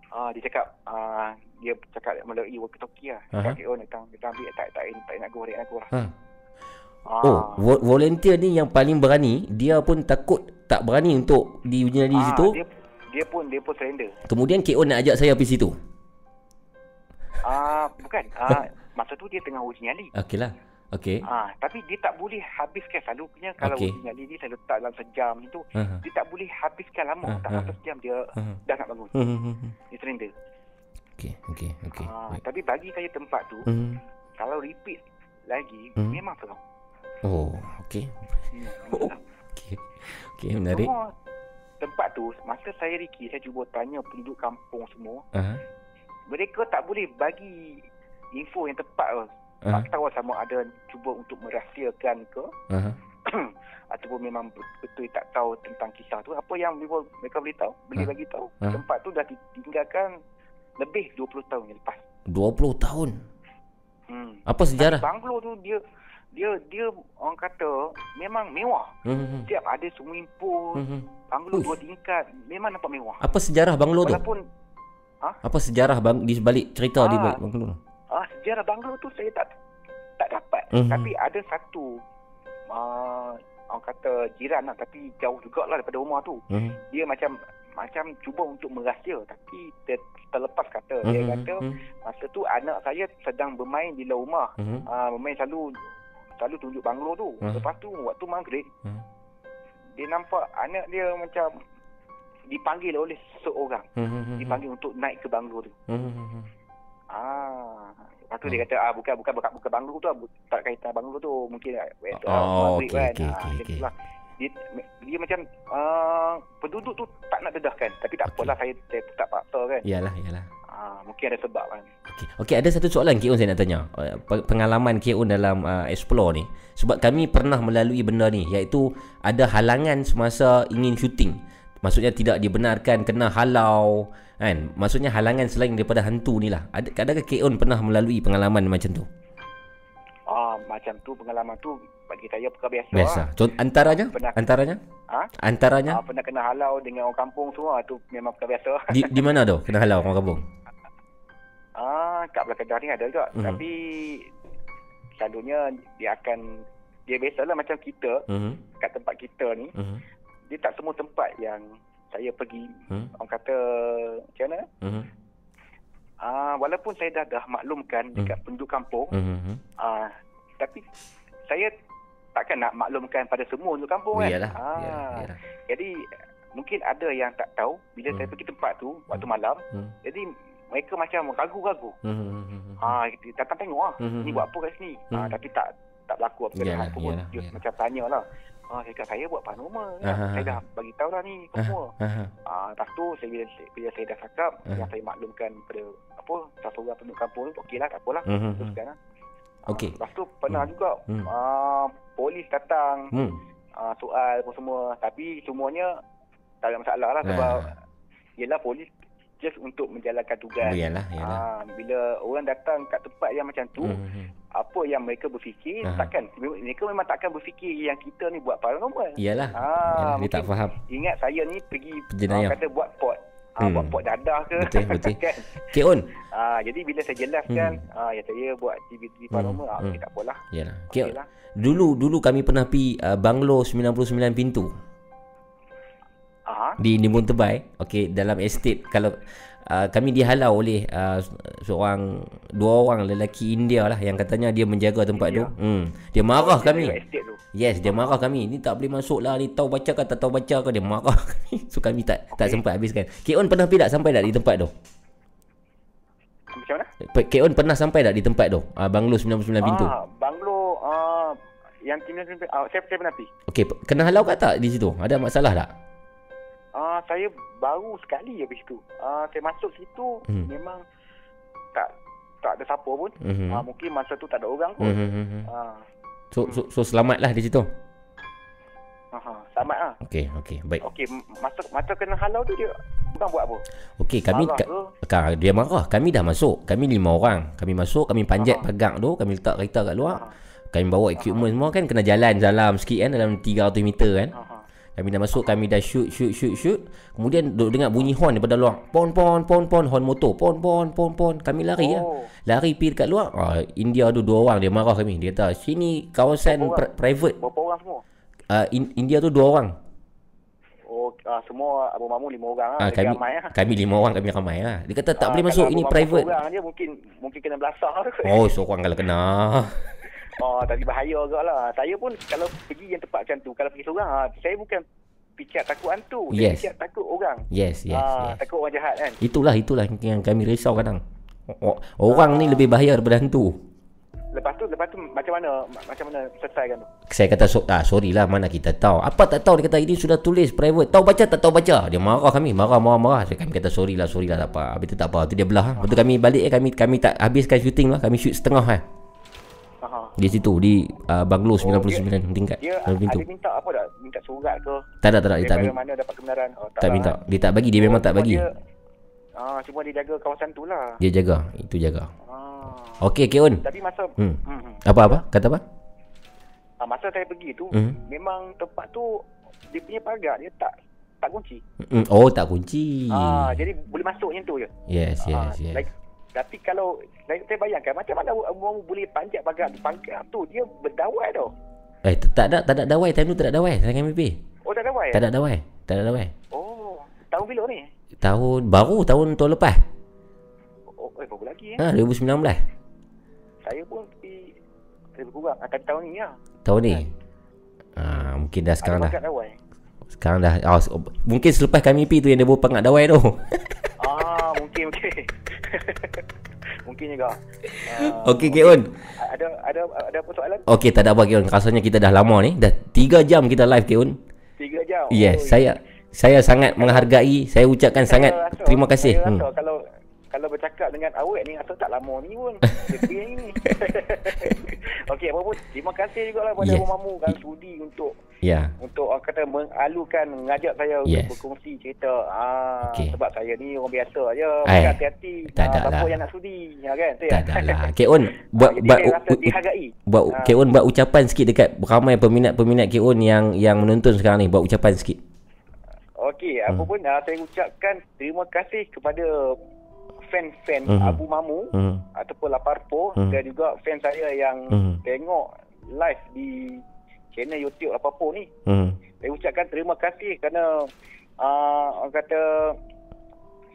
Ah, dia cakap ah dia cakap melalui walkie talkie lah. Cakap, oh, datang, datang ambil tak tak tak nak go, tak nak go lah. Ha. Ah, Oh, vo- volunteer ni yang paling berani, dia pun takut tak berani untuk di ah, situ. Dia, dia pun dia pun surrender. Kemudian KO nak ajak saya pergi situ. Ah, bukan. Ah, masa tu dia tengah uji nyali. Okeylah. Okey. Ah, tapi dia tak boleh habiskan selalunya kalau Okey. uji nyali ni saya letak dalam sejam itu Aha. dia tak boleh habiskan lama Ah, tak sampai sejam dia Aha. dah nak bangun Hmm. dia surrender Okey, okey, okey. ah, Baik. tapi bagi saya tempat tu Hmm. kalau repeat lagi Hmm. memang seram Oh, okey. hmm, seram. Okey. Okey, menarik. semua tempat tu masa saya Ricky saya cuba tanya penduduk kampung semua Aha. mereka tak boleh bagi info yang tepat tu Aha. tak tahu sama ada cuba untuk merahsiakan ke Aha. ataupun memang betul tak tahu tentang kisah tu apa yang mereka, mereka boleh tahu boleh Ha. bagi tahu Ha. tempat tu dah ditinggalkan lebih 20 tahun yang lepas 20 tahun. hmm. Apa sejarah? Banglo tu dia dia dia orang kata memang mewah Hmm. setiap ada swimming pool Hmm. banglo Uish. dua tingkat memang nampak mewah Apa sejarah banglo tu? walaupun Apa sejarah bang di sebalik cerita di Ah. balik banglo tu? ah sejarah banglo tu saya tak tak dapat Mhm. tapi ada satu uh, orang kata jiran lah tapi jauh jugalah daripada rumah tu Hmm. dia macam macam cuba untuk merahsia tapi ter, terlepas kata dia Hmm. kata Hmm. masa tu anak saya sedang bermain di luar rumah Hmm. uh, bermain selalu selalu tunjuk banglo tu Hmm. lepas tu waktu maghrib Hmm. dia nampak anak dia macam dipanggil oleh seseorang. Hmm, hmm, hmm, Dipanggil untuk naik ke banglo tu. hmm, hmm, hmm. Ah, lepas tu dia kata ah bukan bukan bukan, bukan banglo tu lah, tak kaitan banglo tu mungkin ah, biasa Oh, maghrib okey, kan. okey, Ah, okey, dia okey. itulah. Dia, dia macam uh, penduduk tu tak nak dedahkan tapi tak Okey. apalah saya, saya tak paksa kan. Yalah, yalah. Ah, mungkin ada sebab kan. Okey, okay, ada satu soalan K.O. saya nak tanya. Uh, pe- Pengalaman K.O. dalam uh, explore ni. Sebab kami pernah melalui benda ni iaitu ada halangan semasa ingin syuting. Maksudnya tidak dibenarkan kena halau kan. Maksudnya halangan selain daripada hantu ni lah. Ada adakah K.O. pernah melalui pengalaman macam tu? Ah, macam tu pengalaman tu bagi saya perkara biasa. Biasa. Lah. Contoh antaranya? Pernah. Antaranya? Ha? Antaranya? Ah, pernah kena halau dengan orang kampung semua tu memang perkara biasa. Di di mana tu? Kena halau orang kampung. Ah, kat belah Kedah ni ada juga. Mhm. Tapi selalunya dia akan dia biasalah macam kita Mhm. kat tempat kita ni, Mhm. dia tak semua tempat yang saya pergi. Hmm. Orang kata macam mana? Mhm. Ah, walaupun saya dah dah maklumkan Hmm. dekat penduduk kampung, Mhm. ah, tapi saya takkan nak maklumkan pada semua penduduk kampung kan. Iyalah. Ah, Iyalah. iyalah. Jadi mungkin ada yang tak tahu bila Hmm. saya pergi tempat tu waktu malam. Hmm. Jadi mereka macam ragu-ragu. Mhm. Ha, datang tengok ah. Hmm. Ni buat apa kat sini? Ha, Hmm. tapi tak tak berlaku apa Yalah, apa pun. yalah, Dia yalah. macam tanya lah. Ah, saya kata saya buat paranormal. Ah, Ya. ah, Saya ah. dah bagi tahu dah ni Ah, semua. Aha. Ah, lepas tu saya bila, bila saya dah cakap Ah. yang saya maklumkan pada apa seseorang penduduk kampung tu okeylah tak apalah. Teruskan lah. Ah, Okey. Lepas tu pernah Hmm. juga Hmm. ah, polis datang Hmm. ah, soal apa semua tapi semuanya tak ada masalah lah sebab Ah. yelah polis just untuk menjalankan tugas. Iyalah, iyalah. Ah, bila orang datang kat tempat yang macam tu, Mhm. apa yang mereka berfikir Aha. takkan mereka memang takkan berfikir yang kita ni buat paranormal. Iyalah. Ah, Iyalah, dia tak faham. Ingat saya ni pergi Jenayah. ah, kata buat pot. Ah, Hmm. buat pot dadah ke. Betul, betul. kan? K.O. Ah, jadi bila saya jelaskan ah ya saya buat TV-TV paranormal, ah, Hmm. okey tak apalah. Iyalah. Okey K.O. lah. Dulu dulu kami pernah pi uh, banglo 99 pintu Aha. di Nimbun Tebai. Okey, dalam estate kalau uh, kami dihalau oleh uh, seorang dua orang lelaki India lah yang katanya dia menjaga tempat tu. India. Hmm. Dia marah kami. tu. Yes, dia marah kami. Ni tak boleh masuk lah. Ni tahu baca ke tak tahu baca ke. Dia marah kami. So kami tak tak sempat habiskan. K.O. pernah pergi tak sampai tak di tempat tu? Macam mana? K.O. pernah sampai tak di tempat tu? Uh, banglo 99 pintu. Ah, banglo ah yang tim ah, saya saya pernah pergi. Okey, kena halau kat tak di situ? Ada masalah tak? Ah, saya baru sekali habis tu. Ah, saya masuk situ Hmm. memang tak tak ada siapa pun. Mhm. Ah, mungkin masa tu tak ada orang pun. Mhm. Ah, So, so, so selamatlah di situ. aha, selamat ah. Okey, okey, baik. Okey, masa masa kena halau tu dia bukan buat apa? Okey, kami Marah ka, ke? dia marah. Kami dah masuk. Kami lima orang. Kami masuk, kami panjat Aha. pagang tu, kami letak kereta kat luar. Aha. Kami bawa equipment semua kan kena jalan dalam sikit kan dalam 300 meter kan. Aha. Kami dah masuk, kami dah shoot, shoot, shoot, shoot. Kemudian duk dengar bunyi horn daripada luar. Pon, pon, pon, pon, horn motor. Pon, pon, pon, pon. Kami lari lah. Oh. Lari pergi dekat luar. Ah, India tu dua orang. Dia marah kami. Dia kata, sini kawasan pri- private. Berapa orang semua? Uh, in, India tu dua orang. Oh, ah, semua Abu Mamu lima orang ah. Ah, Lagi kami ramai ah. kami lima orang kami ramai lah. Dia kata tak Ah, boleh masuk Abu ini Mamu private. Orang je mungkin mungkin kena belasah. Oh, seorang kalau kena. Oh, tapi bahaya juga lah. Saya pun kalau pergi yang tempat macam tu, kalau pergi seorang, ah, saya bukan fikir takut hantu. Saya Yes. fikir takut orang. Yes, yes, ah, yes. Takut orang jahat kan. Itulah itulah yang kami risau kadang. Orang ni lebih bahaya daripada hantu. Lepas tu, lepas tu macam mana macam mana selesaikan tu? Saya kata so, ah, sorry lah mana kita tahu. Apa tak tahu dia kata ini sudah tulis private. Tahu baca tak tahu baca. Dia marah kami, marah marah marah. Saya kami kata sorry lah, sorry lah tak apa. Habis tu tak apa. Tu dia belah. Lepas tu kami balik eh kami kami tak habiskan shooting lah. Kami shoot setengah eh. Aha. Di situ di uh, banglo 99 tingkat. Dia dalam pintu. ada minta apa tak? Minta surat ke? Tak ada tak ada dia tak, Daripada min- mana dapat kebenaran? Oh, tak lah. minta. Dia tak bagi, dia memang tak bagi. Dia, ah, cuma dia jaga kawasan tu lah. Dia jaga, itu jaga. Ah. Okey, Keon. Tapi masa Hmm. hmm. hmm. Apa apa? Kata apa? Ah, masa saya pergi tu, Hmm. memang tempat tu dia punya pagar dia tak tak kunci. Mm, Oh, tak kunci. Ah, jadi boleh masuk yang tu je. Yes, Ah, yes, yes. like, tapi kalau saya bayangkan macam mana Mamu boleh panjat pagar pagar tu dia berdawai tau. Eh, tak ada tak ada dawai time tu tak ada dawai. Saya pergi. Oh tak dawai. Tak ada dawai. Tak ada dawai. Oh, tahun bila ni? Tahun baru tahun tahun lepas. Oh, eh berapa lagi eh? Ha, 2019. Saya pun pergi lebih kurang akan tahun ni lah. Tahun ni. Ah, mungkin dah sekarang ada dah. pagar dawai. Sekarang dah oh, Mungkin selepas kami pergi tu Yang dia pangkat dawai tu Ah, mungkin mungkin. mungkin juga. Ah, Okey Kek Un ada ada ada apa soalan? Okey tak ada apa Kek Un Rasanya kita dah lama ni Dah 3 jam kita live Kek Un 3 jam. Yes Oh, saya Saya sangat menghargai Saya ucapkan sangat saya rasa- Terima kasih Saya hmm. rasa kalau kalau bercakap dengan awak ni rasa tak lama ni pun. Lebih ni. Okey, apa pun terima kasih juga lah pada Yes. Abang Mamu kan sudi untuk Ya untuk orang kata mengalukan mengajak saya Yes. untuk berkongsi cerita ah Okey. sebab saya ni orang biasa aja Eh, hati-hati tak Ah, ada siapa lah. yang nak sudi ya kan Betul Tak ada lah Kek Un Buat buat, dihargai buat Ah. Kek Un buat ucapan sikit Dekat ramai peminat-peminat Kek Un Yang yang menonton sekarang ni Buat ucapan sikit Okey, apa Hmm. pun uh, saya ucapkan terima kasih kepada fan-fan Mhm. Abu Mamu hmm. ataupun Laparpo Mhm. dan juga fan saya yang Mhm. tengok live di channel YouTube Laparpo ni. Hmm. Saya ucapkan terima kasih kerana uh, orang kata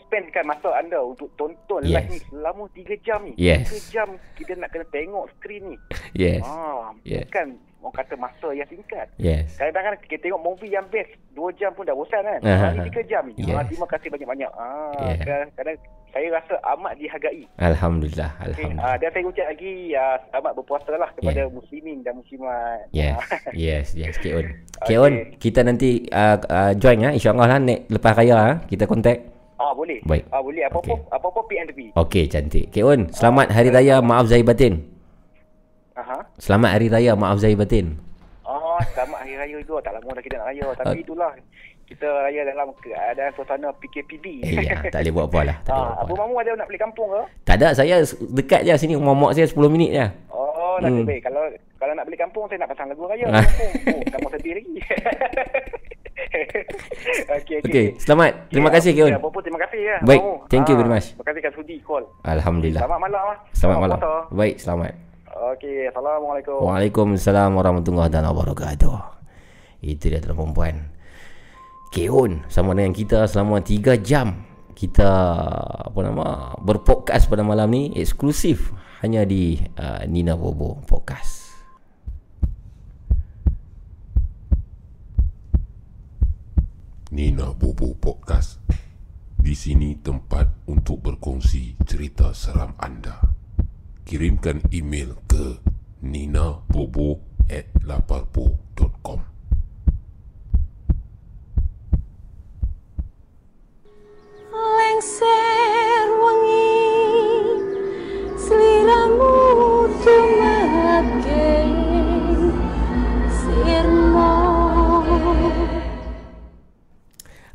spendkan masa anda untuk tonton Yes. live ni selama 3 jam ni. Yes. 3 jam kita nak kena tengok skrin ni. Yes Ah, Yes. bukan orang kata masa yang singkat. Yes Kadang-kadang kita tengok movie yang best 2 jam pun dah bosan kan. Ah, Ah, ni 3 jam yes. Ah, terima kasih banyak-banyak. Ah, Yeah. kadang-kadang saya rasa amat dihargai. Alhamdulillah Okay, Alhamdulillah ah, dan saya ucap lagi uh, selamat berpuasa lah kepada Yeah. muslimin dan muslimat. Yes, Ah, yes, yes, Kek Un. Okay. Kita nanti uh, uh, join ya, insyaAllah lah nek, lepas raya ah, kita kontak. ah boleh. Baik. Ah boleh apa-apa Okay. apa-apa PNP. Okey, cantik. Kek Un, selamat Hari Raya, maaf zahir batin. Aha. Selamat Hari Raya, maaf zahir batin. Oh, selamat hari raya juga. Tak lama dah kita nak raya. Tapi Ah. itulah kita raya dalam keadaan suasana PKPB. Eh, ya, tak boleh buat apa lah. Tak Ah, buat Abu. Mamu ada nak balik kampung ke? Tak ada, saya dekat je sini, rumah mak saya 10 minit je. Oh, Hmm. nasib baik. Kalau kalau nak balik kampung, saya nak pasang lagu raya. Ah. kampung. Oh, tak mau sedih lagi. okey, okey. Okey, selamat. Terima Ya, kasih Kek Un. ya, Apa-apa, terima kasih ya. Baik, Mamu. thank you Ah, very much. Terima kasih kat sudi call. Alhamdulillah. Selamat malam. ah. Selamat malam. Baik, selamat. Okey, Assalamualaikum. Waalaikumsalam warahmatullahi dan wabarakatuh. Itu dia tuan perempuan. Keon sama dengan kita selama 3 jam. Kita apa nama berpodcast pada malam ni eksklusif hanya di uh, Nina Bobo Podcast. Nina Bobo Podcast. Di sini tempat untuk berkongsi cerita seram anda. Kirimkan email ke ninabobo at laparpo.com lengser wangi seliramu tumageng sirmo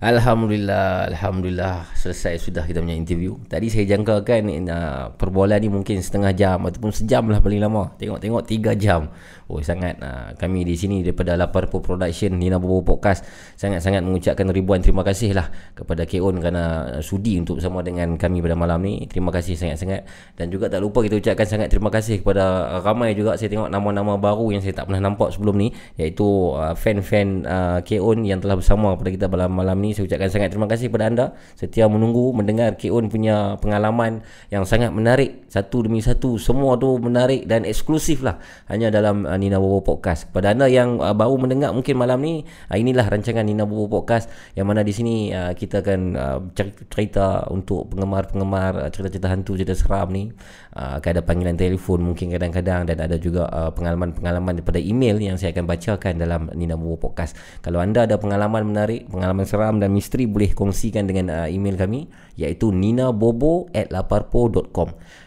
Alhamdulillah, Alhamdulillah selesai sudah kita punya interview. Tadi saya jangkakan uh, perbualan ni mungkin setengah jam ataupun sejam lah paling lama. Tengok-tengok tiga jam. Oh sangat. Uh, kami di sini daripada Laparpo Production Nina Bobo Podcast sangat-sangat mengucapkan ribuan terima kasih lah kepada Keon kerana sudi untuk bersama dengan kami pada malam ni. Terima kasih sangat-sangat. Dan juga tak lupa kita ucapkan sangat terima kasih kepada ramai juga. Saya tengok nama-nama baru yang saya tak pernah nampak sebelum ni iaitu uh, fan-fan uh, Keon yang telah bersama kepada kita pada malam ni. Saya ucapkan sangat terima kasih kepada anda. Setia menunggu mendengar Keon punya pengalaman yang sangat menarik. Satu demi satu semua tu menarik dan eksklusif lah. Hanya dalam uh, Nina Bobo Podcast. Kepada anda yang uh, baru mendengar mungkin malam ni uh, inilah rancangan Nina Bobo Podcast yang mana di sini uh, kita akan uh, cer- cerita untuk penggemar-penggemar uh, cerita-cerita hantu cerita seram ni. Uh, ada panggilan telefon mungkin kadang-kadang dan ada juga uh, pengalaman-pengalaman daripada email yang saya akan bacakan dalam Nina Bobo Podcast. Kalau anda ada pengalaman menarik pengalaman seram dan misteri boleh kongsikan dengan uh, email kami iaitu ninabobo at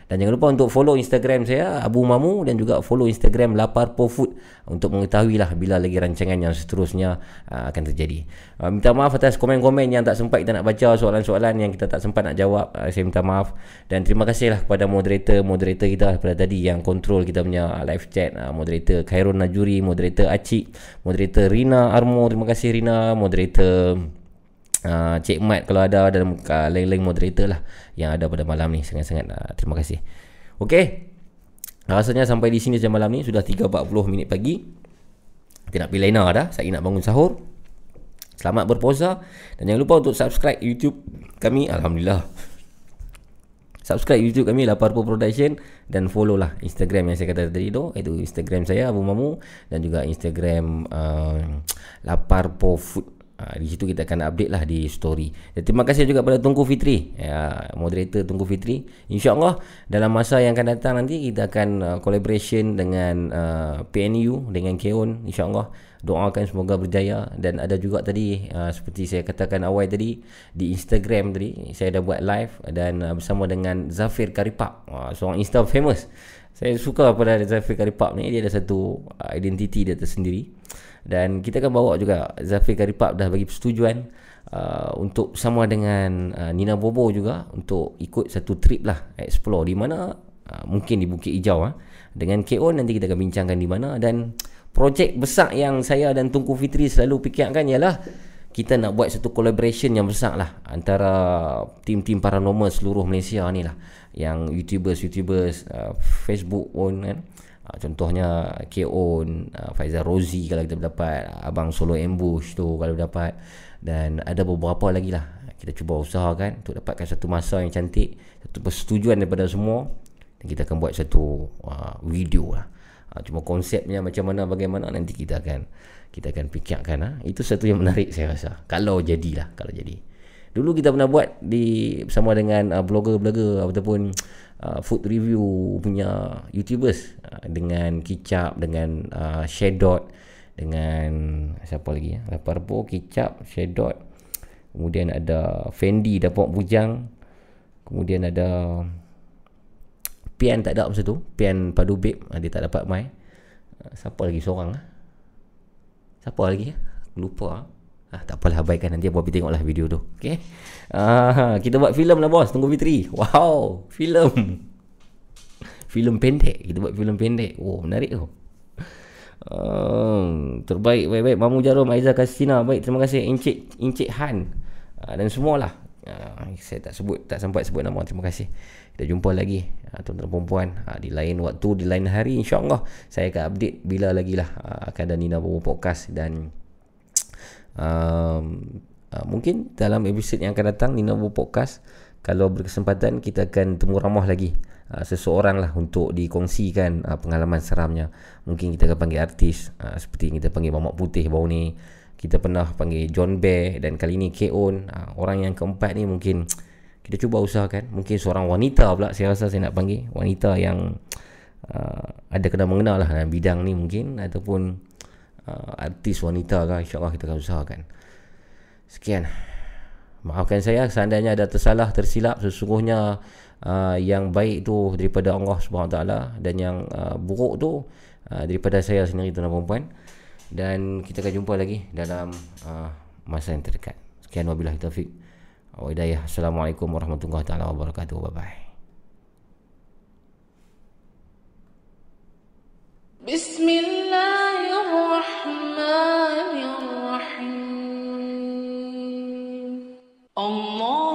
dan jangan lupa untuk follow Instagram saya Abu Mamu dan juga follow Instagram Laparpo Food untuk mengetahui lah bila lagi rancangan yang seterusnya uh, akan terjadi. Uh, minta maaf atas komen-komen yang tak sempat kita nak baca soalan-soalan yang kita tak sempat nak jawab. Uh, saya minta maaf dan terima kasih lah kepada moderator-moderator kita pada tadi yang kontrol kita punya live chat. Uh, moderator Khairul Najuri, moderator Acik, moderator Rina Armo, terima kasih Rina, moderator uh, Cik Mat kalau ada dan uh, lain-lain moderator lah yang ada pada malam ni. Sangat-sangat uh, terima kasih. Okey. Rasanya sampai di sini jam malam ni. Sudah 3.40 minit pagi. Kita nak pergi lena dah. Saya nak bangun sahur. Selamat berpuasa. Dan jangan lupa untuk subscribe YouTube kami. Alhamdulillah. Subscribe YouTube kami Laparpo Production. Dan follow lah Instagram yang saya kata tadi tu. Itu Instagram saya Abu Mamu. Dan juga Instagram uh, Laparpo Food uh, di situ kita akan update lah di story. Dan terima kasih juga pada Tunku Fitri. Uh, moderator Tunku Fitri. Insyaallah dalam masa yang akan datang nanti kita akan uh, collaboration dengan uh, PNU dengan Keon insyaallah. Doakan semoga berjaya. Dan ada juga tadi uh, seperti saya katakan awal tadi di Instagram tadi saya dah buat live dan uh, bersama dengan Zafir Karipap. Uh, seorang Insta famous. Saya suka pada Zafir Karipap ni. Dia ada satu uh, identiti dia tersendiri dan kita akan bawa juga Zafir Karipap dah bagi persetujuan uh, untuk sama dengan uh, Nina Bobo juga untuk ikut satu trip lah explore di mana uh, mungkin di Bukit Hijau uh. dengan KO nanti kita akan bincangkan di mana. Dan projek besar yang saya dan Tunku Fitri selalu fikirkan ialah kita nak buat satu collaboration yang besar lah antara tim-tim paranormal seluruh Malaysia ni lah. Yang YouTubers-YouTubers uh, Facebook pun kan uh, contohnya K-On uh, Faizal Rozi kalau kita dapat Abang Solo Ambush tu kalau dapat dan ada beberapa lagi lah kita cuba usahakan untuk dapatkan satu masa yang cantik satu persetujuan daripada semua dan kita akan buat satu uh, video lah Ha, cuma konsepnya macam mana bagaimana nanti kita akan kita akan fikirkan ha. Itu satu yang menarik saya rasa. Kalau jadilah, kalau jadi. Dulu kita pernah buat di bersama dengan uh, blogger-blogger ataupun uh, food review punya YouTubers uh, dengan Kicap, dengan uh, Shadot, dengan siapa lagi ya? Laparpo, Kicap, Shadot. Kemudian ada Fendi dapat bujang. Kemudian ada Pian tak ada masa tu Pian padu babe ah, Dia tak dapat mai Ah, Siapa lagi seorang ah? Siapa lagi Lupa ah, Tak apalah abaikan Nanti Abi tengoklah video tu Okay ah, Kita buat filem lah bos. Tunggu Fitri Wow Filem. Filem pendek. Kita buat filem pendek. Oh menarik tu. Um, terbaik. Baik-baik. Mamu Jarum Aiza Kasina Baik terima kasih. Encik Encik Han. Uh, Dan semualah uh, Saya tak sebut Tak sampai sebut nama. Terima kasih. Kita jumpa lagi. Uh, Tuan-tuan perempuan. Uh, Di lain waktu Di lain hari InsyaAllah. Saya akan update Bila lagi lah uh, Akan ada Nina Bobo Podcast Dan um, uh, Mungkin dalam episod yang akan datang Nina Bobo Podcast Kalau berkesempatan Kita akan temu ramah lagi. Uh, Seseorang lah Untuk dikongsikan uh, Pengalaman seramnya. Mungkin kita akan panggil artis uh, Seperti kita panggil Mamak Putih baru ni. Kita pernah panggil John Bear dan kali ni K.O.N uh, orang yang keempat ni mungkin kita cuba usahakan. Mungkin seorang wanita pula saya rasa saya nak panggil. Wanita yang uh, ada kena mengenal lah dalam bidang ni mungkin. Ataupun uh, artis wanita kan insyaAllah kita akan usahakan sekian maafkan saya seandainya ada tersalah tersilap sesungguhnya uh, yang baik tu daripada Allah SWT dan yang uh, buruk tu uh, daripada saya sendiri tuan-tuan perempuan dan kita akan jumpa lagi dalam uh, masa yang terdekat. Sekian wabillahi taufik. Wa hidayah. Assalamualaikum warahmatullahi taala wabarakatuh. Bye bye. بسم الله الرحمن Allah